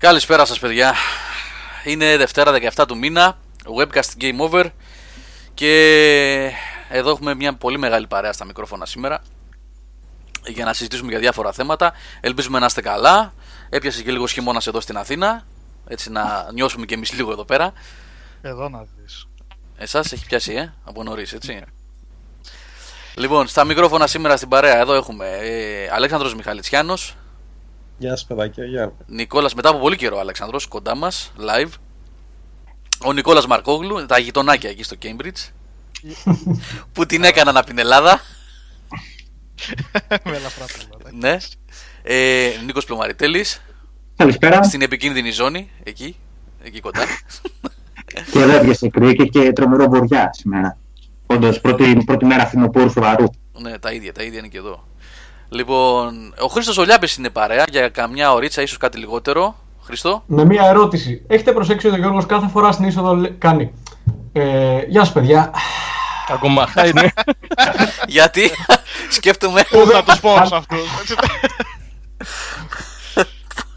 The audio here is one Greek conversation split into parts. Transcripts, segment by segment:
Καλησπέρα σας παιδιά. Είναι Δευτέρα 17 του μήνα, webcast game over και εδώ έχουμε μια πολύ μεγάλη παρέα στα μικρόφωνα σήμερα για να συζητήσουμε για διάφορα θέματα. Ελπίζουμε να είστε καλά. Έπιασε και λίγο χειμώνας εδώ στην Αθήνα, έτσι να νιώσουμε και εμείς λίγο εδώ πέρα. Εδώ να δεις. Εσάς έχει πιάσει, ε, από νωρίς, έτσι. Λοιπόν, στα μικρόφωνα σήμερα στην παρέα εδώ έχουμε ε, Αλέξανδρος Μιχαλητσιάνος, Γεια σας, παιδάκια. Γεια. Νικόλας μετά από πολύ καιρό ο Αλέξανδρος κοντά μας, live. Ο Νικόλας Μαρκόγλου, τα γειτονάκια εκεί στο Cambridge. που την έκαναν από την Ελλάδα. Με ελαφρά πράγματα. ναι. Ε, Νίκος Πλωμαριτέλης, Καλησπέρα. στην επικίνδυνη ζώνη, εκεί, εκεί κοντά. Και εδώ έπιασε κρύο και, και τρομερό βοριά σήμερα. Όντως, πρώτη, πρώτη μέρα φθινοπόρου σοβαρού. ναι, τα ίδια, τα ίδια είναι και εδώ. Λοιπόν, ο Χρήστος Ολιάπης είναι παρέα για καμιά ωρίτσα, ίσως κάτι λιγότερο. Χρήστο; Με μία ερώτηση. Έχετε προσέξει ότι ο Γιώργος κάθε φορά στην είσοδο λέ- κάνει. Ε, γεια σας παιδιά. Ακόμα είναι. Γιατί; Σκέφτομαι Πού θα τους πω σε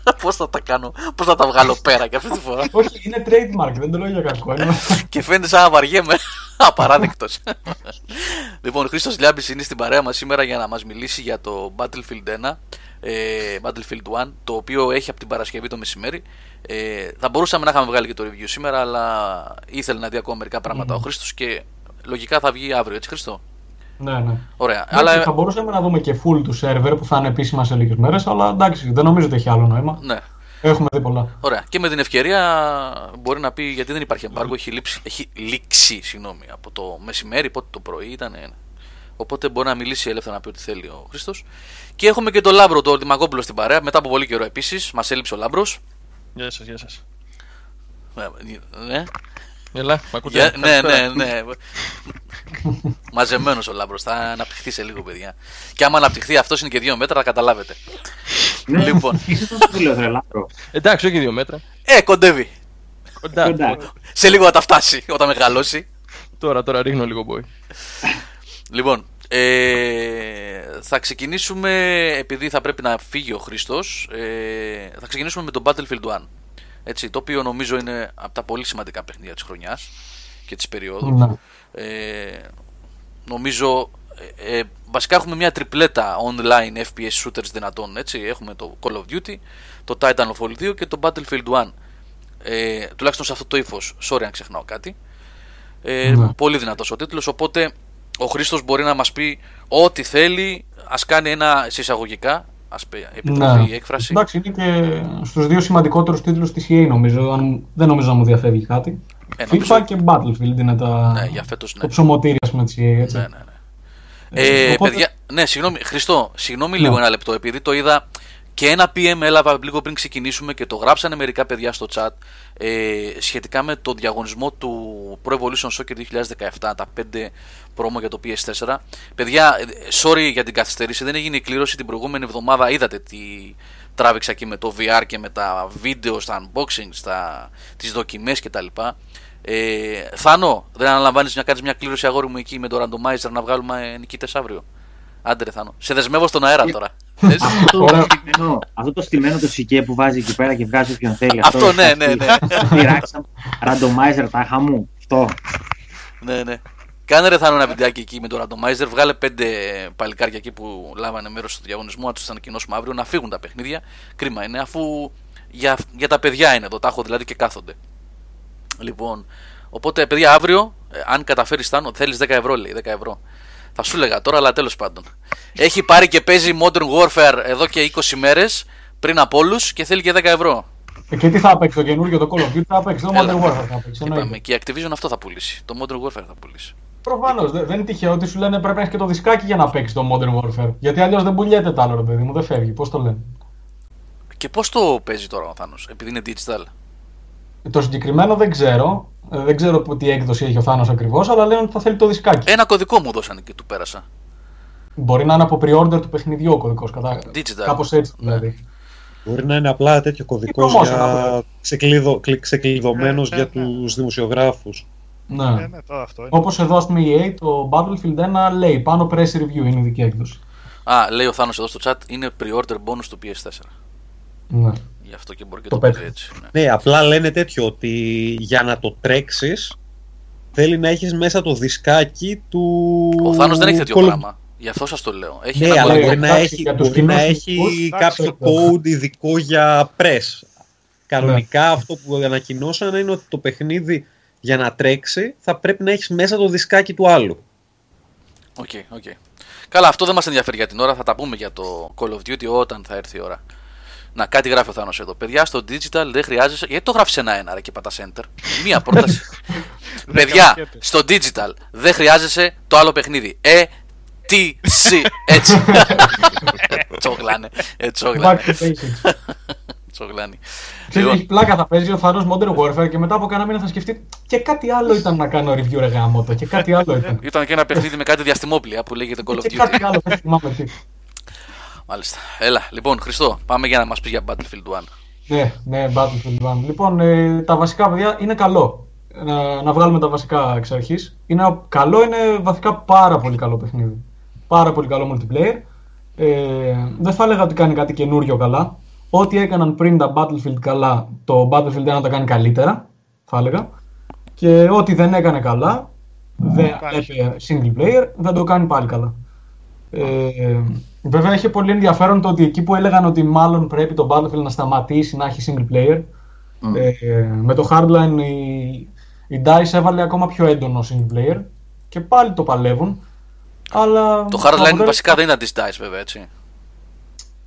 αυτούς. έτσι. πώς θα τα κάνω, πώς θα τα βγάλω πέρα και αυτή τη φορά. Όχι, είναι trademark, δεν το λέω για κακό. Είναι... και φαίνεται σαν να βαριέμαι. Απαράδεκτος. λοιπόν, ο Χρήστος Λιάμπης είναι στην παρέα μας σήμερα για να μας μιλήσει για το Battlefield 1. Ε, Battlefield 1, το οποίο έχει από την Παρασκευή το μεσημέρι. Ε, θα μπορούσαμε να είχαμε βγάλει και το review σήμερα, αλλά ήθελε να δει ακόμα μερικά πράγματα ο Χρήστος και λογικά θα βγει αύριο, έτσι Χρήστο; Ναι, ναι. Ωραία. Αλλά... αλλά, Θα μπορούσαμε να δούμε και full του server που θα είναι επίσημα σε λίγες μέρες, αλλά εντάξει, δεν νομίζω ότι έχει άλλο νόημα. ναι. Έχουμε δει πολλά. Ωραία. Και με την ευκαιρία μπορεί να πει γιατί δεν υπάρχει εμπάργο, έχει, λείψει, έχει λήξει συγγνώμη, από το μεσημέρι, πότε το πρωί ήταν. ε. Οπότε μπορεί να μιλήσει ελεύθερα να πει ό,τι θέλει ο Χρήστος. Και έχουμε και τον Λάμπρο, τον Δημακόπουλο στην παρέα. Μετά από πολύ καιρό επίσης. Μας έλειψε ο Λάμπρος. Γεια σας, γεια σας. Ναι, Έλα, μ' ακούτε. Για- ναι, ναι, Καλησπέρα. ναι. Μαζεμένος ο Λάμπρος. Θα αναπτυχθεί σε λίγο, παιδιά. Και άμα αναπτυχθεί αυτός είναι και δύο μέτρα, θα καταλάβετε. Λοιπόν, Είσαι τόσο φίλος, ρε Λάμπρο. Εντάξει, όχι δύο μέτρα. ε, κοντεύει. Κοντά. Κοντά. Σε λίγο θα τα φτάσει όταν μεγαλώσει. Τώρα, τώρα ρίχνω λίγο μπόι. Λοιπόν, ε, θα ξεκινήσουμε, επειδή θα πρέπει να φύγει ο Χρήστος, ε, θα ξεκινήσουμε με το Battlefield 1. Έτσι, το οποίο νομίζω είναι από τα πολύ σημαντικά παιχνίδια της χρονιάς και της περίοδου. Ναι. Ε, νομίζω, ε, ε, βασικά έχουμε μια τριπλέτα online FPS shooters δυνατών, έτσι. Έχουμε το Call of Duty, το Titanfall 2 και το Battlefield 1. Ε, τουλάχιστον σε αυτό το ύφος. Sorry αν ξεχνάω κάτι. Ε, Ναι. Πολύ δυνατός ο τίτλος, οπότε ο Χρήστος μπορεί να μας πει ό,τι θέλει, ας κάνει ένα σε εισαγωγικά, ας πει, επιτρέπει η έκφραση. Ναι. Εντάξει, είναι και στους δύο σημαντικότερους τίτλους της EA νομίζω. Αν... Δεν νομίζω να μου διαφεύγει κάτι. Ε, FIFA νομίζω- και Battlefield είναι τα... Ναι, για φέτος ναι. το ψωμοτήρι ας πούμε της EA, έτσι. Ναι, ναι, ναι. Ε, οπότε- παιδιά, ναι, συγγνώμη, Χριστό, συγγνώμη Ναι. λίγο ένα λεπτό, επειδή το είδα και ένα PM έλαβα λίγο πριν ξεκινήσουμε και το γράψανε μερικά παιδιά στο chat ε, σχετικά με το διαγωνισμό του Pro Evolution Soccer 2017, τα 5 πρόμο για το PS4. Παιδιά, ε, sorry για την καθυστέρηση, δεν έγινε η κλήρωση την προηγούμενη εβδομάδα. Είδατε τι τράβηξα εκεί με το VR και με τα βίντεο, στα unboxing, στα, τις δοκιμές κτλ. Ε, Θάνο, δεν αναλαμβάνεις να κάνεις μια κλήρωση αγόρι μου εκεί με το randomizer να βγάλουμε νικητές αύριο; Άντε ρε Θάνο. Σε δεσμεύω στον αέρα τώρα. Θες; Αυτό το, Ωραία. στημένο, αυτό το στημένο το σικέ που βάζει εκεί πέρα και βγάζει όποιον θέλει. Αυτό, ναι, ναι, ναι. Πειράξαμε. Randomizer, τάχα μου. Αυτό. ναι, ναι. Κάνε ρε Θάνο ένα βιντεάκι εκεί με το randomizer. Βγάλε πέντε παλικάρια εκεί που λάβανε μέρος στο διαγωνισμό. Να τους ανακοινώσουμε αύριο να φύγουν τα παιχνίδια. Κρίμα είναι αφού για, για τα παιδιά είναι εδώ. Τα έχω δηλαδή και κάθονται. Λοιπόν, οπότε παιδιά αύριο, ε, αν καταφέρεις Θάνο, θέλεις 10 ευρώ λέει. 10 ευρώ. Θα σου έλεγα τώρα, αλλά τέλος πάντων. Έχει πάρει και παίζει Modern Warfare εδώ και 20 μέρες πριν από όλους και θέλει και 10 ευρώ. Ε, Και τι θα παίξει το καινούργιο το Call of Duty, θα παίξει το Έλα. Modern Warfare. Θα παίξει, Είπαμε, εννοείται. και η Activision αυτό θα πουλήσει. Το Modern Warfare θα πουλήσει. Προφανώς. Δεν είναι τυχαίο ότι σου λένε πρέπει να έχεις και το δισκάκι για να παίξεις το Modern Warfare. Γιατί αλλιώς δεν πουλιέται το άλλο, ρε παιδί μου, δεν φεύγει. Πώς το λένε; Και πώς το παίζει τώρα ο Θάνος, επειδή είναι digital; Το συγκεκριμένο δεν ξέρω. Ε, Δεν ξέρω που- τι έκδοση έχει ο Θάνος ακριβώς, αλλά λένε ότι θα θέλει το δισκάκι. Ένα κωδικό μου δώσανε και του πέρασα. Μπορεί να είναι από pre-order του παιχνιδιού ο κωδικός, κατά... Digital. κάπως έτσι δηλαδή. Μπορεί να είναι απλά τέτοιο κωδικό promotion, για απλά. ξεκλειδω... κλ- ξεκλειδωμένος Ε, για ε, ναι. τους δημοσιογράφους. Ναι. Ε, ναι, τώρα αυτό είναι. Όπως εδώ, ας πούμε, η EA, το Battlefield 1 λέει πάνω press review, είναι η δική έκδοση. Α, λέει ο Θάνος εδώ στο chat, είναι pre-order bonus του PS4. Ναι. Γι' αυτό και μπορεί και Το το, παίζει πέτυχε. έτσι. Ναι. Ναι, απλά λένε τέτοιο ότι για να το τρέξεις θέλει να έχεις μέσα το δισκάκι του. Ο Θάνος δεν έχει τέτοιο Call of- πράγμα. Γι' αυτό σας το λέω. Έχει Ναι, ένα αλλά κωδικό. μπορεί να Εντάξει, έχει, για τους μπορεί να κοινούς έχει υλικούς, κάποιο εντάξει, code ειδικό για press. Κανονικά αυτό που ανακοινώσανε είναι ότι το παιχνίδι για να τρέξει θα πρέπει να έχεις μέσα το δισκάκι του άλλου. OK, OK. Καλά, αυτό δεν μας ενδιαφέρει για την ώρα. Θα τα πούμε για το Call of Duty όταν θα έρθει η ώρα. Να, κάτι γράφει ο Θάνος εδώ. Παιδιά, στο digital δεν χρειάζεσαι. Γιατί το γράφεις ένα-ένα, ρε και πατάς enter; Μία πρόταση. Παιδιά, κρατιέται. στο digital δεν χρειάζεσαι το άλλο παιχνίδι. Ε, τι, σι, έτσι. τσόγλανε. Ε, Back τσόγλανε. to basics. τσόγλανε. Ξέρεις, Λοιπόν, έχει πλάκα θα παίζει ο Θάνος Modern Warfare και μετά από κάνα μήνα θα σκεφτεί και κάτι άλλο ήταν να κάνω review ρε γαμώτο και κάτι άλλο ήταν. Ήταν και ένα παιχνίδι με κάτι διαστημόπλια που λέγεται Call of και Duty. κάτι άλλο, δεν θυμάμαι τι. Μάλιστα. Έλα, λοιπόν, Χριστό, πάμε για να μας πεις για Battlefield 1. Ναι, ναι, Battlefield 1. Λοιπόν, ε, τα βασικά παιδιά είναι καλό. Να, να βγάλουμε τα βασικά εξ αρχής. Είναι καλό, είναι βαθικά πάρα πολύ καλό παιχνίδι. Πάρα πολύ καλό multiplayer. Ε, δεν θα έλεγα ότι κάνει κάτι καινούριο καλά. Ό,τι έκαναν πριν τα Battlefield καλά, το Battlefield 1 τα κάνει καλύτερα, θα έλεγα. Και ό,τι δεν έκανε καλά, δεν Υπάρχει. έπαιζε single player, δεν το κάνει πάλι καλά. Ε, βέβαια έχει πολύ ενδιαφέρον το ότι εκεί που έλεγαν ότι μάλλον πρέπει το Battlefield να σταματήσει να έχει single player, Μμ. ε, με το Hardline η, η DICE έβαλε ακόμα πιο έντονο single player και πάλι το παλεύουν. Αλλά Το Hardline αποτέλεσμα- βασικά δεν ήταν της DICE βέβαια, έτσι.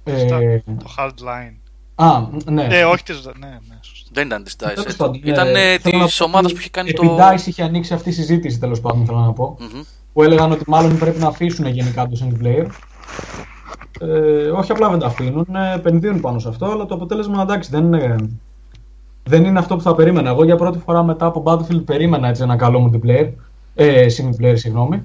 Ε, Το hardline. α, ναι. Ε, όχι της... Ναι, ναι, σωστά. Δεν ήταν της DICE, Τέλος έτσι. πάντων, Ήταν ε, ε, θέλω να της πω ομάδας ότι που είχε κάνει επί το... DICE είχε ανοίξει αυτή η συζήτηση τέλος πάντων, θέλω να πω. Μμμ. Που έλεγαν ότι μάλλον πρέπει να αφήσουν γενικά το single player. Ε, όχι απλά δεν τα αφήνουν, ε, επενδύουν πάνω σε αυτό, αλλά το αποτέλεσμα εντάξει δεν είναι, δεν είναι αυτό που θα περίμενα. Εγώ για πρώτη φορά μετά από Battlefield περίμενα έτσι ένα καλό multiplayer, ε, single player, συγγνώμη.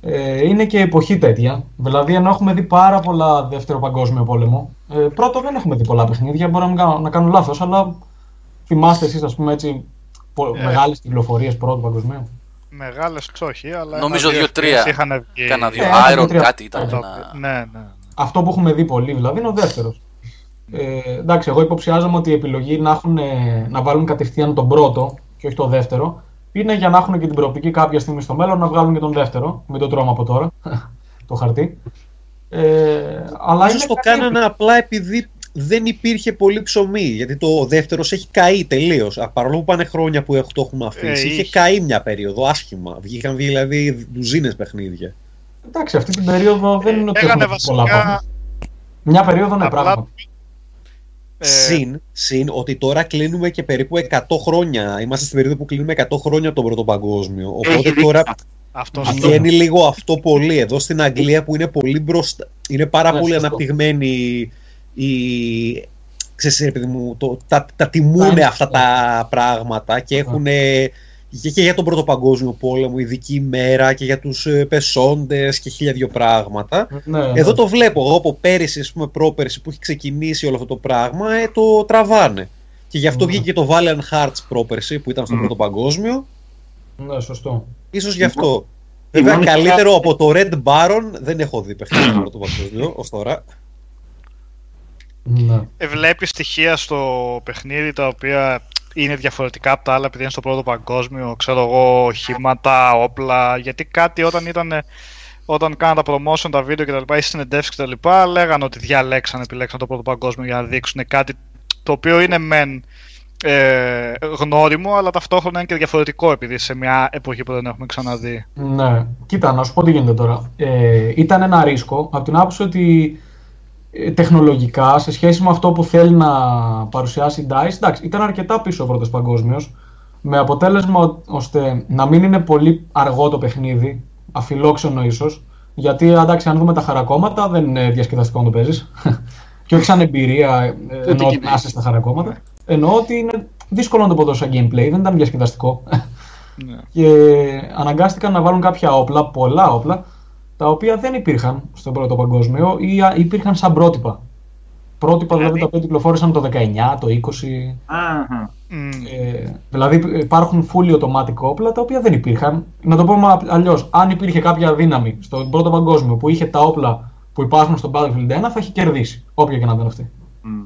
Ε, είναι και εποχή τέτοια. Δηλαδή, ενώ έχουμε δει πάρα πολλά δεύτερο παγκόσμιο πόλεμο, ε, πρώτο δεν έχουμε δει πολλά παιχνίδια. Μπορώ να, μην κάνω- να κάνω λάθος, αλλά θυμάστε εσείς, ας πούμε, έτσι, Ε. μεγάλες κυκλοφορίες πρώτου παγκοσμίου. Μεγάλες όχι, αλλά... Νομίζω ένα-δύο δύο-τρία. FPS είχαν βγει. Κάνα δύο. Ε, ένα, δύο, Iron τρία. κάτι ήταν. Το- ένα- Ναι, ναι. Αυτό που έχουμε δει πολύ δηλαδή είναι ο δεύτερος. Ε, εντάξει, εγώ υποψιάζομαι ότι η επιλογή να, έχουν, ε, να βάλουν κατευθείαν τον πρώτο και όχι το δεύτερο είναι για να έχουν και την προοπτική κάποια στιγμή στο μέλλον να βγάλουν και τον δεύτερο. Μην το τρώμε από τώρα. το χαρτί. Ε, αλλά Ίσως είναι το καλή κάνανε απλά επειδή δεν υπήρχε πολύ ψωμί. Γιατί το δεύτερος έχει καεί τελείως. Παρόλο που πάνε χρόνια που έχ- το έχουμε αφήσει, Ε, είχε είχε. καεί μια περίοδο άσχημα. Βγήκαν δηλαδή ντουζίνες παιχνίδια. Εντάξει, αυτή την περίοδο δεν είναι ότι Έγανε έχουμε πολλά βασικά... πράγματα. Μια περίοδο είναι Απλά- πράγμα. ε, Συν, συν ότι τώρα κλείνουμε και περίπου 100 χρόνια. Είμαστε στην περίοδο που κλείνουμε 100 χρόνια από τον Πρώτο Παγκόσμιο. Οπότε Έχει δίκιο. τώρα Αυτός Αυτό. βγαίνει λίγο αυτό πολύ. Εδώ στην Αγγλία που είναι πολύ μπροστά. Είναι πάρα Ναι, πολύ σωστό. αναπτυγμένη η. Ξέρεις, ρε παιδί μου, το, τα, τα τιμούν Τα αυτά τα πράγματα και έχουν και, και για τον Πρώτο Παγκόσμιο Πόλεμο ειδική ημέρα και για τους ε, πεσόντες και χίλια δυο πράγματα. Ναι, ναι. Εδώ το βλέπω εγώ από πέρυσι, ας πούμε πρόπερσι που έχει ξεκινήσει όλο αυτό το πράγμα, ε, το τραβάνε. Και γι' αυτό Ναι. βγήκε και το Valiant Hearts πρόπερσι που ήταν στο Μμ. Πρώτο Παγκόσμιο. Ναι, σωστό. Ίσως γι' αυτό. Η Βέβαια, μόνη καλύτερο από το Red Baron δεν έχω δει παιχνίδι στο Πρώτο Παγκόσμιο ως τώρα. Ναι. ε, βλέπεις στοιχεία στο παιχνίδι τα οποία είναι διαφορετικά από τα άλλα επειδή είναι στο πρώτο παγκόσμιο, ξέρω εγώ, οχήματα, όπλα. Γιατί κάτι όταν ήταν. Όταν κάναν τα promotion, τα βίντεο κτλ. ή συνεντεύξεις κτλ. λέγανε ότι διαλέξαν, επιλέξαν το πρώτο παγκόσμιο για να δείξουν κάτι το οποίο είναι μεν ε, γνώριμο, αλλά ταυτόχρονα είναι και διαφορετικό επειδή σε μια εποχή που δεν έχουμε ξαναδεί. Ναι, κοίτα, να σου πω τι γίνεται τώρα. Ε, ήταν ένα ρίσκο από την άποψη ότι ε, τεχνολογικά σε σχέση με αυτό που θέλει να παρουσιάσει η DICE, εντάξει, ήταν αρκετά πίσω ο πρώτος παγκόσμιος, με αποτέλεσμα ο- ώστε να μην είναι πολύ αργό το παιχνίδι, αφιλόξενο ίσως, γιατί εντάξει, αν δούμε τα χαρακόμματα δεν είναι διασκεδαστικό να το παίζεις. και όχι σαν εμπειρία ε, εννοώ ότι να είσαι στα χαρακόμματα. Εννοώ ότι είναι δύσκολο να το πω τόσο σαν gameplay, δεν ήταν διασκεδαστικό. Ναι. και αναγκάστηκαν να βάλουν κάποια όπλα, πολλά όπλα, τα οποία δεν υπήρχαν στον πρώτο παγκόσμιο ή α, υπήρχαν σαν πρότυπα. Πρότυπα δηλαδή τα οποία κυκλοφόρησαν το 19, το 20. Αχα. Μμ. Ε, δηλαδή υπάρχουν fully automatic όπλα τα οποία δεν υπήρχαν. Να το πούμε αλλιώς, αν υπήρχε κάποια δύναμη στον πρώτο παγκόσμιο που είχε τα όπλα που υπάρχουν στο Battlefield 1, θα έχει κερδίσει. Όποια και να ήταν αυτή. Μμ.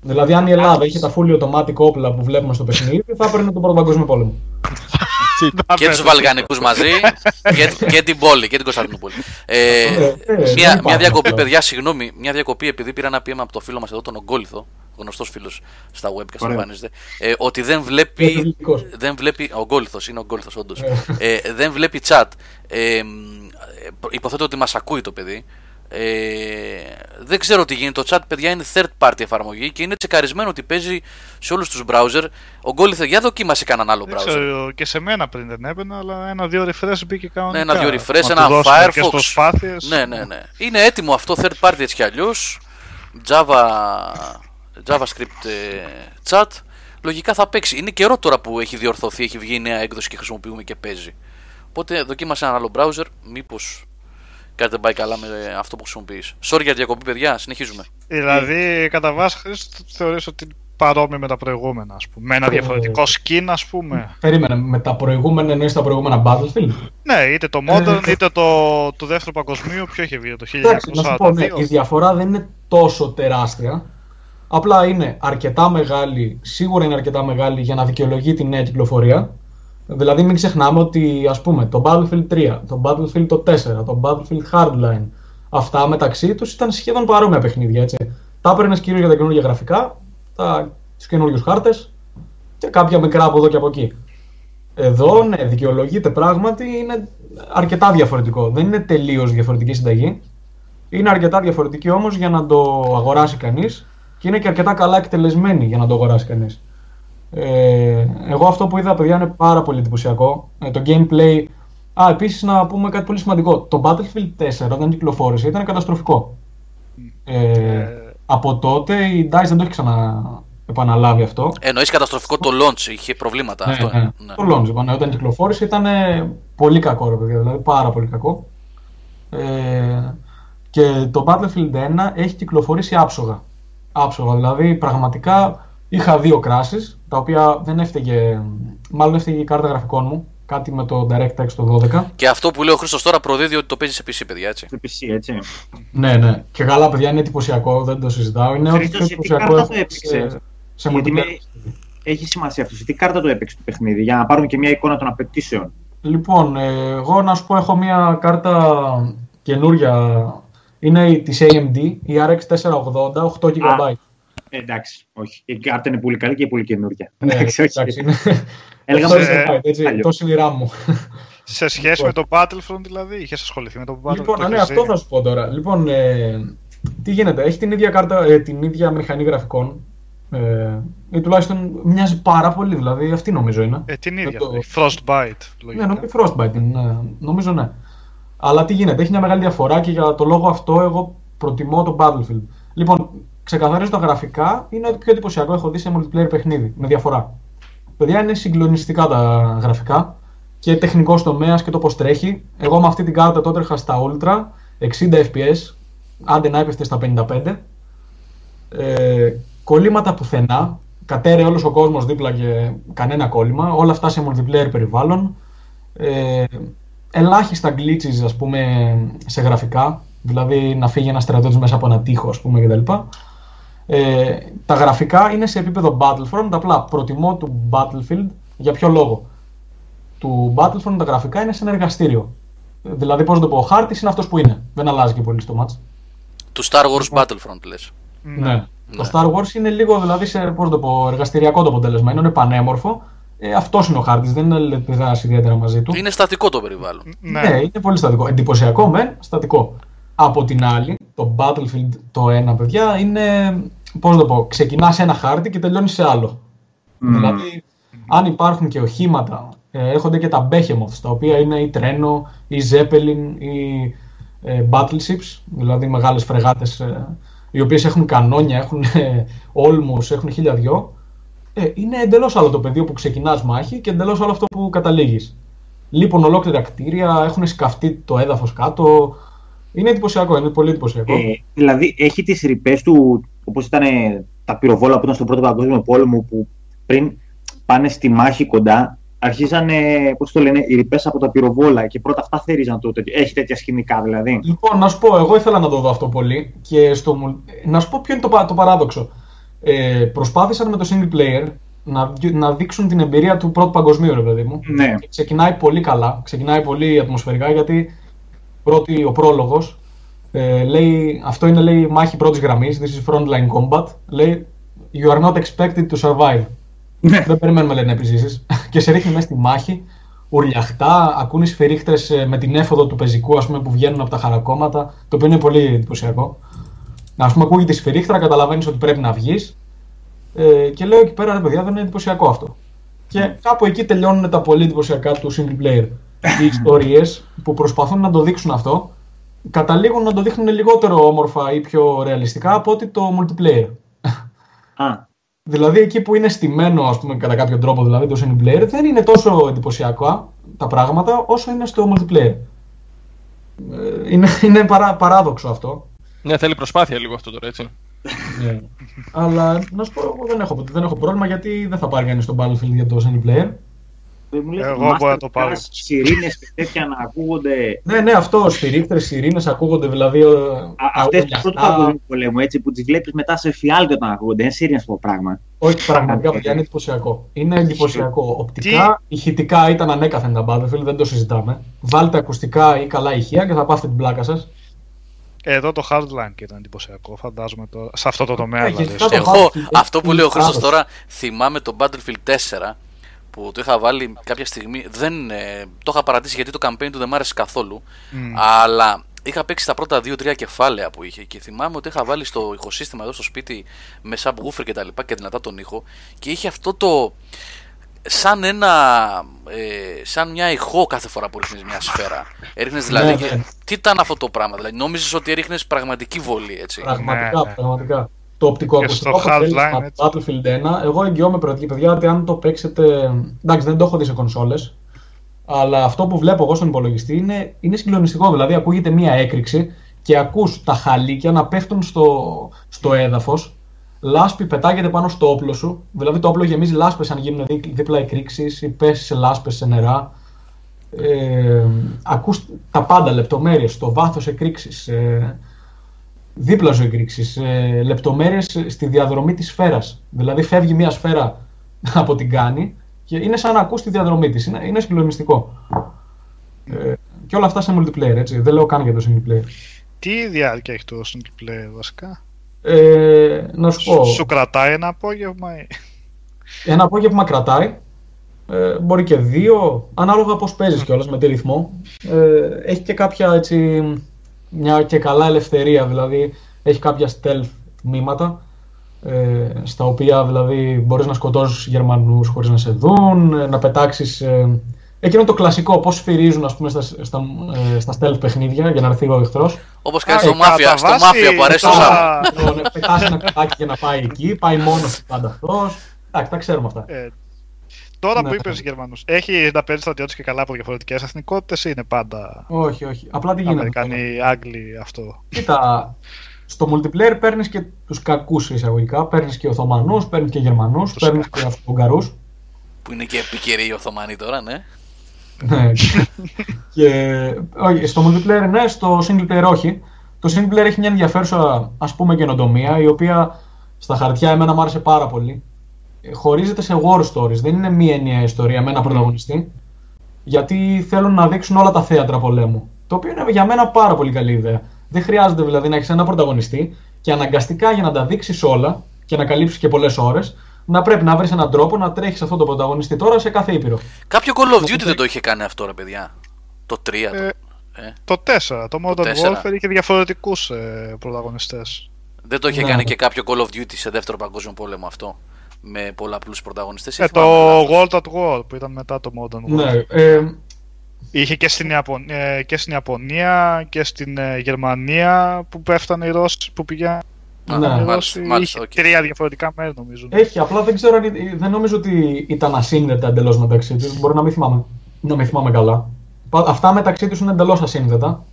Δηλαδή, αν η Ελλάδα είχε τα fully automatic όπλα που βλέπουμε στο παιχνίδι, θα έπαιρνε τον Πρώτο Παγκόσμιο Πόλεμο. και τους Βαλκανικού μαζί και, και την πόλη και την Κωνσταντινούπολη. Ε, Ε, ε, δεν μια, υπάρχει μια διακοπή, αυτό. παιδιά, συγγνώμη, μια διακοπή επειδή πήρα ένα πείμα από το φίλο μας εδώ, τον Ογκόλυθο, γνωστός φίλος στα web και Ωραία. εμφανίζεται, ε, ότι δεν Είναι βλέπει. ελληνικός. Δεν βλέπει. Ο Γκόλυθο, είναι ο Γκόλυθο, όντως. Ε, δεν βλέπει chat. Ε, μ, ε, υποθέτω ότι μας ακούει το παιδί. Ε, δεν ξέρω τι γίνεται. Το chat, παιδιά, είναι third party εφαρμογή και είναι τσεκαρισμένο ότι παίζει σε όλους τους browser. Ο Γκόλυθο, για δοκίμασε κανέναν άλλο Δεν browser. ξέρω, και σε μένα πριν δεν έμπαινα, αλλά ένα-δύο refresh μπήκε κανονικά. Ναι, ένα-δύο refresh, Να ένα του δώσω μερικές Firefox. προσπάθειες. Ναι, ναι, ναι. Είναι έτοιμο αυτό third party έτσι κι αλλιώς. Java, JavaScript ε, chat. Λογικά θα παίξει. Είναι καιρό τώρα που έχει διορθωθεί, έχει βγει η νέα έκδοση και χρησιμοποιούμε και παίζει. Οπότε δοκίμασε ένα άλλο browser. Μήπως κάτι δεν πάει καλά με αυτό που χρησιμοποιείς. Sorry για διακοπή, παιδιά. Συνεχίζουμε. Δηλαδή, κατά βάση, Χρήστο, θεωρείς ότι είναι παρόμοιο με τα προηγούμενα, ας πούμε. Με ένα Ε, διαφορετικό skin, ας πούμε. Περίμενε, με τα προηγούμενα εννοείς τα προηγούμενα Battlefield; Ναι, είτε το Modern, είτε το του δεύτερου παγκοσμίου. Ποιο είχε βγει, το Εντάξει, να σου πω, ναι, 1942. η διαφορά δεν είναι τόσο τεράστια. Απλά είναι αρκετά μεγάλη, σίγουρα είναι αρκετά μεγάλη για να δικαιολογεί τη νέα κυκλοφορία. Δηλαδή μην ξεχνάμε ότι ας πούμε το Battlefield 3, το Battlefield το 4, το Battlefield Hardline, αυτά μεταξύ τους ήταν σχεδόν παρόμοια παιχνίδια, έτσι. Τα έπαιρνες κυρίως για τα καινούργια γραφικά, τα, τους καινούριους χάρτες και κάποια μικρά από εδώ και από εκεί. Εδώ, ναι, δικαιολογείται πράγματι, είναι αρκετά διαφορετικό. Δεν είναι τελείως διαφορετική συνταγή. Είναι αρκετά διαφορετική όμως για να το αγοράσει κανείς και είναι και αρκετά καλά εκτελεσμένη για να το αγοράσει κανείς. Ε, εγώ αυτό που είδα, παιδιά, είναι πάρα πολύ εντυπωσιακό. Ε, το gameplay. Α, επίσης να πούμε κάτι πολύ σημαντικό. Το Battlefield 4 όταν κυκλοφόρησε ήταν καταστροφικό. Ε, από τότε η DICE δεν το έχει ξανά επαναλάβει αυτό. Εννοείς καταστροφικό το launch, είχε προβλήματα. Ναι, αυτό ναι. είναι. Ναι. Το launch, είπα, ναι, όταν κυκλοφόρησε ήταν ε, πολύ κακό, ρε παιδιά, δηλαδή πάρα πολύ κακό. Ε, και το Battlefield 1 έχει κυκλοφορήσει άψογα. Άψογα, δηλαδή πραγματικά είχα δύο κράσεις, τα οποία δεν έφταιγε, μάλλον έφταιγε η κάρτα γραφικών μου, κάτι με το DirectX το 12. Και αυτό που λέει ο Χρήστος τώρα προδίδει ότι το παίζει σε PC, παιδιά, έτσι. Στο PC, έτσι. Ναι, ναι. Και καλά, παιδιά, είναι εντυπωσιακό, δεν το συζητάω. Είναι ό,τι Χρήστος, πιο σε τι εντυπωσιακό κάρτα έχω το έπαιξες; σε, σε Γιατί με- multiplayer. Έχει σημασία αυτό. Σε τι κάρτα το έπαιξε το παιχνίδι, για να πάρουμε και μια εικόνα των απαιτήσεων; Λοιπόν, ε, εγώ να σου πω έχω μια κάρτα καινούρια. Είναι η- της AMD, η RX 480, 8 GB. Ε, εντάξει, όχι. Η κάρτα είναι πολύ καλή και πολύ καινούργια. Ναι, εντάξει, όχι. εντάξει, είναι. Έλεγα 8 μόνο σε- GB, έτσι, παλιό. τόσο είναι η RAM μου. Σε σχέση με το Battlefront, δηλαδή, είχες ασχοληθεί με το Battlefront. λοιπόν, το ναι, έχεις αυτό δει; θα σου πω τώρα. Λοιπόν, ε, τι γίνεται, έχει την ίδια κάρτα, ε, την ίδια μηχανή γραφικών. Ε, ή τουλάχιστον μοιάζει πάρα πολύ, δηλαδή αυτή νομίζω είναι. Ε, την Με ίδια. το- αυτή, Frostbite, Ναι, λογικά. νομίζω Frostbite είναι, ναι, νομίζω ναι. Αλλά τι γίνεται, έχει μια μεγάλη διαφορά και για το λόγο αυτό εγώ προτιμώ το Battlefield. Λοιπόν, ξεκαθαρίζω τα γραφικά, είναι ό,τι πιο εντυπωσιακό έχω δει σε multiplayer παιχνίδι, με διαφορά. Παιδιά είναι συγκλονιστικά τα γραφικά και τεχνικός τομέας και το πώς τρέχει. Εγώ με αυτή την κάρτα τότε είχα στα Ultra 60 FPS, άντε να έπεφτε στα 55. Ε, κολλήματα πουθενά. Κατέρε όλος ο κόσμος δίπλα και κανένα κόλλημα. Όλα αυτά σε multiplayer περιβάλλον. Ε, ελάχιστα glitches ας πούμε σε γραφικά. Δηλαδή να φύγει ένας στρατιώτης μέσα από ένα τοίχο ας πούμε κτλ. Ε, τα γραφικά είναι σε επίπεδο Battlefront. Απλά προτιμώ του Battlefield για ποιο λόγο; Του Battlefront τα γραφικά είναι σε ένα εργαστήριο. Δηλαδή, πώς να το πω, ο χάρτης είναι αυτός που είναι. Δεν αλλάζει και πολύ στο match. Του Star Wars Battlefront, λες. Ναι. Το Star Wars είναι λίγο δηλαδή σε πώς να το πω, εργαστηριακό το αποτέλεσμα. Είναι πανέμορφο. Ε, αυτός είναι ο χάρτης, δεν επιδράσει ιδιαίτερα μαζί του. Είναι στατικό το περιβάλλον. Ναι, είναι πολύ στατικό. Εντυπωσιακό μεν, στατικό. Από την άλλη, το Battlefield το ένα, παιδιά, είναι. Πώς να το πω, ξεκινάς σε ένα χάρτη και τελειώνεις σε άλλο. Δηλαδή, αν υπάρχουν και οχήματα, ε, έρχονται και τα Behemoths, τα οποία είναι ή τρένο, ή Zeppelin, ή ε, battleships, δηλαδή μεγάλες φρεγάτες, ε, οι οποίες έχουν κανόνια, έχουν ε, όλμους, έχουν χίλια δυο. Ε, είναι εντελώς άλλο το πεδίο που ξεκινάς μάχη και εντελώς άλλο αυτό που καταλήγεις. Λείπουν ολόκληρα κτίρια, έχουν σκαφτεί το έδαφος κάτω. Είναι εντυπωσιακό, είναι πολύ εντυπωσιακό. Ε, δηλαδή έχει τις ρηπές του, όπως ήταν ε, τα πυροβόλα που ήταν στον Πρώτο Παγκόσμιο Πόλεμο, που πριν πάνε στη μάχη κοντά, αρχίζαν, πώς το λένε, οι ρηπές από τα πυροβόλα και πρώτα αυτά θέριζαν το τέτοιο. Έχει τέτοια σκηνικά δηλαδή. Λοιπόν, να σου πω, εγώ ήθελα να το δω αυτό πολύ και στο, μουλ- να σου πω ποιο είναι το, πα- το παράδοξο. ε, προσπάθησαν με το single player να, να δείξουν την εμπειρία του πρώτου παγκοσμίου, ρε παιδί μου. Ναι. Και ξεκινάει πολύ καλά, ξεκινάει πολύ ατμοσφαιρικά γιατί πρώτη, ο πρόλογος ε, λέει, αυτό είναι λέει μάχη πρώτης γραμμής, this is frontline combat, λέει you are not expected to survive. Ναι. Δεν περιμένουμε λέει να επιζήσεις και σε ρίχνει μέσα στη μάχη, ουρλιαχτά, ακούνε σφυρίχτρες ε, με την έφοδο του πεζικού ας πούμε, που βγαίνουν από τα χαρακόμματα, το οποίο είναι πολύ εντυπωσιακό. Α πούμε, ακούγεται η σφυρίχτρα, καταλαβαίνεις ότι πρέπει να βγεις. Ε, και λέω εκεί πέρα, ρε παιδιά, δεν είναι εντυπωσιακό αυτό. Και κάπου εκεί τελειώνουν τα πολύ εντυπωσιακά του single player. Οι ιστορίες που προσπαθούν να το δείξουν αυτό, καταλήγουν να το δείχνουν λιγότερο όμορφα ή πιο ρεαλιστικά από ότι το multiplayer. Α, Δηλαδή εκεί που είναι στημένο, ας πούμε, κατά κάποιο τρόπο, δηλαδή το single player, δεν είναι τόσο εντυπωσιακά τα πράγματα όσο είναι στο multiplayer. Ε, Είναι, είναι παρά, παράδοξο αυτό. Ναι, θέλει προσπάθεια λίγο αυτό τώρα, έτσι. Ναι. Αλλά να σου πω, εγώ δεν έχω, δεν έχω πρόβλημα γιατί δεν θα πάρει κανείς τον Battlefield για το single player. Δεν μου λες Εγώ Master μπορώ να το πάρω. Class, Σιρήνες και τέτοια να ακούγονται. Ναι, ναι, αυτό. Σφυρίχτρε, ειρήνε ακούγονται δηλαδή. ε, Αυτές τους αγωνιαστά. πρώτου παγκοσμίου πολέμου, έτσι, που τις βλέπεις μετά σε φιάλτη όταν ακούγονται. Είναι σύριας αυτό το πράγμα. Όχι, πραγματικά παιδιά είναι εντυπωσιακό. Είναι εντυπωσιακό. Οπτικά, ηχητικά ήταν ανέκαθεν τα Battlefield, δεν το συζητάμε. Βάλτε ακουστικά ή καλά ηχεία και θα πάθετε την πλάκα σας. Εδώ το Hardline και ήταν εντυπωσιακό, φαντάζομαι τώρα. Σε αυτό το τομέα Ε, δηλαδή. γενικά το Εγώ, Battlefield αυτό που έχει λέει ο Χρήστος παράδοση. τώρα, θυμάμαι το Battlefield 4 που το είχα βάλει κάποια στιγμή. Δεν, ε, το είχα παρατήσει γιατί το campaign του δεν μ' άρεσε καθόλου. Μμ. Αλλά είχα παίξει τα πρώτα 2-3 κεφάλαια που είχε και θυμάμαι ότι είχα βάλει στο ηχοσύστημα εδώ στο σπίτι με subwoofer και τα λοιπά και δυνατά τον ήχο και είχε αυτό το σαν ένα ε, σαν μια ηχό κάθε φορά που ρίχνεις μια σφαίρα έριχνες δηλαδή Ναι, και- ναι. τι ήταν αυτό το πράγμα δηλαδή νόμιζες ότι έριχνες πραγματική βολή έτσι Πραγματικά, Ναι, ναι. πραγματικά. Το οπτικό Και ακουστικό στο αποτέλεσμα Hardline, του έτσι. Battlefield 1, εγώ εγγυώμαι πρωί, παιδιά, ότι αν το παίξετε. Εντάξει, δεν το έχω δει σε κονσόλες. Αλλά αυτό που βλέπω εγώ στον υπολογιστή είναι, είναι συγκλονιστικό. Δηλαδή, ακούγεται μία έκρηξη και ακούς τα χαλίκια να πέφτουν στο, στο έδαφος. Λάσπη πετάγεται πάνω στο όπλο σου. Δηλαδή, το όπλο γεμίζει λάσπες αν γίνουν δί- δίπλα εκρήξει ή πέσει σε λάσπες σε νερά. Ε, ακούς τα πάντα, λεπτομέρειες, το βάθος εκρήξης, ε, δίπλα σου εκρήξεις, ε, λεπτομέρειες στη διαδρομή της σφαίρας. Δηλαδή φεύγει μια σφαίρα από την κάνη και είναι σαν να ακούς τη διαδρομή της. Είναι, είναι συγκλονιστικό. Ε, και όλα αυτά σε multiplayer, έτσι. Δεν λέω καν για το single player. Τι διάρκεια έχει το single player βασικά; Ε, να σου πω, Σου, σου κρατάει ένα απόγευμα ή. ένα απόγευμα κρατάει. Ε, μπορεί και δύο, ανάλογα πώς παίζεις κιόλας, με τι ρυθμό. Ε, έχει και κάποια έτσι, μια και καλά ελευθερία, δηλαδή έχει κάποια stealth τμήματα, ε, στα οποία δηλαδή μπορείς να σκοτώσεις Γερμανούς χωρίς να σε δουν, ε, να πετάξεις... Ε, εκείνο το κλασικό, πώς σφυρίζουν ας πούμε στα, στα, ε, στα stealth παιχνίδια για να έρθει ο εχθρός. όπως κάνει Α, στο ε, μάφια, κατά στο βάση, μάφια που αρέσει τόσο τώρα- Λοιπόν, ε, πετάς ένα κουτάκι για να πάει εκεί, πάει μόνος του πάντα αυτός. Εντάξει, τα ξέρουμε αυτά. Ε, τώρα Ναι. που είπες Γερμανούς, έχει να παίρνει στρατιώτες και καλά από διαφορετικές εθνικότητες ή είναι πάντα Όχι, όχι. Απλά τι γίνεται. Αμερικανοί, Άγγλοι αυτό. Κοίτα, στο multiplayer παίρνεις και τους κακούς εισαγωγικά. Παίρνεις και Οθωμανούς, παίρνεις και Γερμανούς, Τους παίρνεις και Ουγγαρού. που είναι και επικαιροί οι Οθωμανοί τώρα ναι ναι. και, όχι, στο multiplayer ναι, στο single player όχι. Το single player έχει μια ενδιαφέρουσα ας πούμε καινοτομία η οποία στα χαρτιά εμένα μου άρεσε πάρα πολύ. Ε, Χωρίζεται σε war stories, δεν είναι μία ενιαία ιστορία με ένα πρωταγωνιστή. Γιατί θέλουν να δείξουν όλα τα θέατρα πολέμου. Το οποίο είναι για μένα πάρα πολύ καλή ιδέα. Δεν χρειάζεται δηλαδή να έχεις ένα πρωταγωνιστή και αναγκαστικά για να τα δείξεις όλα και να καλύψεις και πολλές ώρες, να πρέπει να βρεις έναν τρόπο να τρέχεις αυτό το πρωταγωνιστή τώρα σε κάθε ήπειρο. κάποιο Call of Duty δεν το είχε κάνει αυτό ρε παιδιά το 3 Ε, το, ε. Το 4, το Modern 4. Warfare είχε διαφορετικούς ε, πρωταγωνιστές. δεν το είχε Ναι, κάνει ναι. και κάποιο Call of Duty σε δεύτερο παγκόσμιο πόλεμο αυτό με πολλαπλούς πρωταγωνιστές ή Ε, θυμάμαι το λάθος. World at War που ήταν μετά το Modern Warfare. Ναι, ε, Είχε και στην, Ιαπων... ε, και στην Ιαπωνία και στην ε, Γερμανία που πέφτανε οι Ρώσοι που πηγαίνουν. Α, Ναι. οι μάλιστα, Ρώσοι. μάλιστα, είχε οκ. τρία διαφορετικά μέρη νομίζω. έχει, απλά δεν ξέρω αν ή- δεν νομίζω ότι ήταν ασύνδετα εντελώς μεταξύ τους. Μπορεί να μην θυμάμαι, να μην θυμάμαι καλά. Πα- Αυτά μεταξύ τους είναι εντελώς ασύνδετα.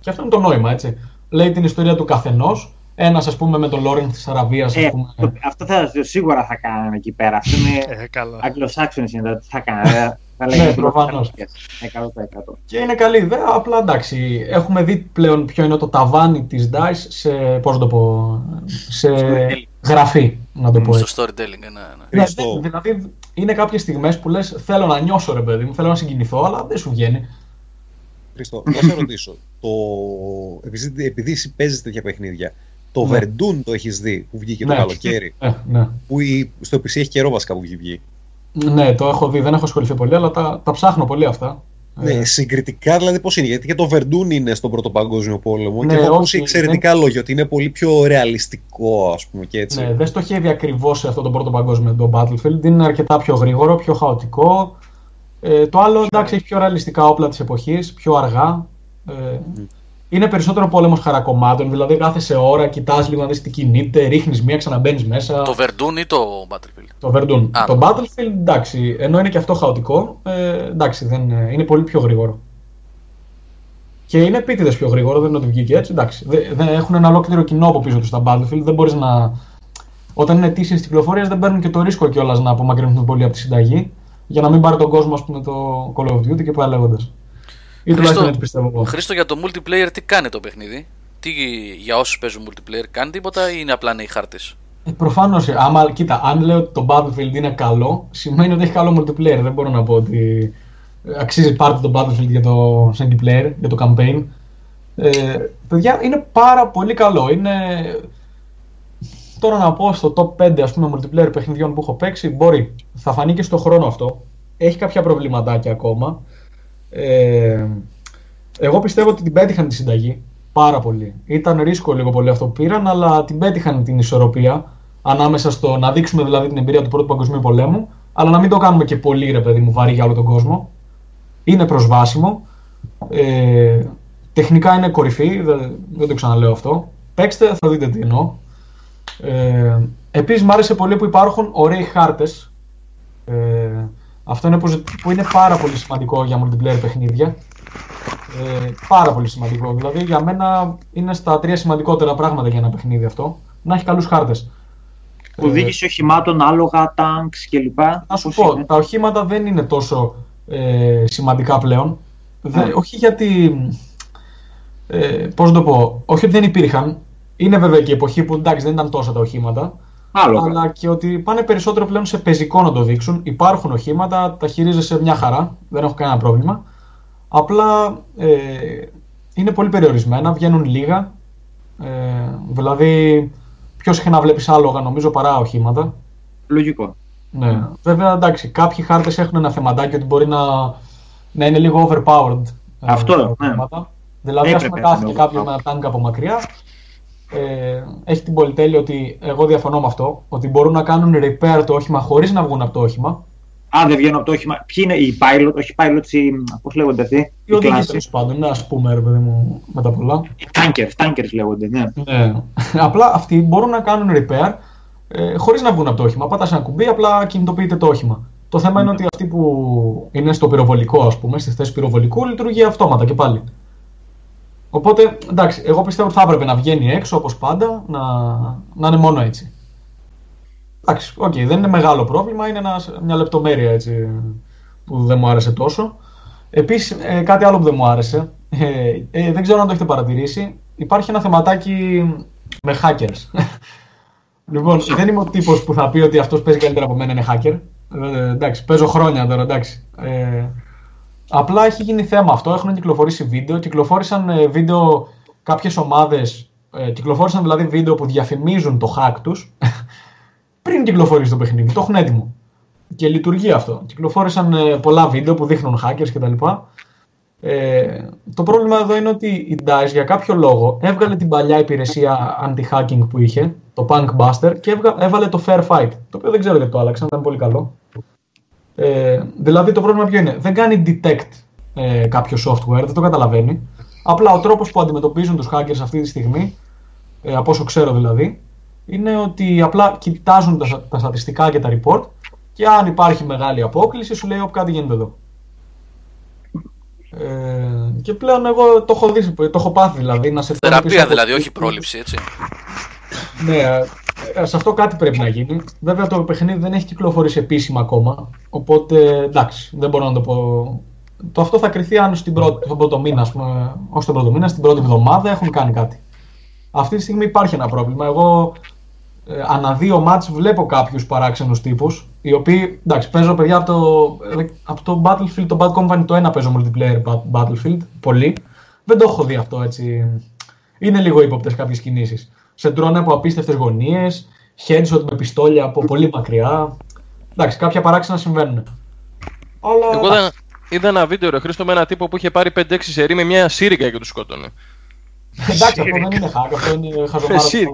Και αυτό είναι το νόημα, έτσι. Λέει την ιστορία του καθενός. Ένας, ας πούμε, με τον Λόρεν της Αραβίας, Ε, α πούμε. το- αυτό θα, σίγουρα θα κάνανε εκεί πέρα. Αυτό είναι Ε, καλά. Αγγλοσάξονες είναι, δηλαδή, τι θα κάνανε. θα λέγανε Ναι, προφανώς. 100%. Και είναι καλή ιδέα, απλά εντάξει. Έχουμε δει πλέον ποιο είναι το ταβάνι της DICE σε. Πώς το πω. σε τέλει. γραφή. Να το πω έτσι. Στο storytelling, ναι, ναι. Ναι, Χριστό. δεν- δηλαδή είναι κάποιες στιγμές που λες: Θέλω να νιώσω ρε παιδί μου, θέλω να συγκινηθώ, αλλά δεν σου βγαίνει. Χριστό, να σε ρωτήσω. Το... Επειδή, επειδή εσύ παίζεις τέτοια παιχνίδια, το Ναι. Verdun το έχεις δει που βγήκε το Ναι. καλοκαίρι. Ε, ναι. Που η- στο PC έχει καιρό βασικά που έχει βγει. ναι, το έχω δει, δεν έχω ασχοληθεί πολύ, αλλά τα, τα ψάχνω πολύ αυτά. Ναι, Ε, συγκριτικά δηλαδή πώς είναι. Γιατί και το Verdun είναι στον Πρώτο Παγκόσμιο Πόλεμο. Ναι, και έχω όχι, ακούσει εξαιρετικά λόγια ότι είναι πολύ πιο ρεαλιστικό, ας πούμε και έτσι. Ναι, δεν στοχεύει ακριβώς σε αυτό το πρώτο παγκόσμιο το Battlefield. Είναι αρκετά πιο γρήγορο, πιο χαοτικό. Ε, το άλλο εντάξει έχει πιο ρεαλιστικά όπλα της εποχής, πιο αργά. Ε, Είναι περισσότερο πόλεμος χαρακομμάτων, δηλαδή κάθε σε ώρα κοιτάς λίγο να δεις τι κινείται, ρίχνεις μία, ξαναμπαίνεις μέσα. Το Verdun ή το Battlefield; Το Verdun. Α. Το Battlefield εντάξει, ενώ είναι και αυτό χαοτικό, ε, εντάξει, δεν, ε, είναι πολύ πιο γρήγορο. Και είναι επίτηδες πιο γρήγορο, δεν είναι ότι βγήκε έτσι. Εντάξει, δεν, δεν έχουν ένα ολόκληρο κοινό από πίσω τους στα Battlefield. Δεν μπορείς να. Όταν είναι αιτήσεις κυκλοφορίας, δεν παίρνουν και το ρίσκο κιόλας να απομακρυνθούν πολύ από τη συνταγή για να μην πάρει τον κόσμο, ας πούμε, το Call of Duty και πάει λέγοντας. Ή τουλάχιστον έτσι πιστεύω εγώ. Χρήστο, για το multiplayer τι κάνει το παιχνίδι; Τι για όσους παίζουν multiplayer κάνει τίποτα ή είναι απλά νέοι χάρτες; Ε, Προφανώς, άμα κοίτα, αν λέω ότι το Battlefield είναι καλό, σημαίνει ότι έχει καλό multiplayer. Δεν μπορώ να πω ότι ε, αξίζει πάρτε το Battlefield για το single player, για το campaign. Ε, παιδιά, είναι πάρα πολύ καλό. Είναι. Τώρα να πω στο top 5 ας πούμε multiplayer παιχνιδιών που έχω παίξει, μπορεί. Θα φανεί και στο χρόνο αυτό. Έχει κάποια προβληματάκια ακόμα. Ε, εγώ πιστεύω ότι την πέτυχαν τη συνταγή πάρα πολύ. Ήταν ρίσκο λίγο πολύ αυτό που πήραν, αλλά την πέτυχαν την ισορροπία ανάμεσα στο να δείξουμε δηλαδή την εμπειρία του Πρώτου Παγκοσμίου Πολέμου, αλλά να μην το κάνουμε και πολύ ρε παιδί μου βαρύ για όλο τον κόσμο. Είναι προσβάσιμο. Ε, τεχνικά είναι κορυφή, δεν, δεν το ξαναλέω αυτό. Παίξτε, θα δείτε τι εννοώ. Ε, Επίσης μου άρεσε πολύ που υπάρχουν ωραίοι χάρτες. Ε, αυτό είναι που, που είναι πάρα πολύ σημαντικό για multiplayer παιχνίδια. Ε, πάρα πολύ σημαντικό. Δηλαδή για μένα είναι στα τρία σημαντικότερα πράγματα για ένα παιχνίδι αυτό. Να έχει καλούς χάρτες. Ε, Οδήγηση οχημάτων, άλογα, τάγκς κλπ. να σου Πώς πω, είναι; τα οχήματα δεν είναι τόσο ε, σημαντικά πλέον. Δεν- όχι γιατί. Ε, πώς να το πω, όχι ότι δεν υπήρχαν. Είναι βέβαια και η εποχή που εντάξει δεν ήταν τόσα τα οχήματα. Άλογα. Αλλά και ότι πάνε περισσότερο πλέον σε πεζικό να το δείξουν. Υπάρχουν οχήματα, τα χειρίζεσαι μια χαρά, δεν έχω κανένα πρόβλημα. Απλά ε, είναι πολύ περιορισμένα, βγαίνουν λίγα. Ε, δηλαδή, πιο συχνά βλέπεις άλογα νομίζω παρά οχήματα. Λογικό. Ναι. Βέβαια, εντάξει, κάποιοι χάρτες έχουν ένα θεματάκι ότι μπορεί να, να είναι λίγο overpowered. ε, Αυτό, τα ναι. οχήματα. Δηλαδή, ας Έπρεπε πούμε, να κάθεται είναι κάποιος overpowered. με ένα τάγκ από μακριά. Ε, έχει την πολυτέλεια ότι εγώ διαφωνώ με αυτό. Ότι μπορούν να κάνουν repair το όχημα χωρίς να βγουν από το όχημα. Α, δεν βγαίνουν από το όχημα. Ποιοι είναι οι pilot, όχι pilots, οι. Πώς λέγονται αυτοί. Ή οδηγεί κλάση. τέλος πάντων, ναι, ας πούμε, ρε παιδί μου, με τα πολλά. Οι tankers, tankers λέγονται, ναι. Ναι. απλά αυτοί μπορούν να κάνουν repair ε, χωρίς να βγουν από το όχημα. Πάτα ένα κουμπί, απλά κινητοποιείται το όχημα. Το θέμα είναι ότι αυτοί που είναι στο πυροβολικό, ας πούμε, στη θέση πυροβολικού, λειτουργεί αυτόματα και πάλι. Οπότε, εντάξει, εγώ πιστεύω ότι θα έπρεπε να βγαίνει έξω όπως πάντα, να, να είναι μόνο έτσι. Εντάξει, οκ, δεν είναι μεγάλο πρόβλημα, είναι ένας, μια λεπτομέρεια έτσι που δεν μου άρεσε τόσο. Επίσης, ε, κάτι άλλο που δεν μου άρεσε, ε, ε, δεν ξέρω αν το έχετε παρατηρήσει, υπάρχει ένα θεματάκι με hackers. λοιπόν, δεν είμαι ο τύπος που θα πει ότι αυτός παίζει καλύτερα από μένα είναι hacker. Ε, εντάξει, παίζω χρόνια τώρα, εντάξει. Ε, απλά έχει γίνει θέμα αυτό, έχουν κυκλοφορήσει βίντεο, κυκλοφόρησαν ε, βίντεο κάποιες ομάδες, ε, κυκλοφόρησαν δηλαδή βίντεο που διαφημίζουν το hack τους πριν κυκλοφορήσει το παιχνίδι, το έχουν έτοιμο. Και λειτουργεί αυτό. Κυκλοφόρησαν ε, πολλά βίντεο που δείχνουν hackers κτλ. Ε, το πρόβλημα εδώ είναι ότι η DICE για κάποιο λόγο έβγαλε την παλιά υπηρεσία anti-hacking που είχε, το Punk Buster, και έβγα- έβαλε το Fair Fight, το οποίο δεν ξέρω γιατί το άλλαξαν, ήταν πολύ καλό. Ε, δηλαδή το πρόβλημα ποιο είναι, δεν κάνει detect ε, κάποιο software, δεν το καταλαβαίνει. Απλά ο τρόπος που αντιμετωπίζουν τους hackers αυτή τη στιγμή, ε, από όσο ξέρω δηλαδή, είναι ότι απλά κοιτάζουν τα, τα στατιστικά και τα report και αν υπάρχει μεγάλη απόκληση σου λέει ότι κάτι γίνεται εδώ. Ε, και πλέον εγώ το έχω δει, το έχω πάθει δηλαδή να σε φέρνω πίσω Θεραπεία από- δηλαδή, όχι πρόληψη, έτσι. ναι, ε, σε αυτό κάτι πρέπει να γίνει. Βέβαια το παιχνίδι δεν έχει κυκλοφορήσει επίσημα ακόμα. Οπότε εντάξει, δεν μπορώ να το πω. Το αυτό θα κρυθεί αν στην πρώτη, στον πρώτο μήνα, ας πούμε, όχι στον πρώτο μήνα, στην πρώτη εβδομάδα έχουν κάνει κάτι. Αυτή τη στιγμή υπάρχει ένα πρόβλημα. Εγώ ε, ανά δύο μάτς βλέπω κάποιους παράξενους τύπους οι οποίοι, εντάξει, παίζω παιδιά από το, ε, από το Battlefield, το Bad Company το ένα παίζω multiplayer Bat- Battlefield, πολύ. Δεν το έχω δει αυτό έτσι. Είναι λίγο ύποπτες κάποιες κινήσεις. Σε τρώνε από απίστευτες γωνίες, headshot με πιστόλια από πολύ μακριά. Εντάξει, κάποια παράξενα συμβαίνουν. Αλλά. Εγώ είδα, είδα ένα βίντεο ρε Χρήστο με ένα τύπο που είχε πάρει 5-6 σερί με μια σύριγγα και τους σκότωνε. Εντάξει, αυτό δεν είναι hack, αυτό είναι χαζομάρα. Εσύ.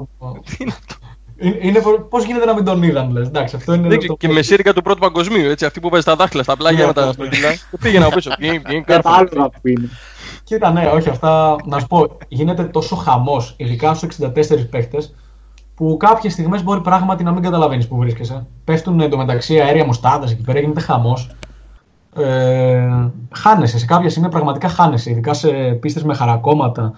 Είναι, είναι, Πώς γίνεται να μην τον είδαν, λες. Εντάξει, αυτό είναι. Δεν το- ξέρω, και με σύριγγα του πρώτου παγκοσμίου, έτσι, αυτή που παίζει τα δάχτυλα στα πλάγια Ναι, με τα αυτό. στρογγυλά. Και πήγαινα από πίσω. Γκίνγκ, γκίνγκ, Για τα κάρφωνα. άλογα που είναι. Κοίτα, ναι, όχι αυτά. Να σου πω, γίνεται τόσο χαμός, ειδικά στους 64 παίχτες, που κάποιες στιγμές μπορεί πράγματι να μην καταλαβαίνεις που βρίσκεσαι. Πέφτουν εντωμεταξύ αέρια μουστάρδα εκεί πέρα, γίνεται χαμός. Ε, χάνεσαι. Σε κάποια σημεία πραγματικά χάνεσαι, ειδικά σε πίστες με χαρακώματα.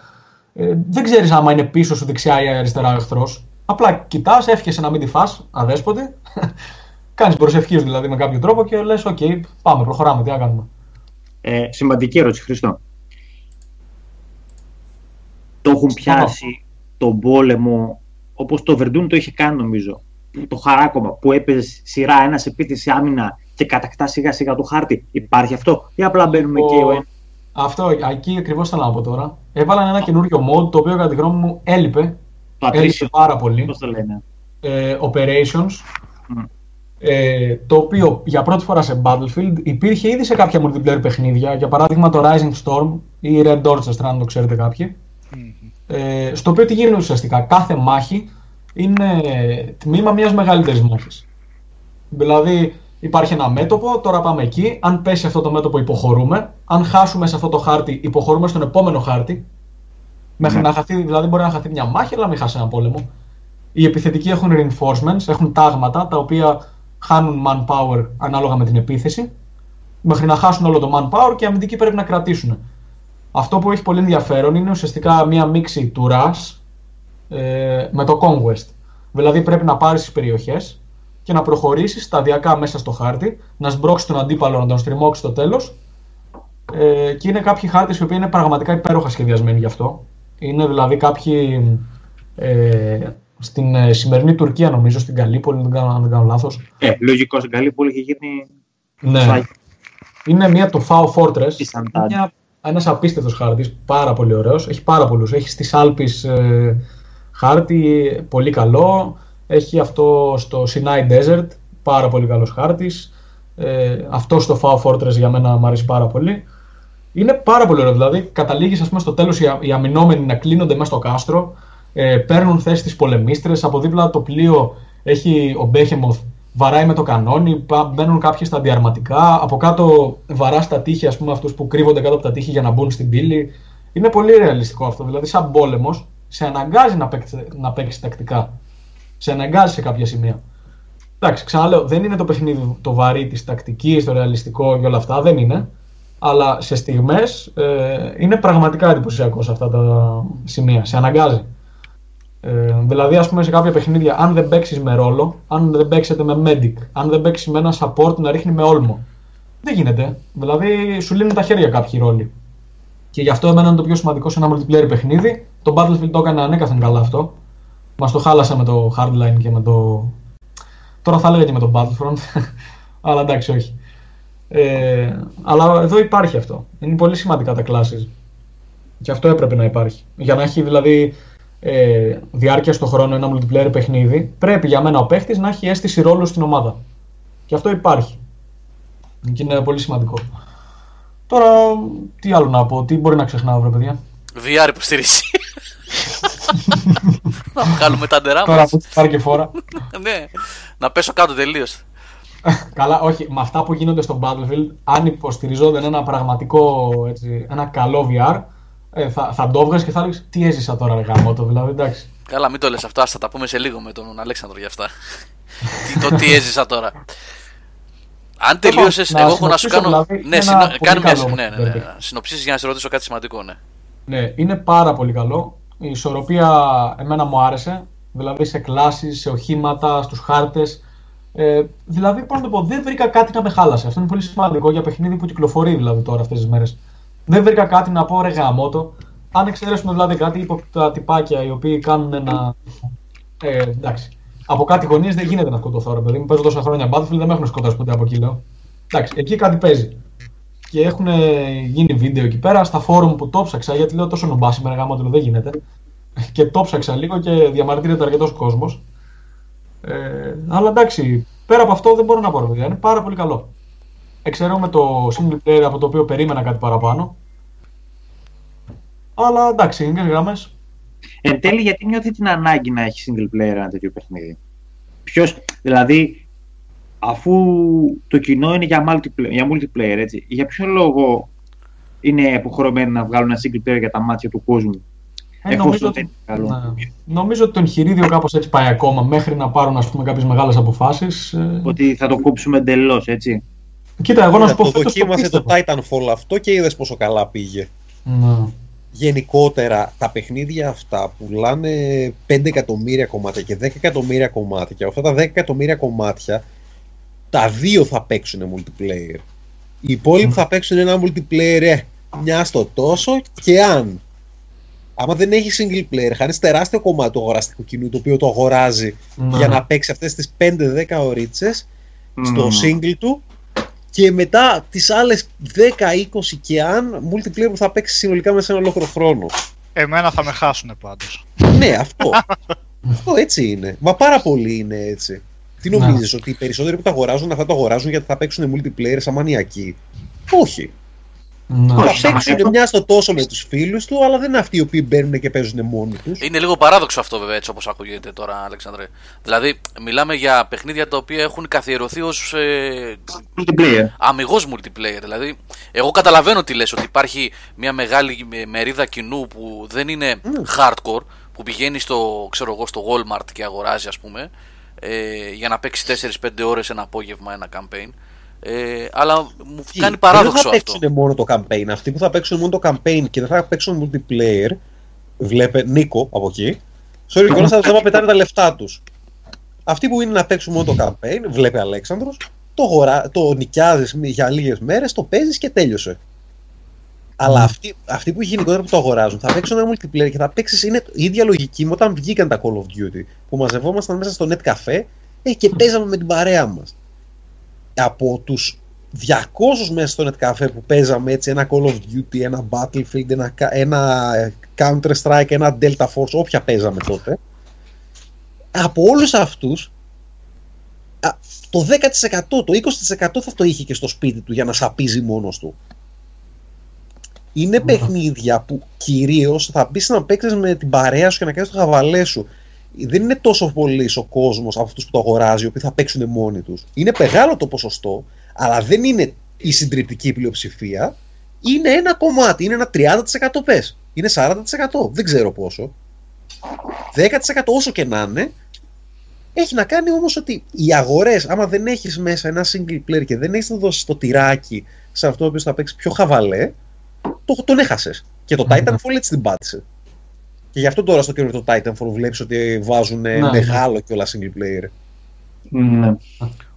Ε, δεν ξέρεις άμα είναι πίσω σου δεξιά ή αριστερά ο εχθρός. Απλά κοιτάς, εύχεσαι να μην τη φας, αδέσποτη. Κάνεις προσευχή σου δηλαδή με κάποιο τρόπο και λες: Οκ, πάμε, προχωράμε, τι να κάνουμε. Ε, σημαντική ερώτηση, Χριστό. Το έχουν πιάσει τον πόλεμο όπως το Βερντούν το είχε κάνει νομίζω. Το χαράκομα που έπαιζε σειρά ένας επίθεση άμυνα και κατακτά σιγά σιγά το χάρτη. Υπάρχει αυτό ή απλά μπαίνουμε Ο- και ο ένα. Αυτό, εκεί ακριβώς θέλω να πω τώρα. Έβαλαν ένα καινούριο mod το οποίο κατά τη γνώμη μου έλειπε. Το Έλειπε ατρίσιο. πάρα πολύ. Πώς το λένε; Ε, operations. Μμ. Ε, το οποίο για πρώτη φορά σε Battlefield υπήρχε ήδη σε κάποια multiplayer παιχνίδια. Για παράδειγμα το Rising Storm ή Red Orchestra, αν το ξέρετε κάποιοι. Ε, στο οποίο τι γίνεται ουσιαστικά; Κάθε μάχη είναι τμήμα μιας μεγαλύτερης μάχης. Δηλαδή υπάρχει ένα μέτωπο, τώρα πάμε εκεί. Αν πέσει αυτό το μέτωπο υποχωρούμε. Αν χάσουμε σε αυτό το χάρτη υποχωρούμε στον επόμενο χάρτη. Μέχρι Ναι. να χαθεί, δηλαδή μπορεί να χαθεί μια μάχη αλλά να μην χάσει ένα πόλεμο. Οι επιθετικοί έχουν reinforcements, έχουν τάγματα τα οποία χάνουν manpower ανάλογα με την επίθεση. Μέχρι να χάσουν όλο το manpower και οι αμυντικοί πρέπει να κρατήσουν. Αυτό που έχει πολύ ενδιαφέρον είναι ουσιαστικά μία μίξη του rush ε, με το conquest. Δηλαδή πρέπει να πάρεις τις περιοχές και να προχωρήσεις σταδιακά μέσα στο χάρτη, να σμπρώξεις τον αντίπαλο, να τον στριμώξεις στο τέλος ε, και είναι κάποιοι χάρτες οι οποίοι είναι πραγματικά υπέροχα σχεδιασμένοι γι' αυτό. Είναι δηλαδή κάποιοι ε, στην ε, σημερινή Τουρκία νομίζω, στην Καλύπολη, αν δεν κάνω, αν δεν κάνω λάθος. Ε, λογικό στην καλή πόλη είχε γίνει. Ναι. σφάγι. Είναι μια το FAO Fortress. Της Σαντάντ. Μια, ένας απίστευτος χάρτης, πάρα πολύ ωραίος. Έχει πάρα πολλούς. Έχει στις Άλπεις ε, χάρτη, πολύ καλό. Έχει αυτό στο Sinai Desert, πάρα πολύ καλός χάρτης. Ε, αυτό στο FAO Fortress για μένα μου αρέσει πάρα πολύ. Είναι πάρα πολύ ωραίο. Δηλαδή, καταλήγεις ας πούμε, στο τέλος οι, α- οι αμυνόμενοι να κλείνονται μέσα στο κάστρο, ε, παίρνουν θέση τις πολεμίστρες. Από δίπλα το πλοίο έχει ο Μπέχεμοθ, βαράει με το κανόνι, πα- μπαίνουν κάποιοι στα αντιαρματικά. Από κάτω βαρά στα τείχη, ας πούμε, αυτούς που κρύβονται κάτω από τα τείχη για να μπουν στην πύλη. Είναι πολύ ρεαλιστικό αυτό. Δηλαδή, σαν πόλεμος, σε αναγκάζει να παίξει, να παίξεις τακτικά. Σε αναγκάζει σε κάποια σημεία. Εντάξει, ξαναλέω, δεν είναι το παιχνίδι το βαρύ της τακτικής, το ρεαλιστικό και όλα αυτά, δεν είναι. Αλλά σε στιγμές ε, είναι πραγματικά εντυπωσιακό σε αυτά τα σημεία. Σε αναγκάζει. Ε, δηλαδή, ας πούμε, σε κάποια παιχνίδια, αν δεν παίξεις με ρόλο, αν δεν παίξετε με medic, αν δεν παίξεις με ένα support να ρίχνει με όλμο. Δεν γίνεται. Δηλαδή, σου λύνουν τα χέρια κάποιοι ρόλοι. Και γι' αυτό εμένα είναι το πιο σημαντικό σε ένα multiplayer παιχνίδι. Το Battlefield το έκανε ανέκαθεν καλά αυτό. Μας το χάλασα με το Hardline και με το. Τώρα θα έλεγα και με το Battlefront. αλλά εντάξει, όχι. Ε, αλλά εδώ υπάρχει αυτό. Είναι πολύ σημαντικά τα classes. Και αυτό έπρεπε να υπάρχει. Για να έχει δηλαδή ε, διάρκεια στο χρόνο ένα multiplayer παιχνίδι, πρέπει για μένα ο παίχτης να έχει αίσθηση ρόλου στην ομάδα. Και αυτό υπάρχει. Και είναι πολύ σημαντικό. Τώρα, τι άλλο να πω, τι μπορεί να ξεχνάω, βρε παιδιά. VR υποστήριξη. να βγάλουμε τα ντερά Τώρα μας. που πάρει και φόρα. ναι, να πέσω κάτω τελείως. Καλά, όχι, με αυτά που γίνονται στο Battlefield, αν υποστηριζόταν ένα πραγματικό, έτσι, ένα καλό VR, ε, θα, θα το έβγαζε και θα έλεγες τι έζησα τώρα, ρε γαμώτο, δηλαδή, εντάξει. Καλά, μην το λες αυτό, ας θα τα πούμε σε λίγο με τον Αλέξανδρο για αυτά. τι, το τι έζησα τώρα. Αν τελείωσες, να εγώ έχω να σου συνοψίσω, κάνω. δηλαδή, ναι, είναι συνο... ένα πολύ κάνω μια καλό ναι, ναι, ναι, παιχνίδι. συνοψίσεις για να σε ρωτήσω κάτι σημαντικό, ναι. Ναι, είναι πάρα πολύ καλό. Η ισορροπία εμένα μου άρεσε. Δηλαδή σε κλάσεις, σε οχήματα, στους χάρτες. Ε, δηλαδή, πώς να το πω, δεν βρήκα κάτι να με χάλασε. Αυτό είναι πολύ σημαντικό για παιχνίδι που κυκλοφορεί δηλαδή τώρα αυτές τις μέρες. Δεν βρήκα κάτι να πω ρε γαμότο. Αν εξαιρέσουμε δηλαδή κάτι από τα τυπάκια οι οποίοι κάνουν ένα. Ε, εντάξει. από κάτι γωνίε δεν γίνεται να σκοτωθώ. Ρε παιδί μου, παίζω τόσα χρόνια Battlefield, δεν με έχουν σκοτώσει ποτέ από εκεί, λέω. Εντάξει, εκεί κάτι παίζει. Και έχουν γίνει βίντεο εκεί πέρα στα φόρουμ που το ψάξα, γιατί λέω τόσο νομπά σήμερα γάμο δεν γίνεται. Και το ψάξα λίγο και διαμαρτύρεται αρκετός κόσμος. Ε, αλλά εντάξει, πέρα από αυτό δεν μπορώ να πω, παιδιά. Είναι πάρα πολύ καλό. Εξαιρούμε το single player από το οποίο περίμενα κάτι παραπάνω. Αλλά εντάξει, είναι γραμμές. Εν τέλει, γιατί νιώθει την ανάγκη να έχει single player ένα τέτοιο παιχνίδι; Ποιος, δηλαδή, αφού το κοινό είναι για multiplayer, για, multiplayer έτσι, για ποιο λόγο είναι υποχρεωμένοι να βγάλουν ένα single player για τα μάτια του κόσμου. Ε, νομίζω, ότι, καλό; Ναι. νομίζω ότι το εγχειρίδιο κάπως έτσι πάει ακόμα μέχρι να πάρουν κάποιες μεγάλες αποφάσεις. Ε. Ότι θα το κόψουμε εντελώς, έτσι. Κοίτα, εγώ να σου πω. Το δοκίμασε το, το Titanfall αυτό και είδες πόσο καλά πήγε. Ναι γενικότερα τα παιχνίδια αυτά πουλάνε 5 εκατομμύρια κομμάτια και 10 εκατομμύρια κομμάτια και αυτά τα 10 εκατομμύρια κομμάτια τα δύο θα παίξουν multiplayer. Οι υπόλοιποι θα παίξουν ένα multiplayer ε, μια στο τόσο και αν άμα δεν έχεις single player, χάνεις τεράστιο κομμάτι του αγοραστικού κοινού το οποίο το αγοράζει ναι. για να παίξει αυτές τις 5-10 ωρίτσες στο single του και μετά τις άλλες 10-20 και αν multiplayer που θα παίξει συνολικά μέσα σε ένα ολόκληρο χρόνο. Εμένα θα με χάσουν πάντως. ναι, αυτό. αυτό έτσι είναι. Μα πάρα πολύ είναι έτσι. Τι νομίζεις, ότι οι περισσότεροι που τα αγοράζουν αυτά το αγοράζουν γιατί θα παίξουν multiplayer σαν μανιακοί. Όχι. Ναι. Θα παίξουν μια στο τόσο με τους φίλους του, αλλά δεν είναι αυτοί οι οποίοι μπαίνουν και παίζουν μόνοι τους. Είναι λίγο παράδοξο αυτό, βέβαια, έτσι όπως ακούγεται τώρα, Αλεξανδρέ. Δηλαδή, μιλάμε για παιχνίδια τα οποία έχουν καθιερωθεί ως. Ε, multiplayer. Αμυγός multiplayer. Δηλαδή, εγώ καταλαβαίνω τι λες, ότι υπάρχει μια μεγάλη μερίδα κοινού που δεν είναι mm. hardcore, που πηγαίνει στο, ξέρω εγώ, στο Walmart και αγοράζει, ας πούμε, ε, για να παίξει 4-5 ώρες ένα απόγευμα ένα campaign. Ε, αλλά μου Τι, κάνει παράδοξο αυτό. Δεν θα παίξουν μόνο το campaign. Αυτοί που θα παίξουν μόνο το campaign και δεν θα παίξουν multiplayer, βλέπε Νίκο από εκεί, sorry κιόλα θα πετάνε τα λεφτά τους. Αυτοί που είναι να παίξουν μόνο το campaign, βλέπει Αλέξανδρος, το, γορα... το νοικιάζεις για λίγες μέρες, το παίζεις και τέλειωσε. Αλλά αυτοί, αυτοί που γενικότερα που το αγοράζουν θα παίξουν ένα multiplayer και θα παίξεις. Είναι η ίδια λογική με όταν βγήκαν τα Call of Duty. Που μαζευόμασταν μέσα στο net cafe ε, και παίζαμε με την παρέα μας από τους 200 μέσα στο Netcafe που παίζαμε έτσι ένα Call of Duty, ένα Battlefield, ένα, ένα Counter Strike, ένα Delta Force, όποια παίζαμε τότε από όλους αυτούς το 10% το 20% θα το είχε και στο σπίτι του για να σαπίζει μόνος του. Είναι παιχνίδια που κυρίως θα μπεις να παίξεις με την παρέα σου και να κάνεις το χαβαλέ σου δεν είναι τόσο πολύς ο κόσμος από αυτούς που το αγοράζει, οι οποίοι θα παίξουν μόνοι τους. Είναι μεγάλο το ποσοστό, αλλά δεν είναι η συντριπτική πλειοψηφία. Είναι ένα κομμάτι, είναι ένα 30% πες. Είναι 40%, δεν ξέρω πόσο. 10% όσο και να είναι, έχει να κάνει όμως ότι οι αγορές, άμα δεν έχεις μέσα ένα single player και δεν έχεις να δώσεις το τυράκι σε αυτό που θα παίξει πιο χαβαλέ, το, τον έχασες. Και το Titanfall έτσι την πάτησε. Και γι' αυτό τώρα στο καινούριο το Titanfall βλέπεις ότι βάζουν ναι, ναι. μεγάλο και όλα single player. Ναι.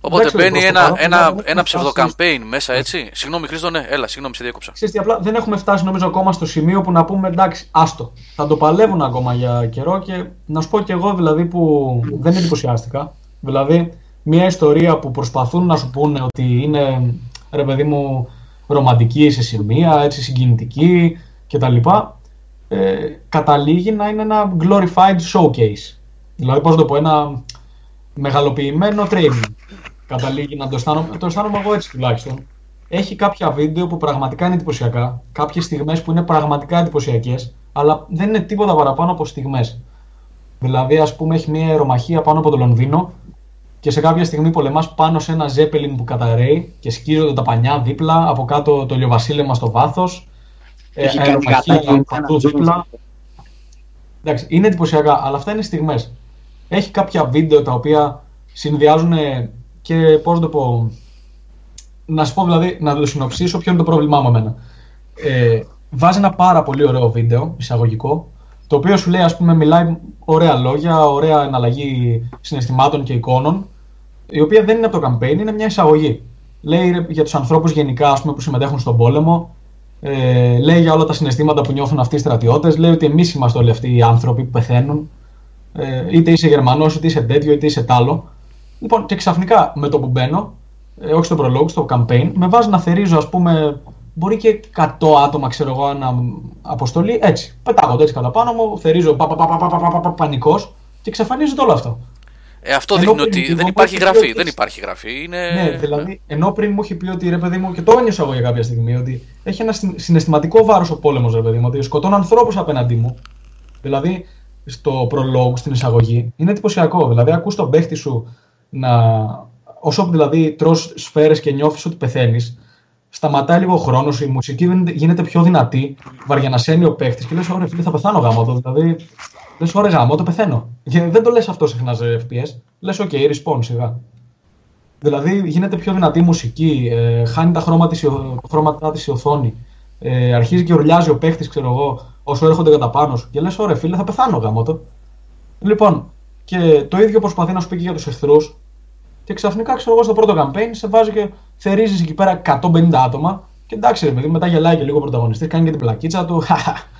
Οπότε μπαίνει ένα, ένα, ένα ψευδοκαμπέιν μέσα, έτσι. Συγγνώμη, Χρήστο, ναι, έλα, συγγνώμη, σε διέκοψα. Ξέρετε, απλά δεν έχουμε φτάσει νομίζω ακόμα στο σημείο που να πούμε εντάξει, άστο. Θα το παλεύουν ακόμα για καιρό και να σου πω και εγώ δηλαδή που δεν εντυπωσιάστηκα. Δηλαδή, μια ιστορία που προσπαθούν να σου πούνε ότι είναι ρε παιδί μου ρομαντική σε σημεία, έτσι συγκινητική κτλ ε, καταλήγει να είναι ένα glorified showcase. Δηλαδή, πώς το πω, ένα μεγαλοποιημένο training. Καταλήγει να το αισθάνομαι, το αισθάνομαι εγώ έτσι τουλάχιστον. Έχει κάποια βίντεο που πραγματικά είναι εντυπωσιακά, κάποιες στιγμές που είναι πραγματικά εντυπωσιακές, αλλά δεν είναι τίποτα παραπάνω από στιγμές. Δηλαδή, ας πούμε, έχει μια αερομαχία πάνω από το Λονδίνο και σε κάποια στιγμή πολεμάς πάνω σε ένα ζέπελιν που καταραίει και σκίζονται τα πανιά δίπλα, από κάτω το ηλιοβασίλεμα στο βάθος έχει κάνει δίπλα. Εντάξει, είναι εντυπωσιακά, αλλά αυτά είναι στιγμές. Έχει κάποια βίντεο τα οποία συνδυάζουν και πώς το πω... Να σου πω δηλαδή, να το συνοψίσω ποιο είναι το πρόβλημά μου εμένα. Ε, βάζει ένα πάρα πολύ ωραίο βίντεο, εισαγωγικό, το οποίο σου λέει, ας πούμε, μιλάει ωραία λόγια, ωραία εναλλαγή συναισθημάτων και εικόνων, η οποία δεν είναι από το campaign, είναι μια εισαγωγή. Λέει για τους ανθρώπους γενικά, ας πούμε, που συμμετέχουν στον πόλεμο, λέει για όλα τα συναισθήματα που νιώθουν αυτοί οι στρατιώτε. Λέει ότι εμεί είμαστε όλοι αυτοί οι άνθρωποι που πεθαίνουν. Ε, είτε είσαι Γερμανό, είτε είσαι τέτοιο, είτε είσαι τάλο. Λοιπόν, και ξαφνικά με το που μπαίνω, ε, όχι στο προλόγο, στο campaign, με βάζει να θερίζω, α πούμε, μπορεί και 100 άτομα, ξέρω εγώ, ένα αποστολή. Έτσι. Πετάγονται έτσι κατά πάνω μου, θερίζω πα, πανικό και ξαφανίζεται όλο αυτό. Ε, αυτό Ενώ δείχνει πριν ότι λίγο δεν μου υπάρχει έχει γραφή. πει ότι- Δεν υπάρχει γραφή. Είναι... Ναι, δηλαδή, ενώ πριν μου έχει πει ότι ρε παιδί μου, και το ένιωσα εγώ για κάποια στιγμή, ότι έχει ένα συν- συναισθηματικό βάρος ο πόλεμος, ρε παιδί μου, ότι σκοτώνω ανθρώπους απέναντί μου. Δηλαδή, στο prologue, στην εισαγωγή, είναι εντυπωσιακό. Δηλαδή, ακούς τον παίχτη σου να. Όσο δηλαδή τρως σφαίρες και νιώθεις ότι πεθαίνεις, σταματάει λίγο ο χρόνος, η μουσική γίνεται- γίνεται πιο δυνατή, βαριανασένει ο παίχτης και λες: Ωραία, φίλε, θα πεθάνω γάμο εδώ. Δηλαδή, λες: Ωραία, γάμο, το πεθαίνω. Και δεν το λες αυτό συχνά σε FPS. Λες: OK, respawn σιγά. Δηλαδή γίνεται πιο δυνατή η μουσική, ε, χάνει τα χρώματα της, το χρώματά της η οθόνη. Ε, αρχίζει και ουρλιάζει ο παίχτης, ξέρω εγώ, όσο έρχονται κατά πάνω σου. Και λες: Ωραία, φίλε, θα πεθάνω γάμο το. Λοιπόν, και το ίδιο προσπαθεί να σου πει και για τους εχθρούς. Και ξαφνικά, ξέρω εγώ, στο πρώτο campaign σε βάζει και θερίζεις εκεί πέρα 150 άτομα. Και εντάξει, ρε παιδί, μετά γελάει και λίγο ο πρωταγωνιστής, κάνει και την πλακίτσα του.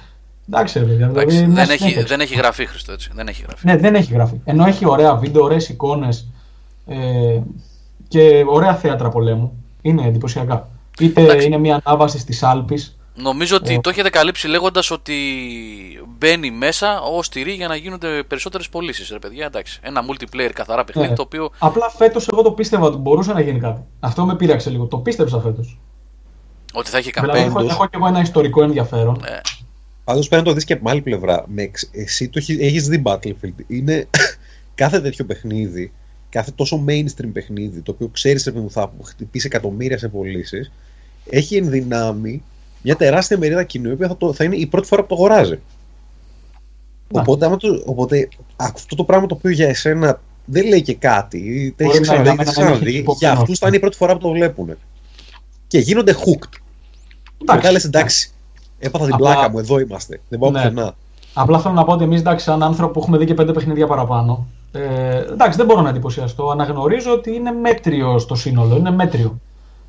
εντάξει, ρε παιδί. Εντάξει, Δηλαδή, μια δεν, έχει, συνέχεια. δεν έχει γραφή, Χριστό, έτσι. Δεν έχει γραφή. Ναι, δεν έχει γραφεί. Ενώ έχει ωραία βίντεο, ωραίες εικόνες ε, και ωραία θέατρα πολέμου. Είναι εντυπωσιακά. Είτε Εντάξει. είναι μια ανάβαση στις Άλπη. Νομίζω ότι Ε. το έχετε καλύψει λέγοντας ότι μπαίνει μέσα ως τυρί για να γίνονται περισσότερες πωλήσεις, ρε παιδιά. Εντάξει. Ένα multiplayer καθαρά παιχνίδι Ναι. το οποίο. Απλά φέτος εγώ το πίστευα ότι μπορούσε να γίνει κάτι. Αυτό με πείραξε λίγο. Το πίστεψα φέτος. Ότι θα έχει Δηλαδή, campaign. έχω, έχω και εγώ ένα ιστορικό ενδιαφέρον. Ναι. Πάντως πρέπει να το δεις και από την άλλη πλευρά. Με, εξ- εσύ το έχει έχεις δει Battlefield. Είναι κάθε τέτοιο παιχνίδι, κάθε τόσο mainstream παιχνίδι, το οποίο ξέρεις ότι θα χτυπήσει εκατομμύρια σε πωλήσεις, έχει ενδυνάμει μια τεράστια μερίδα κοινού, η οποία θα, το, θα είναι η πρώτη φορά που το αγοράζει. Ναι. Οπότε, άμα το, οπότε αυτό το πράγμα το οποίο για εσένα δεν λέει και κάτι, δεν Μπορεί έχει να ξαναδεί, για δεν μένα έχει να μην ξαναδεί, έχει για υπόψη αυτούς θα είναι η πρώτη φορά που το βλέπουν. Και γίνονται hooked. Μετά λες εντάξει, έπαθα την Απλά- πλάκα μου, εδώ είμαστε. Δεν πάω Ναι. πουθενά. Απλά θέλω να πω ότι εμείς, εντάξει, σαν άνθρωποι που έχουμε δει και πέντε παιχνίδια παραπάνω, ε, εντάξει, δεν μπορώ να εντυπωσιαστώ. Αναγνωρίζω ότι είναι μέτριο στο σύνολο. Είναι μέτριο.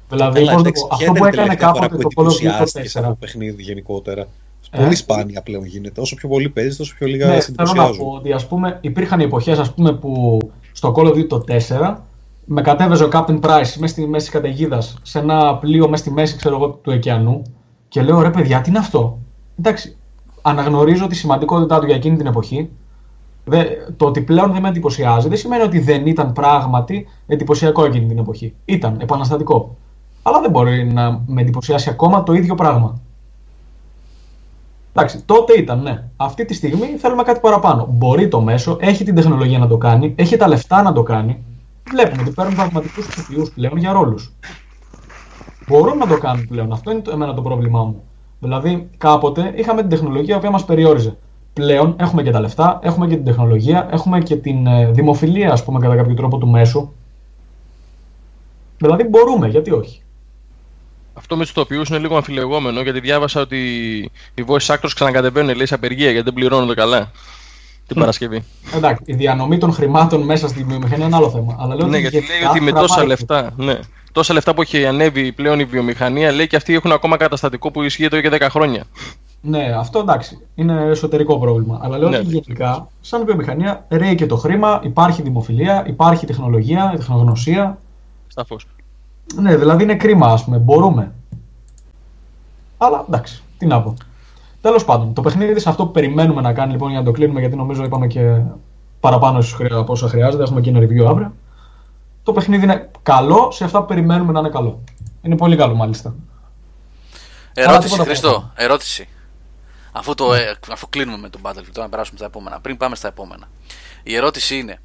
Δηλαδή, Καλά, πώς να εντάξει, το πω, ποια αυτό είναι που η έκανε τελευταία φορά κάποτε που το Call of Duty εντυπωσιάστηκες το από 4. το παιχνίδι γενικότερα. Ε; Πολύ σπάνια πλέον γίνεται. Όσο πιο πολύ παίζεις, τόσο πιο λίγα Ναι, σε θέλω να εντυπωσιάζουν. πω ότι ας πούμε, υπήρχαν εποχές που στο Call of Duty το 4 με κατέβαιζε ο Captain Price μέσα στη μέση καταιγίδας σε ένα πλοίο μέσα στη μέση ξέρω εγώ, του ωκεανού και λέω ρε παιδιά, τι είναι αυτό; Εντάξει, αναγνωρίζω τη σημαντικότητά του για εκείνη την εποχή. Δε, το ότι πλέον δεν με εντυπωσιάζει δεν σημαίνει ότι δεν ήταν πράγματι εντυπωσιακό εκείνη την εποχή. Ήταν επαναστατικό. Αλλά δεν μπορεί να με εντυπωσιάσει ακόμα το ίδιο πράγμα. Εντάξει, τότε ήταν, ναι. Αυτή τη στιγμή θέλουμε κάτι παραπάνω. Μπορεί το μέσο, έχει την τεχνολογία να το κάνει, έχει τα λεφτά να το κάνει. Βλέπουμε ότι παίρνουν πραγματικούς ηθοποιούς πλέον για ρόλους. Μπορούν να το κάνουν πλέον. Αυτό είναι το, εμένα το πρόβλημά μου. Δηλαδή, κάποτε είχαμε την τεχνολογία που μας περιόριζε. Πλέον έχουμε και τα λεφτά, έχουμε και την τεχνολογία, έχουμε και την ε, δημοφιλία, ας πούμε, κατά κάποιο τρόπο του μέσου. Δηλαδή, μπορούμε, γιατί όχι; Αυτό με του ηθοποιού είναι λίγο αμφιλεγόμενο γιατί διάβασα ότι οι voice actors ξανακατεβαίνουν λέει σε απεργία γιατί δεν πληρώνονται καλά την Παρασκευή. Εντάξει, η διανομή των χρημάτων μέσα στη βιομηχανία είναι ένα άλλο θέμα. Αλλά λέω ναι, ότι γιατί γενικά λέει ότι με τόσα τραβάει. λεφτά, ναι, τόσα λεφτά που έχει ανέβει πλέον η βιομηχανία, λέει και αυτοί έχουν ακόμα καταστατικό που ισχύει εδώ και 10 χρόνια. Ναι, αυτό εντάξει. Είναι εσωτερικό πρόβλημα. Αλλά λέω Ναι, ότι ναι. γενικά, σαν βιομηχανία, ρέει και το χρήμα, υπάρχει δημοφιλία, υπάρχει τεχνολογία, τεχνογνωσία. Σαφώς. Ναι, δηλαδή είναι κρίμα, ας πούμε. Μπορούμε. Αλλά εντάξει, τι να πω. Τέλος πάντων, το παιχνίδι σε αυτό που περιμένουμε να κάνει λοιπόν για να το κλείνουμε, γιατί νομίζω είπαμε και παραπάνω ίσως χρεια- από όσα χρειάζεται. Έχουμε και ένα review αύριο. Το παιχνίδι είναι καλό σε αυτά που περιμένουμε να είναι καλό. Είναι πολύ καλό μάλιστα. Ερώτηση, τίποτα Χριστό. παραπάνω. Ερώτηση. Αφού, το, ε, αφού κλείνουμε με τον Battlefield, τώρα να περάσουμε στα επόμενα. Πριν πάμε στα επόμενα. Η ερώτηση είναι.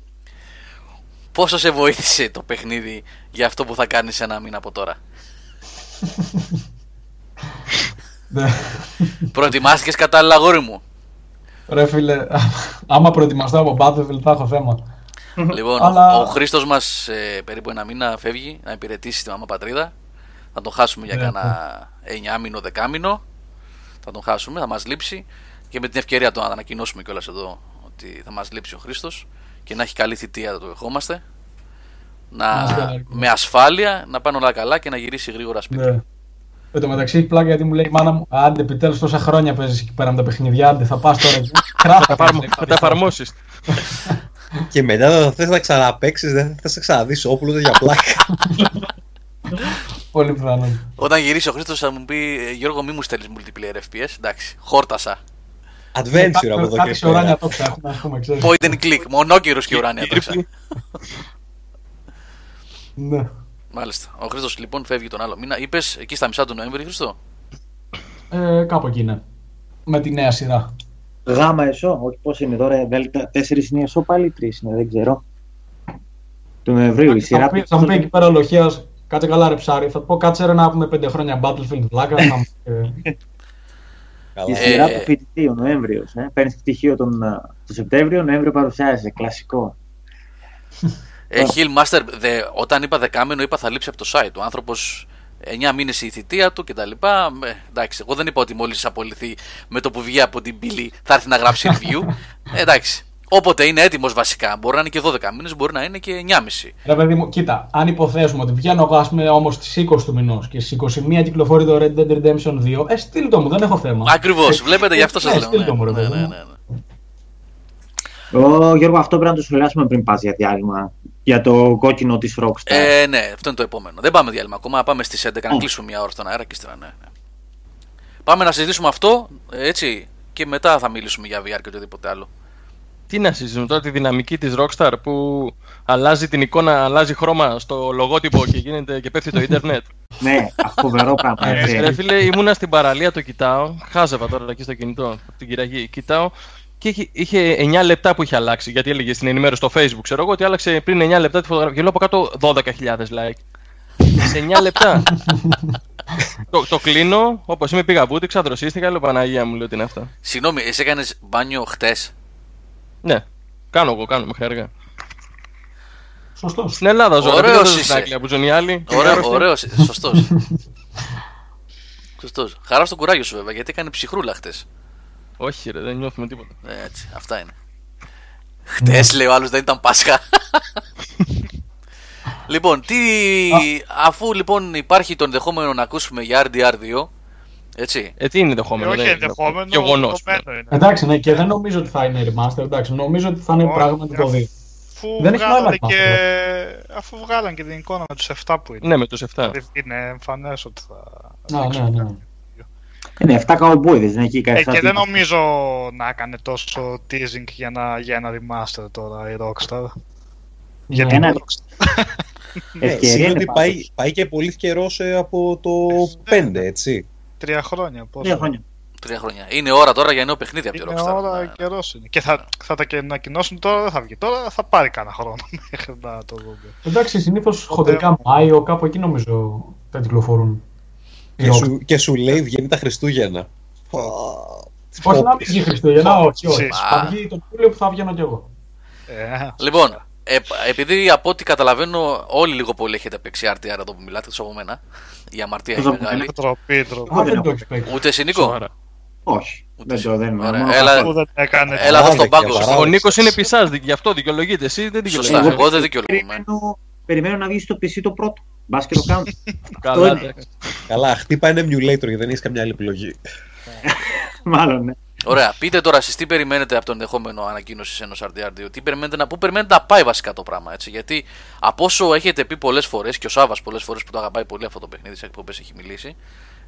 Πόσο σε βοήθησε το παιχνίδι για αυτό που θα κάνεις ένα μήνα από τώρα; Ναι. Προετοιμάστηκες κατάλληλα αγόρι μου; Ρε φίλε, άμα προετοιμαστώ από Battlefield θα έχω θέμα. Λοιπόν, Αλλά- ο Χρήστος μας ε, περίπου ένα μήνα φεύγει να υπηρετήσει τη μαμά πατρίδα. Θα τον χάσουμε για Ναι, κανένα 9 μήνο, 10 μήνο. Θα τον χάσουμε, θα μας λείψει. Και με την ευκαιρία το να ανακοινώσουμε κιόλας εδώ ότι θα μας λείψει ο Χρήστος και να έχει καλή θητεία, το ευχόμαστε. Να, Να είστε καλά. με ασφάλεια να πάνε όλα καλά και να γυρίσει γρήγορα σπίτι. Ναι. Εν τω μεταξύ έχει πλάκα γιατί μου λέει η μάνα μου: Άντε, επιτέλους τόσα χρόνια παίζεις εκεί πέρα με τα παιχνίδια. Άντε, θα πας τώρα. εκεί». Κράτα, Θα τα εφαρμόσεις. Και μετά θα θες να ξαναπαίξεις, δεν θα θες να ξαναδείς όπλο για πλάκα. Πολύ πιθανόν. Όταν γυρίσει ο Χρήστος θα μου πει «Ε, Γιώργο, μη μου στέλνεις multiplayer FPS. Εντάξει, χόρτασα. Adventure από εδώ Κάτι και σε ουράνια πέρα. τόξα έχουμε, ας πούμε, ξέρεις. Point and click, μονόκυρος και ουράνια τόξα. Ναι. Μάλιστα. Ο Χρήστος λοιπόν φεύγει τον άλλο μήνα. Είπες εκεί στα μισά του Νοέμβρη, Χρήστο; Ε, κάπου εκεί είναι. Με τη νέα σειρά. Γάμα εσώ, όχι πώς είναι τώρα, Δέλτα. Τέσσερις είναι εσώ, πάλι τρεις είναι, δεν ξέρω. Του Νοεμβρίου η Θα σειρά. μου πει- θα μου πει εκεί πέρα ο Λοχέας, κάτσε καλά ρε ψάρι. Θα του πω κάτσε ρε να πούμε πέντε χρόνια Battlefield βλάκα. θα μου πει, ε, Καλά. Η σειρά Ε, του φοιτητή, ο Νοέμβριος. Ε. Παίρνεις πτυχίο τον, ε, το Σεπτέμβριο, Νοέμβριο παρουσιάζεσαι. Κλασικό. Ε, Hill Master, δε, όταν είπα δεκάμενο, είπα θα λείψει από το site. Ο άνθρωπος 9 μήνες η θητεία του κτλ. Ε, εντάξει, εγώ δεν είπα ότι μόλις απολυθεί με το που βγει από την πύλη θα έρθει να γράψει review. Ε, εντάξει. Όποτε είναι έτοιμος βασικά. Μπορεί να είναι και 12 μήνες, μπορεί να είναι και 9,5. Ρε παιδί μου, κοίτα, αν υποθέσουμε ότι βγαίνω εγώ, ας πούμε, όμως στις 20 του μηνός και στις 21 κυκλοφορεί το Red Dead Redemption 2, ε, στείλ το μου, δεν έχω θέμα. Ακριβώς, Ε, βλέπετε γι' αυτό ναι, σα λέω. στείλ το μου, ρε ναι, παιδί ναι, μου. ναι, ναι. Ω, Γιώργο, αυτό πρέπει να το σχολιάσουμε πριν πας για διάλειμμα. Για το κόκκινο της Rockstar. Ε, ναι, αυτό είναι το επόμενο. Δεν πάμε διάλειμμα ακόμα. Πάμε στις 11 να κλείσουμε μια ώρα στον αέρα και ύστερα, ναι, ναι. Πάμε να συζητήσουμε αυτό, έτσι, και μετά θα μιλήσουμε για VR και οτιδήποτε άλλο. Τι να συζητήσουμε τώρα, τη δυναμική της Rockstar που αλλάζει την εικόνα, αλλάζει χρώμα στο λογότυπο και γίνεται και πέφτει το ίντερνετ. ναι, φοβερό πράγμα. Ε, έτσι. Ρε φίλε, ήμουνα στην παραλία, το κοιτάω. Χάζευα τώρα εκεί στο κινητό, από την κυραγή. Κοιτάω και είχε, είχε 9 λεπτά που είχε αλλάξει. Γιατί έλεγε στην ενημέρωση στο Facebook, ξέρω εγώ, ότι άλλαξε πριν 9 λεπτά τη φωτογραφία. Και λέω από κάτω 12.000 like. Σε 9 λεπτά. το, το κλείνω, όπως είμαι, πήγα βούτυξα, δροσίστηκα, λέω Παναγία μου, λέω τι είναι αυτά. Συγγνώμη, εσύ έκανες μπάνιο χτες; Ναι, κάνω εγώ, κάνω μέχρι αργά. Σωστός. Στην Ελλάδα ζω, Ωραίος δεν ζω είσαι. στην Αγγλία που ζουν οι άλλοι. Ωραίο, Άρρωστοι. ωραίος, σωστός. Σωστός. Χαρά στο κουράγιο σου βέβαια, γιατί έκανε ψυχρούλα χτες. Όχι, ρε, δεν νιώθουμε τίποτα. Έτσι, αυτά είναι. Χτες λέει ο άλλος δεν ήταν Πάσχα. λοιπόν, τι. Αφού λοιπόν υπάρχει το ενδεχόμενο να ακούσουμε για RDR2, έτσι. Ε, τι είναι δεχόμενο. όχι δεν είναι ενδεχόμενο, γεγονός. δεδομένο είναι. Εντάξει, ναι, και δεν νομίζω ότι θα είναι remaster. Εντάξει, νομίζω ότι θα είναι Όχι, πράγματι το αφού- 2. Αφού Δεν έχει βγάλανε νόημα να και... αφού βγάλαν και την εικόνα με τους 7 που είναι. Ναι, με τους 7. Δηλαδή είναι εμφανές ότι θα... Α, ναι, ναι. Είναι 7 καουμπόιδες, δεν έχει Ε, κάτι και δεν νομίζω να έκανε τόσο teasing για ένα, για ένα remaster τώρα η Rockstar. Γιατί Ένα- η Rockstar- Ναι, Ευκαιρία σημαίνει είναι ότι πάντως. πάει, πάει και πολύ καιρός από το 5, έτσι. Τρία χρόνια. Πόσο. Τρία χρόνια. Τρία χρόνια. Είναι ώρα τώρα για νέο παιχνίδι από τη Είναι Rockstar. ώρα Ναι. καιρός είναι. Και θα, θα τα και ανακοινώσουν τώρα, δεν θα βγει τώρα, θα πάρει κανένα χρόνο μέχρι να το δούμε. Εντάξει, συνήθως χοντρικά Μάιο, κάπου εκεί νομίζω θα κυκλοφορούν. Οι Και Rockstar. σου, και σου λέει βγαίνει τα Χριστούγεννα. Όχι να μην βγει Χριστούγεννα, όχι, όχι. Ψήφι. Θα βγει τον Ιούλιο που θα βγαίνω κι εγώ. Ε, Λοιπόν, ε, επειδή από ό,τι καταλαβαίνω, όλοι λίγο πολύ έχετε παίξει RTR εδώ που μιλάτε, εκτό από μένα. Η αμαρτία είναι Τόσο μεγάλη. Τροπή, τροπή. Α, δεν δεν το έχω έχεις παίξει. Ούτε εσύ, Νίκο. Σοβαρά. Όχι. Ούτε Δεν εσύ. το δεν Ωραία. μόνο Έλα, αυτό. Που δεν έκανε. Έλα εδώ στον Παράδεκε, πάγκο. παράδεκε. Ο Νίκος είναι πισάς, γι' αυτό δικαιολογείται. Εσύ δεν Σωστά, δικαιολογείται. εγώ δεν δικαιολογούμαι. Περιμένω, περιμένω να βγει στο PC το πρώτο. Μπα και το κάνω. Καλά, είναι. ναι. Καλά, χτύπα ένα emulator γιατί δεν έχεις καμιά άλλη επιλογή. Μάλλον, ναι. Ωραία, πείτε τώρα εσείς τι περιμένετε από το ενδεχόμενο ανακοίνωσης ενός RDR2. Τι περιμένετε να, πού περιμένετε να πάει βασικά το πράγμα. Έτσι, γιατί από όσο έχετε πει πολλές φορές και ο Σάβα πολλές φορές που το αγαπάει πολύ αυτό το παιχνίδι, σε εκπομπές έχει μιλήσει,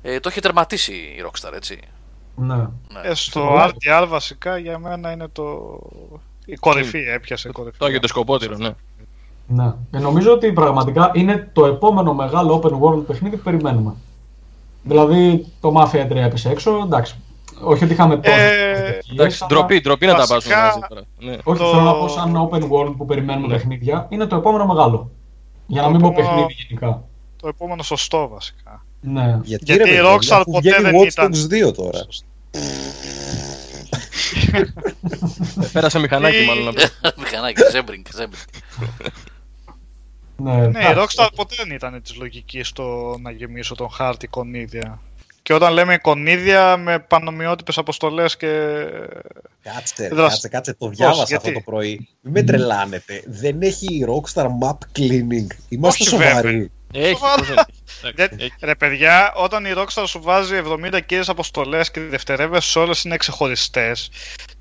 ε, το έχει τερματίσει η Rockstar, έτσι. Ναι. Ναι. Ε, στο RTR βασικά για μένα είναι το. Η κορυφή, έπιασε κορυφή. Το άγιο το σκοπότηρο, ναι. Ναι. Ε, νομίζω ότι πραγματικά είναι το επόμενο μεγάλο open world παιχνίδι που περιμένουμε. Δηλαδή το Mafia 3 έπεσε έξω, εντάξει. Όχι ότι είχαμε τόσο. Ε, Εντάξει, ντροπή, ντροπή να τα Βασικά- βάζουμε μαζί τώρα. Ναι. Όχι, το- θέλω να πω σαν open world που περιμένουμε Ναι. παιχνίδια, είναι το επόμενο μεγάλο. Για να Το μην πω επόμενο- παιχνίδι γενικά. Το επόμενο σωστό βασικά. Ναι. Γιατί, Γιατί ρε, η παιδιά, Rockstar αφού ποτέ βγαίνει δεν Watch ήταν- Dogs 2 τώρα. Ε, Πέρασε μηχανάκι Τι- μάλλον. να πω. Μηχανάκι, Ζέμπρινγκ, Ζέμπρινγκ. Ναι, Ναι, η εντάξει. Rockstar ποτέ δεν ήταν της λογικής στο να γεμίσω τον χάρτη κονίδια. Και όταν λέμε κονίδια με πανομοιότυπες αποστολές και... Κάτσε, Δρασ- κάτσε, κάτσε, το διάβασα γιατί; αυτό το πρωί. Μην με τρελάνετε. Δεν έχει η Rockstar map cleaning. Είμαστε Όχι, σοβαροί. Βέβαια. Έχει, Σοβαρά. πώς δεν έχει. Δεν- Εντάξει, έχει. Ρε παιδιά, όταν η Rockstar σου βάζει 70 κύριες αποστολές και οι δευτερεύες όλες είναι ξεχωριστές,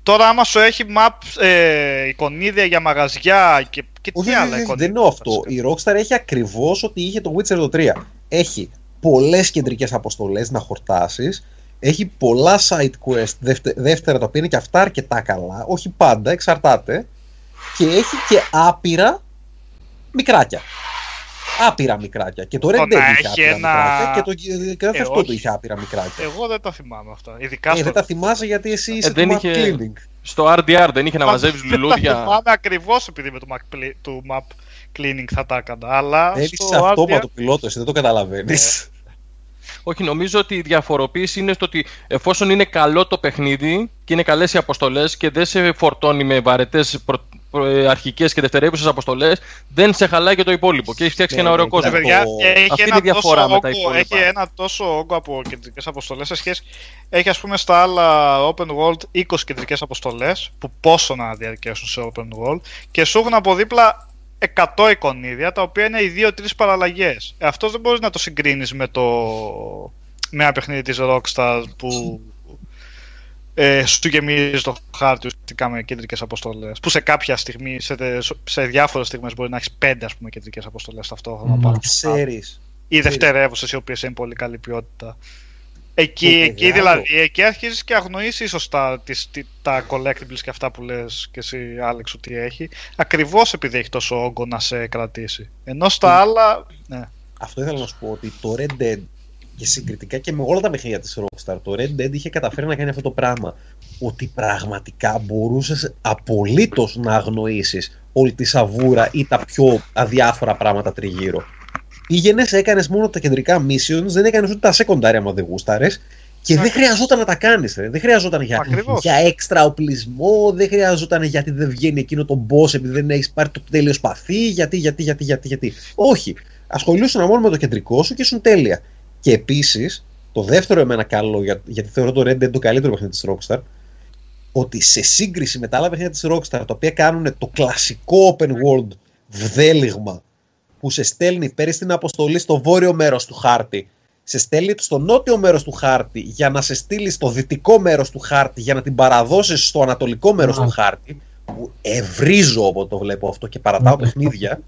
τώρα άμα σου έχει map, ε, εικονίδια για μαγαζιά και, και Όχι, τι όχι, άλλα όχι, εικονίδια. δεν εννοώ αυτό. βασικά. Η Rockstar έχει ακριβώς ό,τι είχε το Witcher το 3. Έχει πολλές κεντρικές αποστολές να χορτάσεις. Έχει πολλά side quest δευτε- δεύτερα τα οποία είναι και αυτά αρκετά καλά. Όχι πάντα, εξαρτάται. Και έχει και άπειρα μικράκια. Άπειρα μικράκια. Και το Red Το Dead να είχε έχει άπειρα ένα- μικράκια. Και το Grand Ε, Theft Auto όχι. είχε άπειρα μικράκια. Εγώ δεν τα θυμάμαι αυτά. Ειδικά Ε, στο... δεν τα θυμάσαι γιατί εσύ είσαι δεν το είχε- map cleaning. Στο RDR δεν είχε να μαζεύεις Δεν τα λουλούδια. θυμάμαι ακριβώς επειδή με το map, cle- του map cleaning θα τα έκανα. Αλλά Θέλει στο αυτόματο RDR πιλότο, εσύ δεν το καταλαβαίνεις. Όχι, νομίζω ότι η διαφοροποίηση είναι στο ότι εφόσον είναι καλό το παιχνίδι και είναι καλές οι αποστολές και δεν σε φορτώνει με βαρετές αρχικές και δευτερεύουσες αποστολές, δεν σε χαλάει και το υπόλοιπο. Και έχεις φτιάξει και ένα Ναι, ωραίο ναι, κόσμο. Ρε το- παιδιά, έχει, αυτή ένα είναι η διαφορά τόσο με τα όγκο, υπόλοιπα. έχει ένα τόσο όγκο από κεντρικές αποστολές σε σχέση. Έχει ας πούμε στα άλλα open world 20 κεντρικές αποστολές που πόσο να διαρκέσουν σε open world και σου έχουν από δίπλα 100 εικονίδια τα οποία είναι οι 2-3 παραλλαγές. Ε, αυτός δεν μπορείς να το συγκρίνεις με το. με ένα παιχνίδι της Rockstar που ε, σου γεμίζει το χάρτη ουσιαστικά με κεντρικές αποστολές. Που σε κάποια στιγμή, σε, σε διάφορες στιγμές μπορεί να έχεις 5 ας πούμε κεντρικές αποστολές ταυτόχρονα. Μμμ. πάνω στο χάρτη Ξέρει. ή δευτερεύουσες οι οποίες είναι πολύ καλή ποιότητα. Εκεί, Το εκεί μεγάλο. δηλαδή, εκεί αρχίζεις και αγνοείς ίσως τα, τις- τι- τα collectibles και αυτά που λες και εσύ, Άλεξ, ότι έχει. Ακριβώς επειδή έχει τόσο όγκο να σε κρατήσει. Ενώ στα άλλα. Ναι. Αυτό ήθελα να σου πω ότι το Red Dead και συγκριτικά και με όλα τα παιχνίδια της Rockstar το Red Dead είχε καταφέρει να κάνει αυτό το πράγμα ότι πραγματικά μπορούσες απολύτως να αγνοήσεις όλη τη σαβούρα ή τα πιο αδιάφορα πράγματα τριγύρω. Πήγαινε, έκανες μόνο τα κεντρικά missions, δεν έκανες ούτε τα secondary άμα δεν γούσταρες και δεν χρειαζόταν να τα κάνεις. Δεν χρειαζόταν για, Ακριβώς. για έξτρα οπλισμό, δεν χρειαζόταν γιατί δεν βγαίνει εκείνο το boss επειδή δεν έχεις πάρει το τέλειος σπαθί, γιατί, γιατί, γιατί, γιατί, γιατί. Όχι. Ασχολούσαν μόνο με το κεντρικό σου και ήσουν τέλεια. Και επίσης, το δεύτερο εμένα καλό, για- γιατί θεωρώ το Red Dead το καλύτερο παιχνίδι της Rockstar, ότι σε σύγκριση με τα άλλα παιχνίδια της Rockstar, τα οποία κάνουν το κλασικό open world βδέλιγμα, που σε στέλνει, παίρνει την αποστολή στο βόρειο μέρος του χάρτη, σε στέλνει στο νότιο μέρος του χάρτη για να σε στείλει στο δυτικό μέρος του χάρτη για να την παραδώσεις στο ανατολικό μέρος Ναι. του χάρτη, που ευρίζω όποτε το βλέπω αυτό και παρατάω Ναι. παιχνίδια,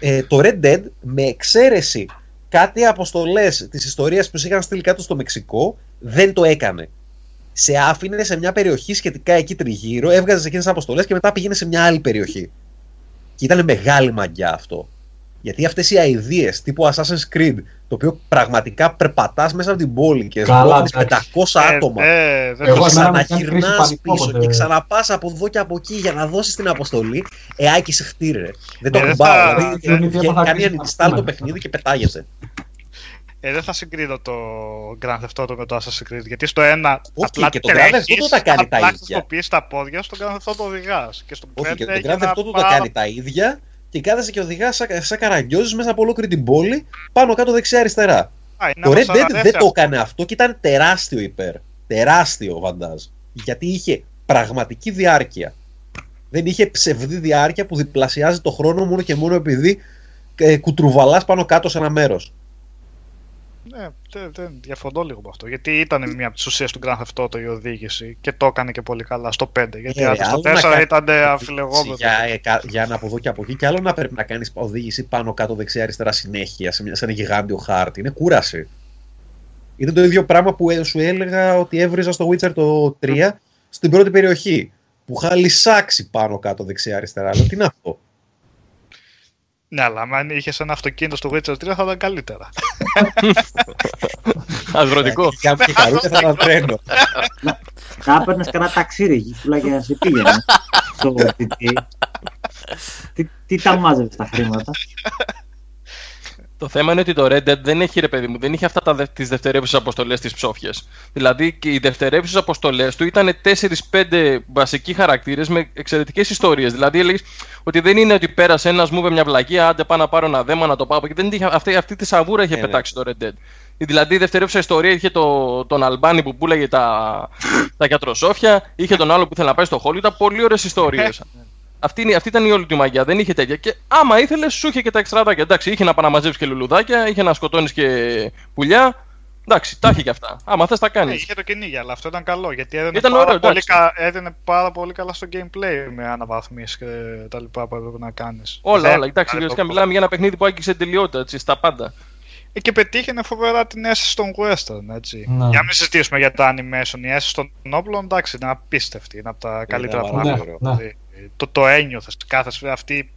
ε, το Red Dead με εξαίρεση κάτι αποστολές της ιστορίας που σε είχαν στείλει κάτω στο Μεξικό δεν το έκανε. Σε άφηνε σε μια περιοχή σχετικά εκεί τριγύρω, έβγαζες εκείνες τις αποστολές και μετά πήγαινε σε μια άλλη περιοχή. Και ήταν μεγάλη μαγιά αυτό. Γιατί αυτές οι αειδίε τύπου Assassin's Creed, το οποίο πραγματικά περπατάς μέσα από την πόλη και Καλά, σμπρώχνει εντάξει. 500 άτομα. Ε, ε, δεν Εγώ το εμένα με κάνει Ξαναγυρνάς κρίση πανικού πίσω ποτέ. και ξαναπάς από εδώ και από εκεί για να δώσεις την αποστολή. Ε, άκη σε χτύρε. Δεν το Ε, δεν κουμπάω. θα- Δηλαδή, δεν- βγαίνει- δεν θα κάνει κρίση uninstall πανικού. το παιχνίδι και πετάγεται. Ε, δεν θα συγκρίνω το Grand Theft Auto με το Assassin's Creed. Γιατί στο ένα Όχι, απλά και το Grand Theft τρέχεις, Auto τα κάνει τα απλά ίδια. χρησιμοποιείς τα πόδια, στο Grand Theft Auto οδηγάς. Και στο Όχι, και πέντε το έχει Grand ένα Theft Auto τα πάρα- κάνει τα ίδια και κάθεσαι και οδηγάς σαν, σαν καραγκιόζης μέσα από ολόκληρη την πόλη, πάνω κάτω δεξιά-αριστερά. Α, είναι Το όμως Red Dead αρέσει δεν το αυτό. έκανε αυτό και ήταν τεράστιο υπέρ. Τεράστιο βαντάζ. Γιατί είχε πραγματική διάρκεια. Δεν είχε ψευδή διάρκεια που διπλασιάζει το χρόνο μόνο και μόνο επειδή ε, κουτρουβαλάς πάνω κάτω σε ένα μέρος. Ναι, δεν, δεν διαφωνώ λίγο με αυτό. Γιατί ήταν μια από τις ουσίες του Grand Theft Auto η οδήγηση και το έκανε και πολύ καλά στο 5. Γιατί Ε, αν στο άλλο να 4 κάνει- ήταν αμφιλεγόμενο. Για, ε, κα- για ένα από εδώ και από εκεί. Και άλλο να πρέπει να κάνεις οδήγηση πάνω κάτω δεξιά-αριστερά συνέχεια σε, μια- σε ένα γιγάντιο χάρτη. Είναι κούραση. Ήταν το ίδιο πράγμα που ε, σου έλεγα ότι έβριζα στο Witcher το 3 στην πρώτη περιοχή. Που είχα λυσάξει πάνω κάτω δεξιά-αριστερά. Λέω τι είναι αυτό; Ναι, αλλά αν είχες ένα αυτοκίνητο στο Witcher 3 θα ήταν καλύτερα. Αγροτικό. Και αν και χαρούτε θα ήταν τρένο. Να έπαιρνες κανένα ταξίδι γύφουλα για να σε πήγαινε. στο τι, τι, τι, τι τα μάζευε τα χρήματα. Το θέμα είναι ότι το Red Dead δεν έχει, ρε παιδί μου, δεν είχε αυτά τα, δε- τις δευτερεύουσες αποστολές τις ψόφιες. Δηλαδή και οι δευτερεύουσες αποστολές του ήταν 4-5 βασικοί χαρακτήρες με εξαιρετικές ιστορίες. Δηλαδή έλεγες ότι δεν είναι ότι πέρασε ένας μου είπε μια βλακία, άντε πάω να πάρω ένα δέμα να το πάω. Και δεν είχε, αυτή, αυτή τη σαβούρα είχε Ε, ναι. πετάξει το Red Dead. Δηλαδή η δευτερεύουσα ιστορία είχε το, τον Αλμπάνι που πουλάγε τα, τα γιατροσόφια, είχε τον άλλο που ήθελε να πάει στο χώλι, ήταν πολύ ωραίες ιστορίες. Αυτή, είναι- αυτή ήταν η όλη του μαγιά. Δεν είχε τέτοια. Και άμα ήθελες, σου είχε και τα εξτραδάκια. Εντάξει, είχε να παναμαζεύει και λουλουδάκια, είχε να σκοτώνεις και πουλιά. Εντάξει, τα είχε και αυτά. Άμα θες, τα Ναι, κάνεις. είχε το κυνήγι, αλλά αυτό ήταν καλό γιατί έδινε, Ήταν πάρα, ωραίο, πολύ εντάξει. κα... έδινε πάρα πολύ καλά στο gameplay με αναβαθμίσει και τα λοιπά που έπρεπε να κάνεις. Όλα, όλα. Εντάξει, ουσιαστικά μιλάμε για ένα παιχνίδι που άγγιξε τελειότητα έτσι, στα πάντα. Ε, Και πετύχαινε φοβερά την αίσθηση των western, έτσι. Ναι. Για να μην συζητήσουμε για τα animation, η αίσθηση των όπλων, εντάξει, είναι απίστευτη, είναι από τα καλύτερα πάρα πράγματα. Πολύ ωραίο. Δηλαδή, Το, το ένιωθες κάθε φορά αυτή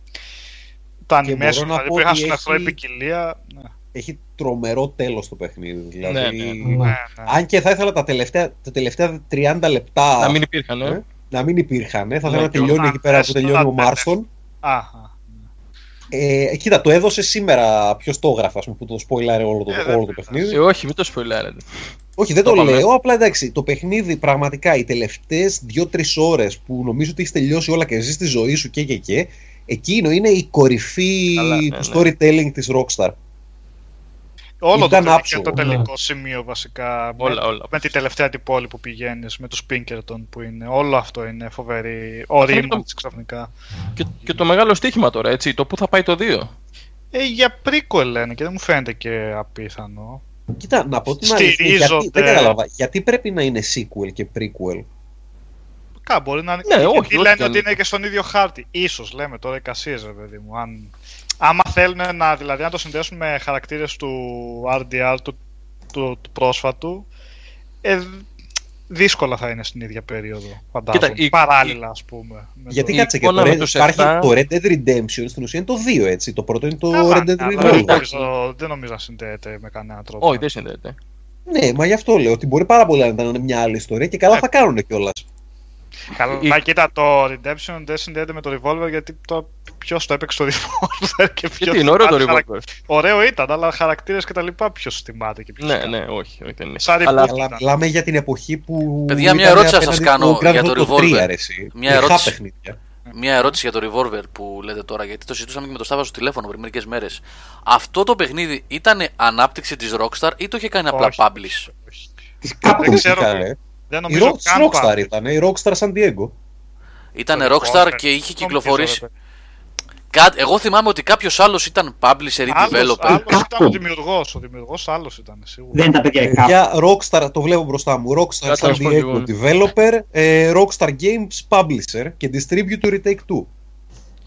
τα Και animation, μπορώ να δηλαδή πω που είχαν ότι στον εχθρό έχει- ποικιλία. Ναι, Έχει τρομερό τέλος το παιχνίδι. Δηλαδή, Ναι, ναι. ναι, ναι. Αν και θα ήθελα τα τελευταία, τα τελευταία 30 λεπτά Να μην υπήρχαν, ε. ε, να μην υπήρχαν. ε. Θα Ναι, ήθελα να και τελειώνει όταν εκεί πέρα που θες τελειώνει να ο πέτες. Μάρστον. Α, α. Ε, κοίτα, το έδωσε σήμερα. Ποιος το έγραφε, ας πούμε, που το spoiler όλο το, Ε, δεν όλο το πειράζει. παιχνίδι. Ε, όχι, μην το σποιλάρετε. Όχι, δεν Το το, πάμε. λέω. Απλά εντάξει, το παιχνίδι πραγματικά οι τελευταίες 2-3 ώρες που νομίζω ότι έχεις τελειώσει όλα και ζεις τη ζωή σου και και και, εκείνο είναι η κορυφή Καλά, ναι, του ναι. storytelling της Rockstar. Όλο Ήταν το, άψογο. το Ναι. τελικό σημείο βασικά. Όλα, με, όλα. με τη τελευταία την πόλη που πηγαίνεις, με τους Pinkerton που είναι. Όλο αυτό είναι φοβερή. Ορίμανση ξαφνικά. Και, και το μεγάλο στοίχημα τώρα, έτσι. Το πού θα πάει το 2. Ε, για prequel λένε και δεν μου φαίνεται και απίθανο. Κοίτα, να πω την αλήθεια, Στηρίζονται. γιατί, δεν κατάλαβα. Γιατί πρέπει να είναι sequel και prequel; Κά, μπορεί να είναι. Ναι, γιατί όχι, όχι λένε κι ότι αν- είναι και στον ίδιο χάρτη. Ίσως λέμε τώρα εικασίες, ρε παιδί μου. Αν... Άμα θέλουν να, δηλαδή, να το συνδέσουν με χαρακτήρες του RDR του, του, του πρόσφατου, ε, δύσκολα θα είναι στην ίδια περίοδο. Φαντάζομαι. Κοίτα, η- Παράλληλα, ας πούμε. με Γιατί Η κάτσε και εικόνα το με Red, τους υπάρχει 7. το Red Dead Redemption στην ουσία είναι το 2 έτσι. Το πρώτο είναι το Καλά, Red Dead αλλά Revolver. δεν, νομίζω, δεν νομίζω να συνδέεται με κανένα τρόπο. Όχι, δεν συνδέεται. Ναι, μα γι' αυτό λέω ότι μπορεί πάρα πολύ να ήταν μια άλλη ιστορία και καλά Ε. θα κάνουν κιόλας. Καλά, Η- κοίτα, το Redemption δεν συνδέεται με το Revolver γιατί το... ποιος το έπαιξε το Revolver και ποιος. Γιατί είναι ωραίο το revolver. Ωραίο ήταν, αλλά χαρακτήρες και τα λοιπά ποιος θυμάται και ποιος. Ναι, ναι, όχι, όχι δεν είναι. Σαν Αλλά reboot. Αλλά μιλάμε για την εποχή που. Παιδιά, μια ήταν ερώτηση θα σας απέναντι κάνω στο Grand για το Theft Auto Revolver. 3, ρε, εσύ. Μια Είχα ερώτηση. παιχνίδια. Μια ερώτηση για το Revolver που λέτε τώρα, γιατί το συζητούσαμε και με το Στάβα στο τηλέφωνο πριν μερικές μέρες. Αυτό το παιχνίδι ήταν ανάπτυξη της Rockstar ή το είχε κάνει απλά Όχι. publish; Της Δεν Capcom. ξέρω. Είχα, ρε. Δεν Η νομίζω Rock- καν Rockstar πάλι. ήταν, η Rockstar San Diego. Ήταν Το Rockstar Revolver. και είχε Δεν κυκλοφορήσει. νομίζω, Κά... Εγώ θυμάμαι ότι κάποιος άλλος ήταν publisher ή Άλλος, developer. άλλος ήταν ο Capcom. δημιουργός, ο δημιουργός άλλος ήταν σίγουρα. Δεν ήταν παιδιά η Capcom. Για Rockstar, το βλέπω μπροστά μου. Rockstar Κάτσε να San σου πω κι εγώ. Diego developer, ε, Rockstar Games publisher και distributor Retake 2.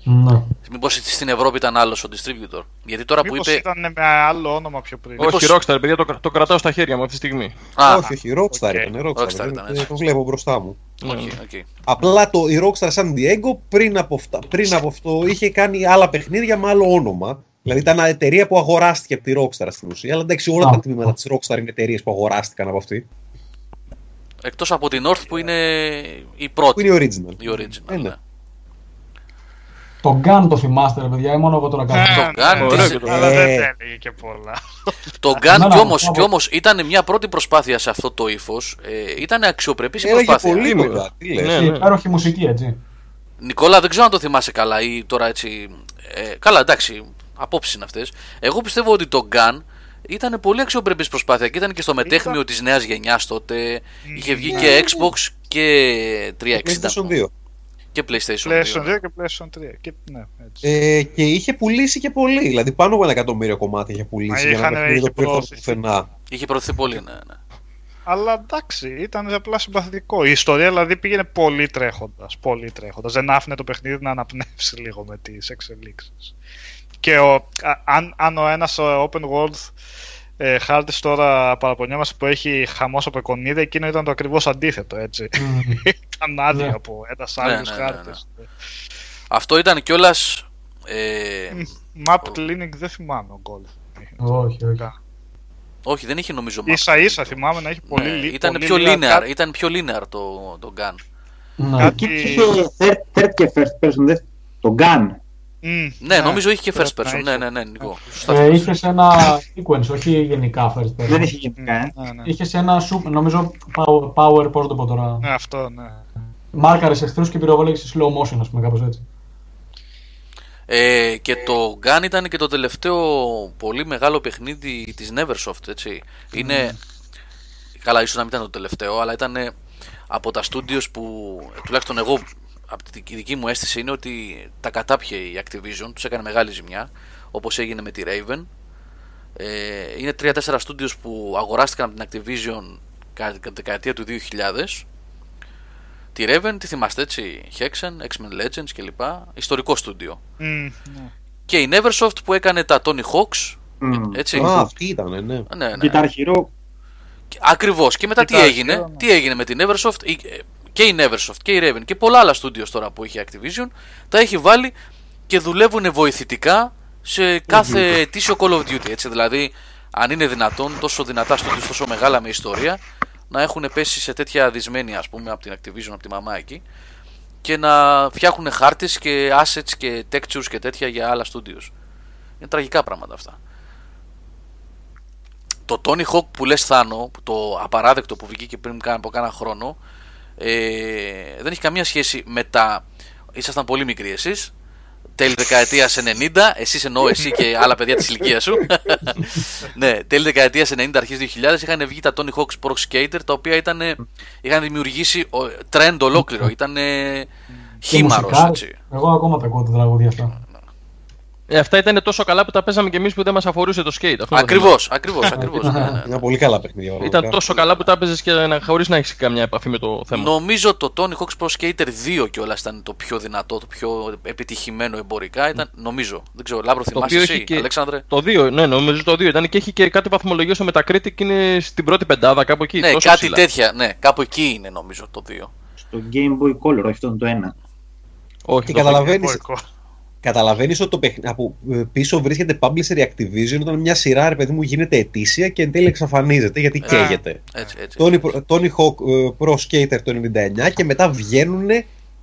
Ναι. Μήπως στην Ευρώπη ήταν άλλος ο distributor. Γιατί τώρα που Μήπως είπε. ήταν με άλλο όνομα πιο πριν. Μήπως- Όχι, Rockstar, παιδιά, το, το κρατάω στα χέρια μου αυτή τη στιγμή. Α, όχι, όχι, Rockstar OK. ήταν. Rockstar, Rockstar ήταν, Ε, έτσι. το βλέπω μπροστά μου. οκ, Ναι. οκ. Απλά το, η Rockstar San Diego πριν από, αυτά, πριν από αυτό είχε κάνει άλλα παιχνίδια με άλλο όνομα. Δηλαδή ήταν εταιρεία που αγοράστηκε από τη Rockstar στην ουσία. Αλλά εντάξει, όλα Α. τα τμήματα της Rockstar είναι εταιρείες που αγοράστηκαν από αυτή. Εκτός από την North που είναι η Που πρώτη. είναι η original. Η original. Ε, ναι. ναι. Το Gun το θυμάστε, ρε παιδιά, ή μόνο εγώ τώρα κάνω. Ε, Το Gun, ναι, τι- αλλά ε. δεν έλεγε και πολλά. Το Ναι, Gun ναι, κι όμως, μπράβο. κι όμως ήταν μια πρώτη προσπάθεια σε αυτό το ύφος. Ε, ήταν αξιοπρεπής η Έλεγε προσπάθεια. πολύ Είμαι. κοντά. Τι λες. Ναι, Και ναι. υπέροχη μουσική, έτσι. Νικόλα, δεν ξέρω αν το θυμάσαι καλά ή τώρα έτσι. Ε, καλά, εντάξει, απόψεις είναι αυτές. Εγώ πιστεύω ότι το Gun ήταν πολύ αξιοπρεπής προσπάθεια και ήταν και στο μετέχνιο της νέας γενιάς τότε. Είχε βγει και Xbox και 360 PlayStation 2. Και PlayStation 2. PlayStation 2 και PlayStation 3. Και, ναι, έτσι. Ε, και είχε πουλήσει και πολύ. Δηλαδή πάνω από ένα εκατομμύριο κομμάτια είχε πουλήσει Μα για ένα είχανε- παιχνίδι το είχε οποίο έρχονταν προωθηθεί. πουθενά. Είχε προωθηθεί πολύ, ναι. ναι. Αλλά εντάξει, ήταν απλά συμπαθητικό. Η ιστορία δηλαδή πήγαινε πολύ τρέχοντας. Πολύ τρέχοντας. Δεν άφηνε το παιχνίδι να αναπνεύσει λίγο με τις εξελίξεις. Και ο, α- αν, αν ο ένας open world ε, χάρτη τώρα παραπονιόμαστε που έχει χαμός από εικονίδα, εκείνο ήταν το ακριβώς αντίθετο, έτσι. Μμμ. ήταν άδεια Ναι. από ένας Ναι, άλλος ναι, ναι, χάρτη. Αυτό ήταν κιόλας. Ε, Map cleaning δεν θυμάμαι ο Golf. Όχι, όχι. όχι, δεν είχε νομίζω map. σα ίσα θυμάμαι να έχει πολύ Ναι, λι- ήταν πολύ πιο λίγα linear, κάτι- ήταν πιο linear το, το Gun. Ναι. Κάτι- Και είχε third, third και first person, δεν- το Gun. Μμ, Ναι, νομίζω είχε και πρέπει first να person. είχε. Ναι, ναι, ναι, Νικό. Σωστά Ε, θυμάσαι. είχε σε ένα sequence, όχι γενικά first person. Δεν είχε γενικά, ε. Ναι, ναι. Είχε σε ένα super, νομίζω power, power πώς το πω τώρα. Ναι, αυτό, ναι. Μάρκαρε εχθρούς και πυροβόλεγε σε slow motion, ας πούμε, κάπως έτσι. Ε, και το Gun ήταν και το τελευταίο πολύ μεγάλο παιχνίδι της Neversoft, έτσι. Είναι, καλά ίσως να μην ήταν το τελευταίο, αλλά ήταν από τα studios που, τουλάχιστον εγώ από τη δική μου αίσθηση είναι ότι τα κατάπιε η Activision, τους έκανε μεγάλη ζημιά, όπως έγινε με τη Raven. Ε, είναι 3-4 studios που αγοράστηκαν από την Activision κατά τη δεκαετία του 2000. Τη Raven, τη θυμάστε έτσι, Hexen, X-Men Legends κλπ. Ιστορικό στούντιο. Μμ, ναι. Και η Neversoft που έκανε τα Tony Hawks, Μμ. έτσι. Α, αυτή ήταν, ναι. Ναι, ναι. Guitar Hero. Ακριβώς. Και μετά τι Κοιτάξτε, έγινε, ναι. τι έγινε με την Eversoft, η- ε, και η Neversoft και η Raven και πολλά άλλα studios τώρα που έχει η Activision, τα έχει βάλει και δουλεύουν βοηθητικά σε κάθε ετήσιο Call of Duty. Έτσι, δηλαδή, αν είναι δυνατόν, τόσο δυνατά studios, τόσο μεγάλα με ιστορία, να έχουν πέσει σε τέτοια δυσμένη, ας πούμε, από την Activision, από τη μαμά εκεί, και να φτιάχνουν χάρτες και assets και textures και τέτοια για άλλα studios. Είναι τραγικά πράγματα αυτά το Tony Hawk που λες Θάνο, που το απαράδεκτο που βγήκε πριν κάνα- από κάνα χρόνο, ε, δεν έχει καμία σχέση με τα... Ήσασταν πολύ μικροί εσείς, τέλη δεκαετίας 90, εσείς εννοώ εσύ και άλλα παιδιά της ηλικίας σου. ναι, τέλη δεκαετίας 90, αρχές 2000 είχαν βγει τα Tony Hawk's Pro Skater, τα οποία ήταν, είχαν δημιουργήσει ο, trend ολόκληρο, ήταν Και χήμαρος, μουσικά. έτσι. Εγώ ακόμα τα ακούω τα τραγούδια αυτά. Ε, αυτά ήταν τόσο καλά που τα παίζαμε κι εμείς που δεν μας αφορούσε το skate. Αυτό είναι το θέμα. Ακριβώς, ακριβώς, ακριβώς. ναι, ναι. Είναι πολύ καλά παιχνίδια. Ήταν πραγματικά. τόσο καλά που τα έπαιζες και να, χωρίς να έχεις καμιά επαφή με το θέμα. Νομίζω το Tony Hawk's Pro Skater 2 κιόλας ήταν το πιο δυνατό, το πιο επιτυχημένο εμπορικά. Ήταν, νομίζω. Δεν ξέρω, Λάμπρο, Το θυμάσαι οποίο εσύ, έχει και- Αλέξανδρε; Το 2, ναι, νομίζω το 2 ήταν και έχει και κάτι βαθμολογία στο Metacritic είναι στην πρώτη πεντάδα, κάπου εκεί. Ναι, τόσο κάτι ψηλά. τέτοια. Ναι, κάπου εκεί είναι νομίζω το 2. Στο Game Boy Color, όχι αυτό είναι το ένα. Όχι, Και το καταλαβαίνεις, Εμπορικό. καταλαβαίνεις ότι το παιχνίδι, από ε, πίσω βρίσκεται publisher η Activision όταν μια σειρά, ρε παιδί μου, γίνεται ετήσια και εν τέλει εξαφανίζεται γιατί Ε, καίγεται. Έτσι, έτσι. Tony, Tony Hawk ε, Pro Skater το 99 και μετά βγαίνουν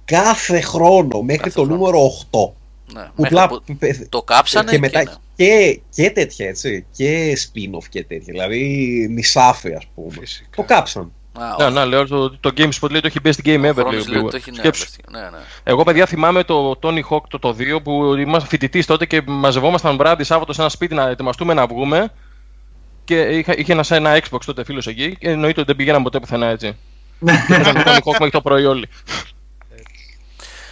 κάθε χρόνο μέχρι Κάθε το χρόνο. νούμερο 8. Ναι, Που μέχρι πλά- που πε- το κάψανε και μετά ναι. και, και τέτοια έτσι. Και spin-off και τέτοια. Δηλαδή νησάφι, ας πούμε. Φυσικά. Το κάψαν. Α, Ναι, όχι. ναι, λέω το, το GameSpot λέει το έχει best game Ο ever. χρόνος λέει, λέει ο ότι το έχει, ναι, Σκέψου. ναι, ναι. Εγώ, παιδιά, θυμάμαι το Tony Hawk το, το 2 που ήμασταν φοιτητής τότε και μαζευόμασταν βράδυ Σάββατο σε ένα σπίτι να ετοιμαστούμε να βγούμε. Και είχα, είχε ένα, ένα Xbox τότε φίλος εκεί και εννοείται ότι δεν πηγαίναμε ποτέ πουθενά έτσι. και παίζαμε το Tony Hawk μέχρι το πρωί όλοι.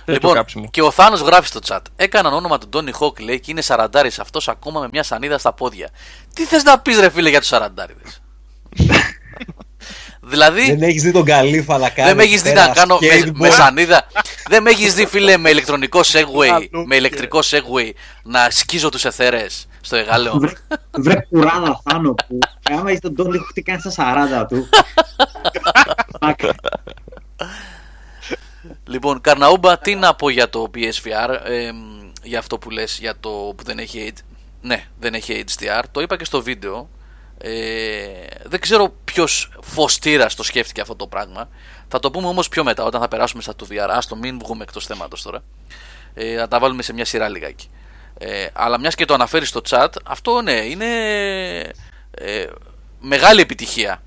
Τέτοιο Λοιπόν, κάψιμο. και ο Θάνος γράφει στο chat. Έκαναν όνομα του Τόνι Χόκ, λέει, και είναι σαραντάρης αυτός ακόμα με μια σανίδα στα πόδια. Τι θες να πεις, ρε φίλε, για τους σαραντάριδες; δηλαδή, Δεν έχεις δει τον Καλύφα να κάνει. Δεν με έχεις δει ένα να κάνω με, skateboard; με σανίδα. Δεν με έχεις δει, φίλε, με ηλεκτρονικό segway, Αλλού με ηλεκτρικό segway να σκίζω τους εθερέ στο εγάλεο. Βρε, βρε κουράδα Θάνο που άμα είσαι τον Τόνι τι κάνει στα 40 του. Fuck. λοιπόν, Καρναούμπα, τι να πω για το PSVR, εμ, για αυτό που λες, για το που δεν έχει H- Ναι, δεν έχει HDR. Το είπα και στο βίντεο. Ε, δεν ξέρω ποιος φωστήρας το σκέφτηκε αυτό το πράγμα. Θα το πούμε όμως πιο μετά, όταν θα περάσουμε στα του VR. Άστο, μην βγούμε εκτός θέματος τώρα. Ε, να τα βάλουμε σε μια σειρά λιγάκι. Ε, αλλά μιας και το αναφέρεις στο chat, αυτό ναι, είναι ε, μεγάλη επιτυχία.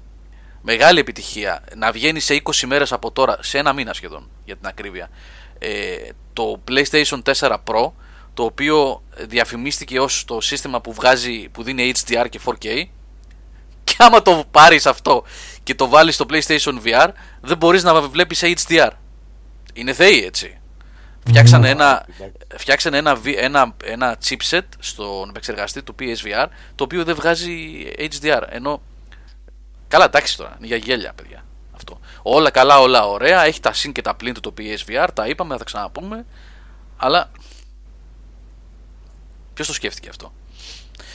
Μεγάλη επιτυχία. Να βγαίνει σε 20 μέρες από τώρα, σε ένα μήνα σχεδόν για την ακρίβεια. Ε, το PlayStation 4 Pro, το οποίο διαφημίστηκε ως το σύστημα που βγάζει, που δίνει HDR και 4K. Και άμα το πάρεις αυτό και το βάλεις στο PlayStation VR, δεν μπορείς να βλέπεις σε HDR. Είναι θεοί έτσι. Φτιάξανε ένα, φτιάξανε ένα, βι- ένα, ένα chipset στον επεξεργαστή του PSVR το οποίο δεν βγάζει HDR. Ενώ Καλά, εντάξει τώρα, είναι για γέλια, παιδιά. Αυτό. Όλα καλά, όλα ωραία. Έχει τα συν και τα πλήν του το PSVR, τα είπαμε, θα τα ξαναπούμε. Αλλά. Ποιος το σκέφτηκε αυτό;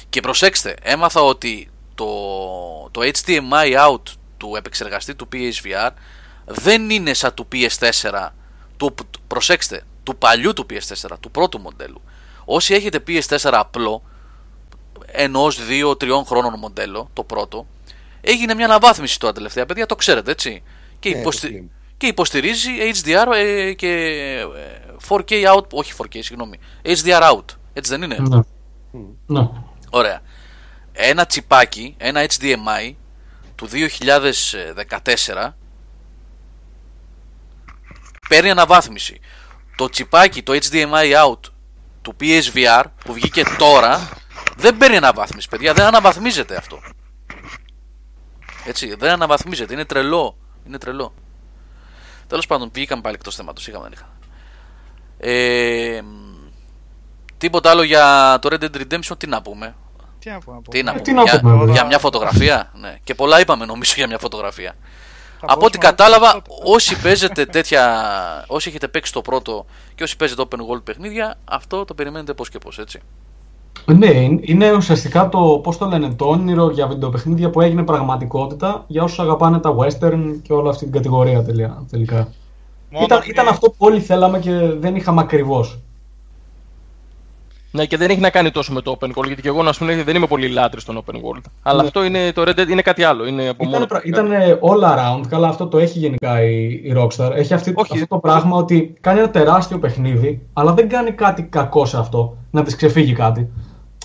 Και προσέξτε, έμαθα ότι το, το HDMI out του επεξεργαστή του PSVR δεν είναι σαν του PS4. Του, προσέξτε, του παλιού του PS4, του πρώτου μοντέλου. Όσοι έχετε PS4 απλό, ενός 2-3 χρόνων μοντέλο, το πρώτο, έγινε μια αναβάθμιση τώρα τελευταία, παιδιά, το ξέρετε έτσι. Και, Ε, υποστη- το Slim. και υποστηρίζει HDR ε, και ε, 4K out, όχι 4K, συγγνώμη, HDR out. Έτσι δεν είναι; Ναι. Ναι. Ωραία. Ένα τσιπάκι, ένα HDMI του 2014 παίρνει αναβάθμιση. Το τσιπάκι, το HDMI out του PSVR που βγήκε τώρα δεν παίρνει αναβάθμιση, παιδιά. Δεν αναβαθμίζεται αυτό. Έτσι, δεν αναβαθμίζεται. Είναι τρελό. Είναι τρελό. Τέλος πάντων, βγήκαμε πάλι εκτός θέματος. Είχαμε, δεν είχα. Ε, τίποτα άλλο για το Red Dead Redemption, τι να πούμε. Τι να πω, να πω. Τι να Ε, πούμε, τι να για, πούμε, για βέβαια. μια φωτογραφία; Ναι. Και πολλά είπαμε νομίζω για μια φωτογραφία. Θα Από ό,τι μπορούσαμε να κατάλαβα, πούμε τότε. όσοι παίζετε τέτοια. όσοι έχετε παίξει το πρώτο και όσοι παίζετε open world παιχνίδια, αυτό το περιμένετε πώς και πώς, έτσι. Ναι, είναι- είναι ουσιαστικά το, πώς το λένε, το όνειρο για βιντεοπαιχνίδια που έγινε πραγματικότητα για όσους αγαπάνε τα western και όλη αυτή την κατηγορία τελεία- τελικά. Μόνο Ήταν, ότι- ήταν αυτό που όλοι θέλαμε και δεν είχαμε ακριβώς. Ναι, και δεν έχει να κάνει τόσο με το open world, γιατί και εγώ να σου πούμε δεν είμαι πολύ λάτρης στον open world. Αλλά Ναι. αυτό είναι, το Red Dead είναι κάτι άλλο. Είναι από μόνο Ήταν, του ήταν κάτι. all around, καλά αυτό το έχει γενικά η, η Rockstar. Έχει αυτή, Όχι. αυτό το πράγμα ότι κάνει ένα τεράστιο παιχνίδι, αλλά δεν κάνει κάτι κακό σε αυτό, να της ξεφύγει κάτι.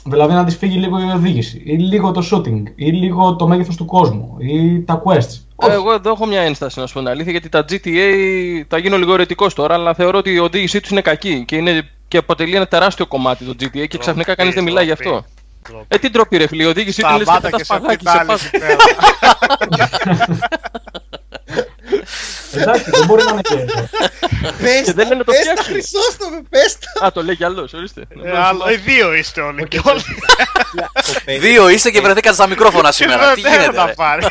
Δηλαδή να της φύγει λίγο η οδήγηση, ή λίγο το shooting, ή λίγο το μέγεθος του κόσμου, ή τα quests. Όχι. Εγώ εδώ έχω μια ένσταση να σου πω την αλήθεια, γιατί τα GTA θα γίνω λίγο αιρετικό τώρα, αλλά θεωρώ ότι η οδήγησή τους είναι κακή και, είναι, και αποτελεί ένα τεράστιο κομμάτι το GTA και ξαφνικά κανείς δεν μιλάει γι' αυτό. Ντροπή. Ε, τι ντροπή, ρε φίλε, η οδήγησή του είναι Σταμάτα σκεφτά και σε σπαγάκι σε πιτάλι πάση. εκεί πέρα. Εντάξει, δεν μπορεί να είναι και. Πες Και δεν λένε το πες τα, φτιάξουν. Χρυσόστομε, πες τα. Α, το λέει κι άλλος, ορίστε. Ε, άλλο- Οι δύο είστε όλοι και όλοι. Το παιδί- Δύο είστε και βρεθήκατε στα μικρόφωνα σήμερα. Τι Δεν γίνεται, θα ρε; πάρει.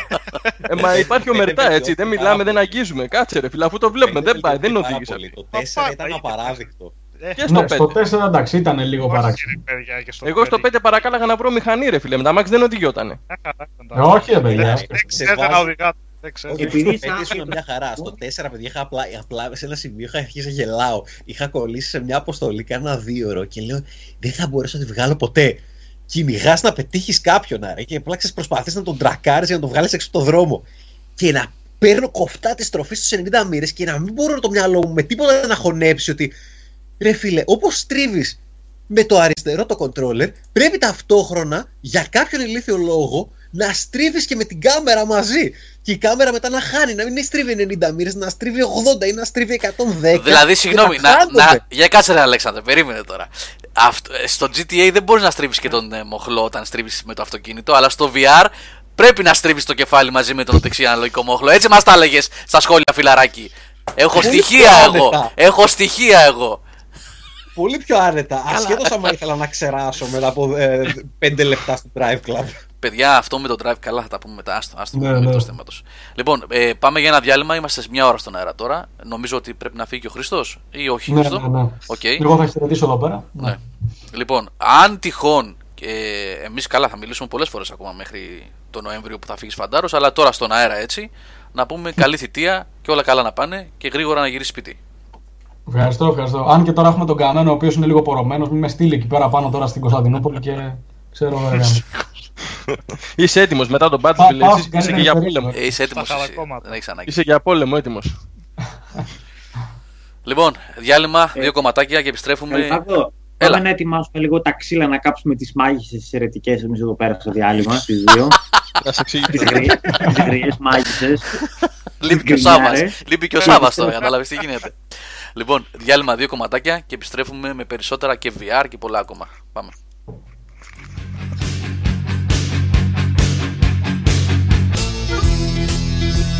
Ε, μα υπάρχει ομερτά έτσι, δεν μιλάμε, δεν αγγίζουμε. Κάτσε ρε φίλε, αφού το βλέπουμε, δεν πάει, δεν Πάρα οδήγησε. πολύ. Το Μα 4 πάει, ήταν είναι. απαράδεκτο. Ε, Και στο Ναι, στο 5. 4 εντάξει, ήταν λίγο όχι, παράξενο. ρε παιδιά, και στο Εγώ στο πέντε. 5 παρακάλαγα να βρω μηχανή ρε φίλε, με τα μάξι δεν οδηγιότανε. Μια χαρά ήταν Ε, τα- όχι, ρε παιδιά. Δεν- Σε Δεν ξέρετε βάζει- να οδηγάτε. Δεν ξέρετε. Όχι, Επειδή στο πέντε είσαι ήσουν μια χαρά. Στο 4, παιδιά, είχα απλά, απλά σε ένα σημείο είχα αρχίσει να γελάω. Είχα κολλήσει σε μια αποστολή κάνα δύο ώρο και λέω δεν θα μπορέσω να τη βγάλω ποτέ. Κυνηγάς να πετύχεις κάποιον, άρα. Και απλά προσπαθείς να τον τρακάρεις για να τον βγάλεις έξω από το δρόμο. Και να παίρνω κοφτά τη στροφή στους 90 μοίρες και να μην μπορώ το μυαλό μου με τίποτα να χωνέψει ότι ρε φίλε, όπως στρίβεις με το αριστερό το controller, πρέπει ταυτόχρονα για κάποιον ηλίθιο λόγο να στρίβεις και με την κάμερα μαζί. Και η κάμερα μετά να χάνει, να μην στρίβει 90 μοίρες, να στρίβει 80 ή να στρίβει 110. Δηλαδή, και συγγνώμη, να, χάνονται. να, για κάτσε ρε Αλέξανδρε, περίμενε τώρα. Αυτό, ε, στο GTA δεν μπορείς να στρίβεις και τον ε, μοχλό όταν στρίβεις με το αυτοκίνητο, αλλά στο VR πρέπει να στρίβεις το κεφάλι μαζί με τον δεξί αναλογικό μοχλό. Έτσι μας τα έλεγες στα σχόλια, φιλαράκι. Έχω Πολύ στοιχεία πιο εγώ. άνετα. Έχω στοιχεία εγώ. Πολύ πιο άνετα. Ασχέτως άμα ήθελα να ξεράσω μετά από 5 λεπτά στο Drive Club. Παιδιά, αυτό με το drive καλά θα τα πούμε μετά. Άστο, άστο Ναι, ναι, ναι. ναι. θέματος. Λοιπόν, ε, πάμε για ένα διάλειμμα. Είμαστε σε μια ώρα στον αέρα τώρα. Νομίζω ότι πρέπει να φύγει και ο Χριστό ή όχι, Ναι, Χρήστο. ναι, ναι. Οκ. Εγώ θα χαιρετήσω εδώ πέρα. Ναι. Λοιπόν, αν τυχόν. Ε, Εμείς καλά θα μιλήσουμε πολλές φορές ακόμα μέχρι το Νοέμβριο που θα φύγεις φαντάρος, αλλά τώρα στον αέρα έτσι να πούμε καλή θητεία και όλα καλά να πάνε και γρήγορα να γυρίσεις σπίτι. Ευχαριστώ, ευχαριστώ. Αν και τώρα έχουμε τον Καμένο, ο οποίος είναι λίγο πορωμένος, μην με στείλει εκεί πέρα πάνω τώρα στην Κωνσταντινούπολη και ξέρω βέβαια. Είσαι έτοιμος μετά τον Πά- Battlefield, πάω εσύ στην είσαι και καλύτερη για περίπτωση. πόλεμο. Ε, είσαι έτοιμος. Στα χαρακώματα. Δεν έχεις ανάγκη. Είσαι για πόλεμο έτοιμος. Λοιπόν, διάλειμμα, δύο κομματάκια και επιστρέφουμε. Ελπίδο, Έλα. Πάμε να ετοιμάσουμε λίγο τα ξύλα να κάψουμε τις μάγισσες τις αιρετικές εμείς εδώ πέρα στο διάλειμμα, τις δύο. Να σε τις εξηγήσω. γριές μάγισσες. Λείπει και ο Τις Σάβα. γκρινιάρες. Λείπει και ο Σάβα τώρα, κατάλαβε τι γίνεται. Λοιπόν, διάλειμμα δύο κομματάκια και επιστρέφουμε με περισσότερα και VR και πολλά ακόμα. Πάμε.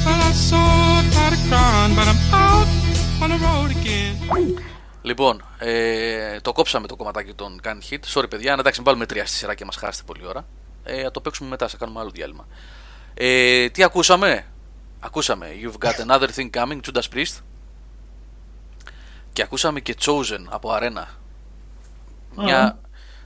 Well, I saw a crying, but I'm out on the road again. Λοιπόν, ε, το κόψαμε το κομματάκι των Can Hit. Sorry, παιδιά, αν εντάξει, μην βάλουμε τρία στη σειρά και μας χάσετε πολλή ώρα. Ε, θα το παίξουμε μετά, θα κάνουμε άλλο διάλειμμα. Ε, τι ακούσαμε, Ακούσαμε You've got another thing coming, Judas Priest. Και ακούσαμε και Chosen από Arena. Μια...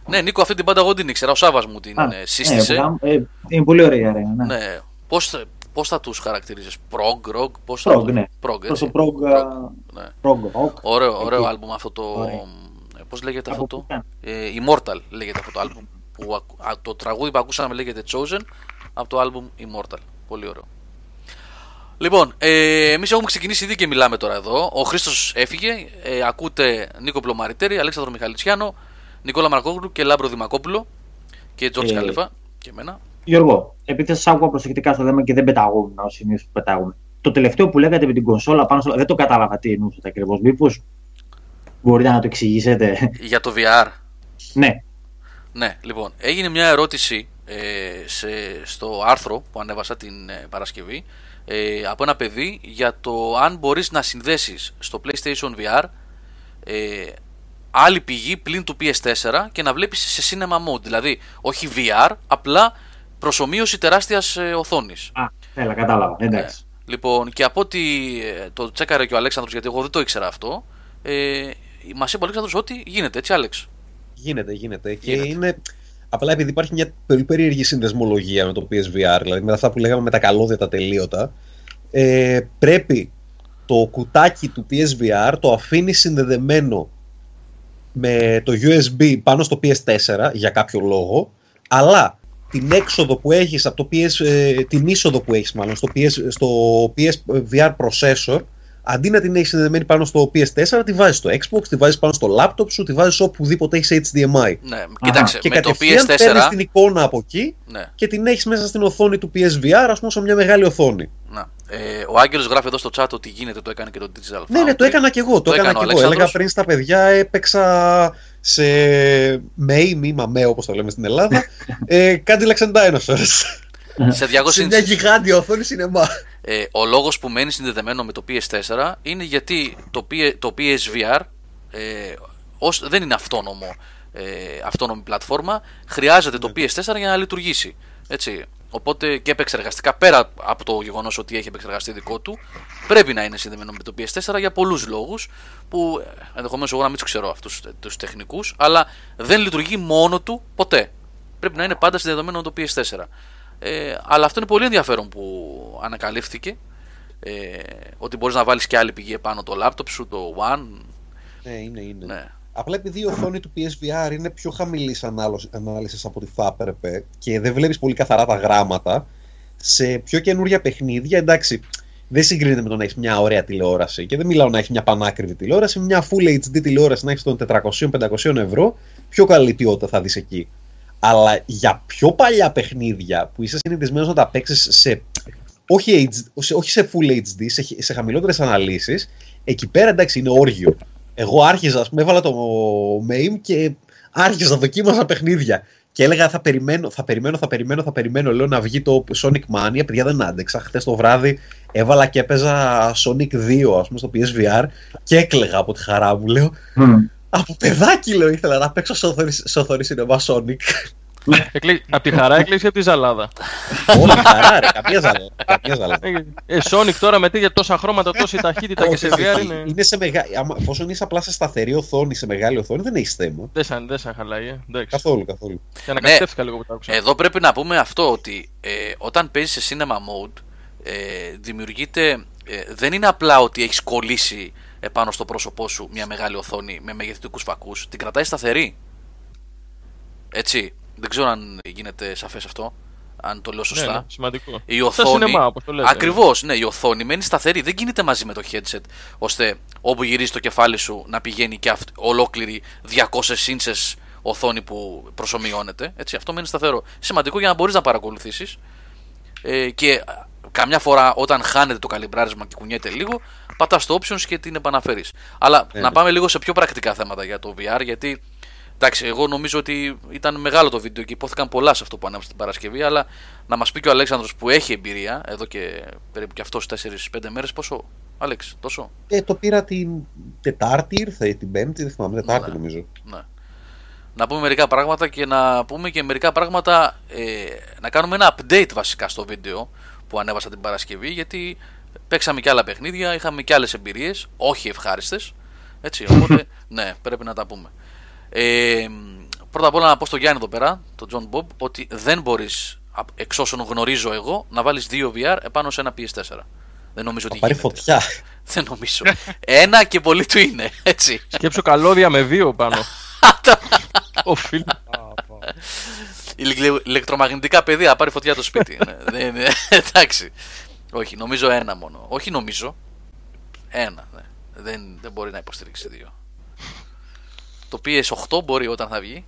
Ναι, Νίκο, αυτή την πάντα εγώ την ήξερα. Ο Σάβα μου την ε, σύστησε. Ε, ε, είναι πολύ ωραία η αρένα. Ναι. Ναι. Πώς, πώς θα τους χαρακτηρίζεις, prog, rock, πώς Prog, θα... ναι. Prog, Προς έτσι. το prog, α, ναι. prog rock. Ωραίο, ωραίο Εκεί. άλμπουμ αυτό το... Ωραία. ε, Πώς λέγεται Από αυτό πού το... ήταν; Ε, Immortal λέγεται αυτό το άλμπουμ. Που, ακου- α, το τραγούδι που ακούσαμε λέγεται Chosen από το άλμπουμ Immortal. Πολύ ωραίο. Λοιπόν, ε, εμείς έχουμε ξεκινήσει ήδη και μιλάμε τώρα εδώ. Ο Χρήστος έφυγε. Ε, ακούτε Νίκο Πλωμαριτέρη, Αλέξανδρο Μιχαλητσιάνο, Νικόλα Μαρκόγλου και Λάμπρο Δημακόπουλο και Τζόρτζ Ε, Καλέφα και εμένα. Γιώργο, επειδή σας άκουγα προσεκτικά στο θέμα και δεν πεταγόμουν ως συνήθως που πετάγομαι. Το τελευταίο που λέγατε με την κονσόλα πάνω στο. Δεν το κατάλαβα τι εννοούσατε ακριβώς. Μήπως μπορείτε να το εξηγήσετε; Για το VR. ναι. Ναι, λοιπόν, έγινε μια ερώτηση ε, σε, στο άρθρο που ανέβασα την ε, Παρασκευή ε, από ένα παιδί για το αν μπορείς να συνδέσεις στο PlayStation VR ε, άλλη πηγή πλην του PS4 και να βλέπεις σε cinema mode. Δηλαδή, όχι VR, απλά προσωμείωση τεράστιας ε, οθόνης. Α, έλα, κατάλαβα. Εντάξει. Λοιπόν, και από ό,τι ε, το τσέκαρε και ο Αλέξανδρος, γιατί εγώ δεν το ήξερα αυτό, ε, μας είπε ο Αλέξανδρος ότι γίνεται, έτσι Άλεξ; Γίνεται, γίνεται. Και Γίνεται. είναι. Απλά επειδή υπάρχει μια πολύ περίεργη συνδεσμολογία με το PSVR, δηλαδή με αυτά που λέγαμε με τα καλώδια τα τελείωτα, ε, πρέπει το κουτάκι του PSVR το αφήνει συνδεδεμένο με το USB πάνω στο PS4 για κάποιο λόγο, αλλά την έξοδο που έχεις από το PS, ε, την είσοδο που έχεις μάλλον στο, PS, στο PSVR processor, αντί να την έχεις συνδεδεμένη πάνω στο PS4, τη βάζεις στο Xbox, τη βάζεις πάνω στο laptop σου, τη βάζεις οπουδήποτε έχεις HDMI. Ναι, κοίταξε, Και με το κατευθείαν παίρνεις PS4. την εικόνα από εκεί Ναι, και την έχεις μέσα στην οθόνη του PSVR, ας πούμε, σε μια μεγάλη οθόνη. να. Ε, ο Άγγελος γράφει εδώ στο chat ότι γίνεται, το έκανε και το Digital Ναι, ναι, το Foundry. έκανα και εγώ. Το, Το έκανα έκανε ο και εγώ. Έλεγα Αλέξανδρος. πριν στα παιδιά, έπαιξα σε ΜΕΙ, μη μαμέ όπως το λέμε στην Ελλάδα, ε, Cadillacs and Dinosaurs. Σε 200 σε μια inches. γιγάντια οθόνη σινεμά. Ε, ο λόγος που μένει συνδεδεμένο με το PS4 είναι γιατί το, P- το PSVR ες, ως, δεν είναι αυτόνομο, ε, αυτόνομη πλατφόρμα, χρειάζεται το PS4 για να λειτουργήσει. Έτσι. Οπότε και επεξεργαστικά, πέρα από το γεγονός ότι έχει επεξεργαστεί δικό του, πρέπει να είναι συνδεδεμένο με το PS4 για πολλούς λόγους που ενδεχομένως εγώ να μην τους ξέρω αυτούς τους τεχνικούς, αλλά δεν λειτουργεί μόνο του ποτέ. Πρέπει να είναι πάντα συνδεδεμένο με το PS4. Ε, αλλά αυτό είναι πολύ ενδιαφέρον που ανακαλύφθηκε. Ε, ότι μπορείς να βάλεις και άλλη πηγή επάνω το laptop σου, το One. Ναι, είναι, είναι. Ναι. Απλά επειδή η οθόνη του PSVR είναι πιο χαμηλής ανάλυσης από ό,τι θα έπρεπε και δεν βλέπεις πολύ καθαρά τα γράμματα, σε πιο καινούρια παιχνίδια, εντάξει, δεν συγκρίνεται με το να έχεις μια ωραία τηλεόραση. Και δεν μιλάω να έχεις μια πανάκριβη τηλεόραση, μια full HD τηλεόραση να έχεις των 400-500 ευρώ, πιο καλή ποιότητα θα δεις εκεί. Αλλά για πιο παλιά παιχνίδια που είσαι συνηθισμένος να τα παίξεις σε όχι, HD, σε- όχι σε full HD, σε, χ- σε χαμηλότερες αναλύσεις, εκεί πέρα εντάξει είναι όργιο. Εγώ άρχιζα, ας πούμε, έβαλα το MAME και άρχιζα, δοκίμαζα παιχνίδια. Και έλεγα θα περιμένω, θα περιμένω, θα περιμένω, θα περιμένω. Λέω να βγει το Sonic Mania. Παιδιά δεν άντεξα. Χθες το βράδυ έβαλα και έπαιζα Sonic 2, ας πούμε, στο PSVR και έκλεγα από τη χαρά μου. Λέω Μμ. Από παιδάκι λέω ήθελα να παίξω σε οθόνη, σε οθόνη σινεμά Sonic. από τη χαρά έκλεισε από τη ζαλάδα; Όχι χαρά, ρε, καμία ζαλά. Καμία ζαλά. Ε, Sonic τώρα με τι για τόσα χρώματα, τόση ταχύτητα και σε VR είναι. είναι σε μεγάλη. Εφόσον είσαι απλά σε σταθερή οθόνη, σε μεγάλη οθόνη, δεν έχεις θέμα. Δεν σαν, δεν σαν χαλάει, ε. Εντάξει. Καθόλου, καθόλου. Και ανακατεύτηκα λίγο που το άκουσα. Εδώ πρέπει να πούμε αυτό ότι ε, όταν παίζεις σε cinema mode ε, δημιουργείται. ε, δεν είναι απλά ότι έχεις κολλήσει επάνω στο πρόσωπό σου μια μεγάλη οθόνη με μεγεθυντικούς φακούς. Την κρατάει σταθερή. Έτσι. Δεν ξέρω αν γίνεται σαφές αυτό. Αν το λέω σωστά. Ναι, ναι, σημαντικό. Η Σαν οθόνη. σινεμά, όπως το λέτε. Ακριβώς, ναι, η οθόνη μένει σταθερή. Δεν κινείται μαζί με το headset ώστε όπου γυρίζει το κεφάλι σου να πηγαίνει και αυτή, ολόκληρη 200 ίντσες οθόνη που προσωμιώνεται. Έτσι, αυτό μένει σταθερό. Σημαντικό για να μπορείς να παρακολουθήσεις. Ε, και α, καμιά φορά όταν χάνεται το καλυμπράρισμα και κουνιέται λίγο, πατά το options και την επαναφέρεις. Αλλά Ναι, να ναι. πάμε λίγο σε πιο πρακτικά θέματα για το VR, γιατί εντάξει, εγώ νομίζω ότι ήταν μεγάλο το βίντεο και υπόθηκαν πολλά σε αυτό που ανέβασε την Παρασκευή. Αλλά να μας πει και ο Αλέξανδρος που έχει εμπειρία εδώ και περίπου και αυτός 4-5 μέρες, πόσο. Άλεξ, τόσο; Ε, το πήρα την Τετάρτη, ήρθε ή την Πέμπτη, δεν θυμάμαι, Τετάρτη Ναι. νομίζω. Ναι. Να πούμε μερικά πράγματα και να πούμε και μερικά πράγματα. Ε, να κάνουμε ένα update βασικά στο βίντεο που ανέβασα την Παρασκευή. Γιατί παίξαμε και άλλα παιχνίδια, είχαμε και άλλες εμπειρίες, όχι ευχάριστες. Έτσι, οπότε ναι, πρέπει να τα πούμε. Ε, πρώτα απ' όλα να πω στο Γιάννη εδώ πέρα, τον John Bob, ότι δεν μπορείς, εξ όσων γνωρίζω εγώ, να βάλεις δύο VR επάνω σε ένα PS4. Δεν νομίζω Θα ότι πάρει γίνεται. φωτιά. Δεν νομίζω. Ένα και πολύ του είναι, έτσι. Σκέψω καλώδια με δύο πάνω. Οφείλει. Ηλε- ηλεκτρομαγνητικά πεδία, θα πάρει φωτιά το σπίτι. ναι, δεν είναι- εντάξει. Όχι, νομίζω ένα μόνο. Όχι νομίζω. Ένα. Ναι. Δεν, δεν μπορεί να υποστηρίξει δύο. Το PS8 μπορεί όταν θα βγει.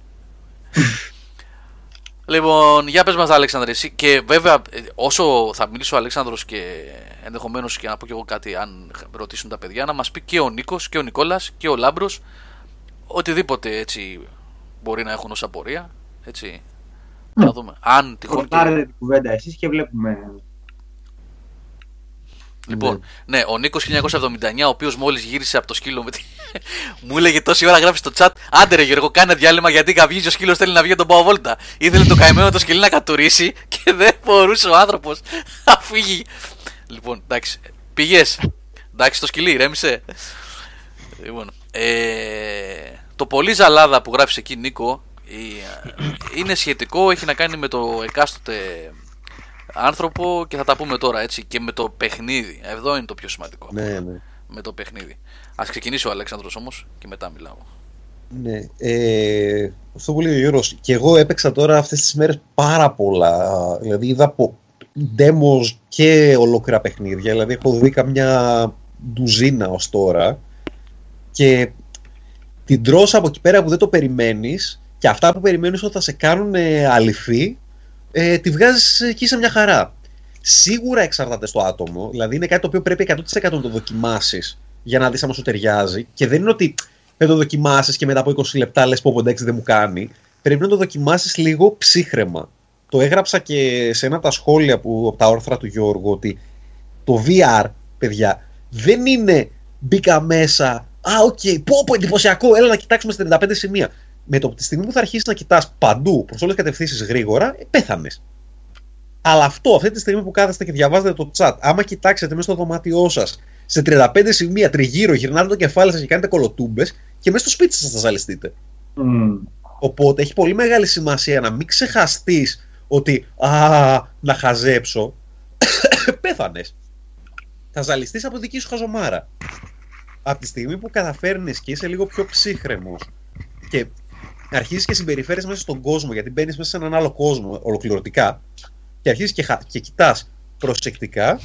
λοιπόν, για πες μας Αλέξανδρε εσύ και βέβαια ε, όσο θα μιλήσει ο Αλέξανδρος και ενδεχομένως και να πω και εγώ κάτι αν ρωτήσουν τα παιδιά να μας πει και ο Νίκος και ο Νικόλας και ο Λάμπρος οτιδήποτε έτσι μπορεί να έχουν ως απορία έτσι να δούμε αν τυχόν και- Κορτάρετε την κουβέντα εσείς και βλέπουμε. Λοιπόν, ναι, ο Νίκος 1979, ο οποίος μόλις γύρισε από το σκύλο με τη... μου έλεγε τόση ώρα γράφεις στο chat. Άντε ρε Γιώργο, κάνε διάλειμμα γιατί καυγίζει ο σκύλος θέλει να βγει από τον Παοβόλτα. Ήθελε το καημένο το σκυλί να κατουρίσει και δεν μπορούσε ο άνθρωπος να φύγει. Λοιπόν, εντάξει. Πηγέ. Εντάξει, το σκυλί, ρέμισε. Λοιπόν, ε, το πολύ ζαλάδα που γράφεις εκεί, Νίκο, ε, είναι σχετικό, έχει να κάνει με το εκάστοτε άνθρωπο και θα τα πούμε τώρα έτσι και με το παιχνίδι. Εδώ είναι το πιο σημαντικό. Ναι, ναι. Με το παιχνίδι. Ας ξεκινήσει ο Αλέξανδρος όμως και μετά μιλάω. Ναι, ε, αυτό που λέει ο Γιώργος, και εγώ έπαιξα τώρα αυτές τις μέρες πάρα πολλά, δηλαδή είδα από demos και ολόκληρα παιχνίδια, δηλαδή έχω δει καμιά ντουζίνα ως τώρα και την τρως από εκεί πέρα που δεν το περιμένεις και αυτά που περιμένεις ότι θα σε κάνουν ε, αληθή, ε, τη βγάζεις εκεί σε μια χαρά. Σίγουρα εξαρτάται στο άτομο, δηλαδή είναι κάτι το οποίο πρέπει 100% να το δοκιμάσεις για να δεις αν σου ταιριάζει και δεν είναι ότι δεν το δοκιμάσεις και μετά από 20 λεπτά λες πω πω εντάξει δεν μου κάνει. Πρέπει να το δοκιμάσεις λίγο ψύχρεμα. Το έγραψα και σε ένα από τα σχόλια που, από τα όρθρα του Γιώργου ότι το VR, παιδιά, δεν είναι μπήκα μέσα. Α, OK, okay, πω, πω, εντυπωσιακό, έλα να κοιτάξουμε στα 35 σημεία. Με το τη στιγμή που θα αρχίσεις να κοιτάς παντού, προς όλες τις κατευθύνσεις γρήγορα, ε, πέθανε. Αλλά αυτό, αυτή τη στιγμή που κάθεστε και διαβάζετε το chat, άμα κοιτάξετε μέσα στο δωμάτιό σας σε 35 σημεία τριγύρω, γυρνάτε το κεφάλι σας και κάνετε κολοτούμπες και μέσα στο σπίτι σας θα ζαλιστείτε. Μμμ. Οπότε έχει πολύ μεγάλη σημασία να μην ξεχαστείς ότι Α, να χαζέψω. Πέθανες. Θα ζαλιστείς από δική σου χαζομάρα. Από τη στιγμή που καταφέρνεις και είσαι λίγο πιο ψύχρεμος και αρχίζεις και συμπεριφέρεις μέσα στον κόσμο, γιατί μπαίνεις μέσα σε έναν άλλο κόσμο ολοκληρωτικά και αρχίζεις και, χα- και κοιτάς προσεκτικά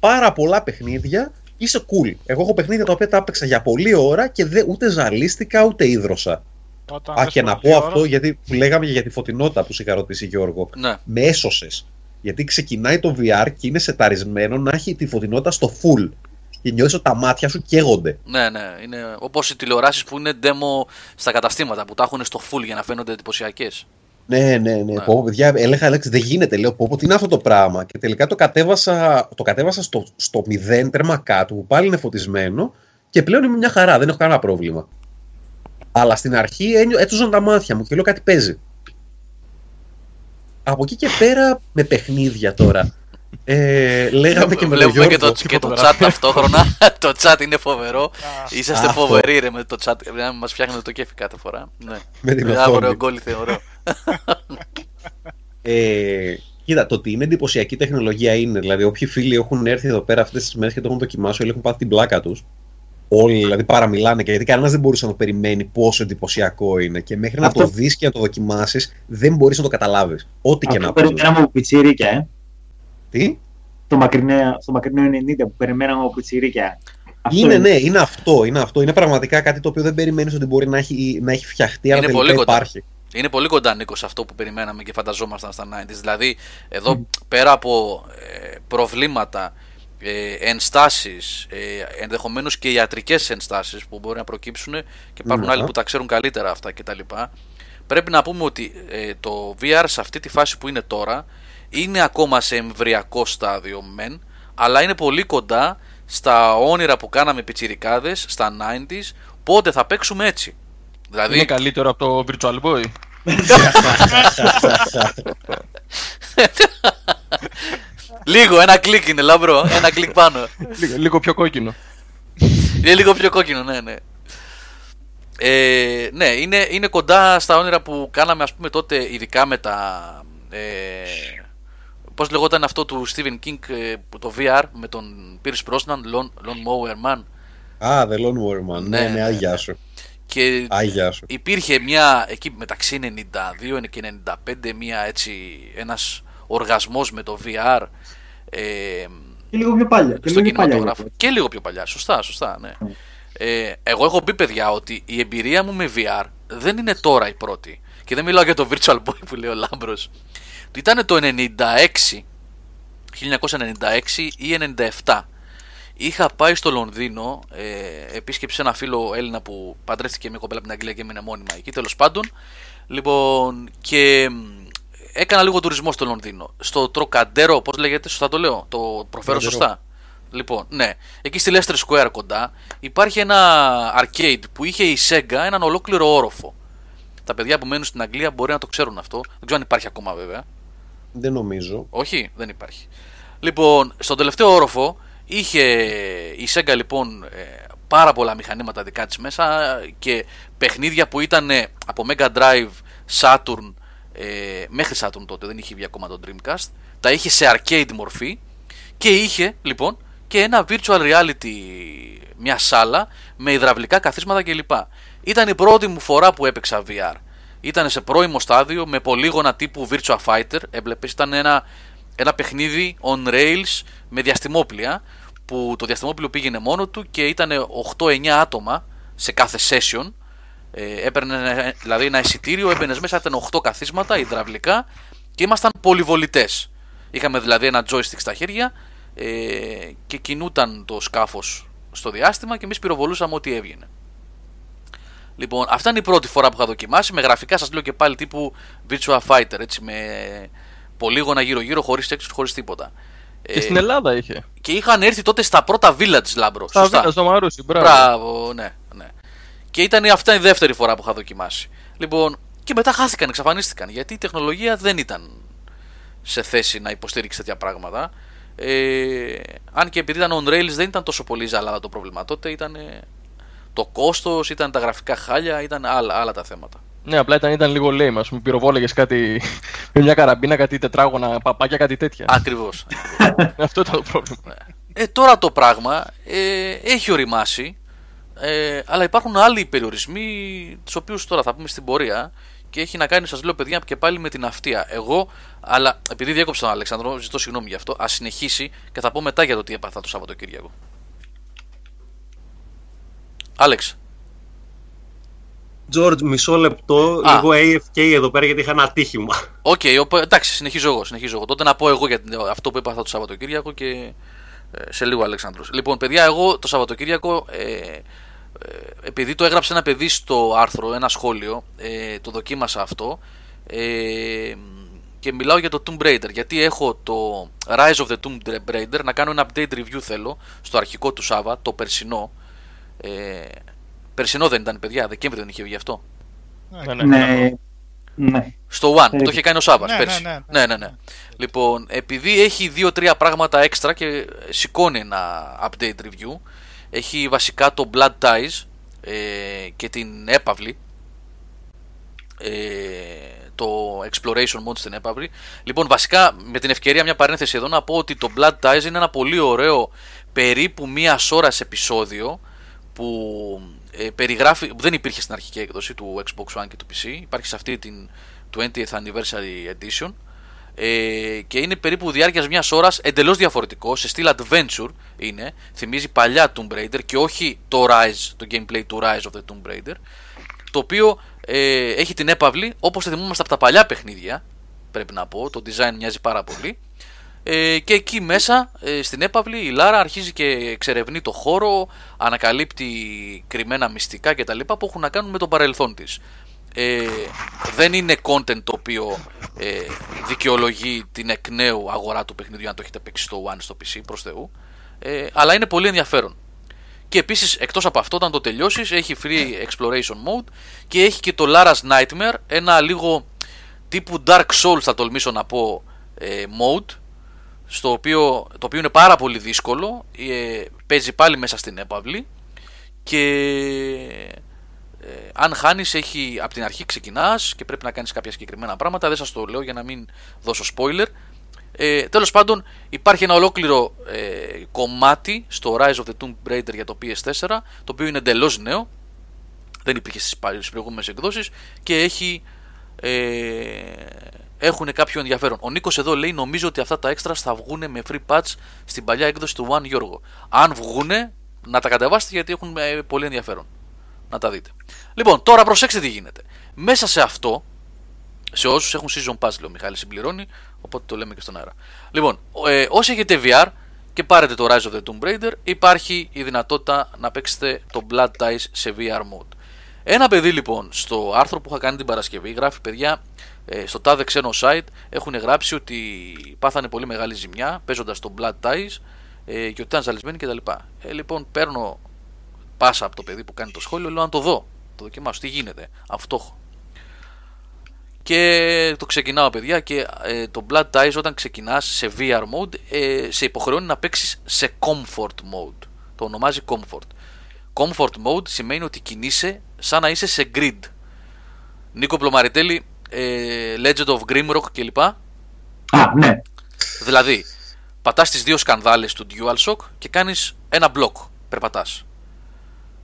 πάρα πολλά παιχνίδια είσαι cool. Εγώ έχω παιχνίδια τα οποία τα έπαιξα για πολλή ώρα και δεν, ούτε ζαλίστηκα ούτε ίδρωσα. Όταν Α, λες και να πολλή πω ώρα, αυτό γιατί που λέγαμε για τη φωτεινότητα που σε είχα ρωτήσει Γιώργο. Ναι. Με έσωσες. Γιατί ξεκινάει το VR και είναι σεταρισμένο να έχει τη φωτεινότητα στο full. Και νιώθεις ότι τα μάτια σου καίγονται. Ναι, ναι. Είναι όπως οι τηλεοράσεις που είναι demo στα καταστήματα που τα έχουν στο full για να φαίνονται εντυπωσιακές. Ναι, ναι, ναι. Πω, πω, παιδιά, έλεγα, Αλέξη, δεν γίνεται. Λέω, πω, πω, τι είναι αυτό το πράγμα. Και τελικά το κατέβασα, το κατέβασα στο, στο 0 τέρμα κάτω, που πάλι είναι φωτισμένο και πλέον είμαι μια χαρά, δεν έχω κανένα πρόβλημα. Αλλά στην αρχή ένιω, έτουζαν τα μάτια μου και λέω κάτι παίζει. Από εκεί και πέρα με παιχνίδια τώρα. Ε, λέγαμε και με τον Βλέπουμε και Γιώργο. το, και το chat ταυτόχρονα. το chat είναι φοβερό. Είσαστε Αυτό. φοβεροί ρε με το chat. Μα μας φτιάχνετε το κέφι κάθε φορά. Ναι. Με την Άβρο οθόνη. γκόλι θεωρώ. Ε, κοίτα, το ότι είναι εντυπωσιακή τεχνολογία είναι. Δηλαδή, όποιοι φίλοι έχουν έρθει εδώ πέρα αυτές τις μέρες και το έχουν δοκιμάσει, όλοι έχουν πάθει την πλάκα τους. Όλοι δηλαδή παραμιλάνε και γιατί κανένας δεν μπορούσε να το περιμένει πόσο εντυπωσιακό είναι. Και μέχρι να Αυτό- το δεις και να το δοκιμάσεις, δεν μπορείς να το καταλάβεις. Ό,τι και Αυτό να πει. περιμέναμε από πιτσιρίκια, ε. Τι; Το μακρινό, στο μακρινό 90 που περιμέναμε από πιτσιρίκια. Αυτό Είναι, ναι, είναι αυτό, είναι αυτό. Είναι πραγματικά κάτι το οποίο δεν περιμένεις ότι μπορεί να έχει, να έχει φτιαχτεί, αλλά Είναι τελικά πολύ κοντά. υπάρχει. Είναι πολύ κοντά Νίκος σε αυτό που περιμέναμε και φανταζόμασταν στα 90s. Δηλαδή, εδώ πέρα από ε, προβλήματα, ε, ενστάσεις, ε, ενδεχομένως και ιατρικές ενστάσεις που μπορεί να προκύψουν και υπάρχουν Ναι. άλλοι που τα ξέρουν καλύτερα αυτά κτλ. Πρέπει να πούμε ότι ε, το VR σε αυτή τη φάση που είναι τώρα είναι ακόμα σε εμβριακό στάδιο μεν, αλλά είναι πολύ κοντά στα όνειρα που κάναμε πιτσιρικάδες, στα 90s, πότε θα παίξουμε έτσι. Δηλαδή, Είναι καλύτερο από το Virtual Boy. Λίγο, ένα κλικ είναι λαμπρό. Ένα κλικ πάνω. Λίγο, λίγο πιο κόκκινο. Είναι λίγο πιο κόκκινο, ναι, ναι. Ε, ναι, είναι, είναι κοντά στα όνειρα που κάναμε, ας πούμε, τότε, ειδικά με τα... Ε, πώς λεγόταν αυτό του Stephen King, ε, που το VR, με τον Pierce Brosnan, Lone, Lone Mower Man. Α, The Lone War Man. Ναι, Ναι, ναι, ναι, αγιά σου. Και Αγιά σου. υπήρχε μια, εκεί μεταξύ 92 και 95, μια έτσι, ένας οργασμός με το VR. Ε, Και λίγο πιο παλιά. Και στον λίγο πιο παλιά. κινηματογράφο. Και λίγο πιο παλιά. Σωστά, σωστά, ναι. Ε, εγώ έχω πει, παιδιά, ότι η εμπειρία μου με VR δεν είναι τώρα η πρώτη. Και δεν μιλάω για το Virtual Boy που λέει ο Λάμπρος. Ήταν το 96, 1996 ή 97. Είχα πάει στο Λονδίνο, ε, επίσκεψη σε ένα φίλο Έλληνα που παντρεύτηκε μια κοπέλα από την Αγγλία και έμεινε μόνιμα εκεί, τέλος πάντων. Λοιπόν, και μ, έκανα λίγο τουρισμό στο Λονδίνο. Στο Τροκαντέρο, πώς λέγεται, σωστά το λέω, το προφέρω Τροκαντέρο. σωστά; Λοιπόν, ναι. Εκεί στη Leicester Square κοντά υπάρχει ένα arcade που είχε η Sega έναν ολόκληρο όροφο. Τα παιδιά που μένουν στην Αγγλία μπορεί να το ξέρουν αυτό. Δεν ξέρω αν υπάρχει ακόμα βέβαια. Δεν νομίζω. Όχι, δεν υπάρχει. Λοιπόν, στον τελευταίο όροφο είχε η Sega λοιπόν ε, πάρα πολλά μηχανήματα δικά της μέσα και παιχνίδια που ήταν ε, από Mega Drive, Saturn, ε, μέχρι Saturn τότε δεν είχε βγει ακόμα το Dreamcast, τα είχε σε arcade μορφή και είχε λοιπόν και ένα virtual reality μια σάλα με υδραυλικά καθίσματα κλπ. Ήταν η πρώτη μου φορά που έπαιξα VR. Ήταν σε πρώιμο στάδιο με πολύγωνα τύπου Virtua Fighter. Έβλεπες, ήταν ένα, ένα παιχνίδι on rails με διαστημόπλια που το διαστημόπλιο πήγαινε μόνο του και ήταν 8-9 άτομα σε κάθε session. Ε, έπαιρνε δηλαδή ένα εισιτήριο, έμπαινες μέσα, ήταν 8 καθίσματα υδραυλικά και ήμασταν πολυβολητές. Είχαμε δηλαδή ένα joystick στα χέρια ε, και κινούταν το σκάφος στο διάστημα και εμείς πυροβολούσαμε ό,τι έβγαινε. Λοιπόν, αυτά είναι η πρώτη φορά που είχα δοκιμάσει. Με γραφικά σας λέω και πάλι τύπου Virtua Fighter. Έτσι, με πολύγωνα γύρω-γύρω, χωρίς έξω, χωρίς τίποτα. Και στην Ελλάδα είχε. Και είχαν έρθει τότε στα πρώτα village λάμπρος. Στα σωστά. Β, στο Μαρούσι, μπράβο. Μπράβο, ναι, ναι. Και ήταν αυτά η δεύτερη φορά που είχα δοκιμάσει. Λοιπόν, και μετά χάθηκαν, εξαφανίστηκαν. Γιατί η τεχνολογία δεν ήταν σε θέση να υποστήριξει τέτοια πράγματα. Ε, αν και επειδή ήταν on rails δεν ήταν τόσο πολύ ζαλάδα το πρόβλημα τότε, ήταν ε, το κόστος, ήταν τα γραφικά χάλια, ήταν άλλα, άλλα τα θέματα. Ναι, απλά ήταν, ήταν λίγο lame. Α πούμε, πυροβόλεγε κάτι με μια καραμπίνα, κάτι τετράγωνα, παπάκια, κάτι τέτοια. Ακριβώς. Αυτό ήταν το πρόβλημα. Ε, τώρα το πράγμα ε, έχει οριμάσει, ε, αλλά υπάρχουν άλλοι περιορισμοί, τους οποίους τώρα θα πούμε στην πορεία και έχει να κάνει, σας λέω παιδιά, και πάλι με την ναυτία. Εγώ, αλλά επειδή διέκοψα τον Αλεξάνδρο, ζητώ συγγνώμη γι' αυτό, ας συνεχίσει και θα πω μετά για το τι έπαθα το Σαββατοκύριακο. Άλεξ. George, μισό λεπτό, Α. λίγο AFK εδώ πέρα γιατί είχα ένα ατύχημα. Οκ, οπο- εντάξει, συνεχίζω εγώ, συνεχίζω εγώ. Τότε να πω εγώ για την- αυτό που έπαθα το Σαββατοκύριακο και ε, σε λίγο ο Αλέξανδρος. Λοιπόν, παιδιά, εγώ το Σαββατοκύριακο, ε, ε, επειδή το έγραψε ένα παιδί στο άρθρο, ένα σχόλιο, ε, το δοκίμασα αυτό ε, και μιλάω για το Tomb Raider, γιατί έχω το Rise of the Tomb Raider να κάνω ένα update review θέλω, στο αρχικό του Σάββα, το περσινό. Ε, περσινό δεν ήταν, παιδιά, Δεκέμβρη δεν είχε βγει αυτό. ναι, ναι. Ναι, ναι. Στο One, που Ε, το είχε κάνει ο Σάβα ναι, πέρσι. ναι, ναι, ναι, ναι, ναι. Λοιπόν, επειδή έχει δύο-τρία πράγματα έξτρα και σηκώνει ένα update review, έχει βασικά το Blood Ties ε, και την έπαυλη. Ε, το Exploration Mode στην έπαυλη. Λοιπόν, βασικά με την ευκαιρία μια παρένθεση εδώ να πω ότι το Blood Ties είναι ένα πολύ ωραίο περίπου μία ώρας επεισόδιο που ε, περιγράφει, που δεν υπήρχε στην αρχική έκδοση του Xbox One και του PC, υπάρχει σε αυτή την 20th Anniversary Edition. Ε, και είναι περίπου διάρκειας μιας ώρας εντελώς διαφορετικό, σε στυλ adventure είναι, θυμίζει παλιά Tomb Raider και όχι το Rise, το gameplay του Rise of the Tomb Raider το οποίο ε, έχει την έπαυλη όπως το θυμόμαστε από τα παλιά παιχνίδια πρέπει να πω, το design μοιάζει πάρα πολύ ε, και εκεί μέσα ε, στην έπαυλη η Λάρα αρχίζει και εξερευνεί το χώρο, ανακαλύπτει κρυμμένα μυστικά κτλ. που έχουν να κάνουν με τον παρελθόν της. Ε, δεν είναι content το οποίο ε, δικαιολογεί την εκ νέου αγορά του παιχνιδιού αν το έχετε παίξει στο One στο PC προς Θεού ε, αλλά είναι πολύ ενδιαφέρον και επίσης εκτός από αυτό όταν το τελειώσεις έχει free exploration mode και έχει και το Lara's Nightmare ένα λίγο τύπου Dark Souls θα τολμήσω να πω ε, mode στο οποίο, το οποίο είναι πάρα πολύ δύσκολο ε, παίζει πάλι μέσα στην έπαυλη και ε, αν χάνεις έχει από την αρχή ξεκινάς και πρέπει να κάνεις κάποια συγκεκριμένα πράγματα. Δεν σας το λέω για να μην δώσω spoiler. Ε, τέλος πάντων υπάρχει ένα ολόκληρο ε, κομμάτι στο Rise of the Tomb Raider για το PS4 το οποίο είναι εντελώς νέο. Δεν υπήρχε στις πα- στις προηγούμενες εκδόσεις και έχει ε, έχουν κάποιο ενδιαφέρον. Ο Νίκος εδώ λέει νομίζω ότι αυτά τα extras θα βγουν με free patch στην παλιά έκδοση του One Γιώργο. Αν βγούνε να τα κατεβάσετε γιατί έχουν ε, πολύ ενδιαφέρον. Να τα δείτε. Λοιπόν, τώρα προσέξτε τι γίνεται. Μέσα σε αυτό, σε όσους έχουν season pass, λέει ο Μιχάλης συμπληρώνει, οπότε το λέμε και στον αέρα. Λοιπόν, ε, όσοι έχετε VR και πάρετε το Rise of the Tomb Raider, υπάρχει η δυνατότητα να παίξετε το Blood Ties σε VR mode. Ένα παιδί λοιπόν στο άρθρο που είχα κάνει την Παρασκευή γράφει παιδιά ε, στο τάδε ξένο site έχουν γράψει ότι πάθανε πολύ μεγάλη ζημιά παίζοντας το Blood Ties ε, και ότι ήταν ζαλισμένοι κτλ. Ε, λοιπόν, παίρνω πάσα από το παιδί που κάνει το σχόλιο, λέω να το δω. Το δοκιμάσω. Τι γίνεται. Αυτό έχω. Και το ξεκινάω, παιδιά, και ε, το Blood Ties όταν ξεκινάς σε VR mode ε, σε υποχρεώνει να παίξεις σε comfort mode. Το ονομάζει comfort. Comfort mode σημαίνει ότι κινείσαι σαν να είσαι σε grid. Νίκο Πλωμαριτέλη, ε, Legend of Grimrock κλπ. Α, ναι. Δηλαδή, πατάς τις δύο σκανδάλες του DualShock και κάνεις ένα μπλοκ. Περπατάς.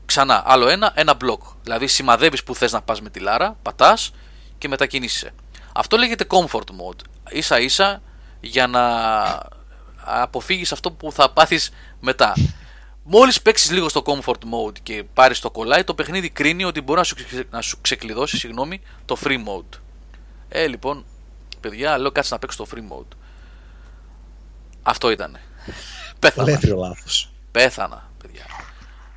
Ξανά, άλλο ένα, ένα μπλοκ. Δηλαδή, σημαδεύεις που θες να πας με τη Λάρα, πατάς και μετακινείσαι. Αυτό λέγεται comfort mode. Ίσα ίσα για να αποφύγεις αυτό που θα πάθεις μετά. Μόλις παίξεις λίγο στο comfort mode και πάρεις το κολλάι, το παιχνίδι κρίνει ότι μπορεί να σου, ξε- να σου ξεκλειδώσει συγγνώμη, το free mode. Ε, λοιπόν, παιδιά, λέω κάτσε να παίξω το free mode. Αυτό ήταν. Πέθανα. Ελεύθερο λάθος. Πέθανα, παιδιά.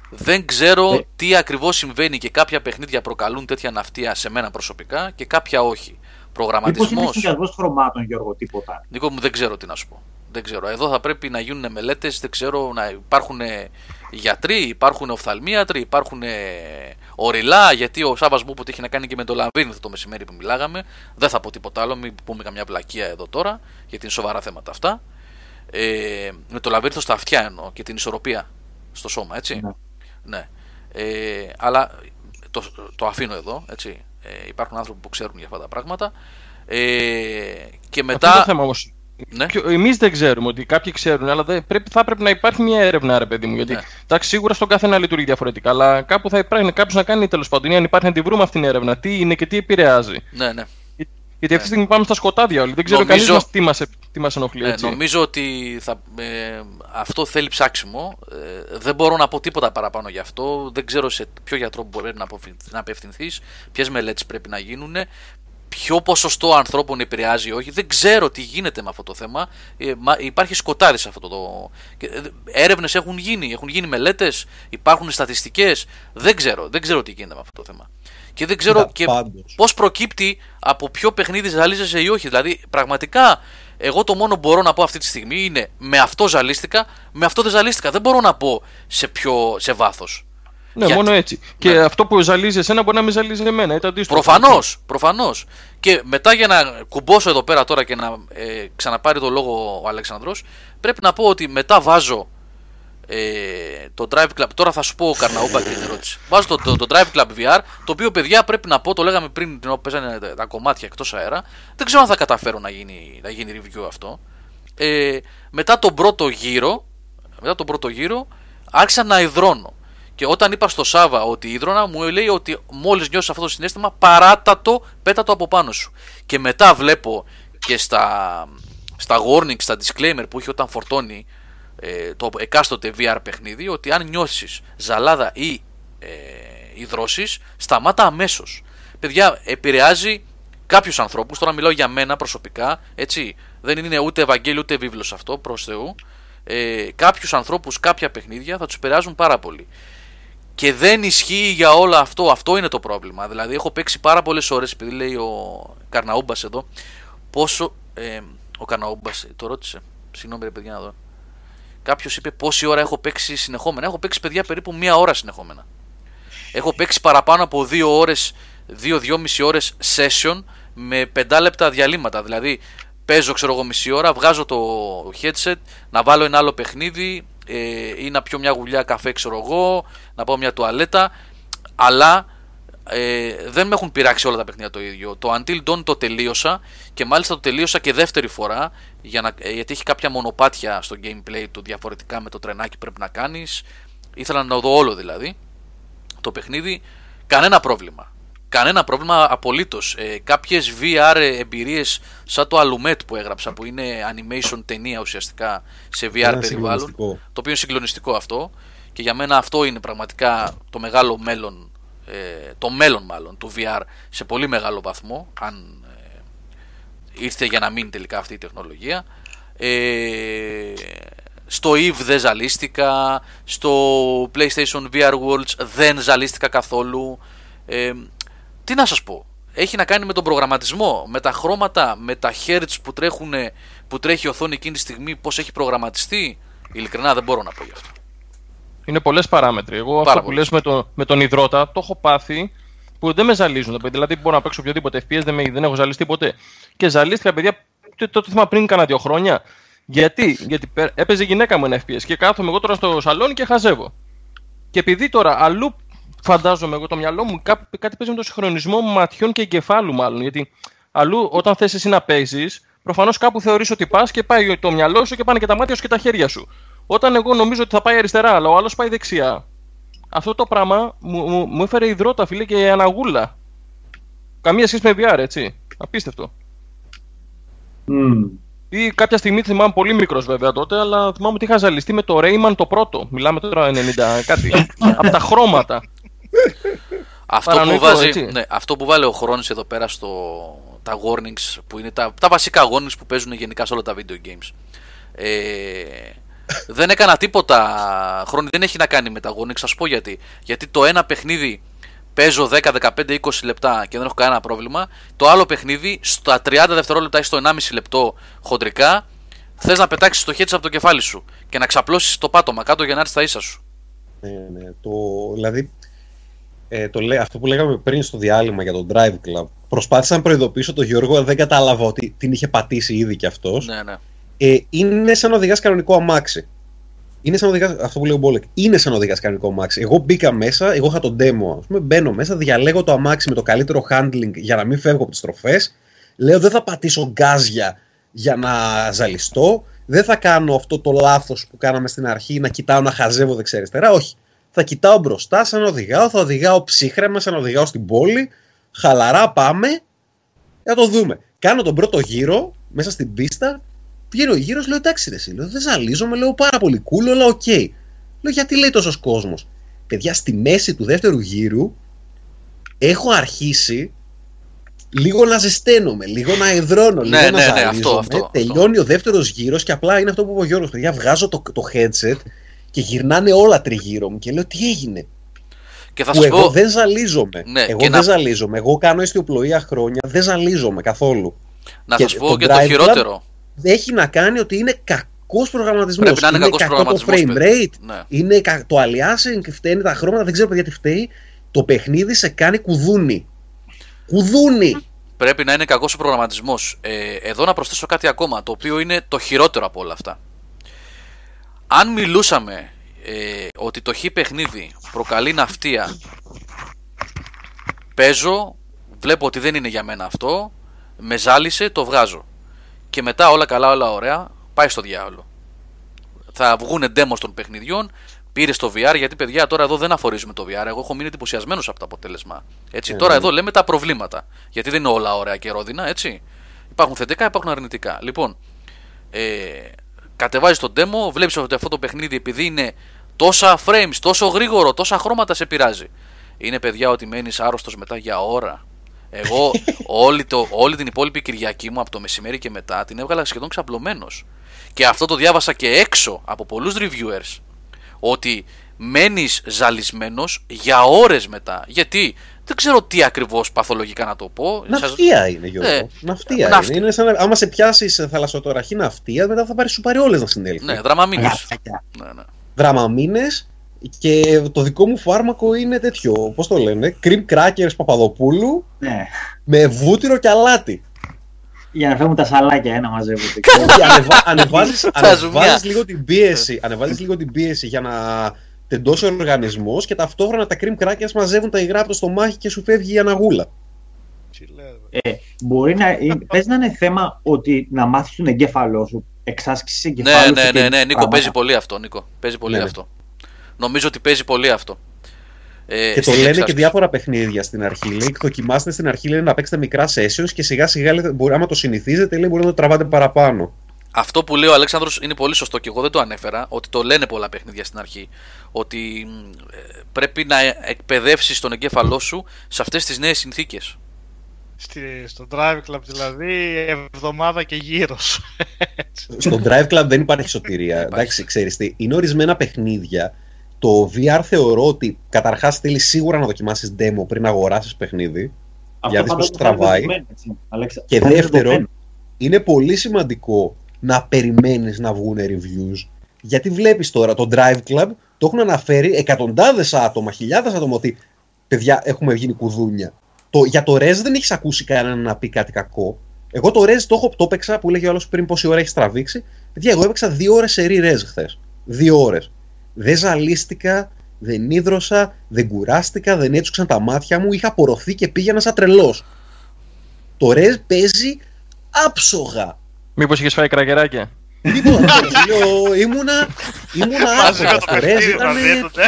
Δεν ξέρω Ε. τι ακριβώς συμβαίνει και κάποια παιχνίδια προκαλούν τέτοια ναυτία σε μένα προσωπικά και κάποια όχι. Μήπως είναι Προγραμματισμός. συνδυασμός χρωμάτων, Γιώργο, τίποτα. Νίκο μου, δεν ξέρω τι να σου πω. Δεν ξέρω. Εδώ θα πρέπει να γίνουν μελέτες, δεν ξέρω, να υπάρχουν γιατροί, υπάρχουν οφθαλμίατροι, υπάρχουν οριλά. Γιατί ο Σάβα μου είπε ότι έχει να κάνει και με το λαβύρινθο το μεσημέρι που μιλάγαμε. Δεν θα πω τίποτα άλλο, μην πούμε καμιά πλακία εδώ τώρα, γιατί είναι σοβαρά θέματα αυτά. Ε, με το λαβύρινθο στα αυτιά εννοώ και την ισορροπία στο σώμα, έτσι. Ναι. Ναι. Ε, αλλά το, το αφήνω εδώ, έτσι. Ε, υπάρχουν άνθρωποι που ξέρουν για αυτά τα πράγματα. Ε, και Αυτό είναι το μετά. θέμα όμως. Ναι. Εμείς δεν ξέρουμε ότι κάποιοι ξέρουν, αλλά δεν, πρέπει, θα πρέπει να υπάρχει μια έρευνα, ρε παιδί μου. Γιατί Ναι. εντάξει, σίγουρα στον καθένα λειτουργεί διαφορετικά, αλλά κάπου θα υπάρχει κάποιος να κάνει τέλος πάντων ή αν υπάρχει να τη βρούμε αυτήν την έρευνα. Τι είναι και τι επηρεάζει. Ναι, ναι. Γιατί αυτή τη στιγμή πάμε στα σκοτάδια όλοι. Δεν ξέρω Νομίζω- κανεί μας τι μας τι μας ενοχλεί. Ναι, έτσι. νομίζω ότι θα, ε, αυτό θέλει ψάξιμο. Ε, δεν μπορώ να πω τίποτα παραπάνω γι' αυτό. Δεν ξέρω σε ποιο γιατρό μπορεί να, αποφυ- να απευθυνθείς, ποιες μελέτες πρέπει να γίνουν, ποιο ποσοστό ανθρώπων επηρεάζει ή όχι. Δεν ξέρω τι γίνεται με αυτό το θέμα. Ε, μα, υπάρχει σκοτάδι σε αυτό το. Έρευνες έχουν γίνει, έχουν γίνει μελέτες, υπάρχουν στατιστικές. Δεν ξέρω, δεν ξέρω τι γίνεται με αυτό το θέμα. Και δεν ξέρω Κοίτα, και πάντως. πώς προκύπτει από ποιο παιχνίδι ζαλίζεσαι ή όχι. Δηλαδή, πραγματικά, εγώ το μόνο που μπορώ να πω αυτή τη στιγμή είναι με αυτό ζαλίστηκα, με αυτό δεν ζαλίστηκα. Δεν μπορώ να πω σε, πιο, σε βάθος. Ναι, Γιατί- μόνο έτσι. Ναι. Και αυτό που ζαλίζει εσένα μπορεί να μην ζαλίζει εμένα. Ή το αντίστοιχο. Προφανώς, προφανώς. Και μετά για να κουμπώσω εδώ πέρα τώρα και να ε, ξαναπάρει το λόγο ο Αλέξανδρος, πρέπει να πω ότι μετά βάζω ε, το Drive Club. Τώρα θα σου πω Καρναούμπα και την ερώτηση. Βάζω το, το, το Drive Club VR, το οποίο παιδιά πρέπει να πω, το λέγαμε πριν την ώρα που παίζανε τα, τα κομμάτια εκτός αέρα. Δεν ξέρω αν θα καταφέρω να γίνει, να γίνει review αυτό. Ε, μετά τον πρώτο γύρο, μετά τον πρώτο γύρο, άρχισα να υδρώνω. Και όταν είπα στο Σάβα ότι ίδρωνα, μου λέει ότι μόλις νιώσει αυτό το συνέστημα, παράτα το, πέτα το από πάνω σου. Και μετά βλέπω και στα, στα warnings, στα disclaimer που έχει όταν φορτώνει ε, το εκάστοτε VR παιχνίδι, ότι αν νιώσεις ζαλάδα ή ε, υδρώσεις, σταμάτα αμέσως. Παιδιά, επηρεάζει κάποιους ανθρώπους. Τώρα μιλάω για μένα προσωπικά, έτσι. Δεν είναι ούτε Ευαγγέλιο ούτε βίβλος αυτό, προς Θεού. Ε, κάποιους ανθρώπους, κάποια παιχνίδια θα τους επηρεάζουν πάρα πολύ. Και δεν ισχύει για όλο αυτό. Αυτό είναι το πρόβλημα. Δηλαδή, έχω παίξει πάρα πολλές ώρες, επειδή λέει ο Καρναούμπας εδώ, πόσο. Ε, ο Καρναούμπας το ρώτησε. Συγγνώμη, ρε παιδιά, να δω. Κάποιος είπε πόση ώρα έχω παίξει συνεχόμενα. Έχω παίξει παιδιά περίπου μία ώρα συνεχόμενα. Έχω παίξει παραπάνω από δύο ώρες, δύο-δυόμιση ώρες session με πεντάλεπτα διαλύματα. Δηλαδή, παίζω, ξέρω εγώ, μισή ώρα, βγάζω το headset, να βάλω ένα άλλο παιχνίδι ε, ή να πιω μια γουλιά καφέ, ξέρω εγώ, να πάω μια τουαλέτα. Αλλά ε, δεν με έχουν πειράξει όλα τα παιχνίδια το ίδιο. Το Until Dawn το τελείωσα και μάλιστα το τελείωσα και δεύτερη φορά για να, ε, γιατί έχει κάποια μονοπάτια στο gameplay του διαφορετικά με το τρενάκι που πρέπει να κάνεις. Ήθελα να το δω όλο δηλαδή το παιχνίδι. Κανένα πρόβλημα. Κανένα πρόβλημα απολύτως. Ε, Κάποιες VR εμπειρίες σαν το Alumet που έγραψα, που είναι animation ταινία ουσιαστικά σε VR Ένα περιβάλλον. συγκλονιστικό. Το οποίο είναι συγκλονιστικό αυτό. Και για μένα αυτό είναι πραγματικά το μεγάλο μέλλον, ε, το μέλλον μάλλον του VR σε πολύ μεγάλο βαθμό, αν ε, ήρθε για να μείνει τελικά αυτή η τεχνολογία. Ε, στο EVE δεν ζαλίστηκα, στο PlayStation VR Worlds δεν ζαλίστηκα καθόλου. Ε, τι να σας πω, έχει να κάνει με τον προγραμματισμό, με τα χρώματα, με τα hertz που, τρέχουνε, που τρέχει η οθόνη εκείνη τη στιγμή, πώς έχει προγραμματιστεί; Ειλικρινά δεν μπορώ να πω γι' αυτό. Είναι πολλές παράμετροι. Εγώ Πάρα αυτό που πολλές. λες με, το, με τον υδρότα το έχω πάθει που δεν με ζαλίζουν. τα παιδιά. Δηλαδή μπορώ να παίξω οποιοδήποτε FPS, δεν, με, δεν έχω ζαλιστεί ποτέ. Και ζαλίστηκα, παιδιά, το, το θυμάμαι πριν κάνα δύο χρόνια. Γιατί, Γιατί πε- έπαιζε η γυναίκα μου ένα FPS και κάθομαι εγώ τώρα στο σαλόνι και χαζεύω. Και επειδή τώρα αλλού φαντάζομαι εγώ το μυαλό μου κά- κάτι παίζει με το συγχρονισμό ματιών και εγκεφάλου μάλλον. Γιατί αλλού όταν θες εσύ να παίζεις, προφανώς κάπου θεωρείς ότι πας και πάει το μυαλό σου και πάνε και τα μάτια σου και τα χέρια σου. Όταν εγώ νομίζω ότι θα πάει αριστερά, αλλά ο άλλος πάει δεξιά. Αυτό το πράγμα μου, μου, μου έφερε υδρότα, φίλε, και αναγούλα. Καμία σχέση με VR, έτσι. Απίστευτο. Μμμ. Ή κάποια στιγμή θυμάμαι πολύ μικρός βέβαια τότε, αλλά θυμάμαι ότι είχα ζαλιστεί με το Rayman το πρώτο. Μιλάμε τώρα 90 κάτι. από τα χρώματα. Αυτό που, Παρανοϊκό, βάζει, έτσι. ναι, αυτό που βάλει ο χρόνος εδώ πέρα στο τα warnings που είναι τα, τα βασικά warnings που παίζουν γενικά σε όλα τα video games. Ε, δεν έκανα τίποτα χρόνι, δεν έχει να κάνει με τα warnings, θα σου πω γιατί. Γιατί το ένα παιχνίδι παίζω 10, 15, 20 λεπτά και δεν έχω κανένα πρόβλημα. Το άλλο παιχνίδι στα 30 δευτερόλεπτα ή στο 1,5 λεπτό χοντρικά θες να πετάξεις το headset από το κεφάλι σου και να ξαπλώσεις το πάτωμα κάτω για να έρθεις στα ίσα σου. Ναι, ναι. Το, δηλαδή, ε, το, λέ- αυτό που λέγαμε πριν στο διάλειμμα για τον Drive Club. Προσπάθησα να προειδοποιήσω τον Γιώργο, δεν κατάλαβα ότι την είχε πατήσει ήδη κι αυτός. Ναι, ναι. Ε, είναι σαν να οδηγάς κανονικό αμάξι. Είναι σαν να οδηγάς, αυτό που λέει ο Μπόλεκ, είναι σαν να οδηγάς κανονικό αμάξι. Εγώ μπήκα μέσα, εγώ είχα τον demo, ας πούμε, μπαίνω μέσα, διαλέγω το αμάξι με το καλύτερο handling για να μην φεύγω από τις τροφές. Λέω δεν θα πατήσω γκάζια για να ζαλιστώ. Δεν θα κάνω αυτό το λάθος που κάναμε στην αρχή, να κοιτάω να χαζεύω δεξιά-αριστερά. Όχι. Θα κοιτάω μπροστά σαν να οδηγάω, θα οδηγάω ψύχραιμα σαν να οδηγάω στην πόλη. Χαλαρά πάμε, να το δούμε. Κάνω τον πρώτο γύρο μέσα στην πίστα. Βγαίνει ο γύρος, λέω εντάξει, ρε, εσύ, λέω, δεν ζαλίζομαι, λέω πάρα πολύ cool, αλλά οκ. Λέω γιατί λέει τόσος κόσμος; Παιδιά, στη μέση του δεύτερου γύρου έχω αρχίσει λίγο να ζεσταίνομαι, λίγο να ιδρώνω, Ναι, λίγο ναι, να ναι, ζαλίζομαι. αυτό, αυτό, Τελειώνει ο δεύτερος γύρος και απλά είναι αυτό που είπε ο Γιώργος, παιδιά, βγάζω το, το headset και γυρνάνε όλα τριγύρω μου και λέω τι έγινε; Και θα που σου εγώ πω, δεν ζαλίζομαι. Ναι, εγώ και δεν να- ζαλίζομαι. Εγώ κάνω αισθιοπλοεία χρόνια, δεν ζαλίζομαι καθόλου. να και σας πω το και το Drive Club χειρότερο. Έχει να κάνει ότι είναι κακός προγραμματισμός. Πρέπει να είναι κακός κακό προγραμματισμός, το frame παιδί. rate. Ναι. Είναι κα- το aliasing, φταίνει τα χρώματα, δεν ξέρω παιδιά τι φταίει. Το παιχνίδι σε κάνει κουδούνι. Κουδούνι! Πρέπει να είναι κακός ο προγραμματισμός. Ε, εδώ να προσθέσω κάτι ακόμα, το οποίο είναι το χειρότερο από όλα αυτά. Αν μιλούσαμε ε, ότι το χ παιχνίδι προκαλεί ναυτία, παίζω, βλέπω ότι δεν είναι για μένα αυτό, με ζάλισε, το βγάζω. Και μετά όλα καλά, όλα ωραία, πάει στο διάολο. Θα βγουν demos των παιχνιδιών, πήρε στο VR, γιατί παιδιά τώρα εδώ δεν αφορίζουμε το VR. Εγώ έχω μείνει εντυπωσιασμένος από το αποτέλεσμα. Έτσι, Ε, τώρα ναι. εδώ λέμε τα προβλήματα. Γιατί δεν είναι όλα ωραία και ρόδινα, έτσι. Υπάρχουν θετικά, υπάρχουν αρνητικά. Λοιπόν, ε, κατεβάζεις το demo, βλέπεις ότι αυτό το παιχνίδι επειδή είναι τόσα frames, τόσο γρήγορο, τόσα χρώματα σε πειράζει. Είναι παιδιά ότι μένεις άρρωστος μετά για ώρα. Εγώ όλη, το, όλη την υπόλοιπη Κυριακή μου από το μεσημέρι και μετά την έβγαλα σχεδόν ξαπλωμένος. Και αυτό το διάβασα και έξω από πολλούς reviewers ότι μένεις ζαλισμένος για ώρες μετά. Γιατί; Δεν ξέρω τι ακριβώς παθολογικά να το πω. Σας- Ναυτία είναι, Γιώργο. Ε, ναυτία ναυτ- είναι. είναι σαν, να- άμα σε πιάσεις σε θαλασσοτοραχή ναυτία, μετά θα πάρεις σου πάρει όλε να συνέλθει. Ναι, δραμαμίνες. Γραφάκια. Ναι, ναι. Δραμαμίνες και το δικό μου φάρμακο είναι τέτοιο. Πώς το λένε, cream crackers Παπαδοπούλου Ναι. με βούτυρο και αλάτι. Για να φέρουμε τα σαλάκια, ένα μαζεύονται. Και ανεβα, ανεβάζεις, Τα ανεβάζεις ζουμιά. λίγο την πίεση, ανεβάζεις λίγο την πίεση για να τεντώσει ο οργανισμός και ταυτόχρονα τα cream crackers μαζεύουν τα υγρά από το στομάχι και σου φεύγει η αναγούλα. Ε, μπορεί να, ε, πες να είναι θέμα ότι να μάθεις τον εγκέφαλό σου, εξάσκησης Ναι, εγκεφάλου. ναι, σου ναι, και ναι, Νίκο, πράγματα. παίζει πολύ αυτό. Νίκο, παίζει πολύ Ναι, ναι. αυτό. Νομίζω ότι παίζει πολύ αυτό. Ε, Και το στην λένε και εξάσκηση. διάφορα παιχνίδια στην αρχή. Λέει, δοκιμάστε στην αρχή λέει, να παίξετε μικρά sessions και σιγά σιγά λέει, μπορεί, άμα το συνηθίζετε λέει, μπορεί να το τραβάτε παραπάνω. Αυτό που λέει ο Αλέξανδρος είναι πολύ σωστό και εγώ δεν το ανέφερα, ότι το λένε πολλά παιχνίδια στην αρχή. Ότι μ, ε, πρέπει να εκπαιδεύσεις τον εγκέφαλό σου σε αυτές τις νέες συνθήκες. Στη, στο Drive Club δηλαδή εβδομάδα και γύρω. Στο Drive Club δεν υπάρχει σωτηρία. Εντάξει, ξέρεις τι, είναι ορισμένα παιχνίδια. Το VR θεωρώ ότι καταρχάς θέλεις σίγουρα να δοκιμάσεις demo πριν αγοράσεις παιχνίδι. Αυτό για να δεις πώς φαντάζομαι θα είναι τραβάει. δεδομένο, έτσι, Αλέξα. Και Θα είναι δεύτερον, δεδομένο. είναι πολύ σημαντικό να περιμένεις να βγουν reviews. Γιατί βλέπεις τώρα το Drive Club, το έχουν αναφέρει εκατοντάδες άτομα, χιλιάδες άτομα ότι παιδιά έχουμε γίνει κουδούνια. Το, για το Rez δεν έχεις ακούσει κανέναν να πει κάτι κακό. Εγώ το Rez το έχω το έπαιξα που έλεγε ο άλλος πριν πόση ώρα έχει τραβήξει. Παιδιά, εγώ έπαιξα δύο ώρες σε Rez χθες. Δύο ώρες. Δεν ζαλίστηκα, δεν ίδρωσα, δεν κουράστηκα, δεν έτσουξαν τα μάτια μου, είχα απορροφθεί και πήγαινα σαν τρελός. Το Rez παίζει άψογα. Μήπως είχες φάει κραγεράκια; Τίποτα. λέω, ήμουνα. Ήμουνα Μαζί με άψογα. το Το Rez παιχνίδι ήταν, μαζί του, ναι.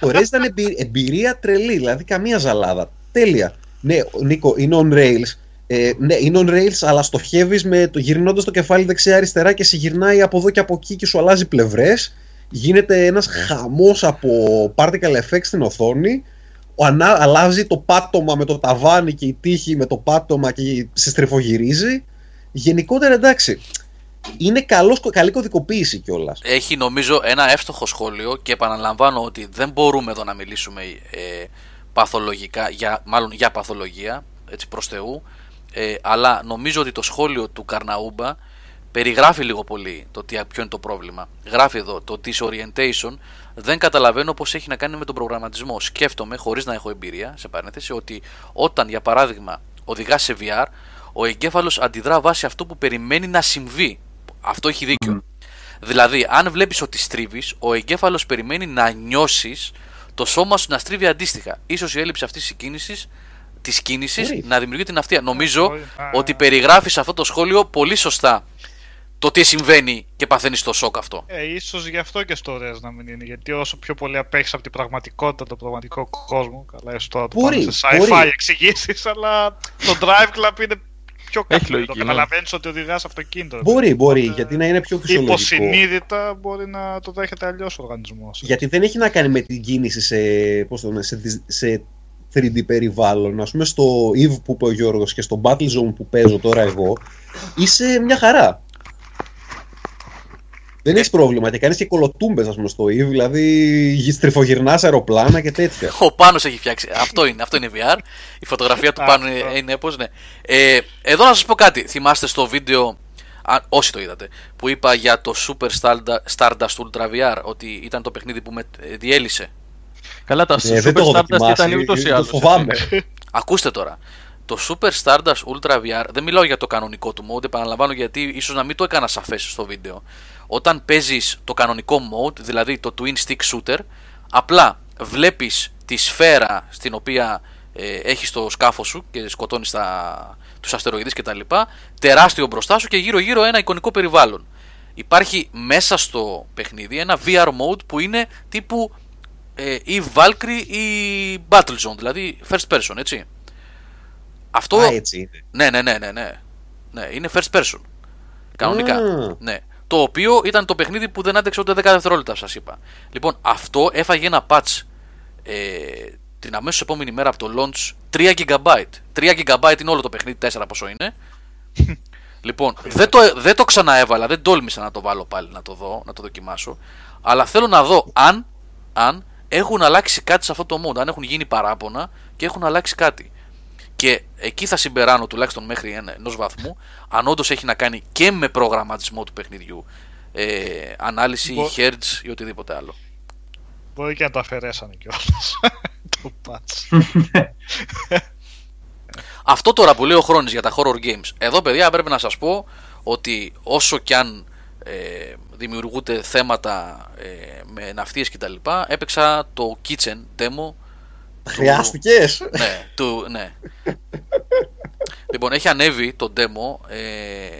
το Rez ήταν εμπει- εμπειρία τρελή, δηλαδή καμία ζαλάδα. Τέλεια. Ναι, Νίκο, είναι on rails. Ε, ναι, είναι on rails, αλλά στοχεύεις με το γυρνώντας το κεφάλι δεξιά-αριστερά και σε γυρνάει από εδώ και από εκεί και σου αλλάζει πλευρές. Γίνεται ένας χαμός από particle effects στην οθόνη. Ο ανά, αλλάζει το πάτωμα με το ταβάνι και η τύχη με το πάτωμα και σε στριφογυρίζει. Γενικότερα εντάξει. Είναι καλός, καλή κωδικοποίηση κιόλας. Έχει νομίζω ένα εύστοχο σχόλιο και επαναλαμβάνω ότι δεν μπορούμε εδώ να μιλήσουμε ε, παθολογικά, για, μάλλον για παθολογία, έτσι προς Θεού, ε, αλλά νομίζω ότι το σχόλιο του Καρναούμπα περιγράφει λίγο πολύ το τι, ποιο είναι το πρόβλημα. Γράφει εδώ το disorientation δεν καταλαβαίνω πώς έχει να κάνει με τον προγραμματισμό. Σκέφτομαι, χωρίς να έχω εμπειρία, σε παρένθεση, ότι όταν για παράδειγμα οδηγάς σε VR, ο εγκέφαλος αντιδρά βάσει αυτό που περιμένει να συμβεί. Αυτό έχει δίκιο. Δηλαδή, αν βλέπεις ότι στρίβεις, ο εγκέφαλος περιμένει να νιώσεις το σώμα σου να στρίβει αντίστοιχα. Ίσως η έλλειψη αυτής της κίνησης της κίνησης Μπορεί. να δημιουργεί την αυτία. Νομίζω Μπορεί. Α. ότι περιγράφεις σε αυτό το σχόλιο πολύ σωστά το τι συμβαίνει και παθαίνεις το σοκ αυτό. Ε, ίσως γι' αυτό και στο Rez να μην είναι. Γιατί όσο πιο πολύ απέχεις από την πραγματικότητα, τον πραγματικό κόσμο. Καλά, έστω τώρα το Μπορεί, πάμε σε sci-fi μπορεί. εξηγήσεις, αλλά το Drive Club είναι πιο Έχει καθαρό. λογική, ναι. Καταλαβαίνεις ότι οδηγάς αυτοκίνητο. Μπορεί, μπορεί, Οπότε, γιατί να είναι πιο φυσιολογικό. Υποσυνείδητα μπορεί να το δέχεται αλλιώς ο οργανισμός. Γιατί δεν έχει να κάνει με την κίνηση σε, πώς το λένε, σε, δυσ- σε 3D περιβάλλον. Ας πούμε στο EVE που είπε ο Γιώργος και στο Battlezone που παίζω τώρα εγώ, είσαι μια χαρά. Δεν έχεις πρόβλημα και κάνεις και κολοτούμπες, ας πούμε, στο EVE, δηλαδή στριφογυρνά αεροπλάνα και τέτοια. Ο Πάνος έχει φτιάξει. Αυτό είναι, αυτό είναι VR. Η φωτογραφία του Α, Πάνου είναι, αυτό. είναι έπως, ναι. Ε, εδώ να σας πω κάτι. Θυμάστε στο βίντεο, α, όσοι το είδατε, που είπα για το Super Stardust, Stardust Ultra VR, ότι ήταν το παιχνίδι που με ε, διέλυσε. Καλά, τα Ε, δεν το Super έχω Stardust δοκιμάσει, ήταν ούτως ή το άλλως. φοβάμαι. Ακούστε τώρα. Το Super Stardust Ultra VR, δεν μιλάω για το κανονικό του mode, επαναλαμβάνω γιατί ίσως να μην το έκανα σαφές στο βίντεο. Όταν παίζεις το κανονικό mode, δηλαδή το Twin Stick Shooter, απλά βλέπεις τη σφαίρα στην οποία ε, έχεις το σκάφος σου και σκοτώνεις τα, τους αστεροειδείς και τα λοιπά, τεράστιο μπροστά σου και γύρω γύρω ένα εικονικό περιβάλλον. Υπάρχει μέσα στο παιχνίδι ένα VR mode που είναι τύπου ε, ή Valkyrie ή Battlezone, δηλαδή first person, έτσι. Αυτό. Α, έτσι είναι. Ναι, ναι, ναι, ναι, ναι. Ναι, είναι first person. Κανονικά. Α. Ναι. Το οποίο ήταν το παιχνίδι που δεν άντεξε ούτε 10 δευτερόλεπτα, σας είπα. Λοιπόν, αυτό έφαγε ένα patch ε, την αμέσως επόμενη μέρα από το launch 3 GB. 3 GB είναι όλο το παιχνίδι, 4 πόσο είναι. λοιπόν, δεν το, δεν το ξαναέβαλα, δεν τόλμησα να το βάλω πάλι να το δω, να το δοκιμάσω. Αλλά θέλω να δω αν, αν έχουν αλλάξει κάτι σε αυτό το mode, αν έχουν γίνει παράπονα και έχουν αλλάξει κάτι. Και εκεί θα συμπεράνω τουλάχιστον μέχρι ενός βαθμού αν όντως έχει να κάνει και με προγραμματισμό του παιχνιδιού. Ε, ανάλυση, Μπο- hertz ή οτιδήποτε άλλο. Μπορεί και να το αφαιρέσανε κιόλας. το patch. Αυτό τώρα που λέει ο Χρόνης για τα horror games. Εδώ παιδιά πρέπει να σας πω ότι όσο κι αν ε, δημιουργούνται θέματα ε, με ναυτίες κτλ. Έπαιξα το kitchen demo Χρειάστηκες. ναι, του, ναι. λοιπόν, έχει ανέβει το demo. Ε,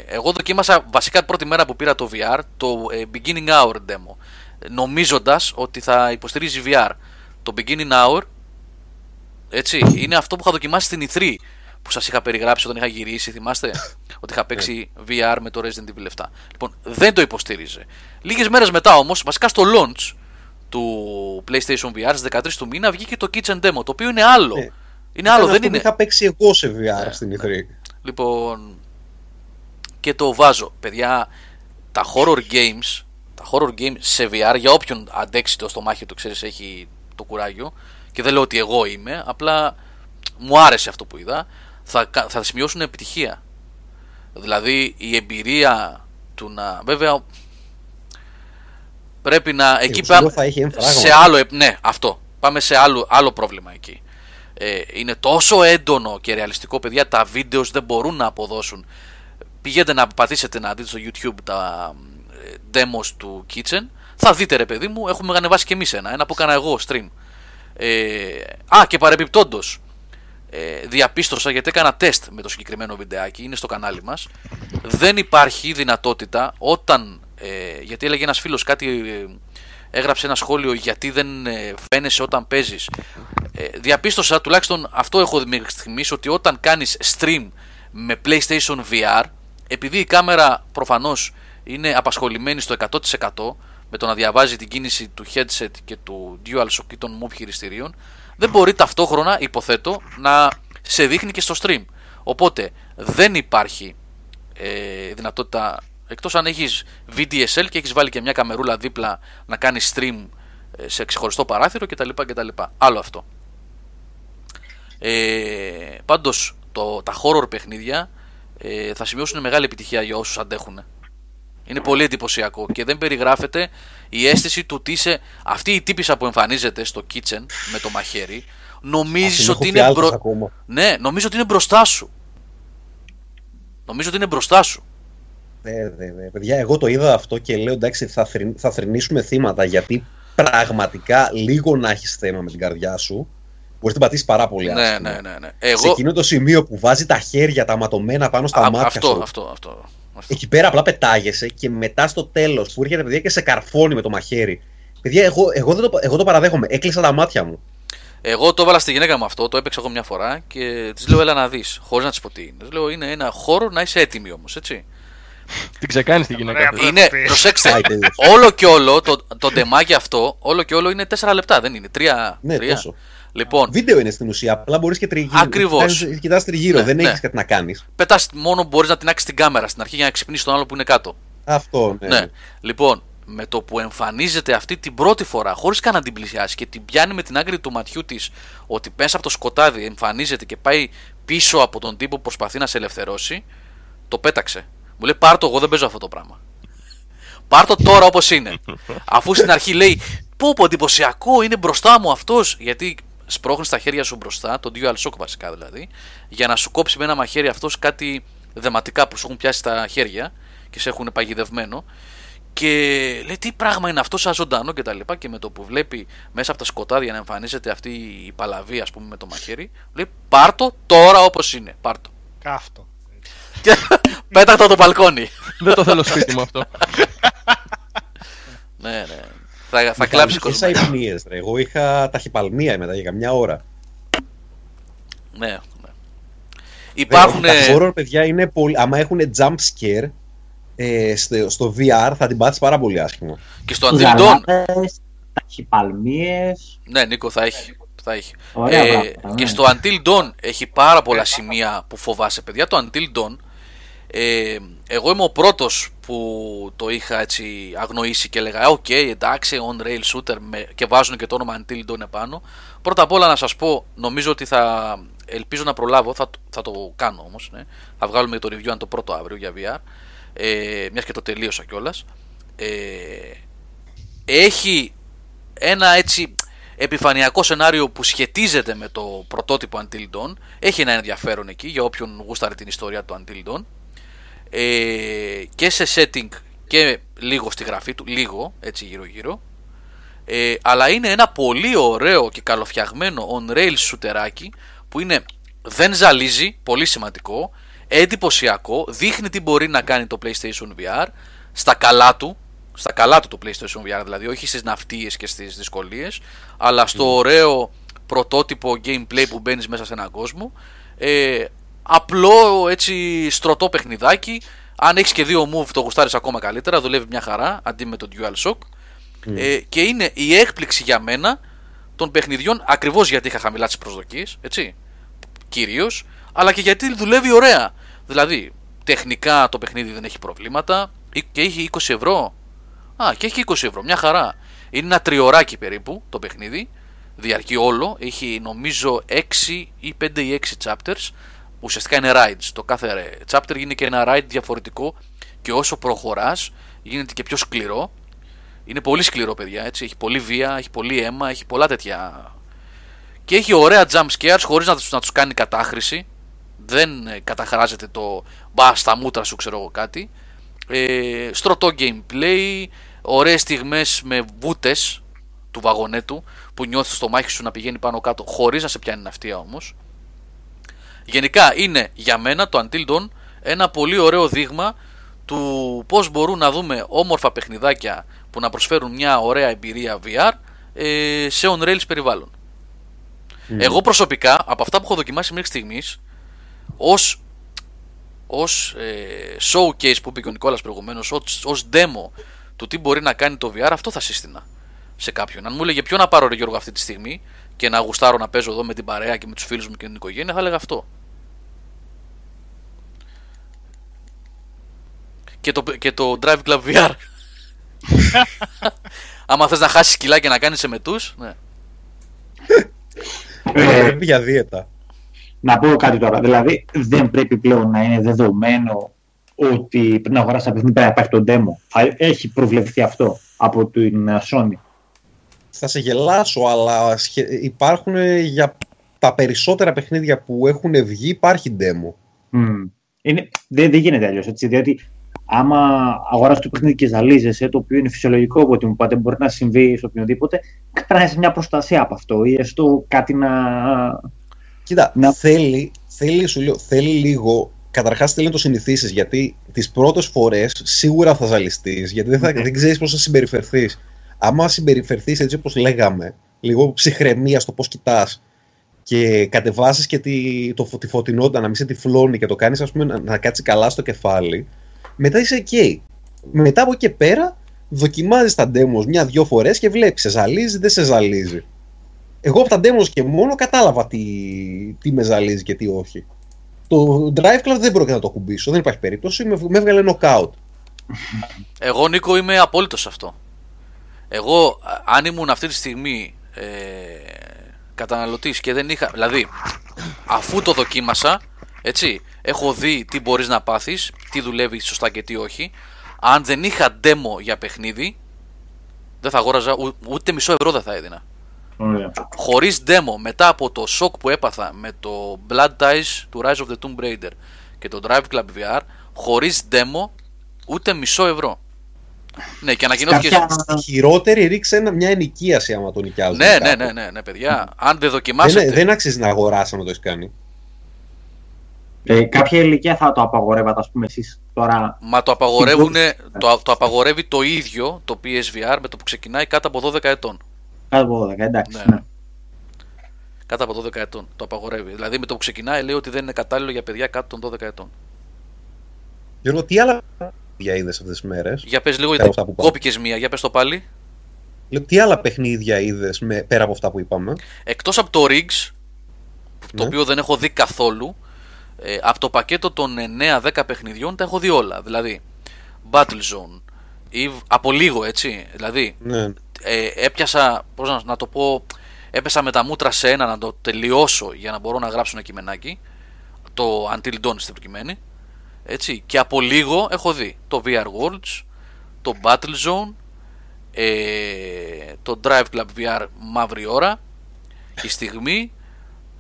εγώ δοκίμασα βασικά πρώτη μέρα που πήρα το VR το ε, beginning hour demo. Νομίζοντας ότι θα υποστηρίζει VR. Το beginning hour, έτσι, είναι αυτό που είχα δοκιμάσει στην E3 που σας είχα περιγράψει όταν είχα γυρίσει, θυμάστε, ότι είχα παίξει VR με το Resident Evil 7. Λοιπόν, δεν το υποστήριζε. Λίγες μέρες μετά όμως, βασικά στο launch του PlayStation VR στις 13 του μήνα βγήκε το Kitchen Demo, το οποίο είναι άλλο. Ναι. Είναι άλλο, δεν αυτό που είναι. είχα παίξει εγώ σε VR Ναι, στην ναι. E3. Λοιπόν, και το βάζω. Παιδιά, τα horror games, τα horror games σε VR, για όποιον αντέξει το στομάχι του, ξέρεις, έχει το κουράγιο, και δεν λέω ότι εγώ είμαι, απλά μου άρεσε αυτό που είδα, θα, κα- θα σημειώσουν επιτυχία. Δηλαδή, η εμπειρία του να... Βέβαια, Πρέπει να. Εκεί ουσιαστικά πάμε. θα έχει ένα φράγμα. Σε άλλο. επ- Ναι, αυτό. Πάμε σε άλλο, άλλο πρόβλημα εκεί. Ε, είναι τόσο έντονο και ρεαλιστικό, παιδιά. Τα βίντεος δεν μπορούν να αποδώσουν. Πηγαίνετε να πατήσετε να δείτε στο YouTube τα ε, demos του Kitchen. Θα δείτε, ρε παιδί μου, έχουμε ανεβάσει και εμείς ένα. Ένα που έκανα εγώ stream. Ε, α, και παρεπιπτόντω. Ε, διαπίστωσα γιατί έκανα τεστ με το συγκεκριμένο βιντεάκι, είναι στο κανάλι μας δεν υπάρχει δυνατότητα όταν ε, γιατί έλεγε ένας φίλος κάτι ε, έγραψε ένα σχόλιο γιατί δεν ε, φαίνεσαι όταν παίζεις ε, διαπίστωσα τουλάχιστον αυτό έχω δει μέχρι στιγμής ότι όταν κάνεις stream με PlayStation VR επειδή η κάμερα προφανώς είναι απασχολημένη στο 100% με το να διαβάζει την κίνηση του headset και του DualShock ή των move χειριστηρίων δεν μπορεί ταυτόχρονα, υποθέτω, να σε δείχνει και στο stream. Οπότε δεν υπάρχει ε, δυνατότητα, εκτός αν έχεις VDSL και έχεις βάλει και μια καμερούλα δίπλα να κάνεις stream ε, σε ξεχωριστό παράθυρο κτλ. κτλ. Άλλο αυτό. Ε, πάντως το, τα horror παιχνίδια ε, θα σημειώσουν μεγάλη επιτυχία για όσους αντέχουν. Είναι πολύ εντυπωσιακό και δεν περιγράφεται η αίσθηση του ότι είσαι αυτή η τύπησα που εμφανίζεται στο kitchen με το μαχαίρι. Νομίζεις Την έχω ότι είναι, εφιάλτες μπρο... ακόμα. ναι, νομίζω ότι είναι μπροστά σου. Νομίζω ότι είναι μπροστά σου. Ναι, ναι, ναι. Παιδιά, εγώ το είδα αυτό και λέω εντάξει θα, θρη... θα θρηνήσουμε θύματα γιατί πραγματικά λίγο να έχεις θέμα με την καρδιά σου μπορείς να την πατήσεις πάρα πολύ Ναι, άσχημα. ναι, ναι, ναι. Σε Εγώ. εκείνο το σημείο που βάζει τα χέρια τα ματωμένα πάνω στα Α, μάτια αυτό, σου. αυτό, αυτό, αυτό. Εκεί πέρα απλά πετάγεσαι και μετά στο τέλος που έρχεται παιδιά και σε καρφώνει με το μαχαίρι. Παιδιά, εγώ, εγώ, δεν το, εγώ το παραδέχομαι. Έκλεισα τα μάτια μου. Εγώ το έβαλα στη γυναίκα μου αυτό, το έπαιξα εγώ μια φορά και της λέω: Έλα να δεις, χωρίς να της πω τι είναι. Της λέω: Είναι ένα χώρο να είσαι έτοιμη όμως, έτσι. Την ξεκάνεις τη γυναίκα. Ωραία, αυτή. πρέπει Είναι, να πει. προσέξτε, Άι, τέλος. όλο και όλο το, το ντεμάκι αυτό, όλο και όλο είναι 4 λεπτά, δεν είναι. 3. Ναι, τόσο. Λοιπόν, Βίντεο είναι στην ουσία. Απλά μπορείς και τριγύρω. Ακριβώς. Κοιτά τριγύρω, Ναι, δεν ναι. έχεις κάτι να κάνεις. πετάς μόνο μπορείς να την την κάμερα στην αρχή για να ξυπνήσεις τον άλλο που είναι κάτω. Αυτό, ναι. Ναι. Λοιπόν, με το που εμφανίζεται αυτή την πρώτη φορά, χωρίς καν να την πλησιάσει και την πιάνει με την άκρη του ματιού της, ότι μέσα από το σκοτάδι εμφανίζεται και πάει πίσω από τον τύπο που προσπαθεί να σε ελευθερώσει, το πέταξε. Μου λέει: Πάρ το, εγώ δεν παίζω αυτό το πράγμα. Πάρ το τώρα όπως είναι. Αφού στην αρχή λέει: Πω, πω, εντυπωσιακό, είναι μπροστά μου αυτός. Γιατί σπρώχνεις τα χέρια σου μπροστά, το DualShock βασικά δηλαδή, για να σου κόψει με ένα μαχαίρι αυτός κάτι δεματικά που σου έχουν πιάσει τα χέρια και σε έχουν παγιδευμένο. Και λέει τι πράγμα είναι αυτό σαν ζωντανό και τα λοιπά και με το που βλέπει μέσα από τα σκοτάδια να εμφανίζεται αυτή η παλαβή ας πούμε με το μαχαίρι λέει πάρτο τώρα όπως είναι πάρτο Κάφτο. Και πέταχτο από το μπαλκόνι Δεν το θέλω σπίτι μου αυτό. ναι ναι θα, θα κλάψει Και κόσμος σαν υπνίες, ρε. Εγώ είχα ταχυπαλμία μετά για καμιά ώρα. ναι, ναι. υπάρχουν Τα horror, παιδιά, είναι πολύ... άμα έχουν jump scare ε, στο, στο VR θα την πάθεις πάρα πολύ άσχημα. και στο Until Dawn Ζαλάδες, ταχυπαλμίες. ναι Νίκο θα έχει θα έχει. Ωραία Ε, πράγματα, και ναι. στο Until Dawn έχει πάρα πολλά σημεία που φοβάσαι, παιδιά. Το Until Dawn, ε, εγώ είμαι ο πρώτος που το είχα έτσι αγνοήσει και έλεγα «OK, εντάξει, on rail shooter» με, και βάζουν και το όνομα Until Dawn επάνω. Πρώτα απ' όλα να σας πω, νομίζω ότι θα ελπίζω να προλάβω, θα, το- θα το κάνω όμως, ναι. θα βγάλουμε το review αν το πρώτο αύριο για VR, ε, μιας και το τελείωσα κιόλας. Ε, έχει ένα έτσι επιφανειακό σενάριο που σχετίζεται με το πρωτότυπο Until Dawn. Έχει ένα ενδιαφέρον εκεί για όποιον γούσταρε την ιστορία του Until Dawn. Ε, και σε setting και λίγο στη γραφή του, λίγο έτσι γύρω γύρω. Ε, αλλά είναι ένα πολύ ωραίο και καλοφτιαγμένο on-rail σουτεράκι που είναι, δεν ζαλίζει, πολύ σημαντικό, εντυπωσιακό, δείχνει τι μπορεί να κάνει το PlayStation VR στα καλά του, στα καλά του το PlayStation VR δηλαδή, όχι στις ναυτίες και στις δυσκολίες, αλλά στο ωραίο πρωτότυπο gameplay που μπαίνεις μέσα σε έναν κόσμο. Ε, απλό έτσι στρωτό παιχνιδάκι. Αν έχεις και δύο move, το γουστάρεις ακόμα καλύτερα. Δουλεύει μια χαρά αντί με το DualShock. Ε, και είναι η έκπληξη για μένα των παιχνιδιών ακριβώς γιατί είχα χαμηλά τις προσδοκίες. Έτσι. Κυρίως. Αλλά και γιατί δουλεύει ωραία. Δηλαδή, τεχνικά το παιχνίδι δεν έχει προβλήματα. Ή- Και έχει 20 ευρώ. Α, και έχει 20 ευρώ. Μια χαρά. Είναι ένα τριωράκι περίπου το παιχνίδι. Διαρκεί όλο. Έχει νομίζω 6 ή 5 ή 6 chapters. Ουσιαστικά είναι rides. Το κάθε chapter είναι και ένα ride διαφορετικό. Και όσο προχωράς γίνεται και πιο σκληρό. Είναι πολύ σκληρό, παιδιά. Έτσι. Έχει πολύ βία, έχει πολύ αίμα, έχει πολλά τέτοια. Και έχει ωραία jump scares χωρίς να του να τους κάνει κατάχρηση. Δεν ε, καταχράζεται το μπα στα μούτρα σου, ξέρω εγώ κάτι. Ε, στρωτό gameplay, ωραίες στιγμές με βούτες του βαγονέτου που νιώθεις στο μάχη σου να πηγαίνει πάνω κάτω χωρίς να σε πιάνει ναυτία όμως. Γενικά είναι για μένα το Until Dawn ένα πολύ ωραίο δείγμα του πώς μπορούν να δούμε όμορφα παιχνιδάκια που να προσφέρουν μια ωραία εμπειρία VR ε, σε on-rails περιβάλλον. Εγώ προσωπικά, από αυτά που έχω δοκιμάσει μέχρι στιγμής, ως, ως ε, showcase που είπε και ο Νικόλας προηγουμένως, ως, ως demo του τι μπορεί να κάνει το VR, αυτό θα σύστηνα σε κάποιον. Αν μου έλεγε ποιο να πάρω ρε Γιώργο αυτή τη στιγμή και να γουστάρω να παίζω εδώ με την παρέα και με τους φίλους μου και την οικογένεια, θα έλεγα αυτό. Και το, και το Drive Club VR. Άμα θες να χάσεις κιλά και να κάνεις εμετούς, ναι. Ε, Πρέπει για δίαιτα. να πω κάτι τώρα. Δηλαδή, δεν πρέπει πλέον να είναι δεδομένο ότι πριν αγοράσεις ένα παιχνίδι πρέπει να υπάρχει το demo. Θα έχει προβλεφθεί αυτό από την ε, Sony. Θα σε γελάσω, αλλά σχε- υπάρχουν ε, για τα περισσότερα παιχνίδια που έχουν βγει υπάρχει demo. Μμ. Είναι, δεν, δεν γίνεται αλλιώς έτσι. Διότι άμα αγοράσει το παιχνίδι και ζαλίζεσαι, το οποίο είναι φυσιολογικό από ό,τι μου πάτε, μπορεί να συμβεί σε οποιονδήποτε, πρέπει να έχει μια προστασία από αυτό ή έστω κάτι να. Κοίτα, Να- θέλει, θέλει, σου λέω, θέλει λίγο. Καταρχάς θέλει να το συνηθίσεις γιατί τις πρώτες φορές σίγουρα θα ζαλιστείς, γιατί δεν, θα, δεν ξέρεις πώς θα συμπεριφερθείς. Άμα συμπεριφερθείς έτσι όπως λέγαμε, λίγο ψυχραιμίας στο πώς κοιτάς και κατεβάσεις και τη, το, φω- τη φωτεινότητα να μην σε τυφλώνει και το κάνεις, ας πούμε, να, να κάτσεις καλά στο κεφάλι, μετά είσαι ok. Μετά από εκεί και πέρα, δοκιμάζεις τα demos μια-δυο φορές και βλέπεις, σε ζαλίζει, δεν σε ζαλίζει. Εγώ από τα demos και μόνο κατάλαβα τι, τι με ζαλίζει και τι όχι. Το Drive Club δεν πρόκειται να το κουμπίσω, δεν υπάρχει περίπτωση, με, με έβγαλε knockout. Εγώ Νίκο είμαι απόλυτος σε αυτό. Εγώ α- αν ήμουν αυτή τη στιγμή ε, καταναλωτής και δεν είχα... Δηλαδή αφού το δοκίμασα, έτσι, έχω δει τι μπορείς να πάθεις, τι δουλεύει σωστά και τι όχι. Αν δεν είχα demo για παιχνίδι, δεν θα αγόραζα ου- ούτε μισό ευρώ δεν θα έδινα. Ωραία. Χωρίς demo μετά από το σοκ που έπαθα με το Blood Ties του Rise of the Tomb Raider και το Drive Club VR, χωρίς demo ούτε μισό ευρώ. Ναι, και ανακοινώθηκε. Κάποια... Χειρότερη ρίξε ένα, μια ενοικίαση άμα το νοικιάζουν. Ναι, ναι, κάπου. ναι, ναι, ναι, παιδιά. Αν δεν δοκιμάσετε. Δεν, δεν αξίζει να αγοράσει αν το έχεις κάνει. Ε, κάποια ηλικία θα το απαγορεύατε, ας πούμε, εσείς τώρα; Μα το απαγορεύουν, το, το απαγορεύει το ίδιο το PSVR με το που ξεκινάει κάτω από 12 ετών. Κάτω από 12, εντάξει. Ναι. Ναι. Κάτω από 12 ετών το απαγορεύει. Δηλαδή με το που ξεκινάει λέει ότι δεν είναι κατάλληλο για παιδιά κάτω των 12 ετών. Γιώργο, τι άλλα παιχνίδια είδες αυτές τις μέρες; Για πες λίγο, Πέρα γιατί από αυτά που πάμε. κόπηκες μία, για πες το πάλι. Τι άλλα παιχνίδια είδες πέρα από αυτά που είπαμε; Εκτός από το Riggs, το Ναι. οποίο δεν έχω δει καθόλου, ε, από το πακέτο των 9-10 παιχνιδιών τα έχω δει όλα. Δηλαδή, Battlezone, Eve, από λίγο έτσι, δηλαδή Ναι. ε, έπιασα, πώς να, να το πω, έπεσα με τα μούτρα σε ένα να το τελειώσω για να μπορώ να γράψω ένα κειμενάκι, το Until Dawn στην προκειμένη, έτσι, και από λίγο έχω δει το VR Worlds, το Battlezone, ε, το Drive Club VR μαύρη ώρα, η στιγμή,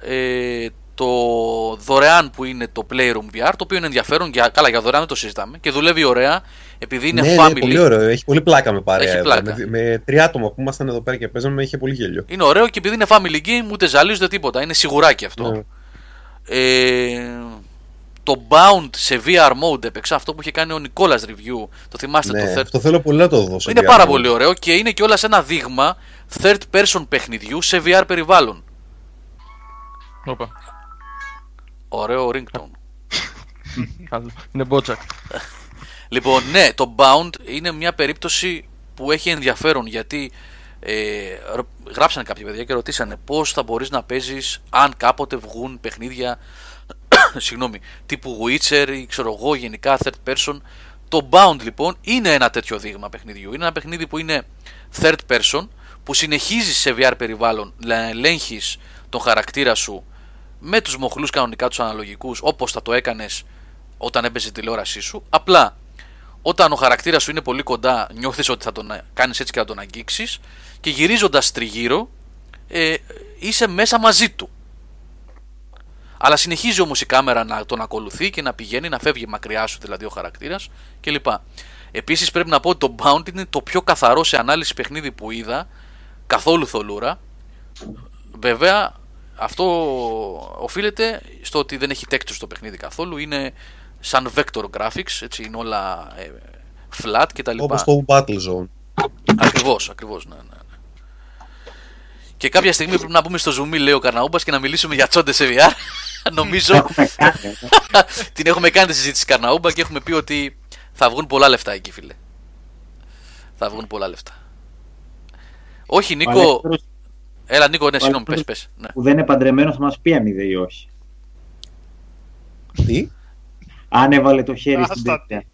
ε, το δωρεάν που είναι το Playroom VR, το οποίο είναι ενδιαφέρον, για, καλά για δωρεάν δεν το συζητάμε και δουλεύει ωραία, επειδή είναι ναι, family. ναι, πολύ ωραίο. Έχει πολύ πλάκα με παρέα. Έχει εδώ. πλάκα. Με, με τρία άτομα που ήμασταν εδώ πέρα και παίζαμε, είχε πολύ γέλιο. Είναι ωραίο και επειδή είναι family game, ούτε ζαλίζονται τίποτα. Είναι σιγουράκι αυτό. Ναι. Ε, το Bound σε VR mode έπαιξα, αυτό που είχε κάνει ο Νικόλας review. Το θυμάστε Ναι, το third. αυτό θέλω πολύ να το δώσω. Είναι για πάρα να- πολύ ωραίο και είναι και όλα ένα δείγμα third person παιχνιδιού σε VR περιβάλλον. Όπα. Ωραίο ringtone. Καλό. Είναι μπότσακ. Λοιπόν, ναι, το Bound είναι μια περίπτωση που έχει ενδιαφέρον γιατί ε, ρ- γράψανε κάποια παιδιά και ρωτήσανε πώς θα μπορείς να παίζεις αν κάποτε βγουν παιχνίδια συγγνώμη, τύπου Witcher ή ξέρω εγώ γενικά third person. Το Bound λοιπόν είναι ένα τέτοιο δείγμα παιχνιδιού. Είναι ένα παιχνίδι που είναι third person που συνεχίζεις σε VR περιβάλλον να ελέγχεις τον χαρακτήρα σου με τους μοχλούς κανονικά τους αναλογικούς όπως θα το έκανες όταν έπαιζε η τηλεόρασή σου. Απλά Όταν ο χαρακτήρας σου είναι πολύ κοντά, νιώθεις ότι θα τον κάνεις έτσι και θα τον αγγίξεις. Και γυρίζοντας τριγύρω, ε, είσαι μέσα μαζί του. Αλλά συνεχίζει όμως η κάμερα να τον ακολουθεί και να πηγαίνει, να φεύγει μακριά σου δηλαδή ο χαρακτήρας κλπ. Επίσης πρέπει να πω ότι το Bound είναι το πιο καθαρό σε ανάλυση παιχνίδι που είδα. Καθόλου θολούρα. Βέβαια, αυτό οφείλεται στο ότι δεν έχει texture στο παιχνίδι καθόλου. Είναι σαν vector graphics, έτσι είναι όλα ε, flat κτλ. Όπως το Battle Zone. Ακριβώς, ακριβώς, ναι, ναι. ναι. Και κάποια στιγμή πρέπει να πούμε στο zoom, λέει ο Καρναούμπας, και να μιλήσουμε για τσόντε σε VR. Νομίζω Έχουμε κάνει, ε. την έχουμε κάνει τη συζήτηση Καρναούμπα και έχουμε πει ότι θα βγουν πολλά λεφτά εκεί, φίλε. Θα βγουν πολλά λεφτά. Όχι, Ο Νίκο. Αλέξανδρος Έλα, Νίκο, ναι, ο συγγνώμη, πες, Αλέξανδρος πες. Ναι. που δεν είναι παντρεμένος θα μας πει αν είδε ή όχι. Τι; Αν έβαλε το χέρι στην Άστα. τέτοια.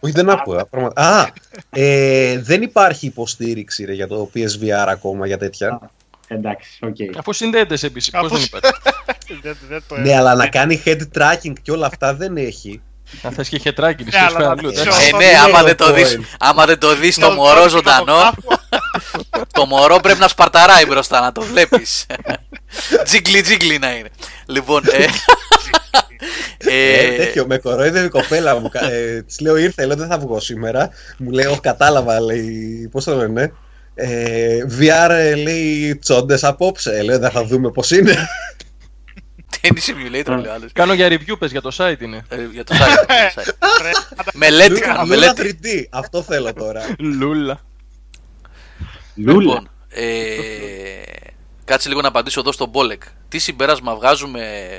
Όχι, δεν άκουγα. Πραγματικά. Α, ε, δεν υπάρχει υποστήριξη ρε, για το PSVR ακόμα για τέτοια. Εντάξει, οκ. Αφού συνδέεται επίσης. Πώς Αφού- δεν υπάρχει; δεν, δεν το Ναι, αλλά να κάνει head tracking και όλα αυτά δεν έχει. Αν θες και χετράκι, Ναι, τη αλλά να αλλού. δεις εντάξει. Ε, Αυτό ναι, είναι άμα το δεν το δεις, point. άμα δεν το δεις το Το μωρό δω ζωντανό, κάτω το μωρό πρέπει να σπαρταράει μπροστά να το βλέπεις. τζίγκλι τζίγκλι να είναι. Λοιπόν, ε, Ε, ε, τέτοιο, με κορόιδευε η κοπέλα μου. Ε, Της λέω ήρθε, λέω δεν θα βγω σήμερα. Μου λέει, Όχι, κατάλαβα, λέει. Πώς το λένε. Ε, VR ε, λέει τσόντες απόψε. Λέω δεν θα δούμε πώς είναι. Tennis simulator λέει ο άλλος. Κάνω για review, πες για το site είναι. Ε, Για το site. το site. Μελέτη κάνω, Λούλα μελέτη. 3D. Αυτό θέλω τώρα. Λούλα. Λούλα. Λοιπόν, ε, κάτσε λίγο να απαντήσω εδώ στον Μπόλεκ. Τι συμπέρασμα βγάζουμε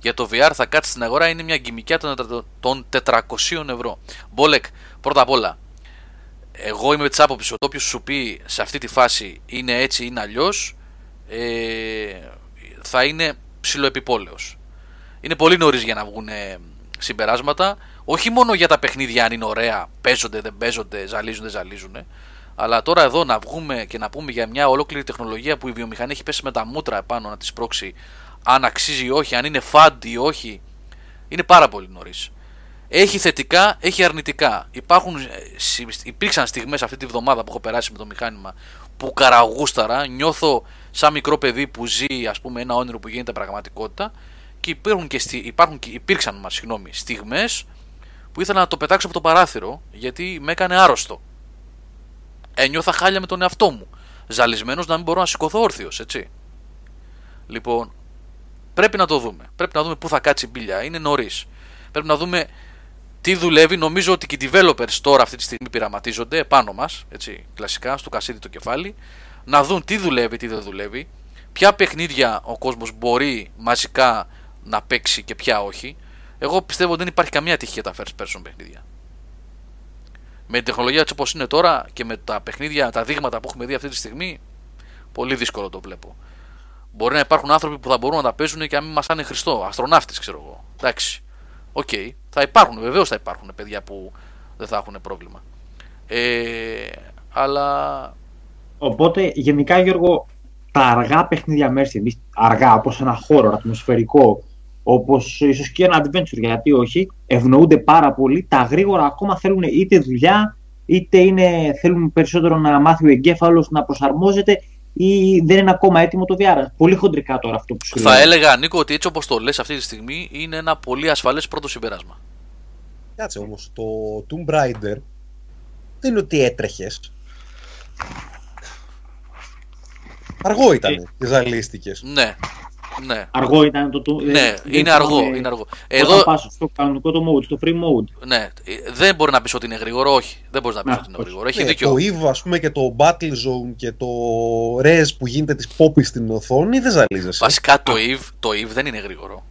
για το VR θα κάτσει στην αγορά είναι μια γκυμικιά των τετρα- των 400 ευρώ. Μπόλεκ, πρώτα απ' όλα, εγώ είμαι της άποψης ότι όποιος σου πει σε αυτή τη φάση είναι έτσι ή είναι αλλιώς, ε, θα είναι ψηλοεπιπόλαιος. Είναι πολύ νωρίς για να βγουν ε, συμπεράσματα. Όχι μόνο για τα παιχνίδια αν είναι ωραία, παίζονται, δεν παίζονται, ζαλίζουν, δεν ζαλίζουν. Αλλά τώρα εδώ να βγούμε και να πούμε για μια ολόκληρη τεχνολογία που η βιομηχανία έχει πέσει με τα μούτρα επάνω να της πρόξει, αν αξίζει ή όχι, αν είναι φαντ ή όχι, είναι πάρα πολύ νωρίς. Έχει θετικά, έχει αρνητικά. Υπάρχουν, ε, συ- υπήρξαν στιγμές αυτή τη βδομάδα που έχω περάσει με το μηχάνημα που καραγούσταρα, νιώθω σαν μικρό παιδί που ζει ας πούμε ένα όνειρο που γίνεται πραγματικότητα και υπάρχουν και, στι, υπάρχουν και υπήρξαν μας, συγγνώμη, στιγμές που ήθελα να το πετάξω από το παράθυρο γιατί με έκανε άρρωστο. Ένιωθα χάλια με τον εαυτό μου. Ζαλισμένος να μην μπορώ να σηκωθώ όρθιος, έτσι. Λοιπόν, πρέπει να το δούμε. Πρέπει να δούμε πού θα κάτσει η μπίλια. Είναι νωρίς. Πρέπει να δούμε τι δουλεύει. Νομίζω ότι και οι developers τώρα αυτή τη στιγμή πειραματίζονται επάνω μας, έτσι, κλασικά, στο κασίδι το κεφάλι, να δουν τι δουλεύει, τι δεν δουλεύει, ποια παιχνίδια ο κόσμος μπορεί μαζικά να παίξει και ποια όχι. Εγώ πιστεύω ότι δεν υπάρχει καμία τύχη για τα first person παιχνίδια. Με την τεχνολογία έτσι όπως είναι τώρα και με τα παιχνίδια, τα δείγματα που έχουμε δει αυτή τη στιγμή, πολύ δύσκολο το βλέπω. Μπορεί να υπάρχουν άνθρωποι που θα μπορούν να τα παίζουν και να μην μασάνε Χριστό. Αστροναύτης, ξέρω εγώ. Εντάξει. Οκ. Θα υπάρχουν, βεβαίως θα υπάρχουν παιδιά που δεν θα έχουν πρόβλημα. Ε, αλλά Οπότε, γενικά, Γιώργο, τα αργά παιχνίδια Mercedes, αργά, όπως ένα χώρο ατμοσφαιρικό, όπως ίσως και ένα adventure, γιατί όχι, ευνοούνται πάρα πολύ. Τα γρήγορα ακόμα θέλουν είτε δουλειά, είτε είναι, θέλουν περισσότερο να μάθει ο εγκέφαλος να προσαρμόζεται ή δεν είναι ακόμα έτοιμο το VR. Πολύ χοντρικά τώρα αυτό που σου θα λέω. έλεγα, Νίκο, ότι έτσι όπως το λες αυτή τη στιγμή είναι ένα πολύ ασφαλές πρώτο συμπέρασμα. Κάτσε όμως, το Tomb Raider δεν είναι ότι έτρεχες. Αργό ήταν Ε. και ζαλίστηκε. Ναι. Ναι. Αργό ήταν το... το Ναι, δεν είναι αργό. θυμάμαι Είναι αργό. Όταν Εδώ, πας στο κανονικό το mode, στο free mode. ναι, ε, δεν μπορεί να πεις ότι είναι γρήγορο, όχι. Δεν μπορείς να πεις Να, ότι είναι όχι. γρήγορο. Έχει Ναι, δίκιο. το EVE, ας πούμε, και το Battle Zone και το Res που γίνεται της πόπης στην οθόνη δεν ζαλίζεσαι. Βασικά το EVE, το EVE δεν είναι γρήγορο.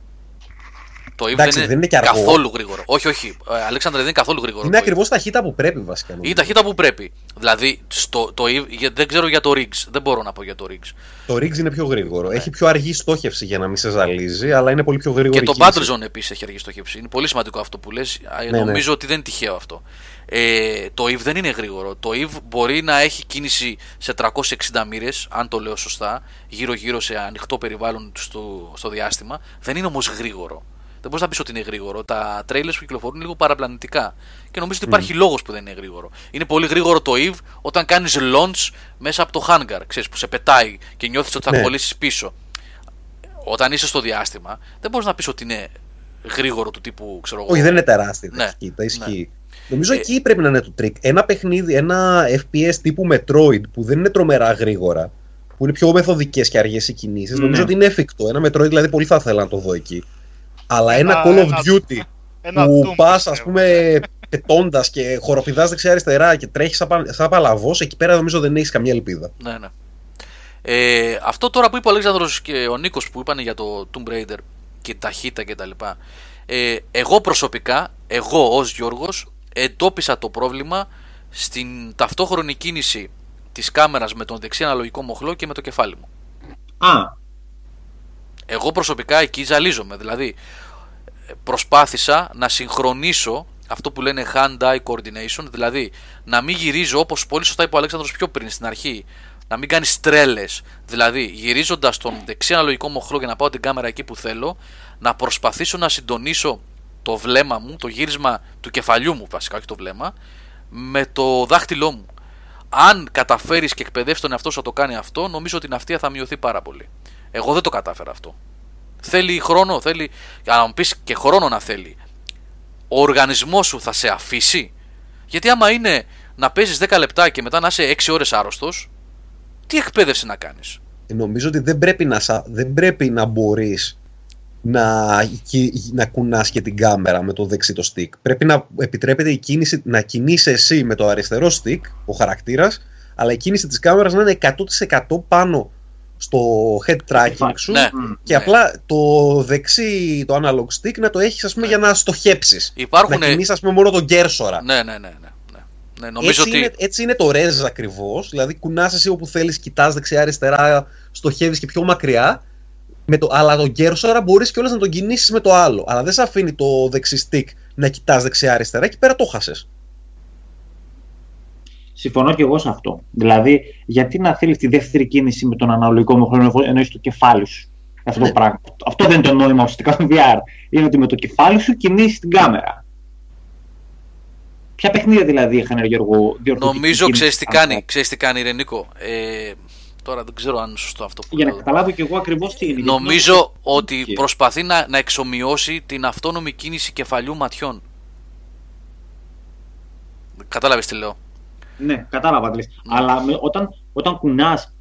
Το EVE Εντάξει, δεν, δεν είναι και αργό. καθόλου γρήγορο. Όχι, όχι. Ε, Αλέξανδρε, δεν είναι καθόλου γρήγορο. Είναι το EVE. ακριβώ ταχύτητα που πρέπει βασικά. Είναι νομίζω. η ταχύτητα που πρέπει. Δηλαδή, στο, το EVE, για- δεν ξέρω για το Riggs. Δεν μπορώ να πω για το Riggs. Το Riggs είναι πιο γρήγορο. Έχει πιο αργή στόχευση για να μην σε ζαλίζει, αλλά είναι πολύ πιο γρήγορο. Και το Battlezone επίσης έχει αργή στοχεύση. Είναι πολύ σημαντικό αυτό που λες. ναι. Νομίζω ότι δεν είναι τυχαίο αυτό. Ε, το EVE δεν είναι γρήγορο. Το EVE μπορεί να έχει κίνηση σε 360 μοίρες, αν το λέω σωστά, γύρω-γύρω σε ανοιχτό περιβάλλον στο, στο διάστημα. Δεν είναι όμως γρήγορο. Δεν Δεν μπορείς να πεις ότι είναι γρήγορο. Τα trailers που κυκλοφορούν είναι λίγο παραπλανητικά. Και νομίζω ότι υπάρχει λόγος που δεν είναι γρήγορο. Είναι πολύ γρήγορο το EVE όταν κάνεις launch μέσα από το hangar. Ξέρεις, που σε πετάει και νιώθεις ότι θα Ναι. κολλήσεις πίσω. Όταν είσαι στο διάστημα, δεν μπορείς να πεις ότι είναι γρήγορο του τύπου. Ξέρω εγώ. Όχι, δεν είναι τεράστια. Ναι, Ναι. Ισχύει, τα ισχύει. Νομίζω εκεί πρέπει να είναι το trick. Ένα παιχνίδι, ένα FPS τύπου Metroid που δεν είναι τρομερά γρήγορα, που είναι πιο μεθοδικές και αργές οι κινήσεις, Ναι. νομίζω ότι είναι εφικτό. Ένα Metroid δηλαδή πολύ θα ήθελα να το δω εκεί. Αλλά ένα Ένα- Call of ένα- Duty Ένα που Doom, πας, ας πιστεύω. πούμε, πετώντας και χοροπηδάς δεξιά-αριστερά και τρέχεις σαν, πα- σαν παλαβός, εκεί πέρα νομίζω δεν έχεις καμία ελπίδα. Ναι, ναι. Ε, αυτό τώρα που είπε ο Αλέξανδρος και ο Νίκος που είπαν για το Tomb Raider και ταχύτητα και τα λοιπά. Ε, εγώ προσωπικά, εγώ ως Γιώργος, εντόπισα το πρόβλημα στην ταυτόχρονη κίνηση της κάμερας με τον δεξί αναλογικό μοχλό και με το κεφάλι μου. Α, Εγώ προσωπικά εκεί ζαλίζομαι. Δηλαδή, ε, προσπάθησα να συγχρονίσω αυτό που λένε hand-eye coordination, δηλαδή να μην γυρίζω όπως πολύ σωστά είπε ο Αλέξανδρος πιο πριν στην αρχή, να μην κάνεις τρέλες. Δηλαδή, γυρίζοντας τον δεξί αναλογικό μοχλό για να πάω την κάμερα εκεί που θέλω, να προσπαθήσω να συντονίσω το βλέμμα μου, το γύρισμα του κεφαλιού μου βασικά, όχι το βλέμμα, με το δάχτυλό μου. Αν καταφέρεις και εκπαιδεύσει τον εαυτό σου να το κάνει αυτό, νομίζω ότι η ναυτία θα μειωθεί πάρα πολύ. Εγώ δεν το κατάφερα αυτό. Θέλει χρόνο, θέλει. Αν μου πεις και χρόνο να θέλει, ο οργανισμός σου θα σε αφήσει; Γιατί άμα είναι να παίζεις 10 λεπτά και μετά να είσαι 6 ώρες άρρωστος, τι εκπαίδευση να κάνεις; Ε, Νομίζω ότι δεν πρέπει να, σα- δεν πρέπει να μπορείς να, κι- να κουνάς και την κάμερα με το δεξί το stick. Πρέπει να επιτρέπεται η κίνηση, να κινείσαι εσύ με το αριστερό stick, ο χαρακτήρας, αλλά η κίνηση της κάμερας να είναι 100% πάνω στο head tracking σου Ναι. και ναι. απλά το δεξί, το analog stick να το έχεις ας πούμε για να στοχέψεις. Υπάρχουν. Να κινείς ας πούμε μόνο τον κέρσορα. Ναι, ναι, ναι. ναι, ναι. ναι νομίζω έτσι, ότι. είναι, έτσι είναι το ρέζ ακριβώς. Δηλαδή, κουνάς εσύ όπου θέλεις, κοιτάς δεξιά-αριστερά, στοχεύεις και πιο μακριά. Με το, αλλά τον κέρσορα μπορείς κιόλας να τον κινήσεις με το άλλο. Αλλά δεν σε αφήνει το δεξί stick να κοιτάς δεξιά-αριστερά. Εκεί πέρα το χάσες. Συμφωνώ και εγώ σε αυτό. Δηλαδή, γιατί να θέλεις τη δεύτερη κίνηση με τον αναλογικό μοχλό ενώ είσαι το κεφάλι σου; Αυτό το Ναι. πράγμα. Αυτό δεν είναι το νόημα ουσιαστικά του VR. Είναι ότι με το κεφάλι σου κινείς την κάμερα. Ποια παιχνίδια δηλαδή είχαν, ρε Γιώργο, διορθωτική Νομίζω κίνηση ξέρεις τι στην κάμερα; κάνει. Ξέρεις τι κάνει, Ρενίκο. Ε, τώρα δεν ξέρω αν είναι σωστό αυτό που Για να λέω. καταλάβω και εγώ ακριβώς τι είναι. γιατί Νομίζω ότι Και- προσπαθεί να, να εξομοιώσει την αυτόνομη κίνηση κεφαλιού ματιών. Κατάλαβες τι λέω; Ναι, κατάλαβα τι λες. Αλλά με, όταν, όταν κουνάς.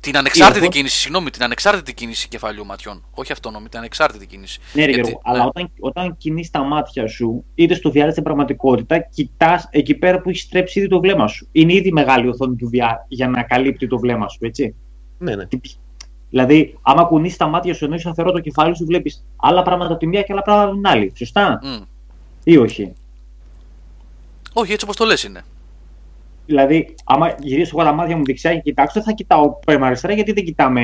Την ανεξάρτητη εγώ- κίνηση, συγγνώμη, την ανεξάρτητη κίνηση κεφαλιού ματιών. Όχι αυτόνομη, την ανεξάρτητη κίνηση. Ναι, ρε Γιατί- Γιώργο, αλλά όταν, όταν κινείς τα μάτια σου, είτε στο VR είτε στην πραγματικότητα, κοιτάς εκεί πέρα που έχεις στρέψει ήδη το βλέμμα σου. Είναι ήδη μεγάλη η οθόνη του VR για να καλύπτει το βλέμμα σου, έτσι. Ναι, ναι. Τι- Δηλαδή, άμα κουνείς τα μάτια σου ενώ είσαι σταθερό το κεφάλι σου, βλέπεις άλλα πράγματα από τη μία και άλλα πράγματα από την άλλη. Σωστά, Μμ. ή όχι; Όχι, έτσι όπως το λες είναι. Δηλαδή, άμα γυρίσω εγώ τα μάτια μου δεξιά και κοιτάξω, δεν θα κοιτάω πέμα αριστερά γιατί δεν κοιτάμε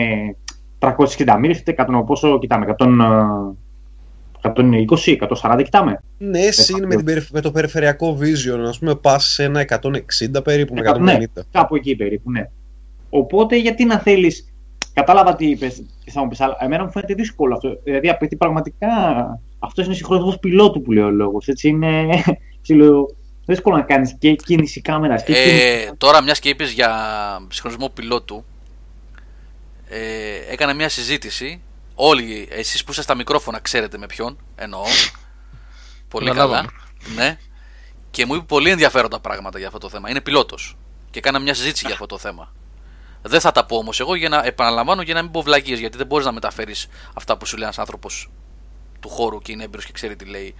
360 μίλια, ούτε 100, πόσο κοιτάμε, 100, ε, 120, 140 κοιτάμε. Ναι, εσύ είναι με, την, περιφ- με το περιφερειακό vision. Α πούμε, πας σε ένα 160 περίπου με Εκατό- 150. Ναι, κάπου εκεί περίπου, ναι. Οπότε γιατί να θέλεις. Κατάλαβα τι είπες, τι θα μου πεις, αλλά εμένα μου φαίνεται δύσκολο αυτό. Δηλαδή, απαιτεί πραγματικά. Αυτός είναι συγχρονισμός πιλότου που λέει ο λόγος. Έτσι είναι. Ψηλο... Δύσκολο να κάνεις και κίνηση κάμερας και κίνηση. Ε, τώρα, μιας και είπες για συγχρονισμό πιλότου, ε, έκανα μια συζήτηση. Όλοι εσείς που είστε στα μικρόφωνα ξέρετε με ποιον εννοώ. Πολύ καλά. Καταλάβαμε. Ναι. Και μου είπε πολύ ενδιαφέροντα πράγματα για αυτό το θέμα. Είναι πιλότος. Και έκανα μια συζήτηση για αυτό το θέμα. Δεν θα τα πω όμως εγώ για να επαναλαμβάνω για να μην πω βλακίες. Γιατί δεν μπορείς να μεταφέρεις αυτά που σου λέει ένας άνθρωπος του χώρου και είναι έμπειρος και ξέρει τι λέει.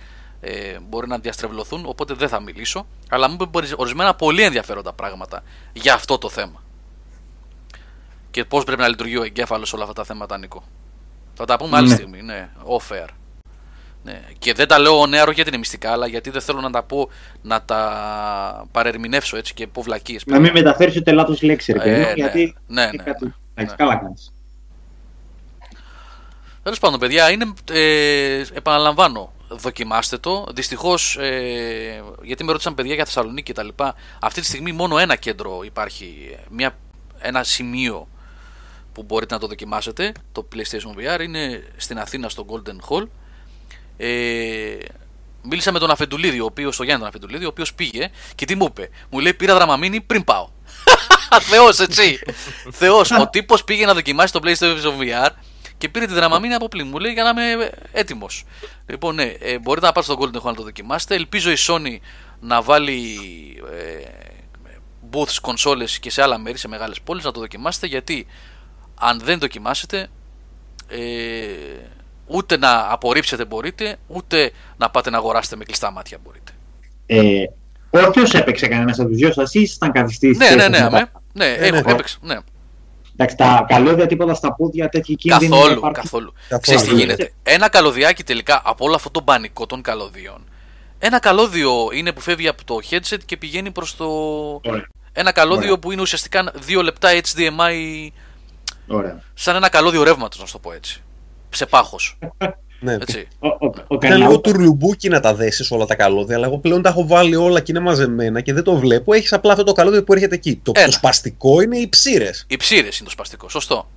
Ε, μπορεί να διαστρεβλωθούν, οπότε δεν θα μιλήσω. Αλλά μου είπε ορισμένα πολύ ενδιαφέροντα πράγματα για αυτό το θέμα. Και πώς πρέπει να λειτουργεί ο εγκέφαλος σε όλα αυτά τα θέματα, Νίκο. Θα τα πούμε άλλη Ναι. στιγμή. Ναι, off air. Ναι. Και δεν τα λέω νεαρό γιατί είναι μυστικά, αλλά γιατί δεν θέλω να τα πω, να τα παρερμηνεύσω έτσι και πω βλακίε. Να μην μεταφέρεις ούτε λάθος λέξη, ρε Ε, παιδί μου, ναι. γιατί. Ναι, είναι ναι, κάτι- ναι. Εντάξει, Ναι. καλά κάνεις. Τέλος πάντων, παιδιά, είναι, ε, επαναλαμβάνω, δοκιμάστε το. Δυστυχώς, ε, γιατί με ρώτησαν παιδιά για Θεσσαλονίκη κτλ. Αυτή τη στιγμή μόνο ένα κέντρο υπάρχει, μια, ένα σημείο που μπορείτε να το δοκιμάσετε. Το PlayStation VR είναι στην Αθήνα στο Golden Hall. Ε, μίλησα με τον Αφεντουλίδη, ο οποίος, τον Γιάννη τον Αφεντουλίδη, ο οποίος πήγε και τι μου είπε. Μου λέει πήρα δραμαμίνη πριν πάω. Θεός, έτσι. Θεός. Ο τύπος πήγε να δοκιμάσει το PlayStation VR και πήρε τη δραμαμίνη από πλήν. Μου λέει για να είμαι έτοιμος. Λοιπόν, ναι, ε, μπορείτε να πάτε στον Golden Hall να το δοκιμάσετε. Ελπίζω η Sony να βάλει ε, booths, κονσόλες και σε άλλα μέρη, σε μεγάλες πόλεις να το δοκιμάσετε γιατί αν δεν δοκιμάσετε ε, ούτε να απορρίψετε μπορείτε ούτε να πάτε να αγοράσετε με κλειστά μάτια μπορείτε. Ε, Όποιος έπαιξε κανένας από τους δυο σας, ή ήσασταν καθιστή. Ναι, ναι, ναι, αμέ. ναι, έχω, έπαιξε, ναι. Εντάξει, τα καλώδια τίποτα στα πόδια, τέτοιοι κίνδυνοι. Καθόλου, καθόλου. Ξέρεις τι γίνεται. Ένα καλωδιάκι τελικά από όλο αυτό το πανικό των καλωδίων. Ένα καλώδιο είναι που φεύγει από το headset και πηγαίνει προς το... Ωραία. Ένα καλώδιο Ωραία. που είναι ουσιαστικά δύο λεπτά HDMI Ωραία. σαν ένα καλώδιο ρεύματος να σου το πω έτσι. Σε πάχος. Ναι. Έτσι. Ο, ο, ο Ήταν λίγο Καρλάου- τουρλουμπούκι να τα δέσεις όλα τα καλώδια, αλλά εγώ πλέον τα έχω βάλει όλα και είναι μαζεμένα και δεν το βλέπω. Έχεις απλά αυτό το καλώδιο που έρχεται εκεί. Το, Ένα. το σπαστικό είναι οι ψήρες. Οι ψήρες είναι το σπαστικό. Σωστό.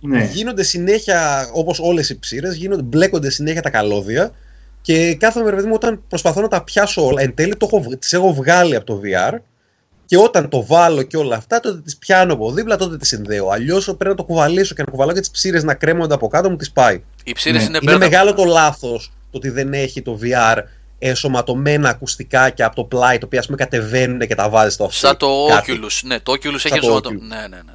Ναι. Γίνονται συνέχεια, όπως όλες οι ψήρες, μπλέκονται συνέχεια τα καλώδια και κάθομαι, ρε παιδί μου, όταν προσπαθώ να τα πιάσω όλα, εν τέλει το έχω, βγ- τις έχω βγάλει από το VR και όταν το βάλω και όλα αυτά, τότε τις πιάνω από δίπλα, τότε τις συνδέω. Αλλιώς πρέπει να το κουβαλήσω και να κουβαλάω και τις ψήρες να κρέμονται από κάτω, μου τις πάει. Οι ψήρες Ναι. είναι, Είναι μπέρδεμα. μεγάλο το λάθος το ότι δεν έχει το VR ενσωματωμένα ακουστικάκια από το πλάι, τα οποία ας πούμε κατεβαίνουν και τα βάζεις στο αυτί. Σαν το Κάτι. Oculus. Ναι, το Oculus έχει το ενσωματω... Oculus. Ναι, ναι, ναι. ναι.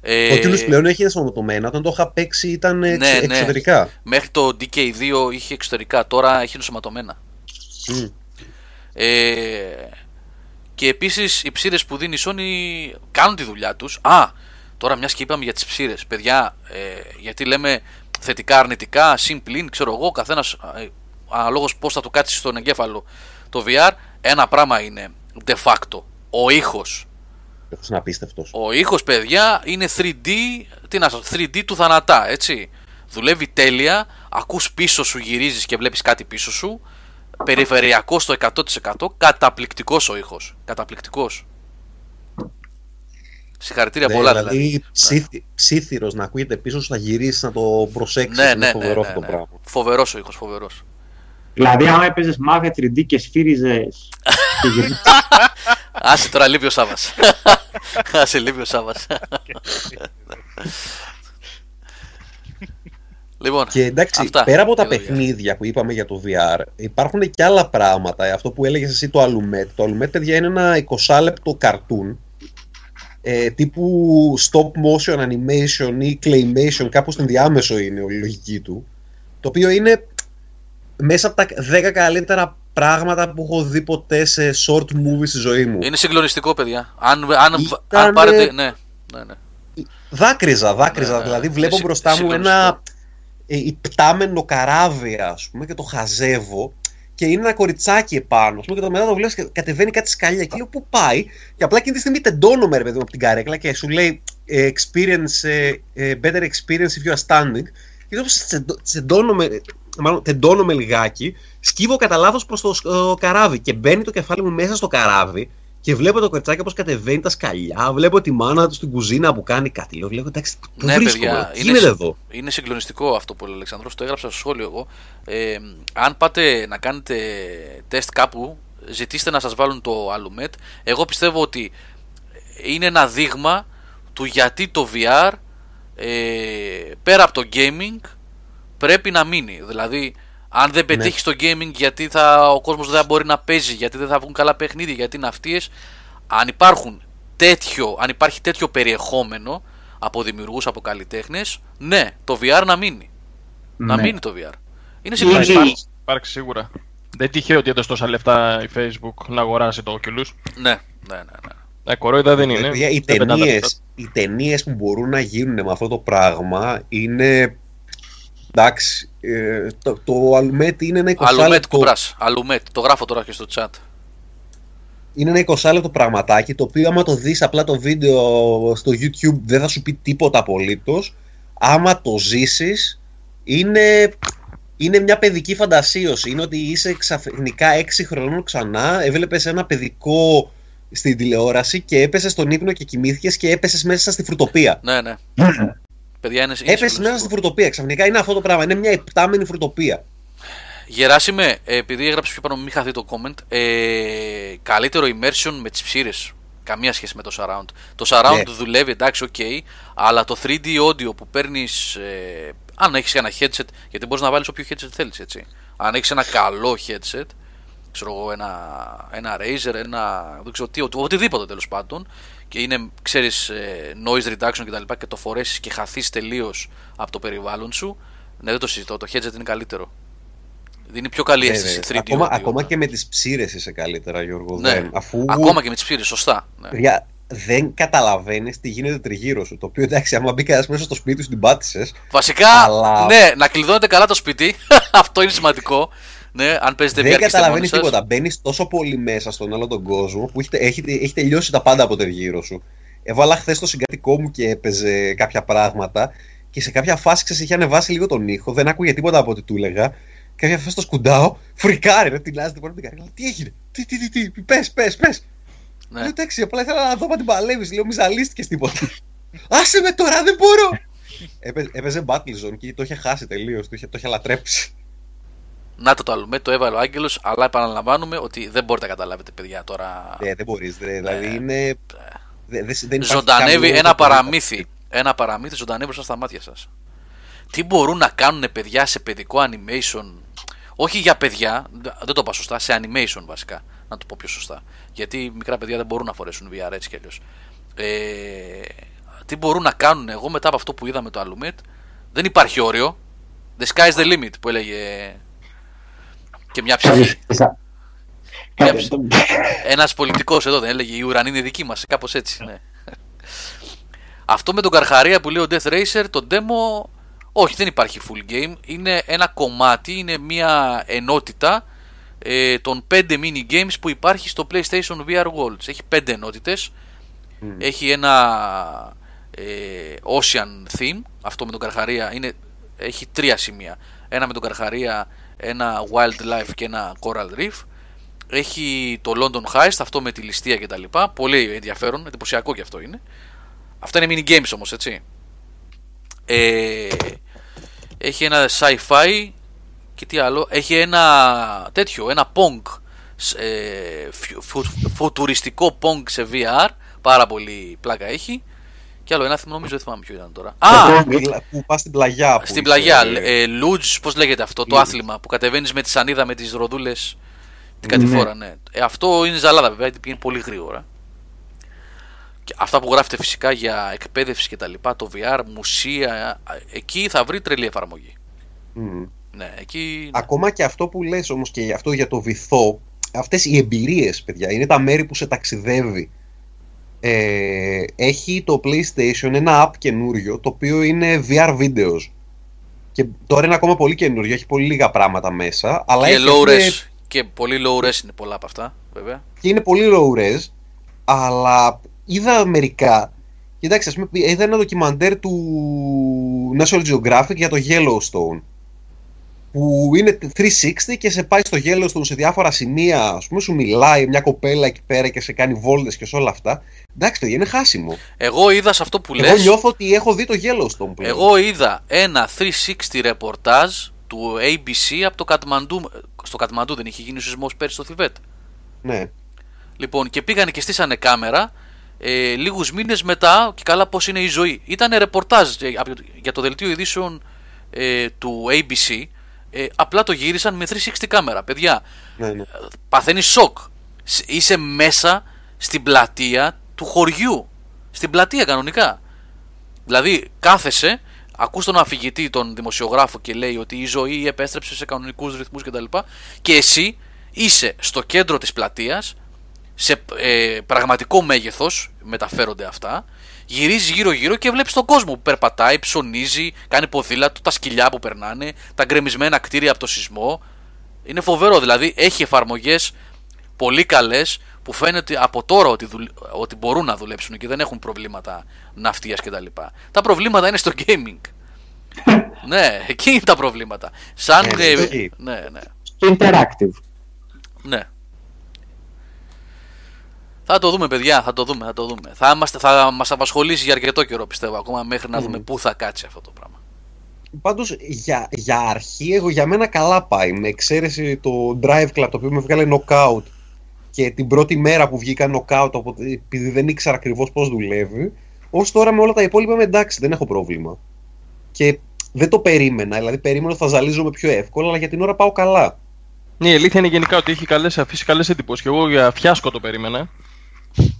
Ε, Το Oculus πλέον έχει ενσωματωμένα. Όταν το είχα παίξει ήταν εξ- Ναι, ναι. εξωτερικά. Μέχρι το DK2 είχε εξωτερικά, τώρα έχει ενσωματωμένα. Μμ. Ε, και επίσης οι ψήρες που δίνει η Sony κάνουν τη δουλειά τους. Α, τώρα μιας και είπαμε για τις ψήρες. Παιδιά, ε, γιατί λέμε θετικά, αρνητικά, συν, πλην, ξέρω εγώ, καθένας ε, αναλόγως πώς θα του κάτσεις στον εγκέφαλο το VR. Ένα πράγμα είναι de facto. Ο ήχος. Αυτό είναι απίστευτο. Ο ήχος, παιδιά, είναι 3D, τι να σας, 3D του θανατά, έτσι. Δουλεύει τέλεια, ακούς πίσω σου, γυρίζεις και βλέπεις κάτι πίσω σου. Περιφερειακός στο 100%, καταπληκτικός ο ήχος. Καταπληκτικός. Συγχαρητήρια πολλά δηλαδή. δηλαδή ψήθυ, ψήθυρος να ακούγεται πίσω σου, θα γυρίσεις να το προσέξεις. Ναι, είναι ναι, ναι, φοβερό ναι, αυτό το ναι. πράγμα. Φοβερός ο ήχος, φοβερός. Δηλαδή, άμα έπαιζες μάγα 3D και σφύριζες. Άσε τώρα λείπει ο Σάβας. Άσε λείπει ο Σάβας. λοιπόν, Και εντάξει, αυτά. πέρα από τα για το VR. παιχνίδια που είπαμε για το VR, υπάρχουν και άλλα πράγματα. Ε, Αυτό που έλεγες εσύ το Alumet. Το Alumet, παιδιά, είναι ένα 20 λεπτό καρτούν ε, τύπου stop motion animation ή claymation, κάπου στην διάμεσο είναι η λογική του. Το οποίο είναι μέσα από τα 10 καλύτερα πράγματα που έχω δει ποτέ σε short movie στη ζωή μου. Είναι συγκλονιστικό, παιδιά. Αν, αν, αν Ήτανε- πάρετε. Ναι, ναι, ναι. Δάκρυζα, δάκρυζα. Ναι, δηλαδή ναι. βλέπω Συ- μπροστά μου συγκλονιστικό. ένα ε, υπτάμενο καράβι, ας πούμε, και το χαζεύω. Και είναι ένα κοριτσάκι επάνω, ας πούμε, και το μετά το βλέπεις και κατεβαίνει κάτι σκαλιά. Και λέω πού πάει; Και απλά εκείνη τη στιγμή τεντώνομαι, ρε παιδί μου, από την καρέκλα και σου λέει ε, experience, ε, ε, better experience if you are standing. Και λέω τσεντώ- τσεντώνομαι, ε, μάλλον τεντώνομαι λιγάκι, σκύβω κατά λάθος προς το σκ- ε, καράβι και μπαίνει το κεφάλι μου μέσα στο καράβι και βλέπω το κοριτσάκι πώ κατεβαίνει τα σκαλιά. Βλέπω τη μάνα του στην κουζίνα που κάνει κάτι. Λέω, λέω εντάξει, πού Ναι, βρίσκομαι, παιδιά, τι είναι γίνεται συ- εδώ. Είναι συγκλονιστικό αυτό που λέει ο Αλεξανδρός, το έγραψα στο σχόλιο εγώ. Ε, αν πάτε να κάνετε τεστ κάπου, ζητήστε να σας βάλουν το Alumet. Εγώ πιστεύω ότι είναι ένα δείγμα του γιατί το VR ε, πέρα από το gaming πρέπει να μείνει. Δηλαδή, αν δεν πετύχεις το gaming γιατί θα, ο κόσμος δεν θα μπορεί να παίζει, γιατί δεν θα βγουν καλά παιχνίδια, γιατί είναι αυτίες, αν υπάρχουν τέτοιο, αν υπάρχει τέτοιο περιεχόμενο από δημιουργούς, από καλλιτέχνες, ναι, το VR να μείνει. Να Ναι. μείνει το VR. Είναι Ήδη- συγκλονιστικό. Υπάρξει, υπάρξει σίγουρα. Δεν τυχαίο ότι έδωσε τόσα λεφτά η Facebook να αγοράσει το Oculus. Ναι, ναι, ναι. ναι. Ε, κορόιδα δεν είναι. Παιδιά, οι Δεν πετάνε τα ταινίε λεφτά. οι ταινίες που μπορούν να γίνουν με αυτό το πράγμα είναι. Εντάξει, ε, το, το Alumet είναι ένα 20 Αλουμέτ λεπτό, κουμπράς. Αλουμέτ. Το γράφω τώρα και στο chat. είναι ένα 20 λεπτό πραγματάκι το οποίο άμα το δεις απλά το βίντεο στο YouTube δεν θα σου πει τίποτα απολύτως άμα το ζήσεις είναι, είναι μια παιδική φαντασίωση είναι ότι είσαι ξαφνικά 6 χρονών ξανά έβλεπες ένα παιδικό στην τηλεόραση και έπεσες στον ύπνο και κοιμήθηκες και έπεσες μέσα στη φρουτοπία Ναι, ναι. Παιδιά είναι, είναι Έπεσε μέσα στη συγκλονιστικό. φρουτοπία. Ξαφνικά είναι αυτό το πράγμα. Είναι μια επτάμενη φρουτοπία. Γεράσιμε, ε, επειδή έγραψες πιο πάνω, μην χαθεί το comment. Ε, καλύτερο immersion με τις ψείρες. Καμία σχέση με το surround. Το surround Ναι. δουλεύει, εντάξει, οκ, αλλά το 3D audio που παίρνεις. Ε, αν έχεις ένα headset, γιατί μπορείς να βάλεις όποιο headset θέλεις, έτσι. Αν έχεις ένα καλό headset, ξέρω εγώ, ένα, ένα Razer, ένα. δεν ξέρω τι, οτι- οτιδήποτε τέλος πάντων, και είναι, ξέρεις, noise reduction κτλ. Και, και το φορέσεις και χαθείς τελείως από το περιβάλλον σου. Ναι, δεν το συζητώ. Το headset είναι καλύτερο. Δίνει πιο καλή Ναι, αίσθηση ναι. 3D. Ακόμα, audio. ακόμα και με τις ψήρες είσαι καλύτερα, Γιώργο. Ναι, Δεν. Αφού ακόμα και με τις ψήρες, σωστά. Ναι. παιδιά, δεν καταλαβαίνεις τι γίνεται τριγύρω σου. Το οποίο εντάξει, άμα μπει κανένας μέσα στο σπίτι σου, την πάτησες. Βασικά, Αλλά- ναι, να κλειδώνετε καλά το σπίτι. Αυτό είναι σημαντικό. Ναι, αν παίζετε Δεν VR και είστε καταλαβαίνει μόνοι σας. τίποτα. Μπαίνεις τόσο πολύ μέσα στον άλλο τον κόσμο που έχει, έχει, έχει τελειώσει τα πάντα από τριγύρω σου. Έβαλα χθες το συγκατοικό μου και έπαιζε κάποια πράγματα και σε κάποια φάση ξέρεις, είχε ανεβάσει λίγο τον ήχο, δεν άκουγε τίποτα από ό,τι του έλεγα. Κάποια φάση το σκουντάω, φρικάρει, ρε, την άζεται πάνω από την καρδιά. Τι έγινε, τι, τι, τι, τι, πες, πες, πες. Ναι. Λέω εντάξει, απλά ήθελα να δω αν την παλεύεις. Λέω μη ζαλίστηκε τίποτα. Άσε με τώρα, δεν μπορώ. Έπαι- Έπαιζε Battlezone και το είχε χάσει τελείως, το είχε, το είχε λατρέψει. Να το το άλλο, το έβαλε ο Άγγελος, αλλά επαναλαμβάνουμε ότι δεν μπορείτε να καταλάβετε, παιδιά, τώρα. Ναι, δεν μπορείς. Δηλαδή Ε, είναι. δε- δε- δεν υπάρχει ζωντανεύει καμία ένα δυνατότητα. παραμύθι. Ένα παραμύθι ζωντανεύει μπροστά στα μάτια σας. Τι μπορούν να κάνουν παιδιά σε παιδικό animation; Όχι για παιδιά, δεν το είπα σωστά, σε animation βασικά. Να το πω πιο σωστά. Γιατί μικρά παιδιά δεν μπορούν να φορέσουν VR έτσι κι αλλιώς. Ε, τι μπορούν να κάνουν εγώ μετά από αυτό που είδαμε το Alumet. Δεν υπάρχει όριο. The sky's the limit που έλεγε και μια ψυχή. Κάποιος- σα- Κάποιος- κάποιος- Ένας πολιτικός εδώ δεν έλεγε: Η ουρανή είναι δική μας. Κάπως έτσι. Ναι. Αυτό με τον Καρχαρία που λέει ο Death Racer, το demo. Όχι, δεν υπάρχει full game. Είναι ένα κομμάτι, είναι μια ενότητα ε, των 5 mini games που υπάρχει στο PlayStation VR Worlds. Έχει 5 ενότητες Έχει ένα ε, Ocean Theme. Αυτό με τον Καρχαρία είναι, έχει τρία σημεία. Ένα με τον Καρχαρία, ένα Wildlife και ένα Coral Reef. Έχει το London Heist, αυτό με τη ληστεία κτλ. Πολύ ενδιαφέρον, εντυπωσιακό και αυτό είναι. Αυτά είναι mini games όμως, έτσι. Ε, έχει ένα sci-fi και τι άλλο. Έχει ένα τέτοιο, ένα pong. σ- Ε, φου- φου- φουτουριστικό pong σε VR. Πάρα πολύ πλάκα έχει. Και άλλο ένα, νομίζω δεν θυμάμαι ποιο ήταν τώρα. Α! Πλα- Που πας στην πλαγιά. που Στην είσαι- πλαγιά, ε, Luge, πώς λέγεται αυτό το Luge. άθλημα που κατεβαίνεις με τη σανίδα με τις ροδούλες την Ναι. κατηφόρα, ναι. Ε, αυτό είναι ζαλάδα βέβαια, γιατί πηγαίνει πολύ γρήγορα. Και αυτά που γράφετε φυσικά για εκπαίδευση και τα λοιπά, το VR, μουσεία, ε, εκεί θα βρει τρελή εφαρμογή. Μμ. Ναι, εκεί. Ακόμα και αυτό που λες όμως και αυτό για το βυθό, αυτές οι εμπειρίες, παιδιά, είναι τα μέρη που σε ταξιδεύει. Ε, έχει το PlayStation ένα app καινούριο, το οποίο είναι VR videos. Και τώρα είναι ακόμα πολύ καινούριο, έχει πολύ λίγα πράγματα μέσα. Αλλά και έχει, low είναι- res. Και πολύ low res είναι πολλά από αυτά, βέβαια. και είναι πολύ low res, αλλά είδα μερικά. Κοιτάξτε, ας πούμε, είδα ένα ντοκιμαντέρ του National Geographic για το Yellowstone. Που είναι 360 και σε πάει στο Yellowstone σε διάφορα σημεία. Α πούμε, σου μιλάει μια κοπέλα εκεί πέρα και σε κάνει βόλτες και σε όλα αυτά. Εντάξει, παιδιά, είναι χάσιμο. Εγώ είδα σε αυτό που Εγώ λες, νιώθω ότι έχω δει το Yellowstone πλέον. εγώ είδα ένα 360 ρεπορτάζ του ABC από το Κατμαντού. Στο Κατμαντού δεν είχε γίνει ο σεισμός πέρυσι στο Θιβέτ. Ναι. Λοιπόν, και πήγανε και στήσανε κάμερα ε, λίγους μήνες μετά και καλά πώς είναι η ζωή. Ήταν ρεπορτάζ ε, από- για το δελτίο ειδήσεων ε, του ABC. Ε, απλά το γύρισαν με 360 κάμερα. Παιδιά, ναι, ναι. παθαίνει σοκ. Σ- Είσαι μέσα στην πλατεία του χωριού. Στην πλατεία κανονικά. Δηλαδή κάθεσαι, ακούς τον αφηγητή, τον δημοσιογράφο και λέει ότι η ζωή επέστρεψε σε κανονικούς ρυθμούς κτλ. Και εσύ είσαι στο κέντρο της πλατείας, σε ε, πραγματικό μέγεθος μεταφέρονται αυτά, γυρίζεις γύρω γύρω και βλέπεις τον κόσμο που περπατάει, ψωνίζει, κάνει ποδήλατο, τα σκυλιά που περνάνε, τα γκρεμισμένα κτίρια από το σεισμό. Είναι φοβερό, δηλαδή έχει εφαρμογές πολύ καλές που φαίνεται από τώρα ότι, δουλ- ότι μπορούν να δουλέψουν και δεν έχουν προβλήματα ναυτίας κτλ. Τα, τα προβλήματα είναι στο gaming. ναι, εκεί είναι τα προβλήματα. Σαν. Ε, ε, εκεί. ναι, ναι. Στο interactive. Ναι. Θα το δούμε, παιδιά, θα το δούμε, θα το δούμε. Θα, είμαστε, θα μας απασχολήσει για αρκετό καιρό, πιστεύω, ακόμα μέχρι να δούμε πού θα κάτσει αυτό το πράγμα. Πάντως για, για αρχή, εγώ για μένα καλά πάει. Με εξαίρεση το Drive Club το οποίο με βγάλε knockout και την πρώτη μέρα που βγήκα knockout οπότε, επειδή δεν ήξερα ακριβώς πώς δουλεύει. Ω τώρα με όλα τα υπόλοιπα είμαι εντάξει, δεν έχω πρόβλημα. Και δεν το περίμενα, δηλαδή περίμενα ότι θα ζαλίζομαι πιο εύκολα, αλλά για την ώρα πάω καλά. Ναι, η αλήθεια είναι γενικά ότι έχει καλές, αφήσει καλές εντυπώσεις. Και εγώ για φιάσκο το περίμενα.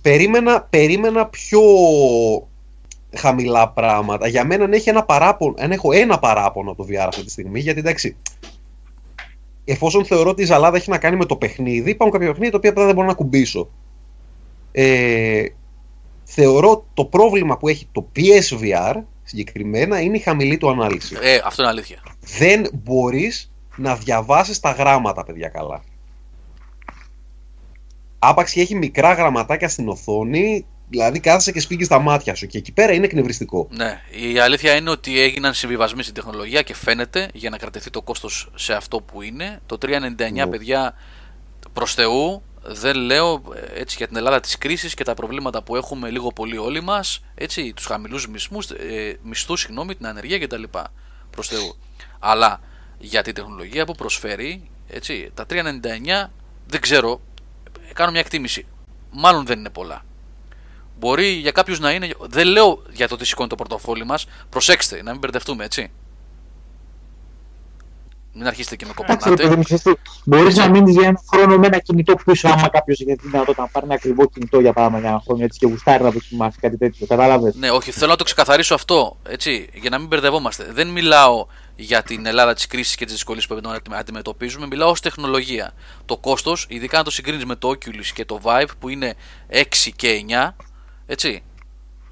Περίμενα, περίμενα πιο χαμηλά πράγματα. Για μένα αν, έχει ένα παράπονο, αν έχω ένα παράπονο από το VR αυτή τη στιγμή, γιατί εντάξει, εφόσον θεωρώ ότι η ζαλάδα έχει να κάνει με το παιχνίδι, υπάρχουν κάποια παιχνίδια τα οποία απλά δεν μπορώ να κουμπίσω. Ε, θεωρώ το πρόβλημα που έχει το PSVR συγκεκριμένα είναι η χαμηλή του ανάλυση. Ε, αυτό είναι αλήθεια. Δεν μπορείς να διαβάσεις τα γράμματα, παιδιά, καλά. Άπαξ και έχει μικρά γραμματάκια στην οθόνη, δηλαδή κάθεσαι και σφίγγεις τα μάτια σου και εκεί πέρα είναι εκνευριστικό. Ναι, η αλήθεια είναι ότι έγιναν συμβιβασμοί στην τεχνολογία και φαίνεται για να κρατηθεί το κόστος σε αυτό που είναι. Το 399 Ναι. παιδιά προς Θεού δεν λέω ε, έτσι για την Ελλάδα της κρίσης και τα προβλήματα που έχουμε λίγο πολύ όλοι μας, έτσι, τους χαμηλούς μισθούς, ε, μισθούς, συγγνώμη, την ανεργία κτλ. Προς Θεού. Αλλά για την τεχνολογία που προσφέρει, έτσι, τα 399 δεν ξέρω, ε, κάνω μια εκτίμηση. Μάλλον δεν είναι πολλά. Μπορεί για κάποιους να είναι. Δεν λέω για το ότι σηκώνει το πορτοφόλι μας. Προσέξτε, να μην μπερδευτούμε, έτσι. Μην αρχίσετε και με Εντάξει, ρε παιδί κοπανάτε. μου, ξέρεις τι, μπορείς να μείνεις για ένα χρόνο με ένα κινητό πίσω, άμα κάποιος έχει τη δυνατότητα να πάρει ένα ακριβό κινητό για παράδειγμα για ένα χρόνο έτσι και γουστάρει να δοκιμάσει κάτι τέτοιο. Κατάλαβες; Ναι, όχι, θέλω να το ξεκαθαρίσω αυτό, έτσι, για να μην μπερδευόμαστε. Δεν μιλάω για την Ελλάδα της κρίσης και τι δυσκολίε που αντιμε- αντιμετωπίζουμε, μιλάω ως τεχνολογία. Το κόστος, ειδικά αν το συγκρίνεις με το Oculus και το Vive που είναι 6 και 9, έτσι.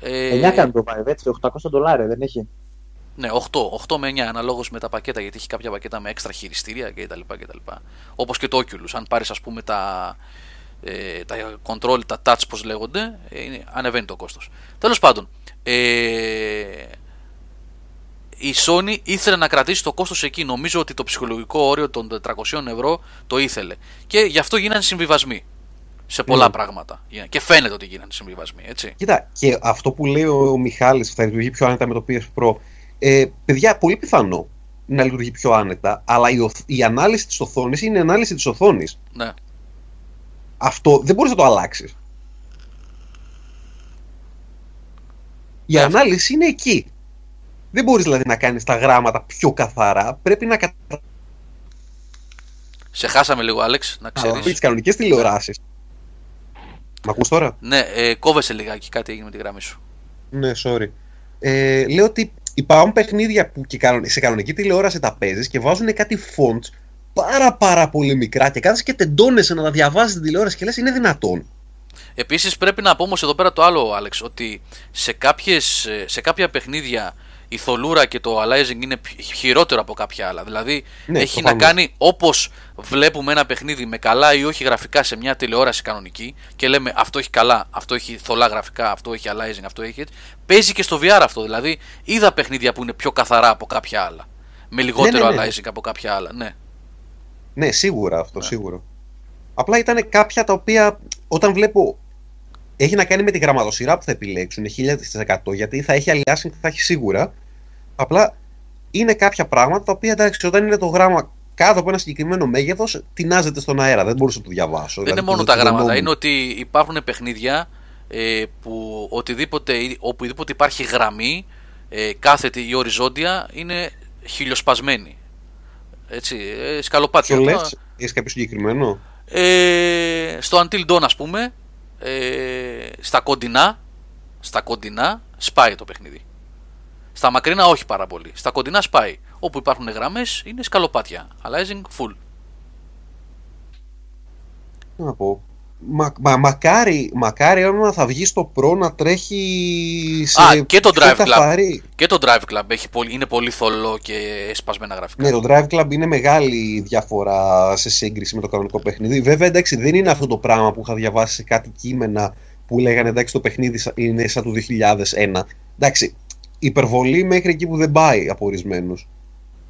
Ε, 9 κάνει το Vive, έτσι, 800 δολάρια δεν έχει; Ναι, 8, 8 με 9 αναλόγως με τα πακέτα, γιατί έχει κάποια πακέτα με έξτρα χειριστήρια κτλ. κτλ. Όπως και το Oculus. Αν πάρεις, ας πούμε, τα, ε, τα control, τα touch, πώς λέγονται, ε, είναι, ανεβαίνει το κόστος. Τέλος πάντων, ε, η Sony ήθελε να κρατήσει το κόστος εκεί. Νομίζω ότι το ψυχολογικό όριο των 400 ευρώ το ήθελε. Και γι' αυτό γίνανε συμβιβασμοί. Σε πολλά Ναι. πράγματα. Και φαίνεται ότι γίνανε συμβιβασμοί, έτσι. Κοίτα, και αυτό που λέει ο, ο Μιχάλης θα λειτουργεί πιο άνετα με το PS Pro. Ε, παιδιά, πολύ πιθανό να λειτουργεί πιο άνετα, αλλά η, οθ- η ανάλυση της οθόνης είναι η ανάλυση της οθόνης. Ναι. Αυτό δεν μπορείς να το αλλάξεις. Η Ναι. ανάλυση είναι εκεί. Δεν μπορείς δηλαδή να κάνεις τα γράμματα πιο καθαρά. Πρέπει να καταλάβεις Σε χάσαμε λίγο, Άλεξ, να ξέρεις. τις κανονικές τηλεοράσεις. Μ' ακούς τώρα; Ναι, ε, κόβεσαι λιγάκι, κάτι έγινε με τη γραμμή σου. Ναι, sorry. Ε, λέω ότι υπάρχουν παιχνίδια που και κανον- σε κανονική τηλεόραση τα παίζεις και βάζουν κάτι fonts πάρα πάρα πολύ μικρά και κάθεσαι και τεντώνεσαι να τα διαβάζει την τηλεόραση και λες είναι δυνατόν. Επίσης πρέπει να πω όμως εδώ πέρα το άλλο, Άλεξ, ότι σε, κάποιες, ε, σε κάποια παιχνίδια η θολούρα και το aliasing είναι πι- χειρότερο από κάποια άλλα. Δηλαδή Ναι, έχει να προφανώς. κάνει όπως βλέπουμε ένα παιχνίδι με καλά ή όχι γραφικά σε μια τηλεόραση κανονική και λέμε αυτό έχει καλά, αυτό έχει θολά γραφικά, αυτό έχει aliasing, αυτό έχει έτσι. Παίζει και στο VR αυτό. Δηλαδή είδα παιχνίδια που είναι πιο καθαρά από κάποια άλλα. Με λιγότερο ναι, ναι. aliasing από κάποια άλλα. Ναι. Ναι, σίγουρα αυτό, σίγουρο. Απλά ήταν κάποια τα οποία όταν βλέπω έχει να κάνει με τη γραμματοσυρά που θα επιλέξουν 1000% γιατί θα έχει aliasing, θα έχει σίγουρα. Απλά είναι κάποια πράγματα τα οποία εντάξει, όταν είναι το γράμμα κάτω από ένα συγκεκριμένο μέγεθος, τεινάζεται στον αέρα. Δεν μπορούσα να το διαβάσω. Δεν είναι Δηλαδή, μόνο το τα γράμματα. δεδομένο. Είναι ότι υπάρχουν παιχνίδια ε, που οτιδήποτε, οπουδήποτε υπάρχει γραμμή, ε, κάθετη ή οριζόντια, είναι χιλιοσπασμένη. Έτσι, ε, σκαλοπάτια. Ποιο λες, Αυτό. έχεις κάποιο συγκεκριμένο; Ε, στο Until Dawn, ας πούμε, ε, στα κοντινά, στα κοντινά σπάει το παιχνίδι. Στα μακρινά όχι πάρα πολύ. Στα κοντινά σπάει. Όπου υπάρχουν γραμμές είναι σκαλοπάτια. Aliasing full. Τι να πω. Μα, μα, μακάρι, μακάρι άμα θα βγει στο Pro να τρέχει σε Α, και το πιο Drive Club. καθαρή. Και το Drive Club έχει πολύ, είναι πολύ θολό και σπασμένα γραφικά. Ναι, το Drive Club είναι μεγάλη διαφορά σε σύγκριση με το κανονικό παιχνίδι. Βέβαια, εντάξει, δεν είναι αυτό το πράγμα που είχα διαβάσει σε κάτι κείμενα που λέγανε εντάξει, το παιχνίδι σα- είναι σαν του 2001. Εντάξει, υπερβολή μέχρι εκεί που δεν πάει από ορισμένους.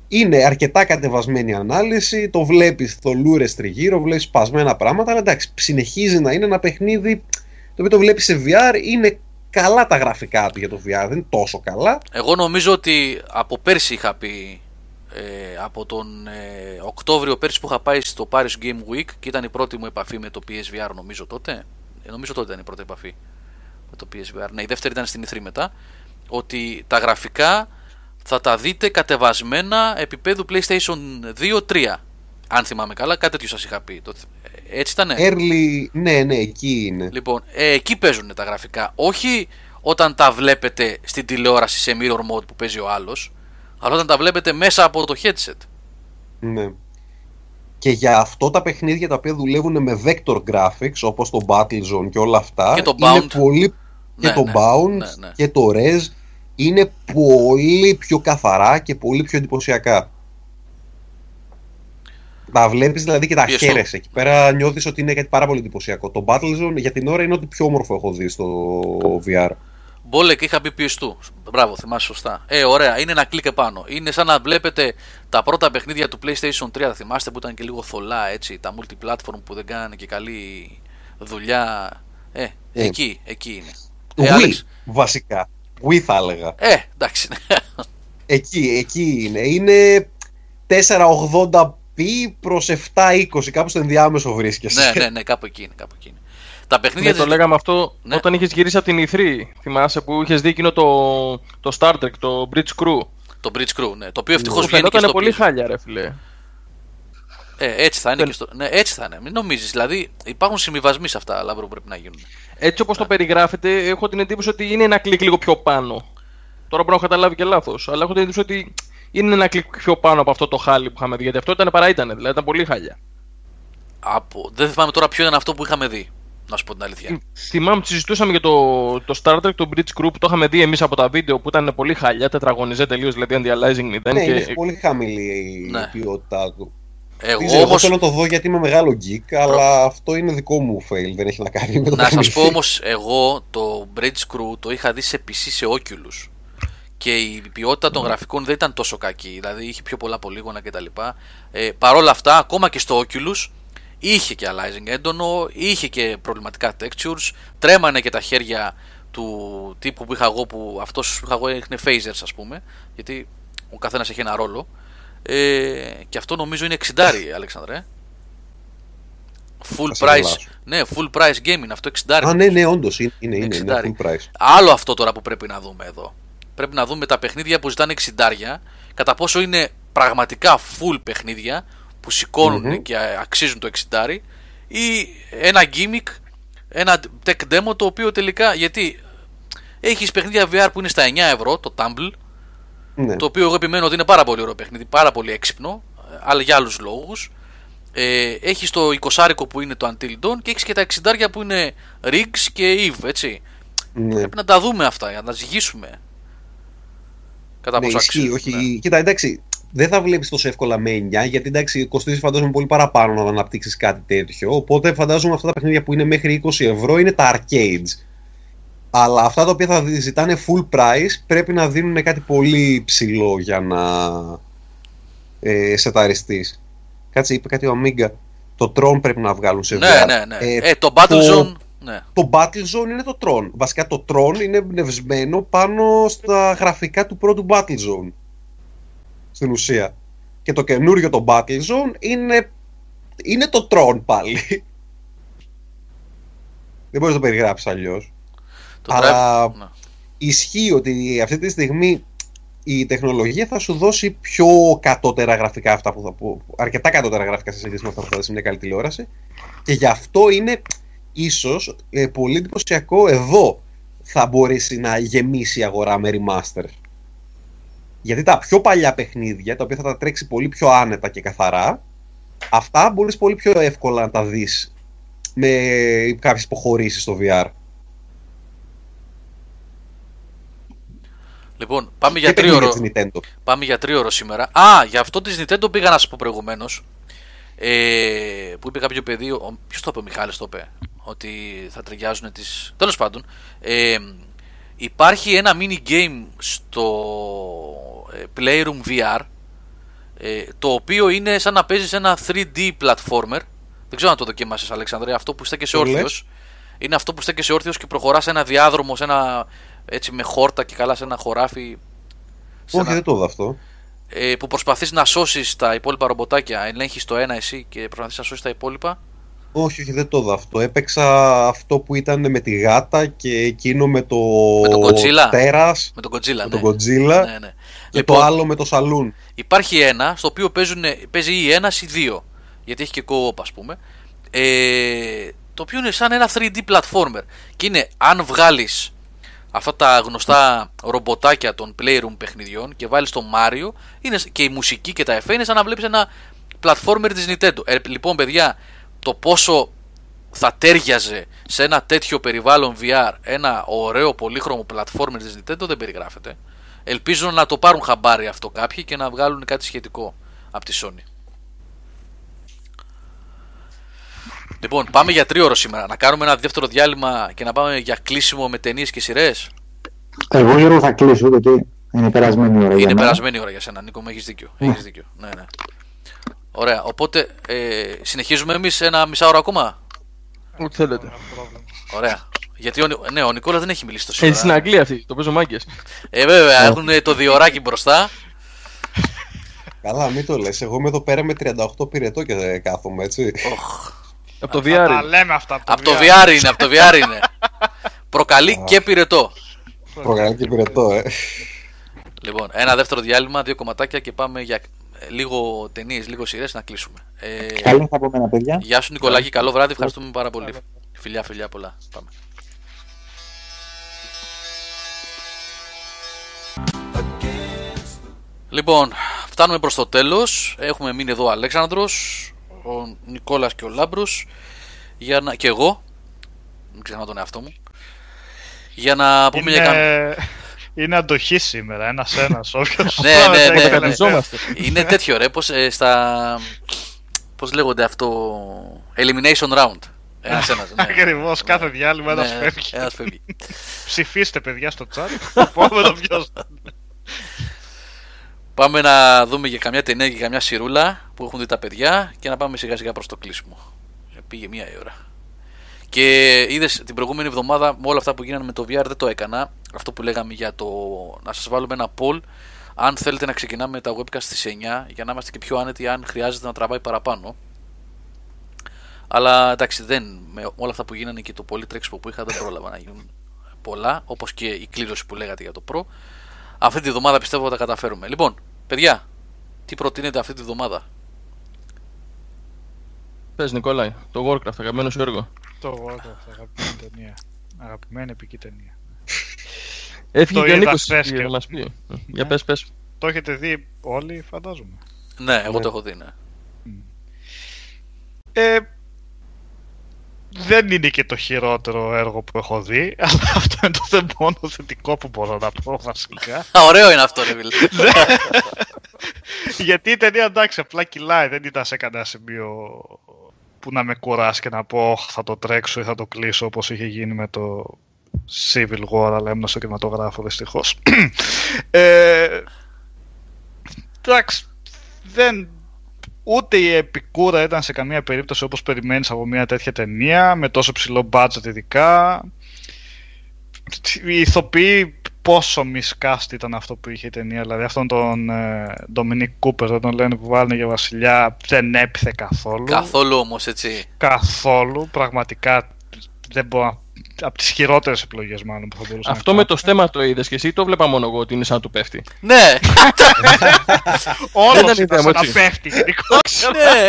Είναι αρκετά κατεβασμένη ανάλυση, το βλέπεις θολούρε τριγύρω, βλέπεις σπασμένα πράγματα, αλλά εντάξει, συνεχίζει να είναι ένα παιχνίδι το οποίο το βλέπεις σε VR, είναι καλά τα γραφικά του για το VR, δεν είναι τόσο καλά. Εγώ νομίζω ότι από πέρσι είχα πει ε, από τον ε, Οκτώβριο πέρσι που είχα πάει στο Paris Game Week και ήταν η πρώτη μου επαφή με το PSVR νομίζω τότε. Ε, νομίζω τότε ήταν η πρώτη επαφή με το PSVR. Ναι, η δεύτερη ήταν στην E3 μετά. Ότι τα γραφικά θα τα δείτε κατεβασμένα επίπεδου PlayStation 2-3. Αν θυμάμαι καλά, κάτι τέτοιο σας είχα πει. Το- ε, Έτσι ήταν; Early, ναι, ναι, εκεί είναι. Λοιπόν, ε, εκεί παίζουν τα γραφικά. Όχι όταν τα βλέπετε στην τηλεόραση σε mirror mode που παίζει ο άλλος, αλλά όταν τα βλέπετε μέσα από το headset. Ναι. Και για αυτό τα παιχνίδια τα οποία δουλεύουν με vector graphics όπως το Battlezone και όλα αυτά Και το είναι Bound. πολύ Ναι, και το ναι, Bound ναι, ναι. και το Res είναι πολύ πιο καθαρά και πολύ πιο εντυπωσιακά. Τα βλέπεις δηλαδή και τα Πιεστό. χαίρεσαι. Εκεί πέρα νιώθεις ότι είναι κάτι πάρα πολύ εντυπωσιακό. Το Battlezone για την ώρα είναι ό,τι πιο όμορφο έχω δει στο VR. Μπόλεκ είχα πει PS2. Μπράβο, θυμάσαι σωστά. Ε, ωραία, είναι ένα κλικ επάνω. Είναι σαν να βλέπετε τα πρώτα παιχνίδια του PlayStation 3. Θα θυμάστε που ήταν και λίγο θολά έτσι. Τα multiplatform που δεν κάνανε και καλή δουλειά. Ε, Ε. εκεί, εκεί είναι. Ε, Wii, Άλεξ. βασικά. Wii θα έλεγα. Ε, εντάξει. Εκεί, εκεί είναι. Είναι 480p προς 720, κάπου στο ενδιάμεσο βρίσκεσαι. ναι, ναι, ναι, κάπου εκεί είναι. Κάπου εκεί είναι. Τα παιχνίδια Ναι, το της- λέγαμε αυτό Ναι. όταν είχες γυρίσει από την E3. Θυμάσαι που είχες δει εκείνο το, το Star Trek, το Bridge Crew; Το Bridge Crew, ναι. Το οποίο ευτυχώς Που βγαίνει και φαινόταν στο πολύ PS. χάλια, ρε φιλέ. Ε, έτσι θα είναι Δεν- και στο. Ναι, έτσι θα είναι. Μην νομίζεις. Δηλαδή υπάρχουν συμβιβασμοί σε αυτά, αλλά που πρέπει να γίνουν. Έτσι όπως το περιγράφετε, έχω την εντύπωση ότι είναι ένα κλικ λίγο πιο πάνω. Τώρα μπορώ να έχω καταλάβει και λάθος, αλλά έχω την εντύπωση ότι είναι ένα κλικ πιο πάνω από αυτό το χάλι που είχαμε δει. Γιατί αυτό ήταν παρά ήταν, δηλαδή ήταν πολύ χάλια. Από... Δεν θυμάμαι τώρα ποιο ήταν αυτό που είχαμε δει. Να σου πω την αλήθεια. Θυμάμαι ότι συζητούσαμε για το, το Star Trek, το Bridge Group, το είχαμε δει εμείς από τα βίντεο που ήταν πολύ χάλια, τετραγωνιζέ τελείως, δηλαδή anti-aliasing 0. Ναι, και... είναι πολύ χαμηλή η Ναι. ποιότητά του. Εγώ Δεν ξέρω, Εγώ όμω. θέλω να το δω γιατί είμαι μεγάλο geek, αλλά αυτό είναι δικό μου fail, δεν έχει να κάνει με το Να σας παιχνίδι. πω όμως, εγώ το Bridge Crew το είχα δει σε PC σε Oculus. Και η ποιότητα των γραφικών δεν ήταν τόσο κακή. Δηλαδή είχε πιο πολλά πολύγωνα κτλ. Ε, Παρ' όλα αυτά, ακόμα και στο Oculus είχε και aliasing έντονο, είχε και προβληματικά textures, τρέμανε και τα χέρια του τύπου που είχα εγώ, που αυτός που είχα εγώ έχνε phasers ας πούμε, γιατί ο καθένας έχει ένα ρόλο. Ε, και αυτό νομίζω είναι 60 Αλέξανδρε. Full Θα σε price. γελάσω. Ναι, full price game είναι αυτό 60. Α, ναι, ναι, όντως είναι, είναι, είναι, είναι 60. full price. Άλλο αυτό τώρα που πρέπει να δούμε εδώ. Πρέπει να δούμε τα παιχνίδια που ζητάνε 60 κατά πόσο είναι πραγματικά full παιχνίδια που σηκωνουν Μμμ. και αξίζουν το 60 ή ένα gimmick, ένα tech demo το οποίο τελικά γιατί έχεις παιχνίδια VR που είναι στα 9 ευρώ το Tumble Ναι. το οποίο εγώ επιμένω ότι είναι πάρα πολύ ωραίο παιχνίδι, πάρα πολύ έξυπνο, ε, αλλά για άλλους λόγους. Ε, έχει το 20 που είναι το Until Dawn και έχεις και τα 60 που είναι Riggs και Eve, έτσι. ναι. Πρέπει να τα δούμε αυτά, για να τα ζυγίσουμε. Κατά Ναι, πόσο ισχύει, αξίζουν. όχι. ναι. Κοίτα, εντάξει, δεν θα βλέπεις τόσο εύκολα με 9, γιατί εντάξει, κοστίζει φαντάζομαι πολύ παραπάνω να αναπτύξεις κάτι τέτοιο. Οπότε φαντάζομαι αυτά τα παιχνίδια που είναι μέχρι 20 ευρώ είναι τα arcades. Αλλά αυτά τα οποία θα δι- ζητάνε full price πρέπει να δίνουν κάτι πολύ ψηλό για να ε, σεταριστείς. Κάτσε, είπε κάτι ο Amiga. Το Tron πρέπει να βγάλουν σε Ναι, VR. ναι, ναι. Ε, Ε, το Battlezone. Ναι. το Battlezone είναι το Tron. Βασικά το Tron είναι εμπνευσμένο πάνω στα γραφικά του πρώτου Battlezone. Στην ουσία. Και το καινούριο το Battlezone είναι, είναι το Tron πάλι. Δεν μπορείς να το περιγράψεις αλλιώς. Το Αλλά- Drive. Ναι. Ισχύει ότι αυτή τη στιγμή η τεχνολογία θα σου δώσει πιο κατώτερα γραφικά αυτά που θα πω. Αρκετά κατώτερα γραφικά σε σχέση με αυτά που θα δεις σε μια καλή τηλεόραση. Και γι' αυτό είναι ίσως ε, πολύ εντυπωσιακό εδώ θα μπορέσει να γεμίσει η αγορά με remaster. Γιατί τα πιο παλιά παιχνίδια, τα οποία θα τα τρέξει πολύ πιο άνετα και καθαρά, αυτά μπορείς πολύ πιο εύκολα να τα δεις με κάποιες υποχωρήσεις στο VR. Λοιπόν, πάμε για Και παιχνίδια τρίωρο. της Nintendo. Πάμε για τρίωρο σήμερα. Α, για αυτό της Nintendo πήγα να σα πω προηγουμένως. Ε, που είπε κάποιο παιδί, ποιος το είπε, ο Μιχάλης το είπε, ότι θα ταιριάζουν τι. Τέλος πάντων, ε, υπάρχει ένα mini game στο ε, Playroom VR ε, το οποίο είναι σαν να παίζεις ένα 3D platformer. Δεν ξέρω αν το δοκίμασες Αλεξανδρέ, αυτό που είστε και σε Το λες. όρθιος. Είναι αυτό που στέκεσαι όρθιος και προχωράς σε ένα διάδρομο, σε ένα, έτσι με χόρτα και καλά σε ένα χωράφι. σε Όχι, ένα- δεν το είδα αυτό. ε, που προσπαθείς να σώσεις τα υπόλοιπα ρομποτάκια, ελέγχεις το ένα εσύ και προσπαθείς να σώσεις τα υπόλοιπα. Όχι, όχι, δεν το είδα αυτό. Έπαιξα αυτό που ήταν με τη γάτα και εκείνο με το, Με τον Godzilla. τέρας, Με τον Godzilla, με ναι. τον Godzilla Ναι, ναι. και Λοιπόν, το άλλο με το σαλούν. υπάρχει ένα στο οποίο παίζουν, παίζει ή ένας ή δύο. Γιατί έχει και co-op, ας πούμε. Ε, το οποίο είναι σαν ένα 3D platformer. Και είναι αν βγάλεις αυτά τα γνωστά ρομποτάκια των Playroom παιχνιδιών και βάλεις το Mario είναι, και η μουσική και τα εφέ είναι σαν να βλέπεις ένα platformer της Nintendo. Ε, λοιπόν, παιδιά, το πόσο θα τέριαζε σε ένα τέτοιο περιβάλλον VR ένα ωραίο πολύχρωμο platformer της Nintendo δεν περιγράφεται. Ελπίζω να το πάρουν χαμπάρι αυτό κάποιοι και να βγάλουν κάτι σχετικό από τη Sony. Λοιπόν, πάμε για τρίωρο σήμερα. Να κάνουμε ένα δεύτερο διάλειμμα και να πάμε για κλείσιμο με ταινίες και σειρές. Εγώ Γιώργο θα κλείσω γιατί είναι περασμένη η ώρα. για Είναι μένα. περασμένη η ώρα για σένα, Νίκο, μου έχεις δίκιο. Έχεις δίκιο. Ναι, ναι. Ωραία. Οπότε ε, συνεχίζουμε εμείς ένα μισάωρο ακόμα; Ό,τι θέλετε. Ωραία. Γιατί ο, Νι- ναι, ο Νικόλας δεν έχει μιλήσει τόσο Ε, στην Αγγλία αυτή, το παίζω μάγκες. Ε, βέβαια, έχουν το διωράκι μπροστά. Καλά, μην το λες. Εγώ είμαι εδώ πέρα με 38 πυρετό και κάθομαι, έτσι. Οχ. Από το Θα τα VR. λέμε αυτά από το, Από το VR. VR είναι, από το VR είναι. Προκαλεί και πυρετό. Προγραμμή και πυρετό, ε. Λοιπόν, ένα δεύτερο διάλειμμα, δύο κομματάκια και πάμε για ε, λίγο ταινίες, λίγο σειρές να κλείσουμε. Ε, Καλή θα πω μένα, παιδιά. γεια σου Νικολάκη, καλό βράδυ, ευχαριστούμε πάρα πολύ. Φιλιά, φιλιά πολλά. Πάμε. Λοιπόν, φτάνουμε προς το τέλος. Έχουμε μείνει εδώ ο Αλέξανδρος, ο Νικόλας και ο Λάμπρος για να... και εγώ. Μην ξεχνάω τον εαυτό μου. Για να πούμε για καμία... Είναι... είναι αντοχή σήμερα, ένας ένας. Όποιος Ναι, ναι, ναι, ναι. Καταλυζόμαστε. Είναι τέτοιο ρε, πως ε, στα... Πώς λέγονται αυτό... Elimination round. Ένας ένας. ναι. Ακριβώς, κάθε διάλειμμα ένας Ναι, φεύγει. ένας φεύγει. Ψηφίστε παιδιά στο chat. Το επόμενο ποιος θα είναι. Πάμε να δούμε για καμιά ταινία και καμιά σιρούλα που έχουν δει τα παιδιά και να πάμε σιγά σιγά προς το κλείσιμο. Ε, Πήγε μία η ώρα. Και είδες την προηγούμενη εβδομάδα με όλα αυτά που γίνανε με το VR δεν το έκανα. Αυτό που λέγαμε για το να σας βάλουμε ένα poll αν θέλετε να ξεκινάμε τα webcast στις 9 για να είμαστε και πιο άνετοι αν χρειάζεται να τραβάει παραπάνω. Αλλά εντάξει, δεν, με όλα αυτά που γίνανε και το πολύ τρέξιμο που είχα δεν πρόλαβα να γίνουν πολλά, όπως και η κλήρωση που λέγατε για το Pro. Αυτή τη βδομάδα πιστεύω θα τα καταφέρουμε. Λοιπόν, παιδιά, τι προτείνετε αυτή τη βδομάδα; Πες Νικόλαη, το Warcraft, αγαπημένο σου έργο. Το Warcraft, αγαπημένη ταινία. Αγαπημένη επική ταινία. Έφυγε Το και ο είδα Νίκος χθες για και- να μας πει. Για πες, πες. Το έχετε δει όλοι, φαντάζομαι. Ναι, εγώ το έχω δει, ναι. Ε, δεν είναι και το χειρότερο έργο που έχω δει, αλλά αυτό είναι το θε- μόνο θετικό που μπορώ να πω βασικά. Α, ωραίο είναι αυτό, ρε φίλε. Γιατί η ταινία εντάξει, απλά κυλάει, δεν ήταν σε κανένα σημείο που να με κουράσει και να πω «Ωχ, θα το τρέξω ή θα το κλείσω όπως είχε γίνει με το Civil War, αλλά έμεινα στο κινηματογράφο δυστυχώς. ε, εντάξει, δεν, ούτε η επικούρα ήταν σε καμία περίπτωση όπως περιμένεις από μια τέτοια ταινία, με τόσο ψηλό budget ειδικά. Οι ηθοποιοί πόσο μισκάστ ήταν αυτό που είχε η ταινία, δηλαδή αυτόν τον ε, Dominic Cooper, δεν τον λένε που βάλουν για βασιλιά, δεν έπιθε καθόλου. Καθόλου όμως, έτσι. Καθόλου, πραγματικά δεν μπορώ να... Από τις χειρότερες επιλογές μάλλον που θα μπορούσα Αυτό να με το στέμα το είδες και εσύ το βλέπα μόνο εγώ ότι είναι σαν να του πέφτει. Ναι, Όλος ήταν ήταν ιδέα μου, σαν να έτσι. πέφτει γενικότερα. ναι.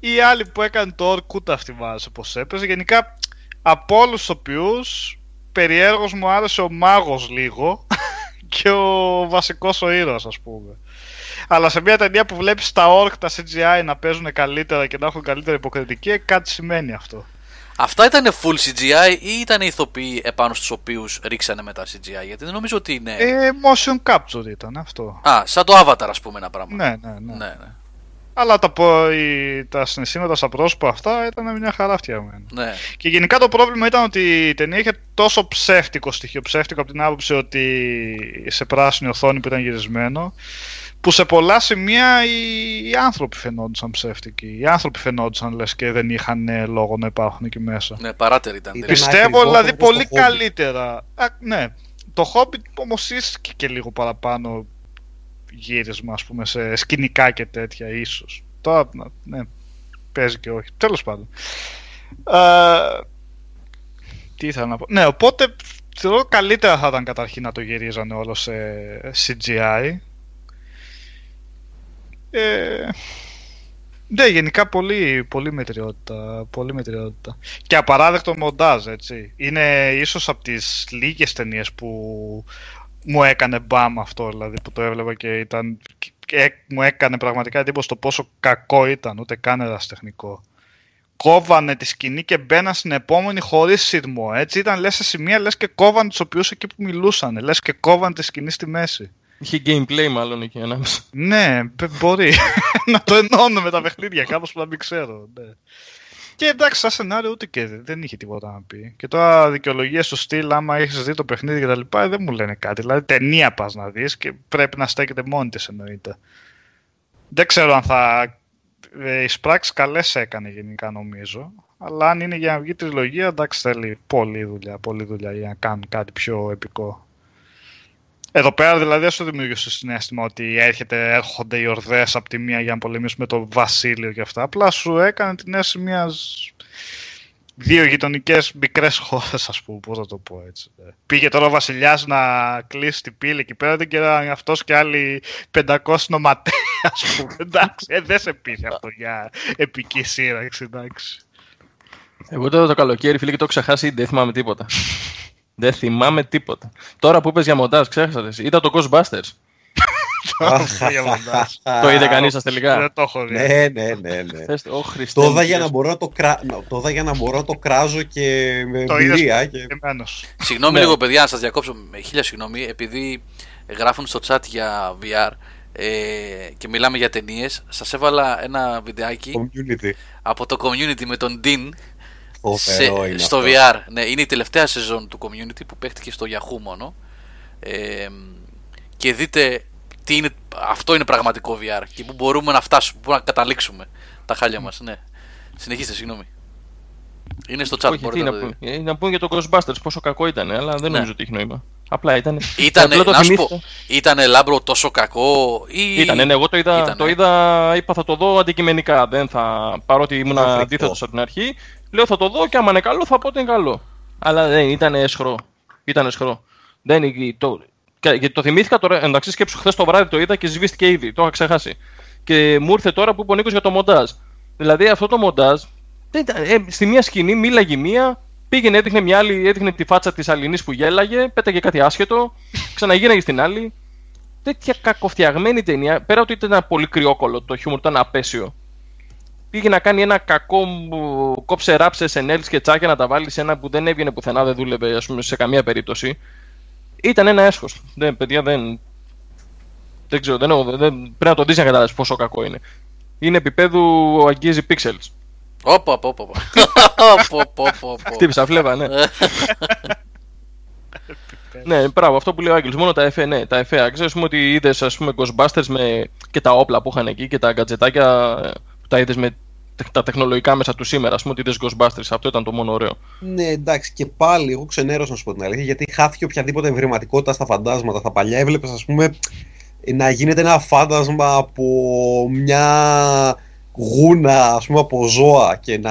Οι άλλοι που έκανε το Orc ούτε αυτοί μ' άρεσε πως έπαιζε. Γενικά από όλους τους οποίους περιέργως μου άρεσε ο μάγος λίγο και ο βασικός ο ήρωας ας πούμε. Αλλά σε μια ταινία που βλέπεις τα Orc, τα CGI να παίζουν καλύτερα και να έχουν καλύτερη υποκριτική, ε, κάτι σημαίνει αυτό. Αυτά ήταν full CGI ή ήταν ηθοποιοί επάνω στους οποίους ρίξανε μετά CGI, γιατί δεν νομίζω ότι είναι... Ε, motion capture ήταν αυτό. Α, σαν το Avatar ας πούμε ένα πράγμα. Ναι, ναι, ναι. ναι. ναι. Αλλά τα, πο- οι- τα συναισθήματα στα πρόσωπα αυτά ήταν μια χαρά φτιαγμένα. ναι. Και γενικά το πρόβλημα ήταν ότι η ταινία είχε τόσο ψεύτικο στοιχείο. Ψεύτικο από την άποψη ότι σε πράσινη οθόνη που ήταν γυρισμένο, που σε πολλά σημεία οι, οι άνθρωποι φαινόντουσαν ψεύτικοι. Οι άνθρωποι φαινόντουσαν λες και δεν είχαν ε, λόγο να υπάρχουν εκεί μέσα. Ναι, παράτερη ήταν. Ήταν Πιστεύω ακριβώς δηλαδή όπως πολύ το Hobbit. καλύτερα. Α, ναι. Το Hobbit όμως ίσχυε και λίγο παραπάνω γύρισμα, ας πούμε, σε σκηνικά και τέτοια, ίσως. Τώρα, ναι, παίζει και όχι. Τέλος πάντων. Ε, τι ήθελα να πω. Ναι, οπότε θεωρώ καλύτερα θα ήταν καταρχήν να το γυρίζανε όλο σε CGI. Ε, ναι, γενικά πολύ, πολύ μετριότητα, πολύ μετριότητα. Και απαράδεκτο μοντάζ, έτσι. Είναι ίσως από τις λίγες ταινίες που μου έκανε μπαμ αυτό, δηλαδή, που το έβλεπα και ήταν... Και έ- μου έκανε πραγματικά εντύπωση το πόσο κακό ήταν, ούτε καν ερασιτεχνικό. Κόβανε τη σκηνή και μπαίναν στην επόμενη χωρίς σειρμό, έτσι. Ήταν λες σε σημεία, λες και κόβανε τους οποίους εκεί που μιλούσαν, λες και κόβανε τη σκηνή στη μέση. Είχε gameplay μάλλον εκεί ανάμεσα. Ναι, π- μπορεί να το ενώνω με τα παιχνίδια, κάπως που να μην ξέρω. Ναι. Και εντάξει, σαν σενάριο ούτε και δεν δεν είχε τίποτα να πει. Και τώρα δικαιολογίες στο στυλ, άμα έχεις δει το παιχνίδι κτλ., δεν μου λένε κάτι. Δηλαδή, ταινία πας να δεις και πρέπει να στέκεται μόνη της εννοείται. Δεν ξέρω αν θα. Ε, οι πράξεις καλές έκανε γενικά νομίζω. Αλλά αν είναι για να βγει τριλογία, εντάξει, θέλει πολλή δουλειά, πολλή δουλειά για να κάνουν κάτι πιο επικό. Εδώ πέρα δηλαδή δεν σου δημιούργησε το συνέστημα ότι έρχεται, έρχονται οι ορδές από τη μία για να πολεμήσουν με το βασίλειο και αυτά. Απλά σου έκανε την αίσθηση μιας δύο γειτονικές μικρές χώρες, ας πούμε. Πώς θα το πω έτσι. ε. Πήγε τώρα ο βασιλιάς να κλείσει την πύλη εκεί πέρα, δεν κεράει αυτός και άλλοι 500 νοματέ, ας πούμε. Εντάξει, ε, δεν σε πείθει αυτό για επική σύραξη, εντάξει. Εγώ τώρα το καλοκαίρι, φίλε, και το έχω ξεχάσει, δεν θυμάμαι τίποτα. Δεν θυμάμαι τίποτα. Τώρα που είπες για μοντάζ, ξέχασα. εσύ. Είδα το Ghostbusters. Για μοντάζ. το είδε κανείς σας τελικά; Δεν το έχω δει. Ναι, ναι, ναι. ναι. Θες, Ω Χριστέ. Το μου, είδα για Χριστέ. να μπορώ να το, κρα... να- το είδα για να μπορώ να το κράζω και με Το είδες εμπειρία. Και... Εμένος. Συγγνώμη Ναι. λίγο, παιδιά, να σας διακόψω με χίλια συγγνώμη, επειδή γράφουν στο chat για VR ε, και μιλάμε για ταινίες. Σας έβαλα ένα βιντεάκι Community. από το community με τον Dean Φοβερό είναι στο αυτό. VR. Ναι, είναι η τελευταία σεζόν του community που παίχτηκε στο Yahoo μόνο. Ε, και δείτε τι είναι, αυτό είναι πραγματικό VR και που μπορούμε να φτάσουμε, που μπορούμε να καταλήξουμε τα χάλια μας. Ναι. Συνεχίστε, συγγνώμη. Είναι στο chat, Όχι, τι μπορείτε να να το δείτε. πούμε. Ε, Να πούμε για το Ghostbusters πόσο κακό ήταν, αλλά δεν Ναι. νομίζω ότι έχει νόημα. Απλά ήταν. Ήτανε, απλά το να σου θυμήθηκα. πω, ήτανε λάμπρο τόσο κακό ή... Ήτανε, ναι, εγώ το είδα, Ήτανε. το είδα, είπα θα το δω αντικειμενικά. Δεν θα, παρότι ήμουν Φρικτό. αντίθετος από την αρχή, λέω θα το δω και άμα είναι καλό θα πω ότι είναι καλό. Αλλά δεν ήταν εσχρό. Ήταν εσχρό. Δεν, είναι- το, και- γιατί το θυμήθηκα τώρα, εντάξει σκέψου χθες το βράδυ το είδα και σβήστηκε ήδη, το είχα ξεχάσει. Και μου ήρθε τώρα που είπε ο Νίκος για το μοντάζ. Δηλαδή αυτό το μοντάζ, δεν ήταν, ε, στη μία σκηνή μίλαγε μία, πήγαινε, έδειχνε μια άλλη, έδειχνε τη φάτσα της Αλληνής που γέλαγε, πέταγε κάτι άσχετο, ξαναγίναγε στην άλλη τέτοια κακοφτιαγμένη ταινία, πέρα ότι ήταν ένα πολύ κρυόκολο, το χιούμορ ήταν απέσιο. Πήγε να κάνει ένα κακό μου, κόψε ράψε SNL σκετσάκια να τα βάλει σε ένα που δεν έβγαινε πουθενά, δεν δούλευε ας πούμε, σε καμία περίπτωση. Ήταν ένα έσχος. Δεν, παιδιά, δεν. Δεν ξέρω, δεν, έχω- δεν, πρέπει να το δεις για να καταλάβεις πόσο κακό είναι. Είναι επίπεδου αγγίζει pixels. Όπα, όπα, όπα. Όπα, όπα, όπα. Χτύπησα φλέβα, ναι. ναι, μπράβο, αυτό που λέει ο Άγγελος, μόνο τα εφέ, ναι, τα εφέ. Ξέρεις πούμε ότι είδες ας πούμε Ghostbusters με και τα όπλα που είχαν εκεί και τα γκατζετάκια ε, που τα είδες με τε- τα τεχνολογικά μέσα του σήμερα, ας πούμε ότι είδες Ghostbusters, αυτό ήταν το μόνο ωραίο. Ναι, εντάξει, και πάλι εγώ ξενέρωσα να σου πω την αλήθεια, γιατί χάθηκε οποιαδήποτε ευρηματικότητα στα φαντάσματα. Στα παλιά έβλεπες, ας πούμε, να γίνεται ένα φάντασμα από μια γούνα, ας πούμε, από ζώα και να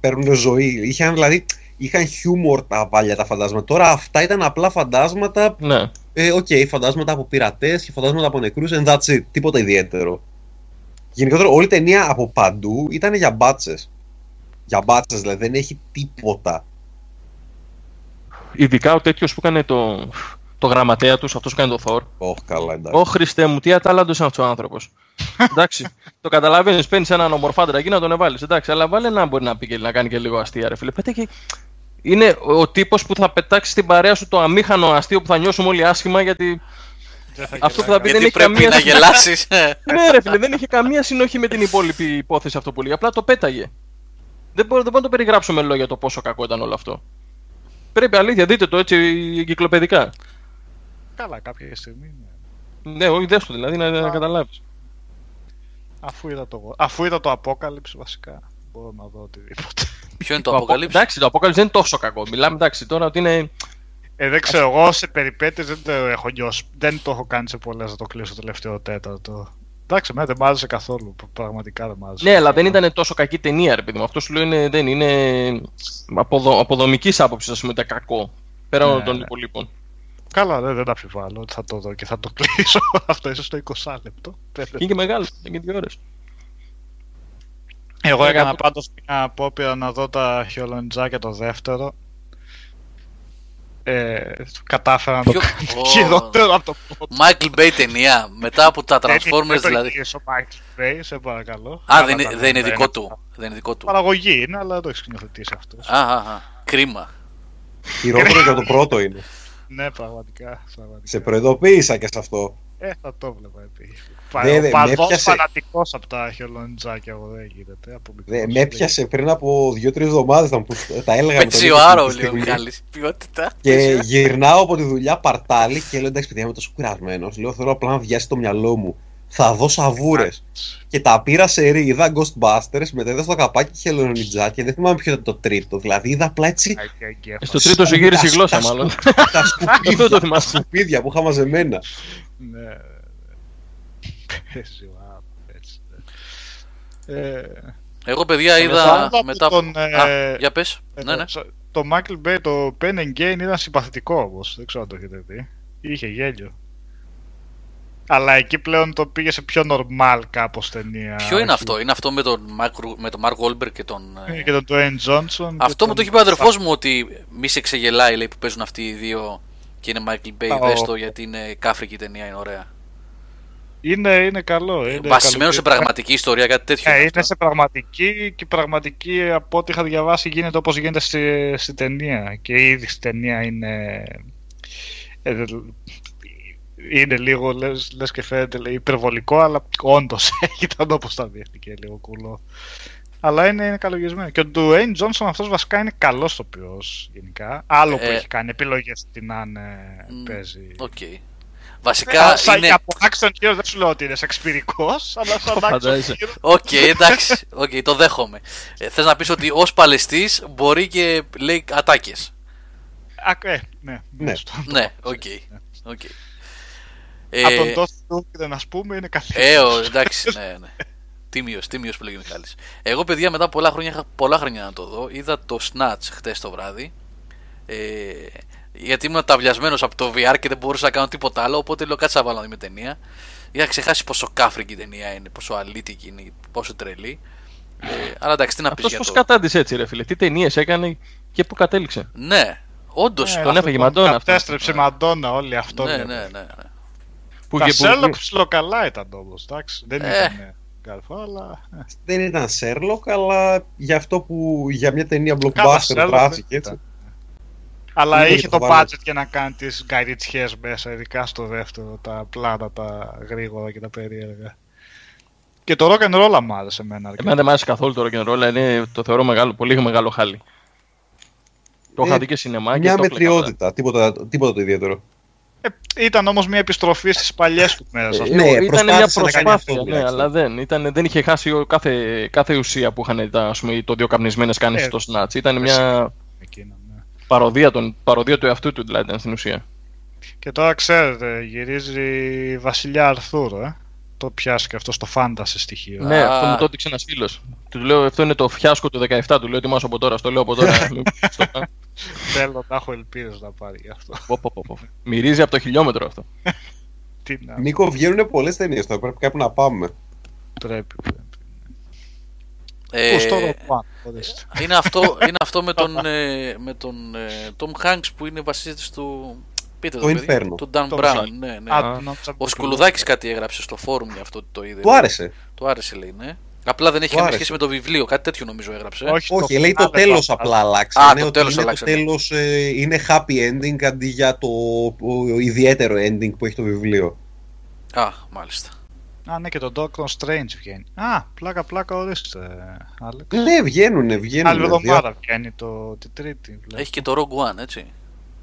παίρνουν ζωή. Είχαν δηλαδή. Είχαν χιούμορ τα παλιά τα φαντάσματα. Τώρα αυτά ήταν απλά φαντάσματα. Ναι, Ε, οκ, φαντάσματα από πειρατές και φαντάσματα από νεκρούς, and that's it. Τίποτα ιδιαίτερο. Γενικότερα, όλη η ταινία από παντού ήταν για μπάτσες. Για μπάτσες, δηλαδή δεν έχει τίποτα. ειδικά ο τέτοιος που έκανε το, το γραμματέα τους, αυτός που κάνει το Thor. Όχι, καλά, εντάξει. Ω Χριστέ μου, τι ατάλλαντος είναι αυτός ο άνθρωπος. Εντάξει, το καταλαβαίνεις, παίρνεις έναν ομορφάντρα εκεί να τον εβάλεις. Εντάξει, αλλά βάλε να μπορεί να πει και να κάνει και λίγο αστεία, ρε φίλε. Πέτε και... Είναι ο τύπος που θα πετάξει στην παρέα σου το αμήχανο αστείο που θα νιώσουμε όλοι άσχημα γιατί. Δεν θα Αυτό που γελάει θα πει δεν Γιατί έχει πρέπει καμία. να γελάσεις. ναι, ρε φίλε, δεν είχε καμία συνοχή με την υπόλοιπη υπόθεση αυτό που λέει. Απλά το πέταγε. Δεν μπορώ, δεν μπορώ να το περιγράψω με λόγια το πόσο κακό ήταν όλο αυτό. Πρέπει αλήθεια, δείτε το έτσι εγκυκλοπαιδικά. Καλά, κάποια στιγμή. ναι. Ναι, όχι, δες το δηλαδή να, να Α. καταλάβεις. Αφού είδα το, αφού είδα το Apocalypse βασικά. Μπορώ να δω οτιδήποτε. Ποιο είναι το Το απο- Apocalypse. Εντάξει, το Apocalypse δεν είναι τόσο κακό. Μιλάμε εντάξει τώρα ότι είναι. Ε, δεν ξέρω, εγώ σε περιπέτειες δεν το έχω νιώσει. Δεν το έχω κάνει σε πολλές να το κλείσω το τελευταίο τέταρτο. Εντάξει, εμένα δεν μ' άρεσε καθόλου. π- Πραγματικά δεν μ' άρεσε. Ναι, αλλά δεν ήταν τόσο κακή ταινία, ρε παιδί μου. Αυτό σου λέω είναι, δεν είναι. Από, από δομική άποψης, ας πούμε, ήταν κακό. Πέραν Ναι, όλων των ναι. υπολείπων. Καλά, δεν, δεν αμφιβάλλω ότι θα το δω και θα το κλείσω. Αυτό ίσως το 20 λεπτό. Και είναι και μεγάλο, είναι και δύο ώρες. Εγώ Ε, έκανα κάπου- πάντως μια απόπειρα να δω τα χιολοντζάκια το δεύτερο. Ε, κατάφερα να το Ποιο- κάνω Ω. χειρότερο από το πρώτο. Michael Bay ταινία. Μετά από τα Δεν είναι- Transformers δεν το δηλαδή. γύρισε ο Michael Bay, σε παρακαλώ. Α, Καλά δεν τα είναι, λέω, δεν είναι δεν δικό είναι του. αυτό. Δεν είναι δικό του. Παραγωγή είναι, αλλά δεν το έχεις σκηνοθετήσει αυτός. Α, α, α. Κρίμα. Χειρότερο για το πρώτο είναι. Ναι, πραγματικά. πραγματικά. Σε προειδοποίησα και σε αυτό. Ε, θα το βλέπα επίσης. Ναι, ναι, Ο με παδός έπιασε- φανατικός από τα χελονιτζάκια εγώ δεν γίνεται. Από μικρός. Δε, με έπιασε πριν από δύο-τρεις εβδομάδες να μου τα έλεγα με τον Πέτσι Νίκο ο Άρο, τη λέει ο στιγμή. Μιχάλης. Ποιότητα. Και γυρνάω από τη δουλειά παρτάλι και λέω εντάξει, παιδιά, είμαι τόσο κουρασμένος. Λέω θέλω απλά να βιάσει το μυαλό μου. Θα δω σαβούρες. Και τα πήρα σε ρί. Είδα Ghostbusters, μετά είδα στο καπάκι Χελονιτζά και δεν θυμάμαι ποιο ήταν το τρίτο. Δηλαδή είδα απλά έτσι Άκια εγκέφαλος. Στο τρίτο σου γύρισε η τα- γλώσσα, τα- μάλλον. τα σκουπίδια, Αυτό το τα θυμάσαι. σκουπίδια που είχα μαζεμένα. Ναι. Παίζει ο Άρο, έτσι. Ε, Εγώ, παιδιά, Μετά είδα από μετά από. τον, ε, Α, για πες. ε, Ναι, ναι. το- Το Michael Bay, το Pen and Gain ήταν συμπαθητικό όμως. Δεν ξέρω αν το έχετε δει. Είχε γέλιο. Αλλά εκεί πλέον το πήγε σε πιο normal κάπως ταινία. Ποιο είναι όχι- αυτό, είναι αυτό με τον Mark, με τον Mark Wahlberg και τον. ε, Είναι Και τον Dwayne Johnson. Αυτό μου το έχει πει ο αδερφός μου ότι μη σε ξεγελάει λέει, που παίζουν αυτοί οι δύο και είναι Michael Bay. Α, Δες ο- το γιατί είναι κάφρικη ταινία, είναι ωραία. Είναι, είναι καλό. Είναι Βασισμένο σε καλοκαίρι. πραγματική ιστορία, κάτι τέτοιο. Ε, είναι είναι αυτό. σε πραγματική και πραγματική από ό,τι είχα διαβάσει γίνεται όπως γίνεται στη, στη ταινία και ήδη στη ταινία είναι ε, δε- είναι λίγο λες, λες και φαίνεται λέει, υπερβολικό αλλά όντως ήταν όπως τα δείχτηκε λίγο κουλό αλλά είναι, είναι καλογισμένο και ο Dwayne Johnson αυτός βασικά είναι καλός τοπιός γενικά άλλο που Ε. έχει κάνει επιλογές τι να είναι Μ, παίζει Οκ. Βασικά Σαν είναι. από action hero δεν σου λέω ότι είναι σεξπυρικός αλλά σαν action Φαντάζεσαι. hero Οκ, εντάξει, οκ, το δέχομαι. Ε, θες να πεις ότι ως παλαιστής μπορεί και λέει ατάκες. Α, ε, ναι, Ναι. στο- Ναι, οκ. οκ. Από τον Ε, Τόθ Τούκδεν, ας πούμε, είναι καθένα. Ε, ο, εντάξει, ναι, ναι. Τίμιος, τίμιος που λέγει ο Μιχάλης. Εγώ, παιδιά, μετά πολλά χρόνια, είχα πολλά χρόνια να το δω. Είδα το Snatch χτες το βράδυ. Ε, γιατί ήμουν ταυλιασμένος από το VR και δεν μπορούσα να κάνω τίποτα άλλο. Οπότε λέω κάτσε να βάλω να δούμε ταινία. Είχα ξεχάσει πόσο κάφρικη η ταινία είναι, πόσο αλήτικη είναι, πόσο τρελή. Ε, αλλά εντάξει, τι να πεις Αυτός για πώς το. κατάντησε έτσι, ρε φίλε. Τι ταινίες έκανε και πού κατέληξε. Ναι, όντως. Ε, τον αυτό έφαγε η Μαντόνα αυτό. Κατέστρεψε η Μαντόνα, όλοι αυτό. ναι, λένε. ναι, ναι, ναι. Που Τα και που- Sherlock ψιλοκαλά ήταν όμως, εντάξει. Δεν Ε. ήταν καρφό, αλλά. ε, Δεν ήταν Sherlock, αλλά για αυτό που για μια ταινία Καλά, blockbuster Sherlock δράση δεν και έτσι. Ήταν. Αλλά Είναι είχε το το χαβαλέ. budget για να κάνει τις γκαϊριτσιές μέσα, ειδικά στο δεύτερο, τα πλάνα, τα γρήγορα και τα περίεργα. Και το rock and roll μου άρεσε εμένα. αρκετά. Εμένα δεν μ' άρεσε καθόλου το rock and roll, είναι, το θεωρώ μεγάλο, πολύ μεγάλο χάλι. Το είχα Ε, δει και σινεμά και Μια το έκλαιγα μετά. μετριότητα, τίποτα, τίποτα το ιδιαίτερο. Ε, ήταν όμως μια επιστροφή στις παλιές του μέρες. Ε, ας ναι, πούμε. ήταν μια προσπάθησε να κάνει προσπάθεια, αυτό ναι, τουλάχιστον. αλλά δεν, ήταν, δεν είχε χάσει ο- κάθε, κάθε ουσία που είχαν τα, ας πούμε, το δύο καπνισμένες κάνεις Ε, στο Snatch. Ήταν μια Εκείνο, ναι. Παροδία, των, παροδία του εαυτού του δηλαδή ήταν στην ουσία. Και τώρα ξέρετε, γυρίζει Βασιλιά Αρθούρ, ε. Το πιάσει και αυτό στο φάνταση στοιχείο. Ναι, Α. αυτό μου το έδειξε ένας φίλος. Του λέω αυτό είναι το φιάσκο του 17, του λέω ετοιμάσαι από τώρα, στο λέω από τώρα. Μην στο κάνω. Θέλω να έχω ελπίδες να πάρει γι' αυτό. Πω, πω, πω, πω. Μυρίζει από το χιλιόμετρο αυτό. Τι να Νίκο, βγαίνουν πολλές ταινίες τώρα. Πρέπει κάπου να πάμε. πρέπει. πρέπει. Ε, Πώς το ρωτάω, ορίστε. είναι, αυτό, είναι αυτό με τον, ε, με τον ε, Tom Hanks που είναι βασίζεται στο. Πείτε το, Το παιδί, Inferno. Του Dan Το Brown. Inferno. Ναι, ναι. Α, νόμιζα Ο που Σκουλουδάκης κάτι έγραψε στο φόρουμ για αυτό ότι το είδε. Του άρεσε. Του άρεσε, λέει, ναι. Απλά δεν έχει Του καμία άρεσε. σχέση με το βιβλίο. Κάτι τέτοιο νομίζω έγραψε. Όχι, Όχι, λέει το φινάλε τέλος πάντα. απλά άλλαξε. Α, Ναι, το ότι τέλος είναι άλλαξε, Το ναι. τέλος, ε, είναι happy ending αντί για το ο, ιδιαίτερο ending που έχει το βιβλίο. Α, μάλιστα. Α, ναι, και το Doctor Strange βγαίνει. Α, πλάκα, πλάκα, ορίστε. Άλεξ. Ναι, βγαίνουνε, Άλλη βγαίνουνε. εβδομάδα βγαίνει το, την Τρίτη. βλέπω. Έχει και το Rogue One, έτσι.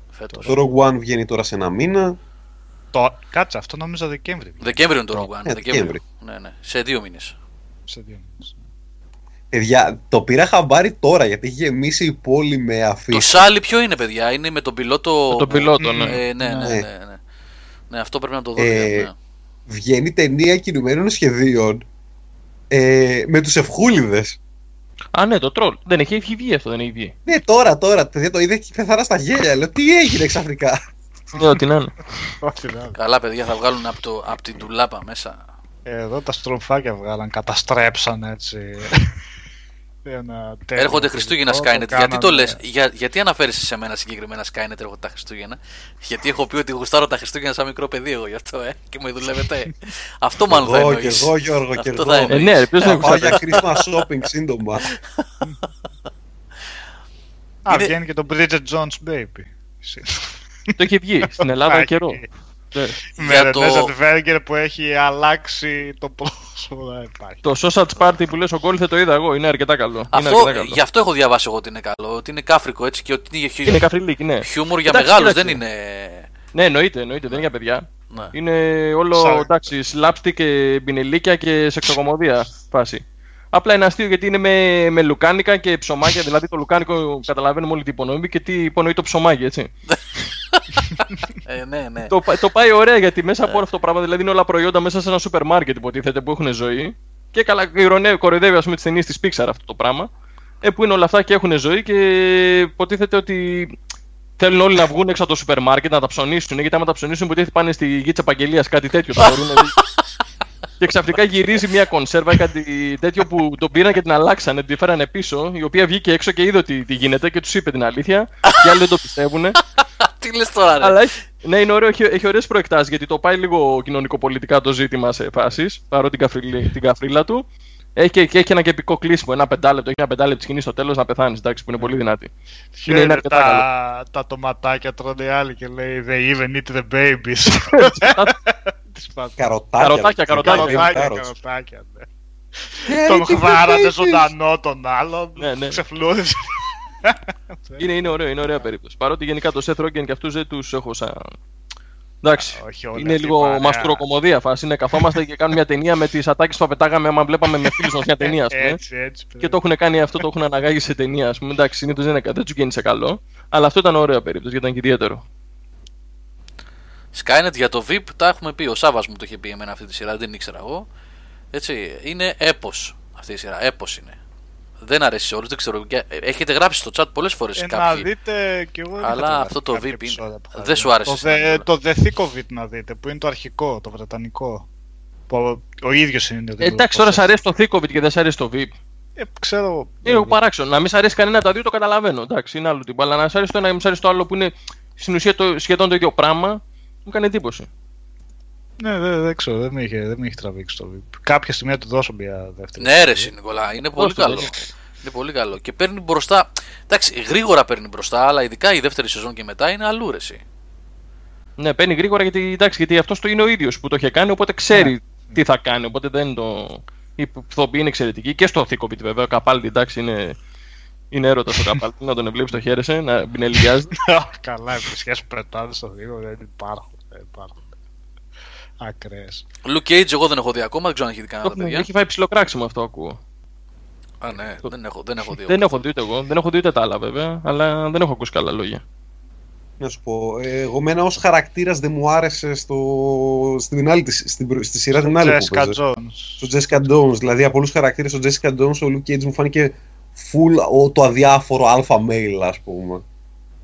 Φέτος. Το Rogue One βγαίνει τώρα σε ένα μήνα. Το... Κάτσε, αυτό νόμιζα Δεκέμβρη. Δεκέμβριο είναι το Rogue One. Ε, Δεκέμβριο. Δεκέμβρη. Ναι, ναι. Σε δύο μήνες. Σε δύο μήνες. Παιδιά, το πήρα χαμπάρι τώρα γιατί έχει γεμίσει η πόλη με Το αφήσει. Σάλι ποιο είναι, παιδιά, είναι με τον πιλότο. Με τον πιλότο, ναι. Ε, ναι, ναι, ναι, Ναι. ναι. Ναι, αυτό πρέπει να το δω. Ε, ναι. Βγαίνει ταινία κινουμένων σχεδίων ε, με τους ευχούλιδες. Α, ναι, το τρόλ. Δεν έχει, έχει βγει αυτό, δεν έχει βγει. Ναι, τώρα, τώρα, παιδιά, το είδε και πεθάρα στα γέλια. Λέω, τι έγινε ξαφνικά; Ναι, ό,τι να είναι. Όχι, δεν. Καλά, παιδιά, θα βγάλουν από, το, από την τουλάπα μέσα. Εδώ τα στρομφάκια βγάλαν, καταστρέψαν έτσι. Ένα τέλειο Έρχονται Χριστούγεννα το Skynet. Γιατί κάνανε. το λες, για, γιατί αναφέρεσαι σε μένα συγκεκριμένα Skynet έρχονται τα Χριστούγεννα; Γιατί έχω πει ότι γουστάρω τα Χριστούγεννα σαν μικρό παιδί εγώ γι' αυτό, ε, και με δουλεύετε. αυτό μάλλον θα Εγώ και εννοείς. εγώ, Γιώργο, και Αυτό εγώ. θα Ε, εννοείς. ναι, ποιος Θα δεν πάω ακούσα. για Christmas shopping σύντομα. Α, Είναι- βγαίνει και το Bridget Jones Baby. Το έχει βγει στην Ελλάδα Έχει. καιρό. Ναι. Με Για Ρενέ το- Ζελβέργκερ που έχει αλλάξει το πρόσωπο. Δεν υπάρχει. Το sausage party που λες ο Γκόλθε το είδα εγώ, είναι αρκετά καλό. Είναι Αυτό, αρκετά καλό. γι' αυτό έχω διαβάσει εγώ ότι είναι καλό. Ότι είναι κάφρικο έτσι και ότι είναι, χι- Είναι καφριλίκι, ναι. χιούμορ για Εντάξει, μεγάλους. κοίταξε. Δεν είναι. Ναι, εννοείται, εννοείται, δεν είναι για παιδιά. Ναι. Είναι όλο Σαν- εντάξει, slapstick και μπινελίκια και σεξοκομωδία φάση. Απλά είναι αστείο γιατί είναι με, με λουκάνικα και ψωμάκια. Δηλαδή το λουκάνικο καταλαβαίνουμε όλοι τι υπονοεί και τι υπονοεί το ψωμάκι, έτσι. Ε, ναι, ναι. το, πα- το πάει ωραία γιατί μέσα από όλο αυτό το πράγμα, δηλαδή είναι όλα προϊόντα μέσα σε ένα σούπερ μάρκετ υποτίθεται που έχουν ζωή. Και καλά, ηρωνεύει, κοροϊδεύει ας πούμε τις ταινίες της Pixar αυτό το πράγμα. Ε, που είναι όλα αυτά και έχουν ζωή και υποτίθεται ότι θέλουν όλοι να βγουν έξω από το σούπερ μάρκετ να τα ψωνίσουν. Γιατί άμα τα ψωνίσουν, υποτίθεται πάνε στη γη της επαγγελίας, κάτι τέτοιο. θεωρούν, δηλαδή. και ξαφνικά γυρίζει μια κονσέρβα ή κάτι τέτοιο που τον πήραν και την αλλάξανε, την φέρανε πίσω, η οποία βγήκε έξω και είδε ότι τι γίνεται και τους είπε την αλήθεια. Και άλλοι δεν το πιστεύουν. Τι λες τώρα, ρε; Αλλά έχει, ναι, είναι ωραίο, έχει, έχει ωραίες προεκτάσεις γιατί το πάει λίγο κοινωνικοπολιτικά το ζήτημα σε φάσεις, παρότι την, καφρίλη- την καφρίλα του. Έχει και, και έχει ένα και επικό κλείσιμο, ένα πεντάλεπτο, έχει ένα πεντάλεπτο σκηνή στο τέλος να πεθάνεις, εντάξει, που είναι πολύ δυνατή. Είναι, είναι αρκετά καλό. τα, τα τοματάκια τρώνε οι άλλοι και λέει They even eat the babies. Τις πατ- Καροτάκια. Καροτάκια, καροτάκια. Καροτάκια, Carrots. καροτάκια, ναι. Yeah, Τον eat the χβάρανε babies. ζωντανό τον άλλον. Ναι, ναι. Ξεφλούδισε. Είναι, είναι ωραίο, είναι ωραία περίπτωση. Παρότι γενικά το Seth Rogen και αυτούς δεν τους έχω σαν. Εντάξει, Α, όχι όλη είναι αυτή η λίγο παρέα. μαστροκομωδία φάση. Είναι καθόμαστε και κάνουμε μια ταινία με τις ατάκες που πετάγαμε άμα βλέπαμε με φίλους μας μια ταινία, ας πούμε. Έτσι, έτσι. Και το έχουν κάνει αυτό, το έχουν αναγάγει σε ταινία, ας πούμε. Εντάξει, συνήθως δεν, είναι- δεν τους γίνει σε καλό. Αλλά αυτό ήταν ωραία περίπτωση γιατί ήταν και ιδιαίτερο. Skynet για το VIP τα έχουμε πει. Ο Σάβα μου το είχε πει εμένα αυτή τη σειρά, δεν ήξερα εγώ. Έτσι, είναι έπος αυτή η σειρά. Έπος είναι. Δεν αρέσει σε όλους, δεν ξέρω. Και Έχετε γράψει στο chat πολλές φορές Ε, να κάποιοι. δείτε κι εγώ. δεν Αλλά είχα τρελαθεί αυτό το κάποια VIP είναι- επεισόδια που θα δεν δει. σου άρεσε Το, στην δε, Ελλάδα. το The Thick of It να δείτε, που είναι το αρχικό, το βρετανικό. Που ο, ο ίδιος είναι. Ε, εντάξει, τώρα σ' αρέσει το Thicovit και δεν σ' αρέσει το VIP. Ε, ξέρω. Είναι λίγο παράξενο. Να μην σ' αρέσει κανένα από τα δύο το καταλαβαίνω. Εντάξει, είναι άλλο τύπο. Αλλά να σ' αρέσει το ένα ή να μην σ' αρέσει το άλλο που είναι στην ουσία το, σχεδόν το ίδιο πράγμα, μου κάνει εντύπωση. Ναι, δεν, δεν ξέρω, δεν με, είχε, δεν με είχε τραβήξει το VIP. Κάποια στιγμή θα του δώσω μια δεύτερη. Ναι, ρε, εσύ, Νικολά, είναι πολύ το, καλό. ναι. Είναι πολύ καλό. Και παίρνει μπροστά. Εντάξει, γρήγορα παίρνει μπροστά, αλλά ειδικά η δεύτερη σεζόν και μετά είναι αλλού, ρε, εσύ. Ναι, παίρνει γρήγορα γιατί, εντάξει, γιατί αυτός το είναι ο ίδιος που το είχε κάνει, οπότε ξέρει Ναι. τι θα κάνει. Οπότε δεν το. Η ηθοποιή είναι εξαιρετική και στο Thicovit βέβαια. Ο Καπάλτη, εντάξει, είναι, είναι έρωτας ο Καπάλτη. να τον βλέπει το χαίρεσαι, να μπινελιάζει. Καλά, οι βρισιές που πετάνε στο δίκτυο δεν υπάρχουν. Δεν υπάρχουν. Ακραίε. Luke Cage, εγώ δεν έχω δει ακόμα, δεν ξέρω αν έχει δει κανένα Το τα παιδιά. έχει φάει ψηλοκράξιμο αυτό ακούω. Α, ναι, δεν έχω, δεν έχω δει. Δεν έχω δει ούτε εγώ, δεν έχω δει ούτε τα άλλα βέβαια, αλλά δεν έχω ακούσει καλά λόγια. Να σου πω, ε, εγώ μένα ως χαρακτήρας δεν μου άρεσε στο, στην άλλη, της- στην, προ- στη σειρά την άλλη που Jessica παίζε. Jones. Στο Jessica Jones, δηλαδή από όλους τους χαρακτήρες ο Jessica Jones, ο Luke Cage μου φάνηκε full ο, το αδιάφορο αλφα male ας πούμε.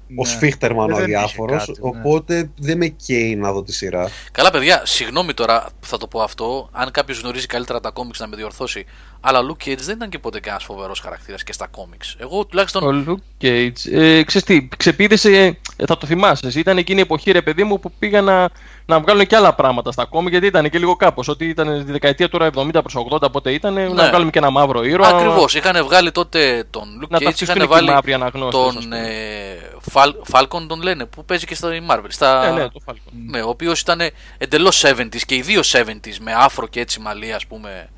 Ο Ναι. Σφίχτερμαν Ε, ο δεν είχε αδιάφορος, κάτι, ναι. οπότε δεν με καίει να δω τη σειρά. Καλά, παιδιά, συγγνώμη τώρα που θα το πω αυτό. Αν κάποιος γνωρίζει καλύτερα τα κόμιξ να με διορθώσει. Αλλά ο Luke Cage δεν ήταν και ποτέ κανένας φοβερός χαρακτήρας και στα κόμιξ. Εγώ τουλάχιστον. Ο Luke Cage. Ε, ξέρεις τι, ξεπίδησε, ε, θα το θυμάσαι. εσύ, Ήταν εκείνη η εποχή, ρε παιδί μου, που πήγα να, να βγάλουν και άλλα πράγματα στα κόμικ, γιατί ήταν και λίγο κάπως. Ότι ήταν τη δεκαετία τώρα 70 προς 80, πότε ήταν, να βγάλουμε και ένα μαύρο ήρωα. Ακριβώς. Είχαν βγάλει τότε τον Luke Να Cage, ταυτιστούν είχαν και οι βάλει μαύροι αναγνώστες, ας τον πούμε. ε, Fal- Falcon, τον λένε, που παίζει και στα Marvel. Στα... Ναι, ναι, το Falcon. Ναι, ο οποίος ήταν εντελώς 70s και οι δύο 70s με άφρο και έτσι μαλλί, ας πούμε.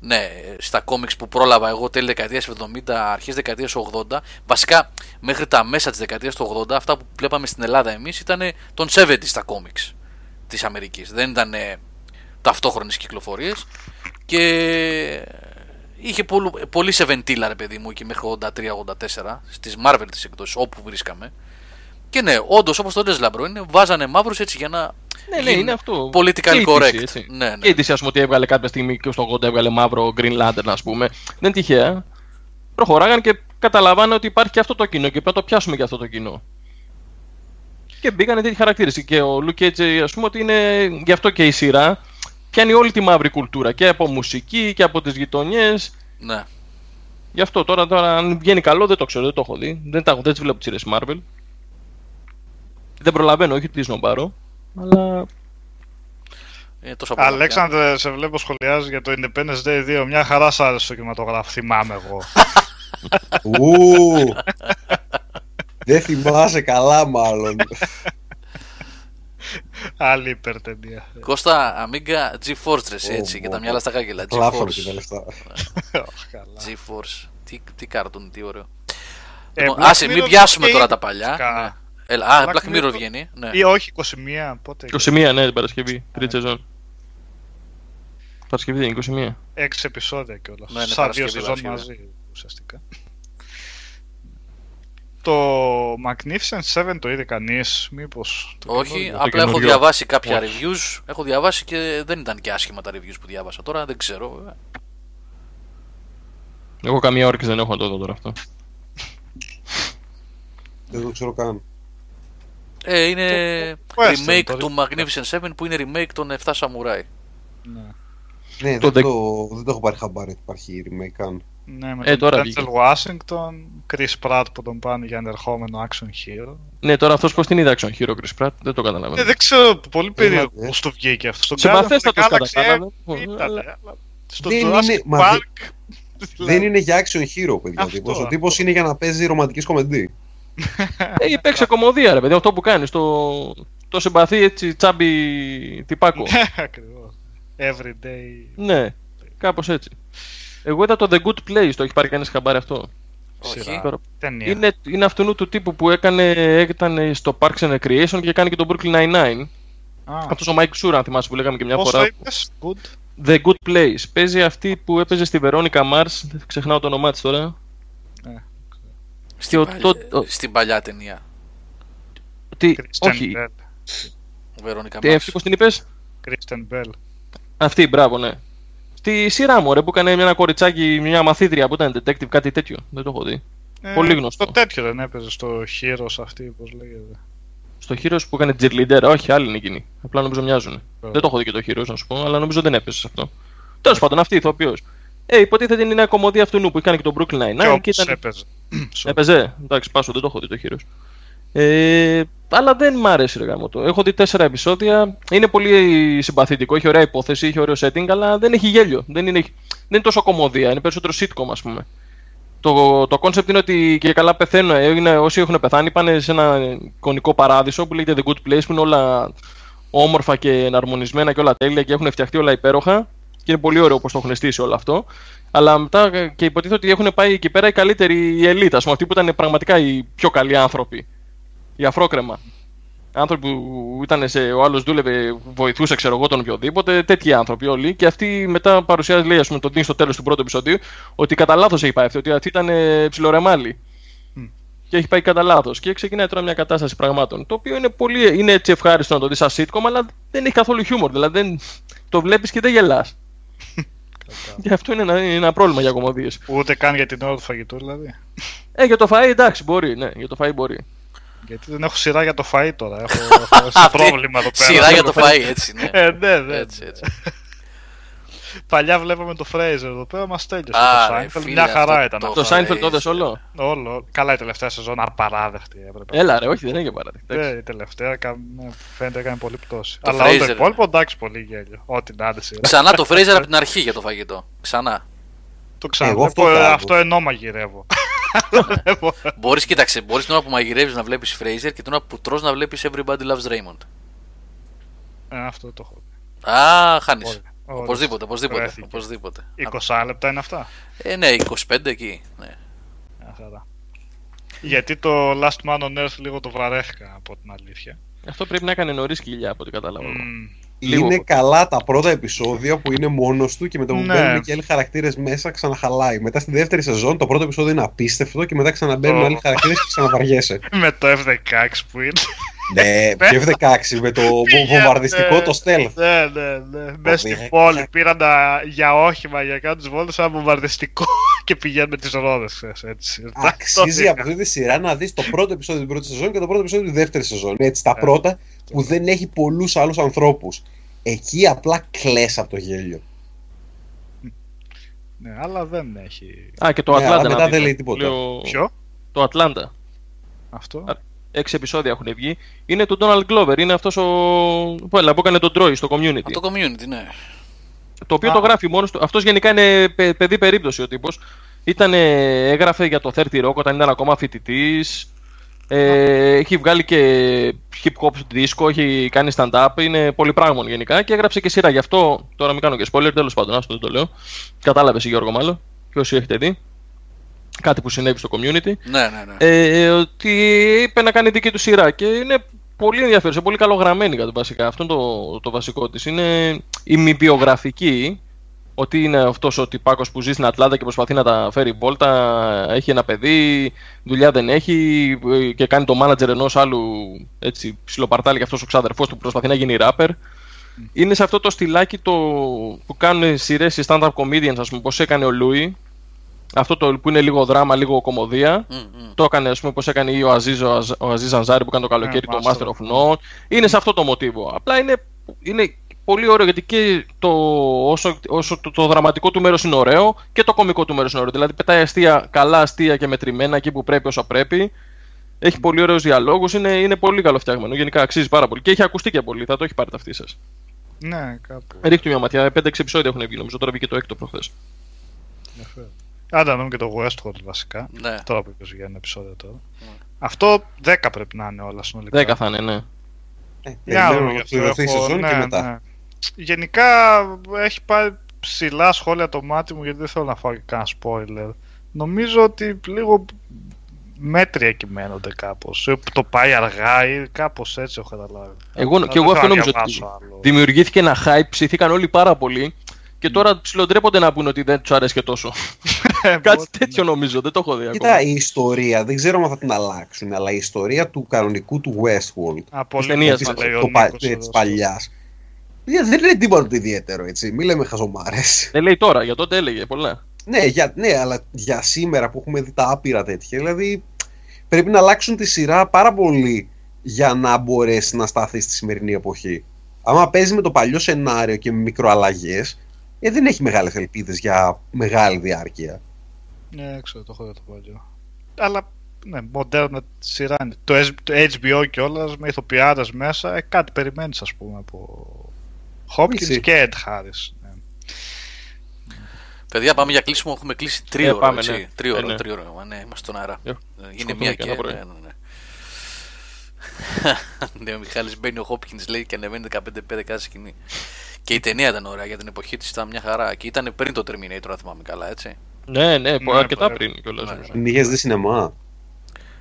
Ναι, στα κόμιξ που πρόλαβα εγώ τέλη δεκαετίας 70, αρχές δεκαετίας 80. Βασικά μέχρι τα μέσα της δεκαετίας του 80, αυτά που βλέπαμε στην Ελλάδα εμείς ήταν των 70s στα κόμιξ. της Αμερικής. Δεν ήταν ε, ταυτόχρονες κυκλοφορίες και είχε πολύ, πολύ σε βεντίλα ρε παιδί μου εκεί μέχρι 83-84 στις Marvel τις εκδόσεις όπου βρίσκαμε. Και ναι, όντως όπως το λες Λαμπρό, είναι, βάζανε μαύρους έτσι για να. Ναι, ναι, γίνει είναι αυτό. Political Και η DC, correct. έτσι. Ναι, ναι. Και η DC, ας πούμε, ότι έβγαλε κάποια στιγμή και στο 80 έβγαλε μαύρο Green Lantern, ας πούμε. Δεν είναι τυχαία. Προχωράγαν και καταλαβαίνουν ότι υπάρχει και αυτό το κοινό και πρέπει να το πιάσουμε και αυτό το κοινό. Και μπήκαν τέτοιοι χαρακτήρες. Και ο Luke Cage, ας πούμε, ότι είναι γι' αυτό και η σειρά πιάνει όλη τη μαύρη κουλτούρα και από μουσική και από τις γειτονιές. ναι. Γι' αυτό τώρα, τώρα, αν βγαίνει καλό, δεν το ξέρω, δεν το έχω δει. Δεν, τα, έχω- δεν τις βλέπω τις σειρές Marvel. Δεν προλαβαίνω, όχι τι σνομπάρω. Αλλά Είναι τόσο πολλά. Αλέξανδρε, σε βλέπω σχολιάζει για το Independence Day 2. Μια χαρά σ' άρεσε το κινηματογράφο. Θυμάμαι εγώ. Ου. Δεν θυμάσαι καλά, μάλλον. Άλλη υπερτενία. Κώστα, Αμίγκα, GeForce ρε εσύ, Ω, έτσι, και πω, τα μυαλά στα χάκελα. Κλάφαμε και τα GeForce. λεφτά. Καλά. GeForce. Τι, τι κάρτον, τι ωραίο. Ε, Λοιπόν, Black άσε, μην Mirror πιάσουμε και τώρα είναι τα παλιά. Φυσικά. Ναι. Έλα, α, Black Black Mirror Mirror βγαίνει. Ναι. Ή όχι, 21. Πότε. 21, ναι, την Παρασκευή. Τρίτη σεζόν. Παρασκευή δεν είναι 21. 6 επεισόδια κιόλας. Ναι, ναι, Σαν Παρασκευή, δύο σεζόν Παρασκευή. μαζί ουσιαστικά. Το Magnificent 7 το είδε κανείς, μήπως. Όχι, το απλά έχω καινούριο. διαβάσει κάποια Όχι. reviews. Έχω διαβάσει και δεν ήταν και άσχημα τα reviews που διάβασα τώρα, δεν ξέρω. βέβαια. Εγώ καμία όρεξη δεν έχω να το δω τώρα αυτό. Δεν το ξέρω καν. Ε, είναι το western, remake το του δικό. Magnificent 7 που είναι remake των 7 Samurai. Ναι. Ναι, Το δεν, δε- το, δεν το έχω πάρει χαμπάρι ότι υπάρχει remake καν. Ναι, με Ε, τον τώρα Denzel βγήκε. Washington, Chris Pratt που τον πάνε για ενδεχόμενο action hero. Ναι, τώρα αυτός πώς την είδε action hero Chris Pratt, δεν το Ε, καταλαβαίνω. δεν ξέρω, πολύ περίεργος Έλατε. πώς το βγήκε αυτό. Στον Συμπαθέστατος Guardians of the Galaxy, κατά τα ε, άλλα, ήταν, αλλά- αλλά Στο Δεν Jurassic είναι- μα Park. δηλαδή, Δεν είναι για action hero, παιδιά. ο Αυτό, τύπος. Ο αυτό. τύπος είναι για να παίζει ρομαντικές κομμεντί. Ε, παίξε κομμωδία, ρε παιδί, αυτό που κάνεις. Το, το συμπαθή έτσι τσάμπι τυπάκο. Ακριβώς. Everyday. ναι, κάπως έτσι. Εγώ είδα το The Good Place, το έχει πάρει κανείς χαμπάρι αυτό; Όχι. Σειρά. Τώρα, Ταινία. Είναι, είναι αυτού του τύπου που έκανε, ήταν στο Parks and Recreation και κάνει και τον Brooklyn Nine-Nine. Α, Αυτός ο Mike Sura, αν θυμάσαι που λέγαμε και μια Πώς το φορά. είπες, good; The Good Place. Παίζει αυτή που έπαιζε στη Veronica Mars. Δεν ξεχνάω το όνομά της τώρα. Ναι. Και ο, Παλιά- το, το- Στην παλιά ταινία. τι, Kristen όχι, Bell. Βερόνικα τι, αυτή πώ την είπες; Kristen Bell. Αυτή, μπράβο, ναι. Στη σειρά μου, ρε, που έκανε μια κοριτσάκι, μια μαθήτρια που ήταν detective, κάτι τέτοιο. Δεν το έχω δει. Ε, Πολύ γνωστό. Το τέτοιο δεν έπαιζε στο Heroes αυτή, πώς λέγεται. Στο Heroes που έκανε cheerleader, όχι, άλλοι είναι εκείνοι. Απλά νομίζω μοιάζουν. Δεν το έχω δει και το Heroes, να σου πω, αλλά νομίζω δεν έπεσε σε αυτό. Τέλος πάντων, αυτή η ηθοποιός. Ε, υποτίθεται είναι μια κομμωδία αυτού νου που κάνει και τον Brooklyn Και Nine-Nine όπως και ήταν. έπαιζε. Sorry. Έπαιζε. Εντάξει, πάσο, δεν το έχω δει το Heroes. Ε, αλλά δεν μ' άρεσε ρε γάμο το. Έχω δει τέσσερα επεισόδια. Είναι πολύ συμπαθητικό, έχει ωραία υπόθεση, έχει ωραίο setting, αλλά δεν έχει γέλιο. Δεν είναι, δεν είναι τόσο κομμωδία, είναι περισσότερο sitcom, ας πούμε. Το, το concept είναι ότι και καλά πεθαίνουν. ε, Είναι, όσοι έχουν πεθάνει πάνε σε ένα εικονικό παράδεισο που λέγεται The Good Place, που είναι όλα όμορφα και εναρμονισμένα και όλα τέλεια και έχουν φτιαχτεί όλα υπέροχα. Και είναι πολύ ωραίο όπω το έχουν στήσει όλο αυτό. Αλλά μετά ε, και υποτίθεται ότι έχουν πάει εκεί πέρα οι καλύτεροι, η ελίτ, ας πούμε, αυτοί που ήταν πραγματικά οι πιο καλοί άνθρωποι. Οι αφρόκρεμα. Άνθρωποι που ήταν σε. Ο άλλος δούλευε, βοηθούσε, ξέρω εγώ, τον οποιοδήποτε. Τέτοιοι άνθρωποι όλοι. Και αυτή μετά παρουσιάζει, λέει, ας πούμε, τον Dean στο τέλος του πρώτου επεισοδίου, ότι κατά λάθος έχει πάει αυτή. Ότι αυτή ήταν ε, ψιλορεμάλι. Μμ. Και έχει πάει κατά λάθος. Και ξεκινάει τώρα μια κατάσταση πραγμάτων. Το οποίο είναι, πολύ, είναι έτσι ευχάριστο να το δεις σαν sitcom, αλλά δεν έχει καθόλου χιούμορ. Δηλαδή δεν, το βλέπεις και δεν γελάς. Και αυτό είναι ένα, είναι ένα πρόβλημα για κομμωδίες. Ούτε καν για την ώρα του φαγητού δηλαδή. Ε, για το φαΐ εντάξει, μπορεί. Ναι, για το φαΐ μπορεί. Γιατί δεν έχω σειρά για το φαΐ τώρα. Έχω, έχω ένα Αυτή- πρόβλημα εδώ πέρα. Σειρά για το φαΐ, έτσι, ναι. Ε, ναι, ναι. Έτσι, έτσι. Παλιά βλέπαμε το Fraser εδώ πέρα, μας τέλειωσε Α, το ρε, Seinfeld. φίλε, Μια χαρά αυτό ήταν. το- αυτό. Το Seinfeld το Fraser. δες όλο; Όλο, όλο. Καλά, η τελευταία σεζόν απαράδεκτη έπρεπε. Έλα ρε, όχι δεν έγινε παράδειγμα. Ναι, η τελευταία κα- ναι, φαίνεται έκανε πολύ πτώση. Το Αλλά όλο το Fraser. υπόλοιπο εντάξει, πολύ γέλιο. Ό,τι να είναι σειρά. Ξανά το Fraser από την αρχή για το φαγητό. Ξανά. Το Εγώ αυτό ξαναβλέπω, ε, κάνω. αυτό ενώ μαγειρεύω. Μπορείς, κοίταξε, μπορείς την ώρα που μαγειρεύεις να βλέπεις Fraser και την ώρα που τρως να βλέπεις Everybody Loves Raymond. Ε, αυτό το έχω. Α, χάνεις. Ωραία. Οπωσδήποτε, οπωσδήποτε. Βρέθηκε. οπωσδήποτε. 20 λεπτά είναι αυτά; Ε, ναι, 25 εκεί. Ναι. Μια χαρά. Γιατί το Last Man on Earth λίγο το βαρέθηκα από την αλήθεια. Αυτό πρέπει να έκανε νωρίς κοιλιά από ό,τι κατάλαβα. Μμμ. Λίγο. Είναι καλά τα πρώτα επεισόδια που είναι μόνος του και με το που Ναι. μπαίνουν και άλλοι χαρακτήρες μέσα ξαναχαλάει. Μετά στη δεύτερη σεζόν το πρώτο επεισόδιο είναι απίστευτο και μετά ξαναμπαίνουν Ω. άλλοι χαρακτήρες και ξαναβαριέσαι. Με το F16 που είναι. Ναι, και F16 με το βομβαρδιστικό το stealth. Ναι, ναι, ναι. Μέσα στη ρε, πόλη κα- πήραν τα, για όχημα για κάτω τις βόλτες ένα βομβαρδιστικό και πηγαίνουν με τις ρόδες έτσι. Αξίζει από αυτή τη σειρά να δεις το πρώτο επεισόδιο την πρώτη σεζόν και το πρώτο επεισόδιο τη δεύτερη σεζόν. Έτσι, τα Ε. πρώτα που δεν έχει πολλούς άλλους ανθρώπους. Εκεί απλά κλαις από το γέλιο. Ναι, αλλά δεν έχει. Α, και το Ναι, Ατλάντα. αλλά να μετά δείτε. δεν λέει τίποτα. Λέω- Ποιο; Το Ατλάντα. Αυτό. Α, Έξι επεισόδια έχουν βγει. Είναι του Donald Glover. Είναι αυτός ο. Που, έλα, που έκανε τον Troy στο community. Από το community, ναι. Το οποίο Α. το γράφει μόνος του. Αυτός γενικά είναι παι- παιδί περίπτωση ο τύπος. Ήταν, έγραφε για το 30 Rock όταν ήταν ακόμα φοιτητής. Ε, έχει βγάλει και hip hop δίσκο, έχει κάνει stand-up, είναι πολύ πράγμα γενικά και έγραψε και σειρά. Γι' αυτό τώρα μην κάνω και spoiler, τέλος πάντων, άστο δεν το λέω. Κατάλαβες Γιώργο, μάλλον, και όσοι έχετε δει. Κάτι που συνέβη στο community. Ναι, ναι, ναι. Ε, ότι είπε να κάνει δική του σειρά και είναι πολύ ενδιαφέρουσα, πολύ καλογραμμένη κατά βασικά. Αυτό είναι το, το βασικό της. Είναι ημιβιογραφική, ότι είναι αυτός ο τυπάκος που ζει στην Ατλάντα και προσπαθεί να τα φέρει βόλτα, έχει ένα παιδί, δουλειά δεν έχει ε, και κάνει το manager ενός άλλου έτσι, ψιλοπαρτάλι και αυτός ο ξάδερφός του που προσπαθεί να γίνει rapper. Είναι σε αυτό το στυλάκι το, που κάνουν σειρές οι stand-up comedians, ας πούμε, πώς έκανε ο Λούι, αυτό το που είναι λίγο δράμα, λίγο κωμωδία. Μμ, μμ. Το έκανε, ας πούμε, όπως έκανε ή ο Αζίζ, ο, Αζ, ο Αζίζ Ανζάρη που έκανε το καλοκαίρι Ναι, το Master Master of of None. Είναι σε αυτό το μοτίβο. Απλά είναι, είναι πολύ ωραίο γιατί και το, όσο, όσο το, το δραματικό του μέρος είναι ωραίο και το κωμικό του μέρος είναι ωραίο. Δηλαδή πετάει αστεία, καλά αστεία και μετρημένα εκεί που πρέπει όσα πρέπει. Έχει πολύ ωραίους διαλόγους, είναι, είναι πολύ καλοφτιαγμένο. Γενικά αξίζει πάρα πολύ. Και έχει ακουστεί και πολύ, θα το έχει πάρει ταυτή σας. Ναι, κάπου. Ρίχτε μια ματιά, 5-6 επεισόδια έχουν βγει, νομίζω τώρα βγήκε το έκτο προχθές. Ενδιαφέρον. Άντε να δούμε και το Westworld βασικά. Ναι. Τώρα που είπες για ένα επεισόδιο τώρα. Αυτό 10 πρέπει να είναι όλα συνολικά. 10 θα είναι, ναι. Ε, Για να περιμένουμε δούμε να γι' αυτό. ολοκληρωθεί η Έχω- σεζόν και ναι, μετά. ναι. Γενικά έχει πάρει ψηλά σχόλια το μάτι μου γιατί δεν θέλω να φάω και κανένα spoiler. Νομίζω ότι λίγο μέτρια κυμαίνονται κάπως. Ε, Το πάει αργά ή κάπως έτσι έχω καταλάβει. Εγώ, Αλλά και εγώ δεν αυτό θα νομίζω ότι διαβάσω άλλο. δημιουργήθηκε ένα hype, ψηθήκαν όλοι πάρα πολύ και τώρα ψιλοντρέπονται να πούνε ότι δεν τους αρέσει και τόσο. Ε, Κάτι μπορεί, τέτοιο νομίζω, δεν το έχω δει Κοίτα, ακόμα. η ιστορία, δεν ξέρω αν θα την αλλάξουν, αλλά η ιστορία του κανονικού του Westworld, Α, πολύ ταινίας καλά μας, λέει ο το πα- Νίκος της εδώ. παλιάς, δεν είναι τίποτα το ιδιαίτερο, έτσι. Μην λέμε χαζομάρες. Δεν λέει τώρα, για τότε έλεγε πολλά. ναι, για, ναι, αλλά για σήμερα που έχουμε δει τα άπειρα τέτοια, δηλαδή πρέπει να αλλάξουν τη σειρά πάρα πολύ για να μπορέσει να σταθείς στη σημερινή εποχή. Άμα παίζει με το παλιό σενάριο και με μικροαλλαγές, ε, δεν έχει μεγάλες ελπίδες για μεγάλη διάρκεια. Ναι, ξέρω, το έχω δει το παλιό. Αλλά ναι, μοντέρνα σειρά είναι. Το, S- το HBO κιόλας με ηθοποιάδε μέσα, ε, κάτι περιμένεις, ας πούμε, από Hopkins Μισή. και Ed Harris. Ναι. Παιδιά, πάμε για κλείσιμο. Έχουμε κλείσει Ε, τρίωρο. πάμε, έτσι. ναι. Τρίωρο, Ε, ναι. τρίωρο. Μα, Ναι, είμαστε στον αέρα. Ε, Ε, Είναι σκοτώνει μία και και. ένα πρωί. Ναι, ναι, ναι. ναι, ο Μιχάλης μπαίνει ο Χόπκινς λέει και ανεβαίνει 15 πέντε κάθε σκηνή. Και η ταινία ήταν ωραία για την εποχή της, ήταν μια χαρά. Και ήταν πριν το Terminator, αν θυμάμαι καλά, έτσι. Ναι, ναι, Ναι, αρκετά ναι. πριν κιόλας. Ναι. Την είχες δει σινεμά;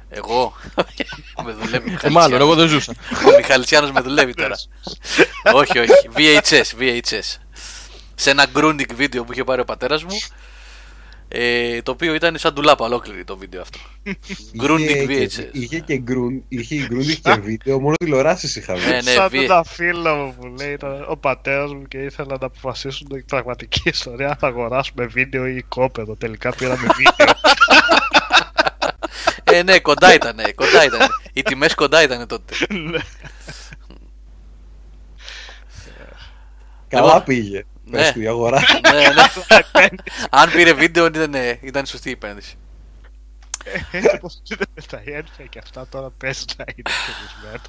Εγώ; με δουλεύει ο Ε, μάλλον, εγώ δεν ζούσα. Ο Μιχαλητσιάνος με δουλεύει τώρα. όχι, όχι. VHS, VHS. Σε ένα Grundig βίντεο που είχε πάρει ο πατέρας μου. Ε, το οποίο ήταν σαν ντουλάπα ολόκληρη το βίντεο αυτό. Grundig Είχε και- VHS. Είχε και γκρουν, είχε Grundig και βίντεο, μόνο τηλεοράσεις είχαμε. Ναι, ναι, Σαν βι- ένα φίλο μου που λέει ήταν ο πατέρας μου και ήθελα να αποφασίσουν την πραγματική ιστορία αν θα αγοράσουμε βίντεο ή κόπεδο. Τελικά πήραμε βίντεο. Ε, ναι, κοντά ήταν. Κοντά ήταν. Οι τιμές κοντά ήταν τότε. Ναι. Καλά Λοιπόν, πήγε. Ναι. Πες του η αγορά. ναι, ναι. Αν πήρε βίντεο ήταν, ε, ήταν σωστή η επένδυση. Έτσι όπως είναι με τα ένφια και αυτά τώρα πες να είναι κερδισμένο.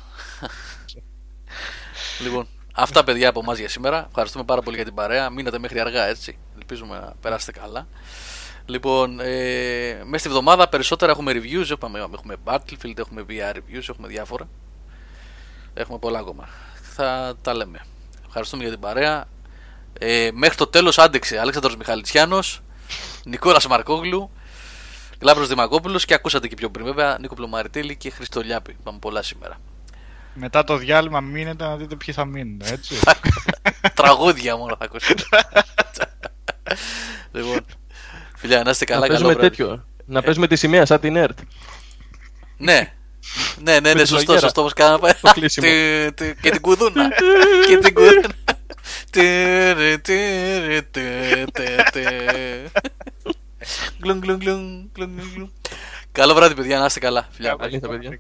Λοιπόν, αυτά παιδιά από εμάς για σήμερα. Ευχαριστούμε πάρα πολύ για την παρέα. Μείνατε μέχρι αργά έτσι. Ελπίζουμε να περάσετε καλά. Λοιπόν, ε, μέσα στη βδομάδα περισσότερα έχουμε reviews. Έχουμε, έχουμε Battlefield, έχουμε VR reviews, έχουμε διάφορα. Έχουμε πολλά ακόμα. Θα τα λέμε. Ευχαριστούμε για την παρέα. Ε, μέχρι το τέλος άντεξε Αλέξανδρος Μιχαλητσιάνος, Νικόλας Μαρκόγλου, Λάμπρος Δημακόπουλος και ακούσατε και πιο πριν βέβαια Νίκο Πλωμαριτέλη και Χριστολιάπη. Πάμε πολλά σήμερα. Μετά το διάλειμμα μείνετε να δείτε ποιοι θα μείνουν, έτσι. Τραγούδια μόνο θα ακούσετε. λοιπόν, φιλιά, να είστε καλά. να καλό παίζουμε βράδυ. τέτοιο. Να παίζουμε τη σημαία σαν την ΕΡΤ. Ναι. Ναι, ναι, ναι, τη σωστό, λογέρα. σωστό όπως κάναμε. Το κλείσιμο. Τι- τι- Και την κουδούνα. Και την κουδούνα. Γκλουν, γκλουν, γκλουν, γκλουν, γκλουν. Καλό βράδυ, παιδιά, να είστε καλά. Φιλιά. Καλή τα παιδιά.